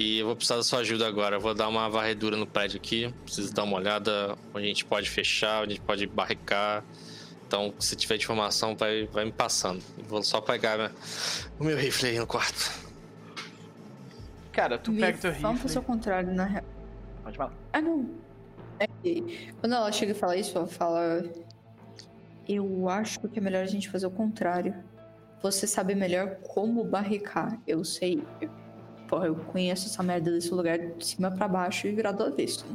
e eu vou precisar da sua ajuda agora. Eu vou dar uma varredura no prédio aqui. Preciso dar uma olhada onde a gente pode fechar, onde a gente pode barricar. Então, se tiver informação, vai, vai me passando. Vou só pegar né, o meu rifle aí no quarto. Cara, tu Me pega teu rifle. Vamos fazer o contrário, na real. Pode falar. Ah, não. É que quando ela chega e fala isso, ela fala. Eu acho que é melhor a gente fazer o contrário. Você sabe melhor como barricar. Eu sei. Porra, eu conheço essa merda desse lugar de cima para baixo e virar do avesso.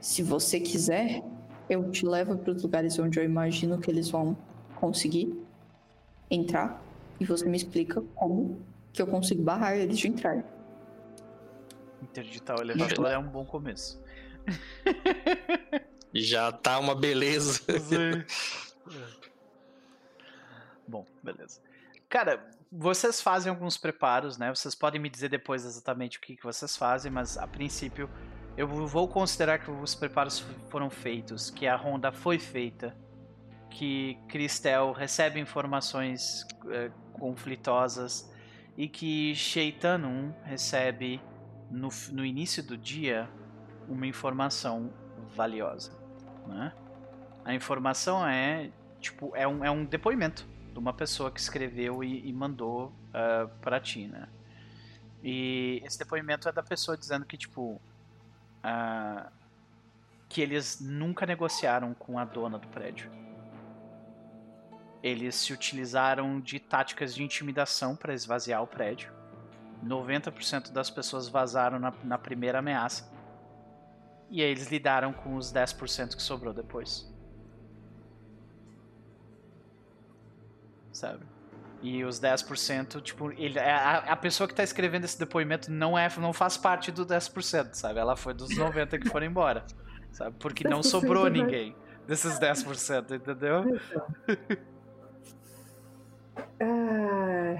Se você quiser, eu te levo para os lugares onde eu imagino que eles vão conseguir entrar e você me explica como que eu consigo barrar eles de entrar. Interditar o elevador é um bom começo. Já tá uma beleza. bom, beleza. Cara, vocês fazem alguns preparos, né? Vocês podem me dizer depois exatamente o que, que vocês fazem, mas a princípio eu vou considerar que os preparos foram feitos, que a ronda foi feita, que Cristel recebe informações é, conflitosas e que Sheitanum recebe no, no início do dia uma informação valiosa, né? A informação é tipo é um, é um depoimento de uma pessoa que escreveu e, e mandou uh, ah, para ti, né? E esse depoimento é da pessoa dizendo que, tipo, uh, que eles nunca negociaram com a dona do prédio. Eles se utilizaram de táticas de intimidação para esvaziar o prédio. 90% das pessoas vazaram na, na primeira ameaça. E aí eles lidaram com os 10% que sobrou depois. sabe? E os 10%, tipo, ele, a, a pessoa que tá escrevendo esse depoimento não é não faz parte do 10%, sabe? Ela foi dos 90 que foram embora, sabe? Porque não sobrou ninguém desses 10%, entendeu? Ah,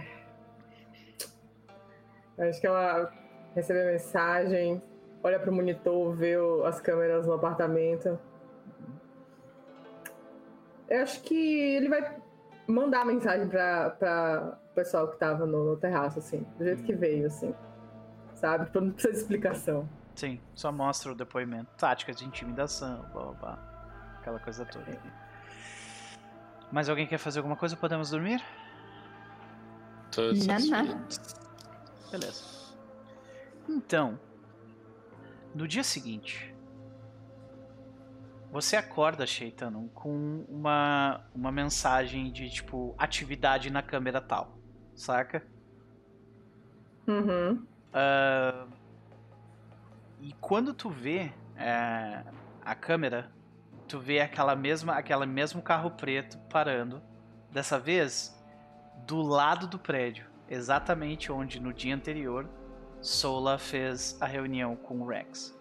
acho que ela recebe a mensagem, olha pro monitor, vê as câmeras no apartamento. Eu acho que ele vai mandar mensagem pra, pra pessoal que tava no, no terraço, assim, do jeito que hum. veio, assim. sabe? Tipo, não precisa de explicação. Sim, só mostra o depoimento. Táticas de intimidação, blá blá blá. Aquela coisa toda. Mais alguém quer fazer alguma coisa? Podemos dormir? Todos Não, não. Beleza. Então, no dia seguinte, você acorda, Sheitano, com uma, uma mensagem de tipo atividade na câmera tal, saca? Uhum. Ah, e quando tu vê é, a câmera, tu vê aquela mesma, aquele mesmo carro preto parando, dessa vez do lado do prédio, exatamente onde no dia anterior Sola fez a reunião com o Rex.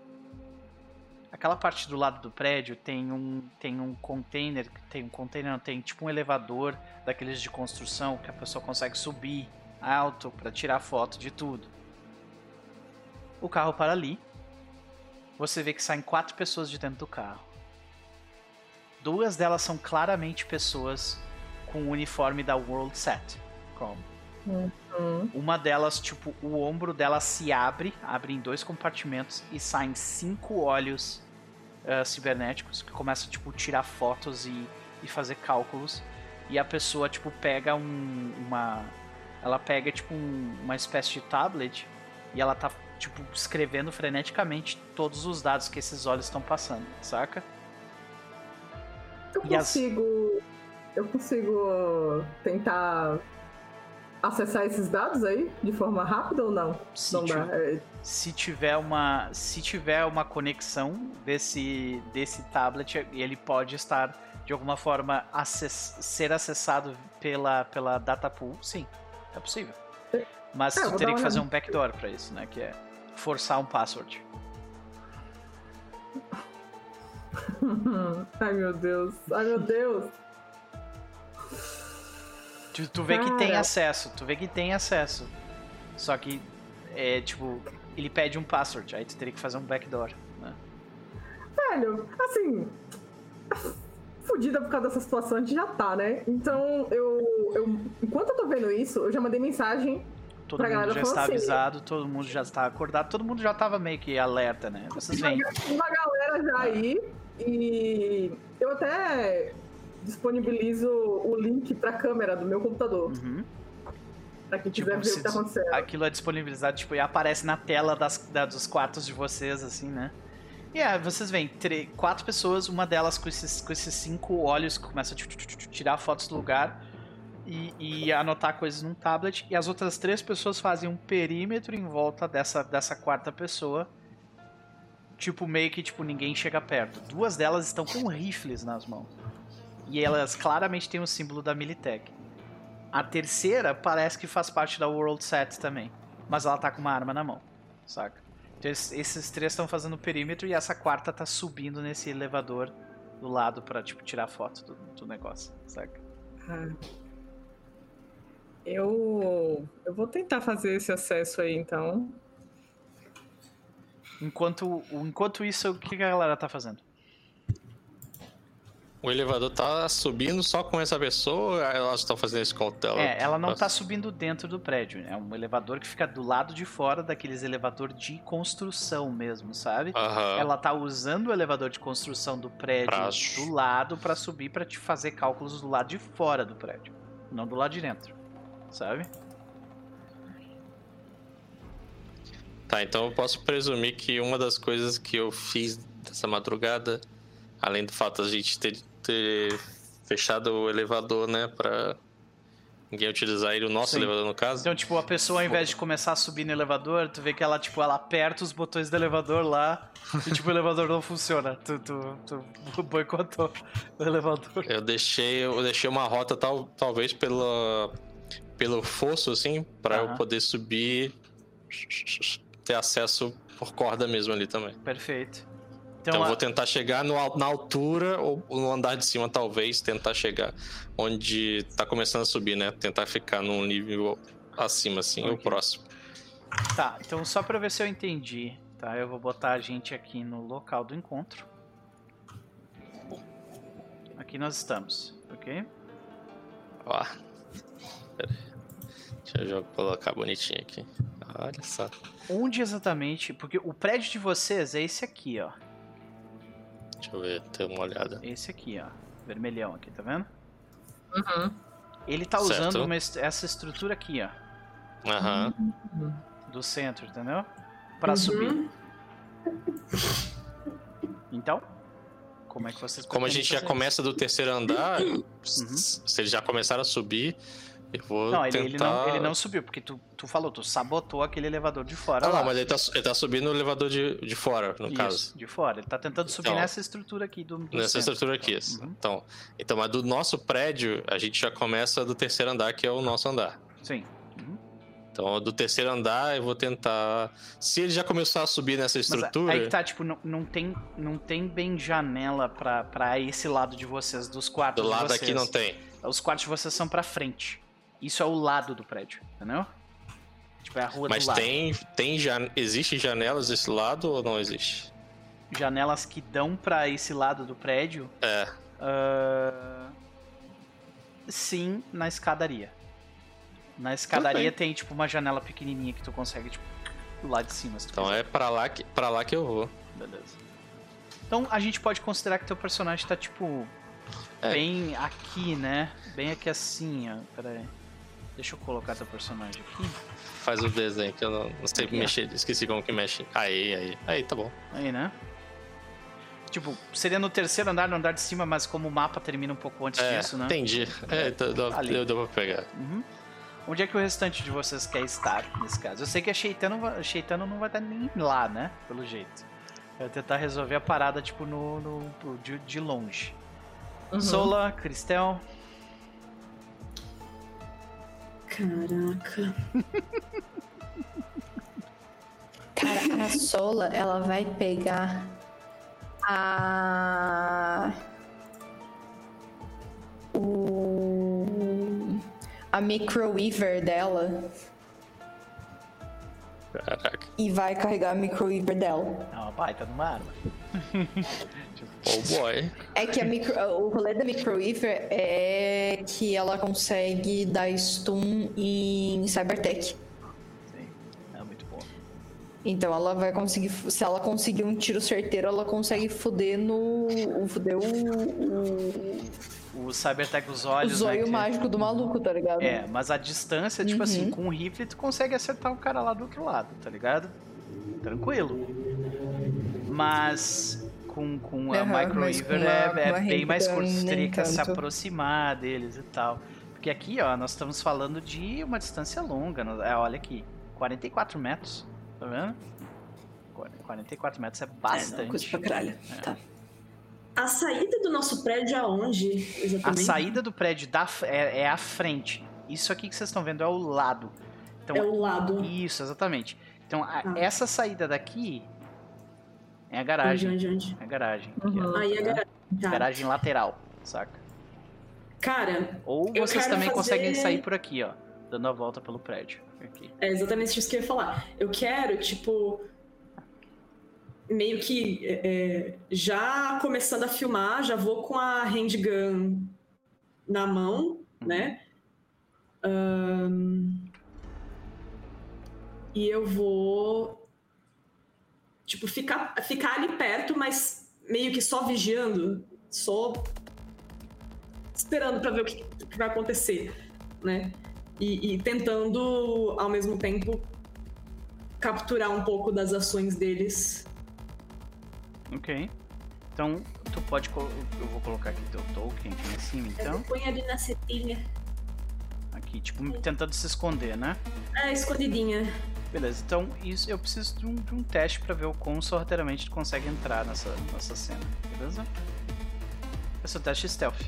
Aquela parte do lado do prédio tem um tem um container, tem um container, não, tem tipo um elevador daqueles de construção que a pessoa consegue subir alto para tirar foto de tudo. O carro para ali. Você vê que saem quatro pessoas de dentro do carro. Duas delas são claramente pessoas com o uniforme da World Set. Como? Uhum. Uma delas, tipo, o ombro dela se abre, abre em dois compartimentos e saem cinco olhos ah, cibernéticos que começam, tipo, tirar fotos e, e fazer cálculos. E a pessoa, tipo, pega um, uma. Ela pega, tipo, um- uma espécie de tablet e ela tá, tipo, escrevendo freneticamente todos os dados que esses olhos estão passando, saca? Eu E as- consigo. Eu consigo tentar acessar esses dados aí de forma rápida ou não? Se, não. É, se tiver uma se tiver uma conexão desse desse tablet ele pode estar de alguma forma acess- ser acessado pela pela data pool sim é possível mas É, tu teria que fazer um backdoor pra isso né que é forçar um password Ai meu Deus. Ai meu Deus. Tu, tu vê que tem acesso tu vê que tem acesso só que é tipo ele pede um password aí tu teria que fazer um backdoor né? Velho, assim. Fudida por causa dessa situação, a gente já tá, né? Então, eu, eu. Enquanto eu tô vendo isso, eu já mandei mensagem. todo Pra mundo já está assim. avisado todo mundo já está acordado todo mundo já tava meio que alerta né vocês veem Uma galera já aí. E eu até disponibilizo o link pra câmera do meu computador. Uhum. Pra quem Tipo, quiser ver o que tá acontecendo. aquilo é disponibilizado, tipo, e aparece na tela das, da- dos quartos de vocês, assim, né? E aí, vocês veem, quatro pessoas, uma delas com esses, com esses cinco olhos que começa a tirar fotos do lugar e, e anotar coisas num tablet, e as outras três pessoas fazem um perímetro em volta dessa, dessa quarta pessoa. Tipo, meio que tipo, ninguém chega perto. Duas delas estão com rifles nas mãos. E elas claramente têm o símbolo da Militech. A terceira parece que faz parte da World Set também. Mas ela tá com uma arma na mão, saca? Então es- esses três estão fazendo o perímetro e essa quarta tá subindo nesse elevador do lado pra, tipo, tirar foto do, do negócio, saca? Ah. Eu. Eu vou tentar fazer esse acesso aí, então. Enquanto, enquanto isso, o que a galera tá fazendo? O elevador tá subindo só com essa pessoa ou elas estão fazendo esse cautela? É, ela não tá subindo dentro do prédio. É um elevador que fica do lado de fora daqueles elevador de construção mesmo, sabe? Aham. Ela tá usando o elevador de construção do prédio do lado pra subir pra te fazer cálculos do lado de fora do prédio, não do lado de dentro, sabe? Tá, então eu posso presumir que uma das coisas que eu fiz dessa madrugada, além do fato de a gente ter, ter fechado o elevador, né, pra ninguém utilizar ele, o nosso Sim. elevador no caso. Então, tipo, a pessoa ao invés de começar a subir no elevador, tu vê que ela, tipo, ela aperta os botões do elevador lá e, tipo, o elevador não funciona. Tu, tu, tu boicotou o elevador. Eu deixei, eu deixei uma rota tal, talvez pela, pelo fosso, assim, pra eu poder subir, ter acesso por corda mesmo ali também. Perfeito. Então, Então, eu a- vou tentar chegar no, na altura ou no andar de cima, talvez, tentar chegar onde tá começando a subir, né? Tentar ficar num nível acima, assim, o Ok. próximo. Tá, então só pra ver se eu entendi, tá? Eu vou botar a gente aqui no local do encontro. Aqui nós estamos, ok? Ó. Pera aí. Deixa eu colocar bonitinho aqui. olha só. Onde exatamente? Porque o prédio de vocês é esse aqui, ó. Deixa eu ver, ter uma olhada. Esse aqui, ó. Vermelhão aqui, tá vendo? Uhum. Ele tá Certo. usando uma est- essa estrutura aqui, ó. Aham. Do centro, entendeu? Pra Uhum. subir. Então, como é que vocês Como a gente já fazer começa do terceiro andar, s- se eles já começaram a subir, eu vou? Não, ele, tentar... ele não, ele não subiu, porque tu, tu falou, tu sabotou aquele elevador de fora. Ah, lá. não, mas ele tá, ele tá subindo no elevador de, de fora, no Isso, caso. de fora. Ele tá tentando subir Então, nessa estrutura aqui do, do Nessa centro. estrutura aqui. Uhum. Então, então, mas do nosso prédio, a gente já começa do terceiro andar, que é o nosso andar. Sim. Uhum. Então, do terceiro andar, eu vou tentar. Se ele já começou a subir nessa Mas estrutura. aí que tá, tipo, não, não, tem, não tem bem janela pra, pra esse lado de vocês, dos quartos do lado vocês. aqui não tem. Os quartos de vocês são pra frente. Isso é o lado do prédio, entendeu? Tipo, é a rua Mas do lado. tem, tem jan... existe janelas desse lado ou não existe? Janelas que dão pra esse lado do prédio. É. ah, Sim, na escadaria. Na escadaria tem, tipo, uma janela pequenininha que tu consegue, tipo, lado de cima. Então quiser. é pra lá que, pra lá que eu vou. Beleza. Então a gente pode considerar que teu personagem tá, tipo, É. bem aqui, né? Bem aqui assim, ó. Pera aí. Deixa eu colocar teu personagem aqui. Faz o desenho que eu não, não sei Aqui, ó. mexer. Esqueci como que mexe. Aí, aí. Aí, tá bom. Aí, né? Tipo, seria no terceiro andar, no andar de cima, mas como o mapa termina um pouco antes É, disso, né? entendi. É, deu, deu, Ali. deu, pra pegar. Uhum. Onde é que o restante de vocês quer estar nesse caso? Eu sei que a Sheitano, vai- Sheitano não vai estar nem lá, né? Pelo jeito. Vai tentar resolver a parada, tipo, no, no- de, de longe. Uhum. Sola, Cristel. Caraca. Cara, a Sola, ela vai pegar a. O. A microweaver dela Caraca. e vai carregar a microweaver dela. É uma baita numa arma. Oh boy. É que a micro... o rolê da microweaver é que ela consegue dar stun em Cybertech. Sim. É muito bom. Então ela vai conseguir. Se ela conseguir um tiro certeiro, ela consegue foder no. Foder o. o... O Cybertech, os O olhos, né, zóio que- mágico do maluco, tá ligado? É, mas a distância, tipo Uhum. assim, com o rifle tu consegue acertar o cara lá do outro lado, tá ligado? Tranquilo. Mas com, com a com uma- é, é uma bem mais curto, teria que se aproximar deles e tal. Porque aqui, ó, nós estamos falando de uma distância longa. é, Olha aqui, 44 metros, tá vendo? 44 metros é É, não, bastante. coisa pra caralho. Tá. A saída do nosso prédio é aonde, A exatamente? saída do prédio da, é, é a frente. Isso aqui que vocês estão vendo é o lado. Então, É o lado. Isso, exatamente. Então, a- Ah. essa saída daqui é a Onde, garagem. onde, onde? É a garagem. Uhum. Aí a garagem. Tá. Garagem lateral, saca? Cara, Ou vocês também fazer- conseguem sair por aqui, ó. Dando a volta pelo prédio. Aqui. é exatamente isso que eu ia falar. Eu quero, tipo. Meio que é, é, já começando a filmar, já vou com a handgun na mão, né? Ahn, e eu vou. Tipo, ficar, ficar ali perto, mas meio que só vigiando, só esperando pra ver o que, que vai acontecer, né? E, e tentando, ao mesmo tempo, capturar um pouco das ações deles. Ok. Então, tu pode. Eu vou colocar aqui teu token aqui em cima, então. Põe ali na setinha. Aqui, tipo, tentando se esconder, né? É, escondidinha. Beleza, então isso, eu preciso de um, de um teste pra ver o quão sorrateiramente tu consegue entrar nessa, nessa cena, beleza? Esse é o teste stealth.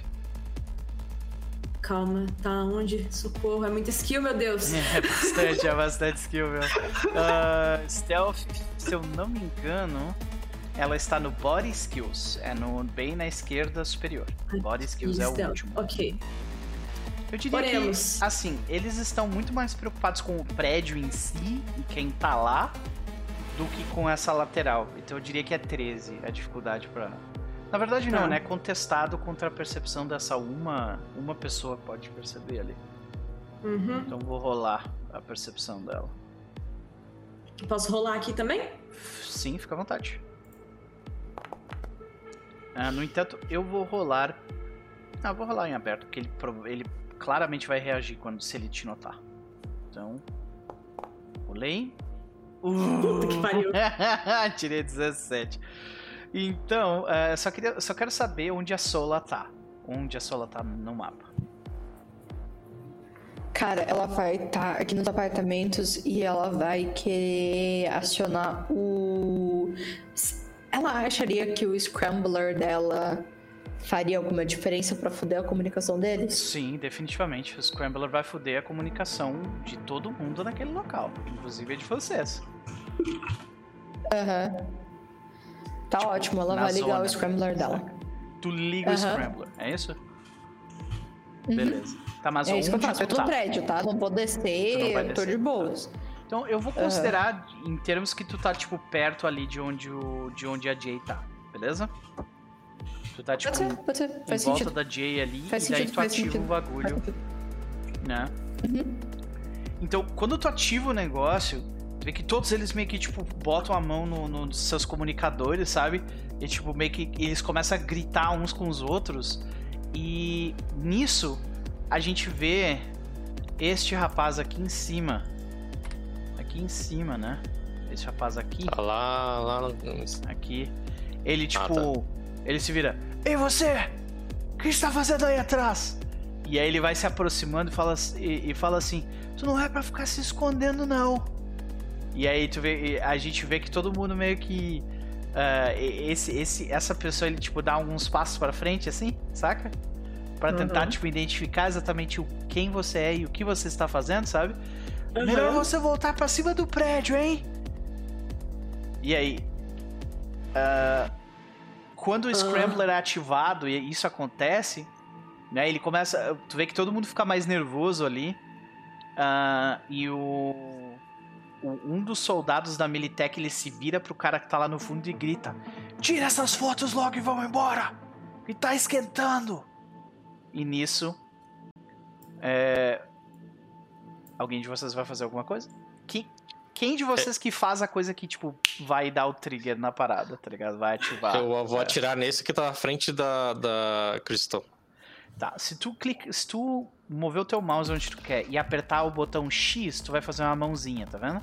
Calma, tá onde? Socorro, é muito skill, meu Deus. É bastante, é bastante skill, meu. Ah, stealth, se eu não me engano, ela está no Body Skills. É no, bem na esquerda superior. Body Skills é o último. Ok. Eu diria Oremos. que, assim, eles estão muito mais preocupados com o prédio em si e quem tá lá do que com essa lateral. Então eu diria que é 13 a dificuldade pra. Na verdade, não, Tá. né? Contestado contra a percepção dessa uma, uma pessoa pode perceber ali. Uhum. Então vou rolar a percepção dela. Posso rolar aqui também? Sim, fica à vontade. Ah, no entanto, eu vou rolar. Ah, vou rolar em aberto, porque ele, ele claramente vai reagir quando se ele te notar. Então. Rolei. Uh! Puta que pariu. Tirei 17. Então, uh, só, queria, só quero saber onde a Sola tá. Onde a Sola tá no mapa. Cara, ela vai estar tá aqui nos apartamentos e ela vai querer acionar o. Ela acharia que o Scrambler dela faria alguma diferença para fuder a comunicação deles? Sim, definitivamente. O Scrambler vai fuder a comunicação de todo mundo naquele local, inclusive a de vocês. Aham. Uhum. Tá tipo, ótimo, ela vai ligar zona. o Scrambler dela. Tu liga uhum. o Scrambler, é isso? Uhum. Beleza. Tá, mas é isso que eu faço. Eu tô no prédio, tá? Não vou descer, descer. tô de boas. Tá. Então eu vou considerar uhum. em termos que tu tá, tipo, perto ali de onde, o, de onde a Jay tá, beleza? Tu tá, tipo, pode ser, pode ser. Faz em volta sentido. da Jay ali, faz e sentido, daí tu ativa sentido. o bagulho, né? Uhum. Então, quando tu ativa o negócio, tu vê que todos eles meio que, tipo, botam a mão nos no seus comunicadores, sabe? E, tipo, meio que eles começam a gritar uns com os outros. E nisso, a gente vê este rapaz aqui em cima. Aqui em cima, né? Esse rapaz aqui. Tá lá, lá no... Aqui. Ele, tipo. Ah, tá. Ele se vira. Ei, você! O que está fazendo aí atrás? E aí ele vai se aproximando e fala, e, e fala assim: Tu não é para ficar se escondendo, não. E aí tu vê, a gente vê que todo mundo meio que. Uh, esse, esse, essa pessoa ele tipo dá alguns passos para frente assim, saca? Para tentar uhum. tipo identificar exatamente o quem você é e o que você está fazendo, sabe? Uhum. Melhor você voltar para cima do prédio, hein? E aí, uh, quando o Scrambler é ativado e isso acontece, né? Ele começa. Tu vê que todo mundo fica mais nervoso ali. Uh, e o, o, Um dos soldados da Militech ele se vira pro cara que tá lá no fundo e grita: Tira essas fotos logo e vamos embora! E tá esquentando! E nisso. É... Alguém de vocês vai fazer alguma coisa? Que, quem de vocês que faz a coisa que, tipo, vai dar o trigger na parada, tá ligado? Vai ativar. Eu vou é. atirar nesse que tá na frente da, da Crystal. Tá, se tu clica, se tu mover o teu mouse onde tu quer e apertar o botão X, tu vai fazer uma mãozinha, tá vendo?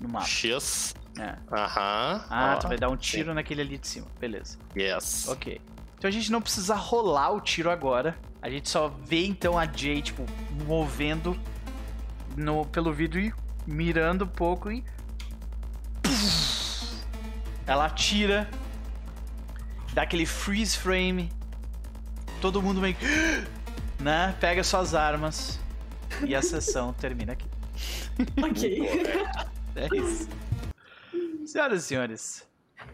No mapa. X. É. Aham. Ah, tu vai dar um tiro sim. naquele ali de cima. Beleza. Yes. Ok. Então a gente não precisa rolar o tiro agora. A gente só vê então a Jay, tipo, movendo no, pelo vidro e mirando um pouco e. Ela atira. Dá aquele freeze frame. Todo mundo meio. Né? Pega suas armas. E a sessão termina aqui. Ok. é isso. Senhoras e senhores.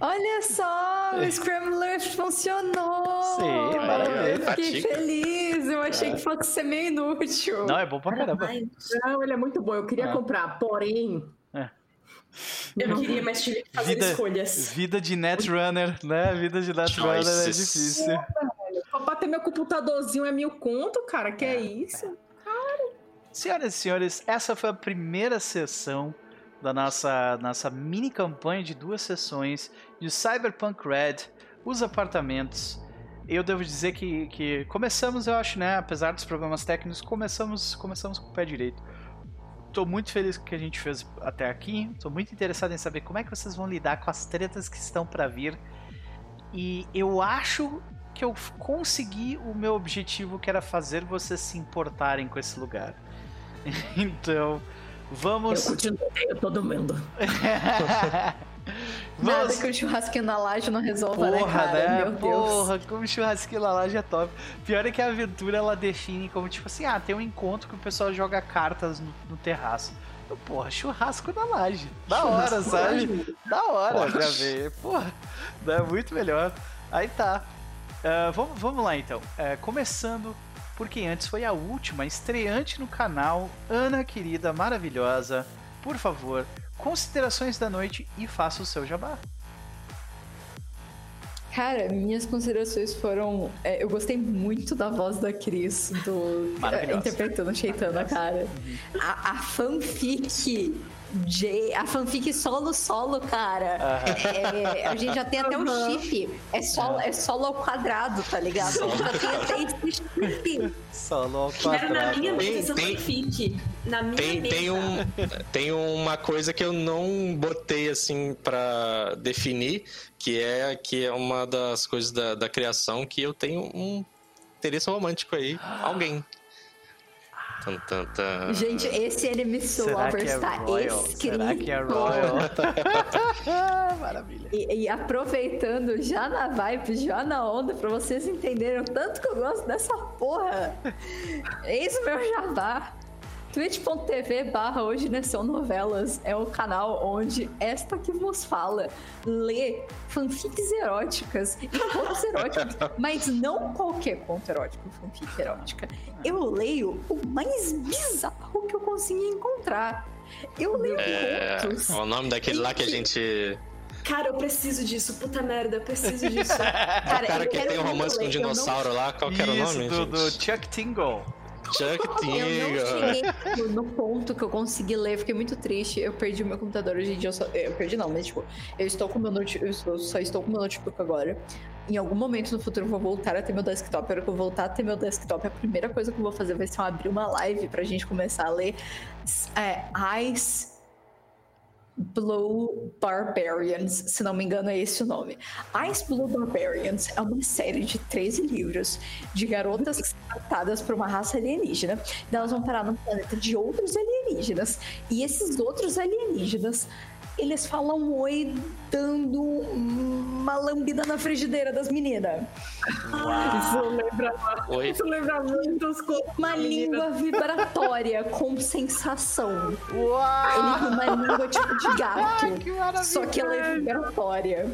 Olha só, o Scrambler funcionou! Sim, maravilha. Fiquei feliz, eu achei é. que fosse ser meio inútil. Não, é bom pra caramba. Não, ele é muito bom, eu queria é. comprar, porém... É. Eu queria, mas tive que fazer vida, escolhas. Vida de netrunner, né? Vida de netrunner é difícil. Só pra ter meu computadorzinho é mil conto, cara, que é, é isso? Cara. Senhoras e senhores, essa foi a primeira sessão da nossa, nossa mini campanha de duas sessões de Cyberpunk Red, os apartamentos. Eu devo dizer que, que começamos, eu acho, né? Apesar dos problemas técnicos, começamos, começamos com o pé direito. Tô muito feliz com o que a gente fez até aqui. Tô muito interessado em saber como é que vocês vão lidar com as tretas que estão para vir. E eu acho que eu consegui o meu objetivo, que era fazer vocês se importarem com esse lugar. então, Vamos. Eu continuo eu todo mundo. Nada que o churrasquinho na laje não resolva, né, Porra, né, cara? Né? Meu Porra, Deus. como churrasquinho na laje é top. Pior é que a aventura ela define como tipo assim: ah, tem um encontro que o pessoal joga cartas no, no terraço. porra, churrasco na laje. Da churrasco hora, sabe? Da hora Porra. pra ver. Porra, é muito melhor. Aí tá. Uh, vamos, vamos lá então. Uh, começando porque antes foi a última estreante no canal, Ana querida, maravilhosa. Por favor, considerações da noite e faça o seu jabá. Cara, minhas considerações foram. É, eu gostei muito da voz da Cris, do, é, interpretando Chaitana, cara. Uhum. A, a fanfic J, a fanfic solo solo, cara. É, a gente já tem até um chip. É solo, é solo ao quadrado, tá ligado? A gente já tem até esse chip. Solo ao quadrado. Era na minha Tem- mesa tem- fanfic. Na minha Tem, mesa. tem, um, tem uma coisa que eu não botei assim pra definir, que é que é uma das coisas da, da criação que eu tenho um interesse romântico aí. Alguém. Tan, tan, tan. Gente, esse anime Será Lovers que é tá escrito. Será que é Royal? Maravilha. E, e aproveitando já na vibe, já na onda, pra vocês entenderem o tanto que eu gosto dessa porra. Eis o meu jabá. twitch.tv barra hoje né, são novelas é o canal onde esta que vos fala lê fanfics eróticas e contos eróticos, mas não qualquer conto erótico, fanfic erótica. Eu leio o mais bizarro que eu consegui encontrar. Eu leio É, contos. o nome daquele lá que a gente. Cara, eu preciso disso. Puta merda, eu preciso disso. Cara, o cara eu que quero tem um romance com um eu não- dinossauro lá, qual que era o nome? do, do gente? Chuck Tingle. Chuck Eu não no, ponto que eu consegui ler, fiquei muito triste. Eu perdi o meu computador hoje em dia. Eu, só, eu perdi não, mas tipo, eu estou com meu notebook, eu só- estou com meu notebook agora. Em algum momento no futuro eu vou voltar a ter meu desktop. A hora que eu voltar a ter meu desktop, a primeira coisa que eu vou fazer vai ser abrir uma live pra gente começar a ler é, Ice Blue Barbarians, se não me engano é esse o nome. Ice Blue Barbarians é uma série de 13 livros de garotas que são tratadas por uma raça alienígena. E elas vão parar num planeta de outros alienígenas. E esses outros alienígenas, eles falam oi dando uma lambida na frigideira das meninas. Isso lembra, Oi. isso lembra muito os contos Uma da menina. língua vibratória com sensação. Uau! Ele tem uma língua tipo de gato. Que maravilha! Só que ela é vibratória.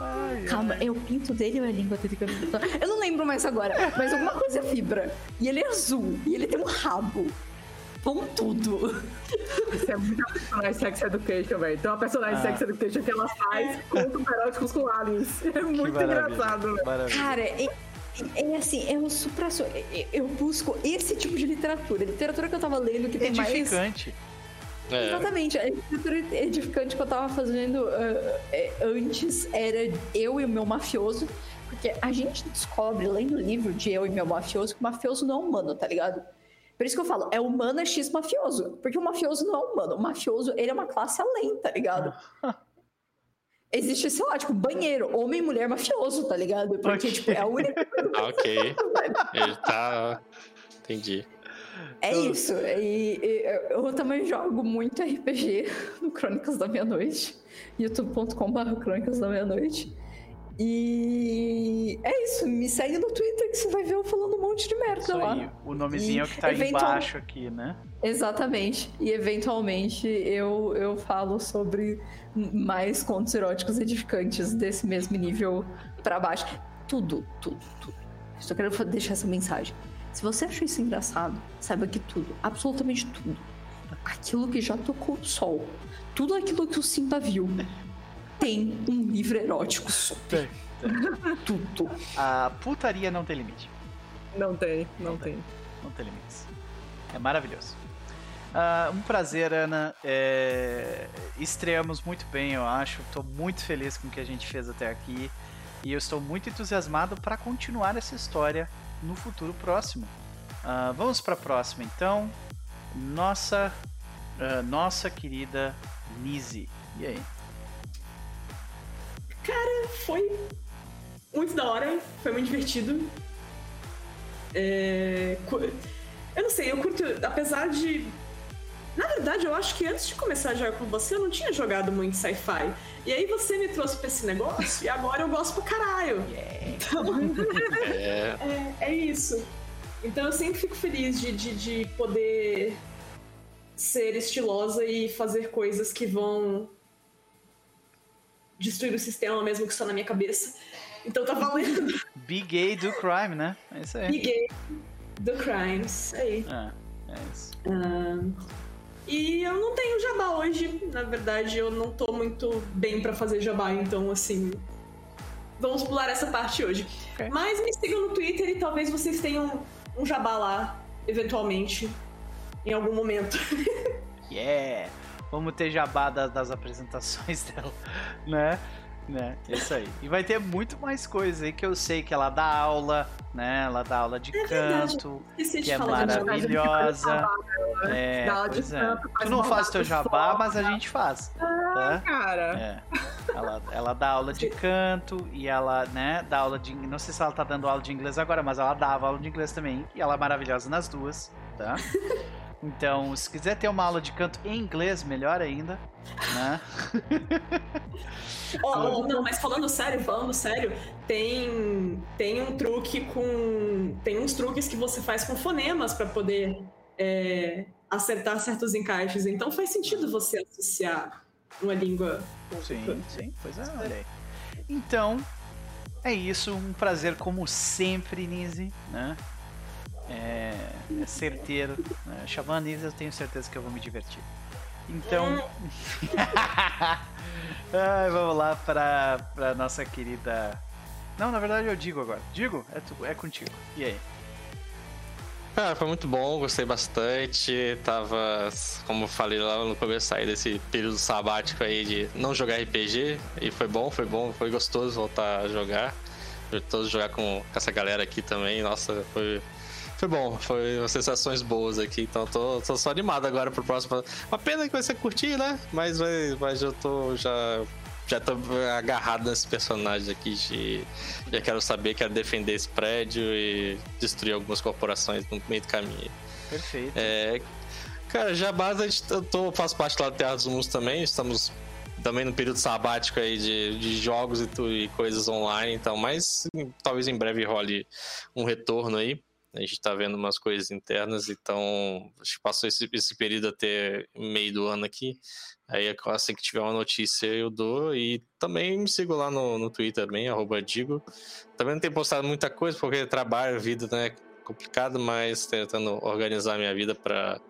Ai, Calma, é o pinto dele ou é a língua dele que é vibratória? Eu não lembro mais agora, mas alguma coisa vibra. E ele é azul, e ele tem um rabo. Com tudo. Isso é muito personagem Sex Education, velho. Tem uma personagem Ah. Sex Education que ela faz contos eróticos com aliens. É muito maravilha. engraçado. Maravilha. Cara, é, é assim, eu supra eu busco esse tipo de literatura. Literatura que eu tava lendo que tem mais. Edificante. É, Exatamente, a literatura edificante que eu tava fazendo é, antes era eu e o meu mafioso. Porque a gente descobre, lendo o livro de eu e meu mafioso, que o mafioso não é humano, tá ligado? Por isso que eu falo, é humano é X mafioso. Porque o mafioso não é humano. O mafioso, ele é uma classe além, tá ligado? Existe, sei lá, tipo, banheiro, homem, mulher, mafioso, tá ligado? Porque, Ok. tipo, é a única coisa ah, ok. Ele tá. Entendi. É isso. E, e eu também jogo muito RPG no Crônicas da Meia-Noite. youtube.com.br Crônicas da Meia-Noite. E é isso. Me segue no Twitter que você vai ver eu falando um monte de merda Isso lá. aí. O nomezinho E que tá aí eventual- embaixo aqui, né? Exatamente. E eventualmente eu, eu falo sobre mais contos eróticos edificantes desse mesmo nível pra baixo. Tudo, tudo, tudo. Só quero deixar essa mensagem. Se você achou isso engraçado, saiba que tudo, absolutamente tudo, aquilo que já tocou o sol, tudo aquilo que o Simba viu, tem um livro erótico sobre. Tudo. A putaria não tem limite. Não tem, não tem. Não tem limites. É maravilhoso. Ah, um prazer, Ana. É, Estreamos muito bem, eu acho. Estou muito feliz com o que a gente fez até aqui. E eu estou muito entusiasmado para continuar essa história no futuro próximo. Ah, vamos para a próxima, então. Nossa, ah, nossa querida Nise. E aí? Foi muito da hora, foi muito divertido. É, Eu não sei, eu curto, apesar de. Na verdade, eu acho que antes de começar a jogar com você, eu não tinha jogado muito sci-fi. E aí você me trouxe pra esse negócio e agora eu gosto pra caralho. Então, É, é, é isso. Então eu sempre fico feliz de, de, de poder ser estilosa e fazer coisas que vão destruir o sistema mesmo que só na minha cabeça. Então tá valendo. Big Gay do Crime, né? É isso aí. Liguei do Crimes. Aí. É, é isso. Ahn, e eu não tenho jabá hoje. Na verdade, eu não tô muito bem pra fazer jabá, então assim. Vamos pular essa parte hoje. Ok. Mas me sigam no Twitter e talvez vocês tenham um jabá lá, eventualmente, em algum momento. Yeah! Vamos ter jabá das, das apresentações dela, né? Né, isso aí. E vai ter muito mais coisas aí que eu sei que ela dá aula, né? Ela dá aula de é canto, que é maravilhosa. É, pois é. Tu não faz teu jabá, mas a gente faz. Ah, tá? cara. É. Ela, ela dá aula de canto e ela, né, dá aula de. Não sei se ela tá dando aula de inglês agora, mas ela dava aula de inglês também. E ela é maravilhosa nas duas, tá? Então, se quiser ter uma aula de canto em inglês, melhor ainda, né? oh, oh, não, mas falando sério, falando sério, tem tem um truque com tem uns truques que você faz com fonemas para poder é, acertar certos encaixes. Então faz sentido você associar uma língua. Sim, sim, pois é, olha aí. Então, é isso, um prazer como sempre, Nise, né? É, é certeiro. Né? Chamando isso, eu tenho certeza que eu vou me divertir. Então. Vamos lá para para nossa querida. Não, na verdade eu digo agora. Digo? É, tu, é contigo. E aí? Ah, foi muito bom, gostei bastante. Tava, como falei lá no começo, saí desse período sabático aí de não jogar RPG. E foi bom, foi bom, foi gostoso voltar a jogar. Gostoso jogar com, com essa galera aqui também. Nossa, foi, foi bom, foi sensações boas aqui, então tô, tô só animado agora pro próximo. Uma pena que vai ser curtir, né? Mas, mas eu tô já. Já tô agarrado nesse personagem aqui de. Já quero saber, quero defender esse prédio e destruir algumas corporações no meio do caminho. Perfeito. É, cara, já base eu tô, faço parte lá do Terra dos Mundos também, estamos também no período sabático aí de, de jogos e, tu, e coisas online, então, mas talvez em breve role um retorno aí. A gente está vendo umas coisas internas, então acho que passou esse, esse período até meio do ano aqui. Aí assim que tiver uma notícia eu dou. E também me sigo lá no, no Twitter também, arroba Digo. Também não tenho postado muita coisa, porque trabalho, vida, né? Complicado, mas tentando organizar minha vida para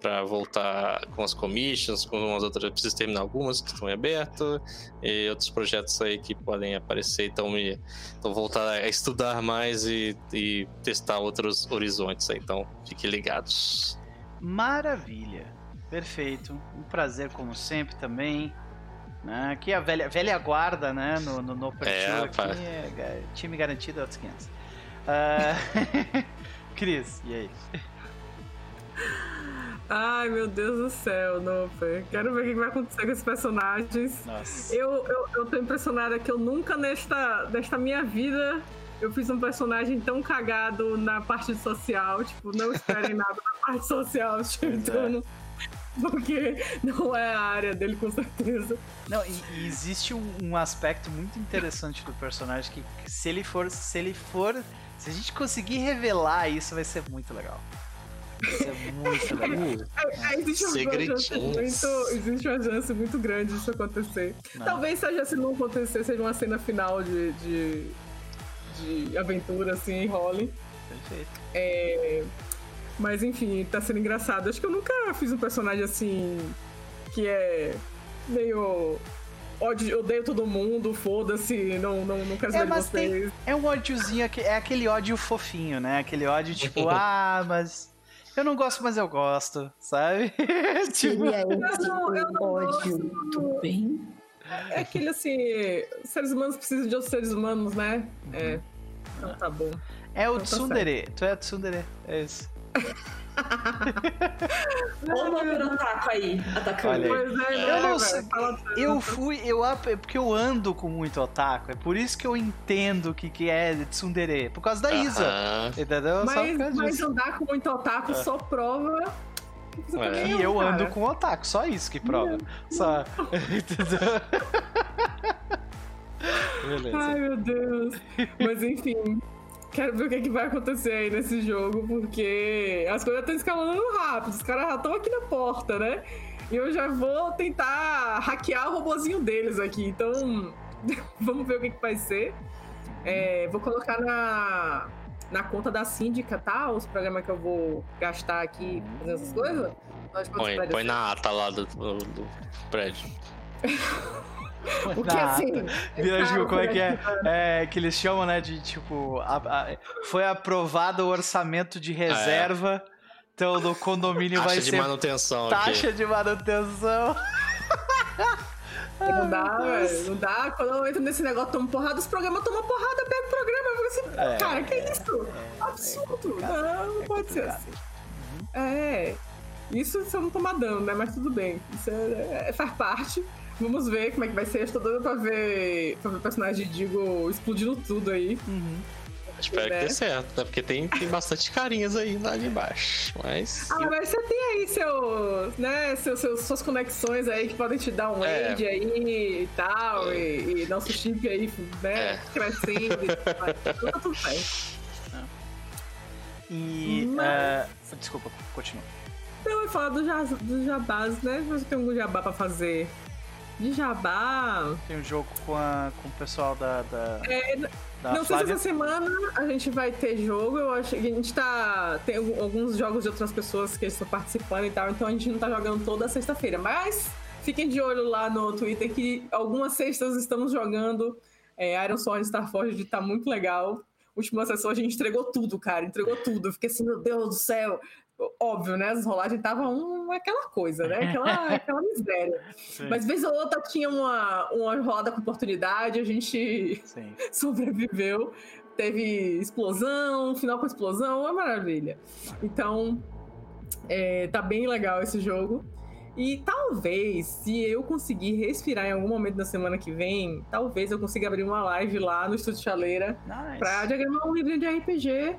para voltar com as commissions, com umas outras, preciso terminar algumas que estão em aberto, e outros projetos aí que podem aparecer, então me então voltar a estudar mais e, e testar outros horizontes aí, então fiquem ligados. Maravilha, perfeito, um prazer como sempre também. Né? Aqui a velha, velha guarda, né? No, no, no é, aqui, é, time garantido outros 500. Uh... Cris, e aí? Ai, meu Deus do céu, Noper. Quero ver o que vai acontecer com esses personagens. Nossa. Eu, eu, eu tô impressionada que eu nunca, nesta, nesta minha vida, eu fiz um personagem tão cagado na parte social. Tipo, não esperem nada na parte social, Chitano. Porque não é a área dele, com certeza. Não, e, e existe um, um, aspecto muito interessante do personagem que, que se ele for. Se ele for. Se a gente conseguir revelar isso, vai ser muito legal. Isso é muito legal. É, é, existe, uma muito, existe uma chance muito grande disso acontecer. Não. Talvez seja se não acontecer, seja uma cena final de, de, de aventura, assim, role. Perfeito. É, mas enfim, tá sendo engraçado. Acho que eu nunca fiz um personagem assim que é meio ódio, odeio todo mundo, foda-se, não, não, não quero saber é, de vocês. Tem, é um ódiozinho, é aquele ódio fofinho, né? Aquele ódio tipo, ah, mas eu não gosto, mas eu gosto, sabe? tipo... É não, eu não ódio. Bem? É aquele assim, seres humanos precisam de outros seres humanos, né? É. Então tá bom. É o então, tá tsundere. Tá tu é tsundere. É isso. Ou no taco aí, atacando. Pois é, eu não sei. Eu fui, eu porque eu ando com muito otaku. É por isso que eu entendo o que, que é tsundere. Por causa da Isa. Uh -huh. Entendeu? Mas, mas andar com muito otaku só prova é. E eu ando com otaku, só isso que prova. Só. Entendeu? Beleza. Ai, meu Deus. Mas enfim. Quero ver o que, é que vai acontecer aí nesse jogo, porque as coisas estão escalando rápido. Os caras já estão aqui na porta, né? E eu já vou tentar hackear o robozinho deles aqui. Então, vamos ver o que, que vai ser. É, vou colocar na, na conta da síndica, tá? Os programas que eu vou gastar aqui fazendo essas coisas. Põe, põe na ata lá do, do, do prédio. Porque assim. Vira, tipo, como é que é? é? Que eles chamam, né? De tipo. A, a, foi aprovado o orçamento de reserva. É. Então no condomínio taxa vai de ser manutenção taxa aqui. de manutenção. Não dá, velho. Não dá. Quando eu entro nesse negócio, tomo porrada, os programas tomam porrada, pega o programa. Eu assim, É, cara, que isso? Absurdo. não, não pode ser assim. É. Isso se eu não tomar dano, né? Mas tudo bem. Isso é, é- faz parte. Vamos ver como é que vai ser. Eu estou doida pra ver, pra ver o personagem de Digo explodindo tudo aí. Espero que né? dê certo, né? Porque tem, tem bastante carinhas aí lá de embaixo. Mas. Ah, mas você tem aí seu, né, seus, seus- suas conexões aí que podem te dar um É. aid aí e tal, e, e nosso chip aí, né, É. crescendo e tudo mais. Então tá tudo bem. E. Mas- ah, desculpa, continua. Então eu ia falar do ja- dos jabás, né? Você tem algum jabá pra fazer? De jabá. Tem um jogo com, a, com o pessoal da. da, É, da não sei se Flávia. essa semana a gente vai ter jogo. Eu acho que a gente tá. Tem alguns jogos de outras pessoas que estão participando e tal, então a gente não tá jogando toda sexta-feira. Mas fiquem de olho lá no Twitter que algumas sextas estamos jogando. É, Iron Sword Starforged tá muito legal. Última sessão a gente entregou tudo, cara. Entregou tudo. Eu fiquei assim, meu Deus do céu. Óbvio, né? As rolagens estavam um, aquela coisa, né? Aquela, aquela miséria. Sim, Mas vez ou outra tinha uma, uma rolada com oportunidade, a gente sim. sobreviveu. Teve explosão, final com explosão, uma maravilha. Então, é, tá bem legal esse jogo. E talvez, se eu conseguir respirar em algum momento da semana que vem, talvez eu consiga abrir uma live lá no Estúdio Chaleira Nice. pra diagramar um livro de RPG.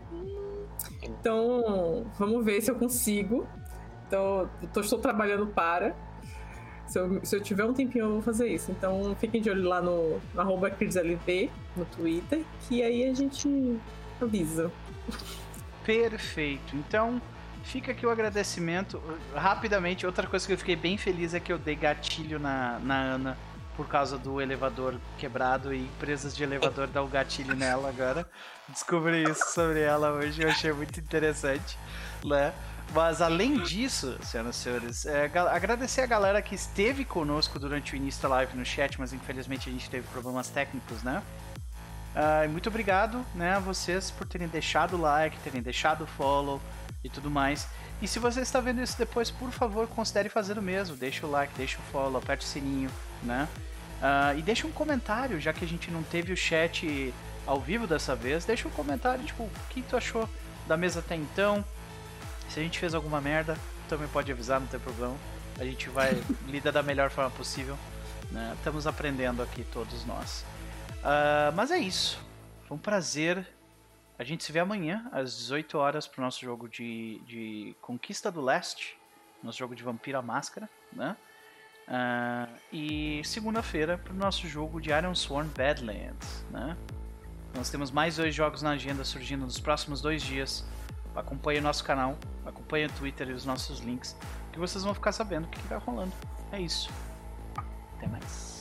Então, vamos ver se eu consigo. Então, tô, estou trabalhando para. Se eu, se eu tiver um tempinho, eu vou fazer isso. Então, fiquem de olho lá no, no arroba CrisLV, no Twitter, que aí a gente avisa. Perfeito. Então, fica aqui o agradecimento. Rapidamente, outra coisa que eu fiquei bem feliz é que eu dei gatilho na, na Ana por causa do elevador quebrado e empresas de elevador dão gatilho nela agora. Descobri isso sobre ela hoje, eu achei muito interessante, né? Mas além disso, senhoras e senhores, é, agradecer a galera que esteve conosco durante o início da live no chat, mas infelizmente a gente teve problemas técnicos, né? E muito obrigado né, a vocês por terem deixado o like, terem deixado o follow e tudo mais. E se você está vendo isso depois, por favor, considere fazer o mesmo. Deixa o like, deixa o follow, aperte o sininho, né? Ah, e deixa um comentário, já que a gente não teve o chat ao vivo dessa vez. Deixa um comentário, tipo, o que tu achou da mesa até então. Se a gente fez alguma merda, também pode avisar, não tem problema. A gente vai lidar da melhor forma possível. Né? Estamos aprendendo aqui, todos nós. Ah, mas é isso. Foi um prazer. A gente se vê amanhã, às 18 horas, pro nosso jogo de, de Conquista do Leste. Nosso jogo de Vampira Máscara, né? Ah, e segunda-feira pro nosso jogo de Iron Sworn Badlands, né? Nós temos mais dois jogos na agenda surgindo nos próximos dois dias. Acompanhe o nosso canal, acompanhe o Twitter e os nossos links, que vocês vão ficar sabendo o que vai rolando. É isso. Até mais.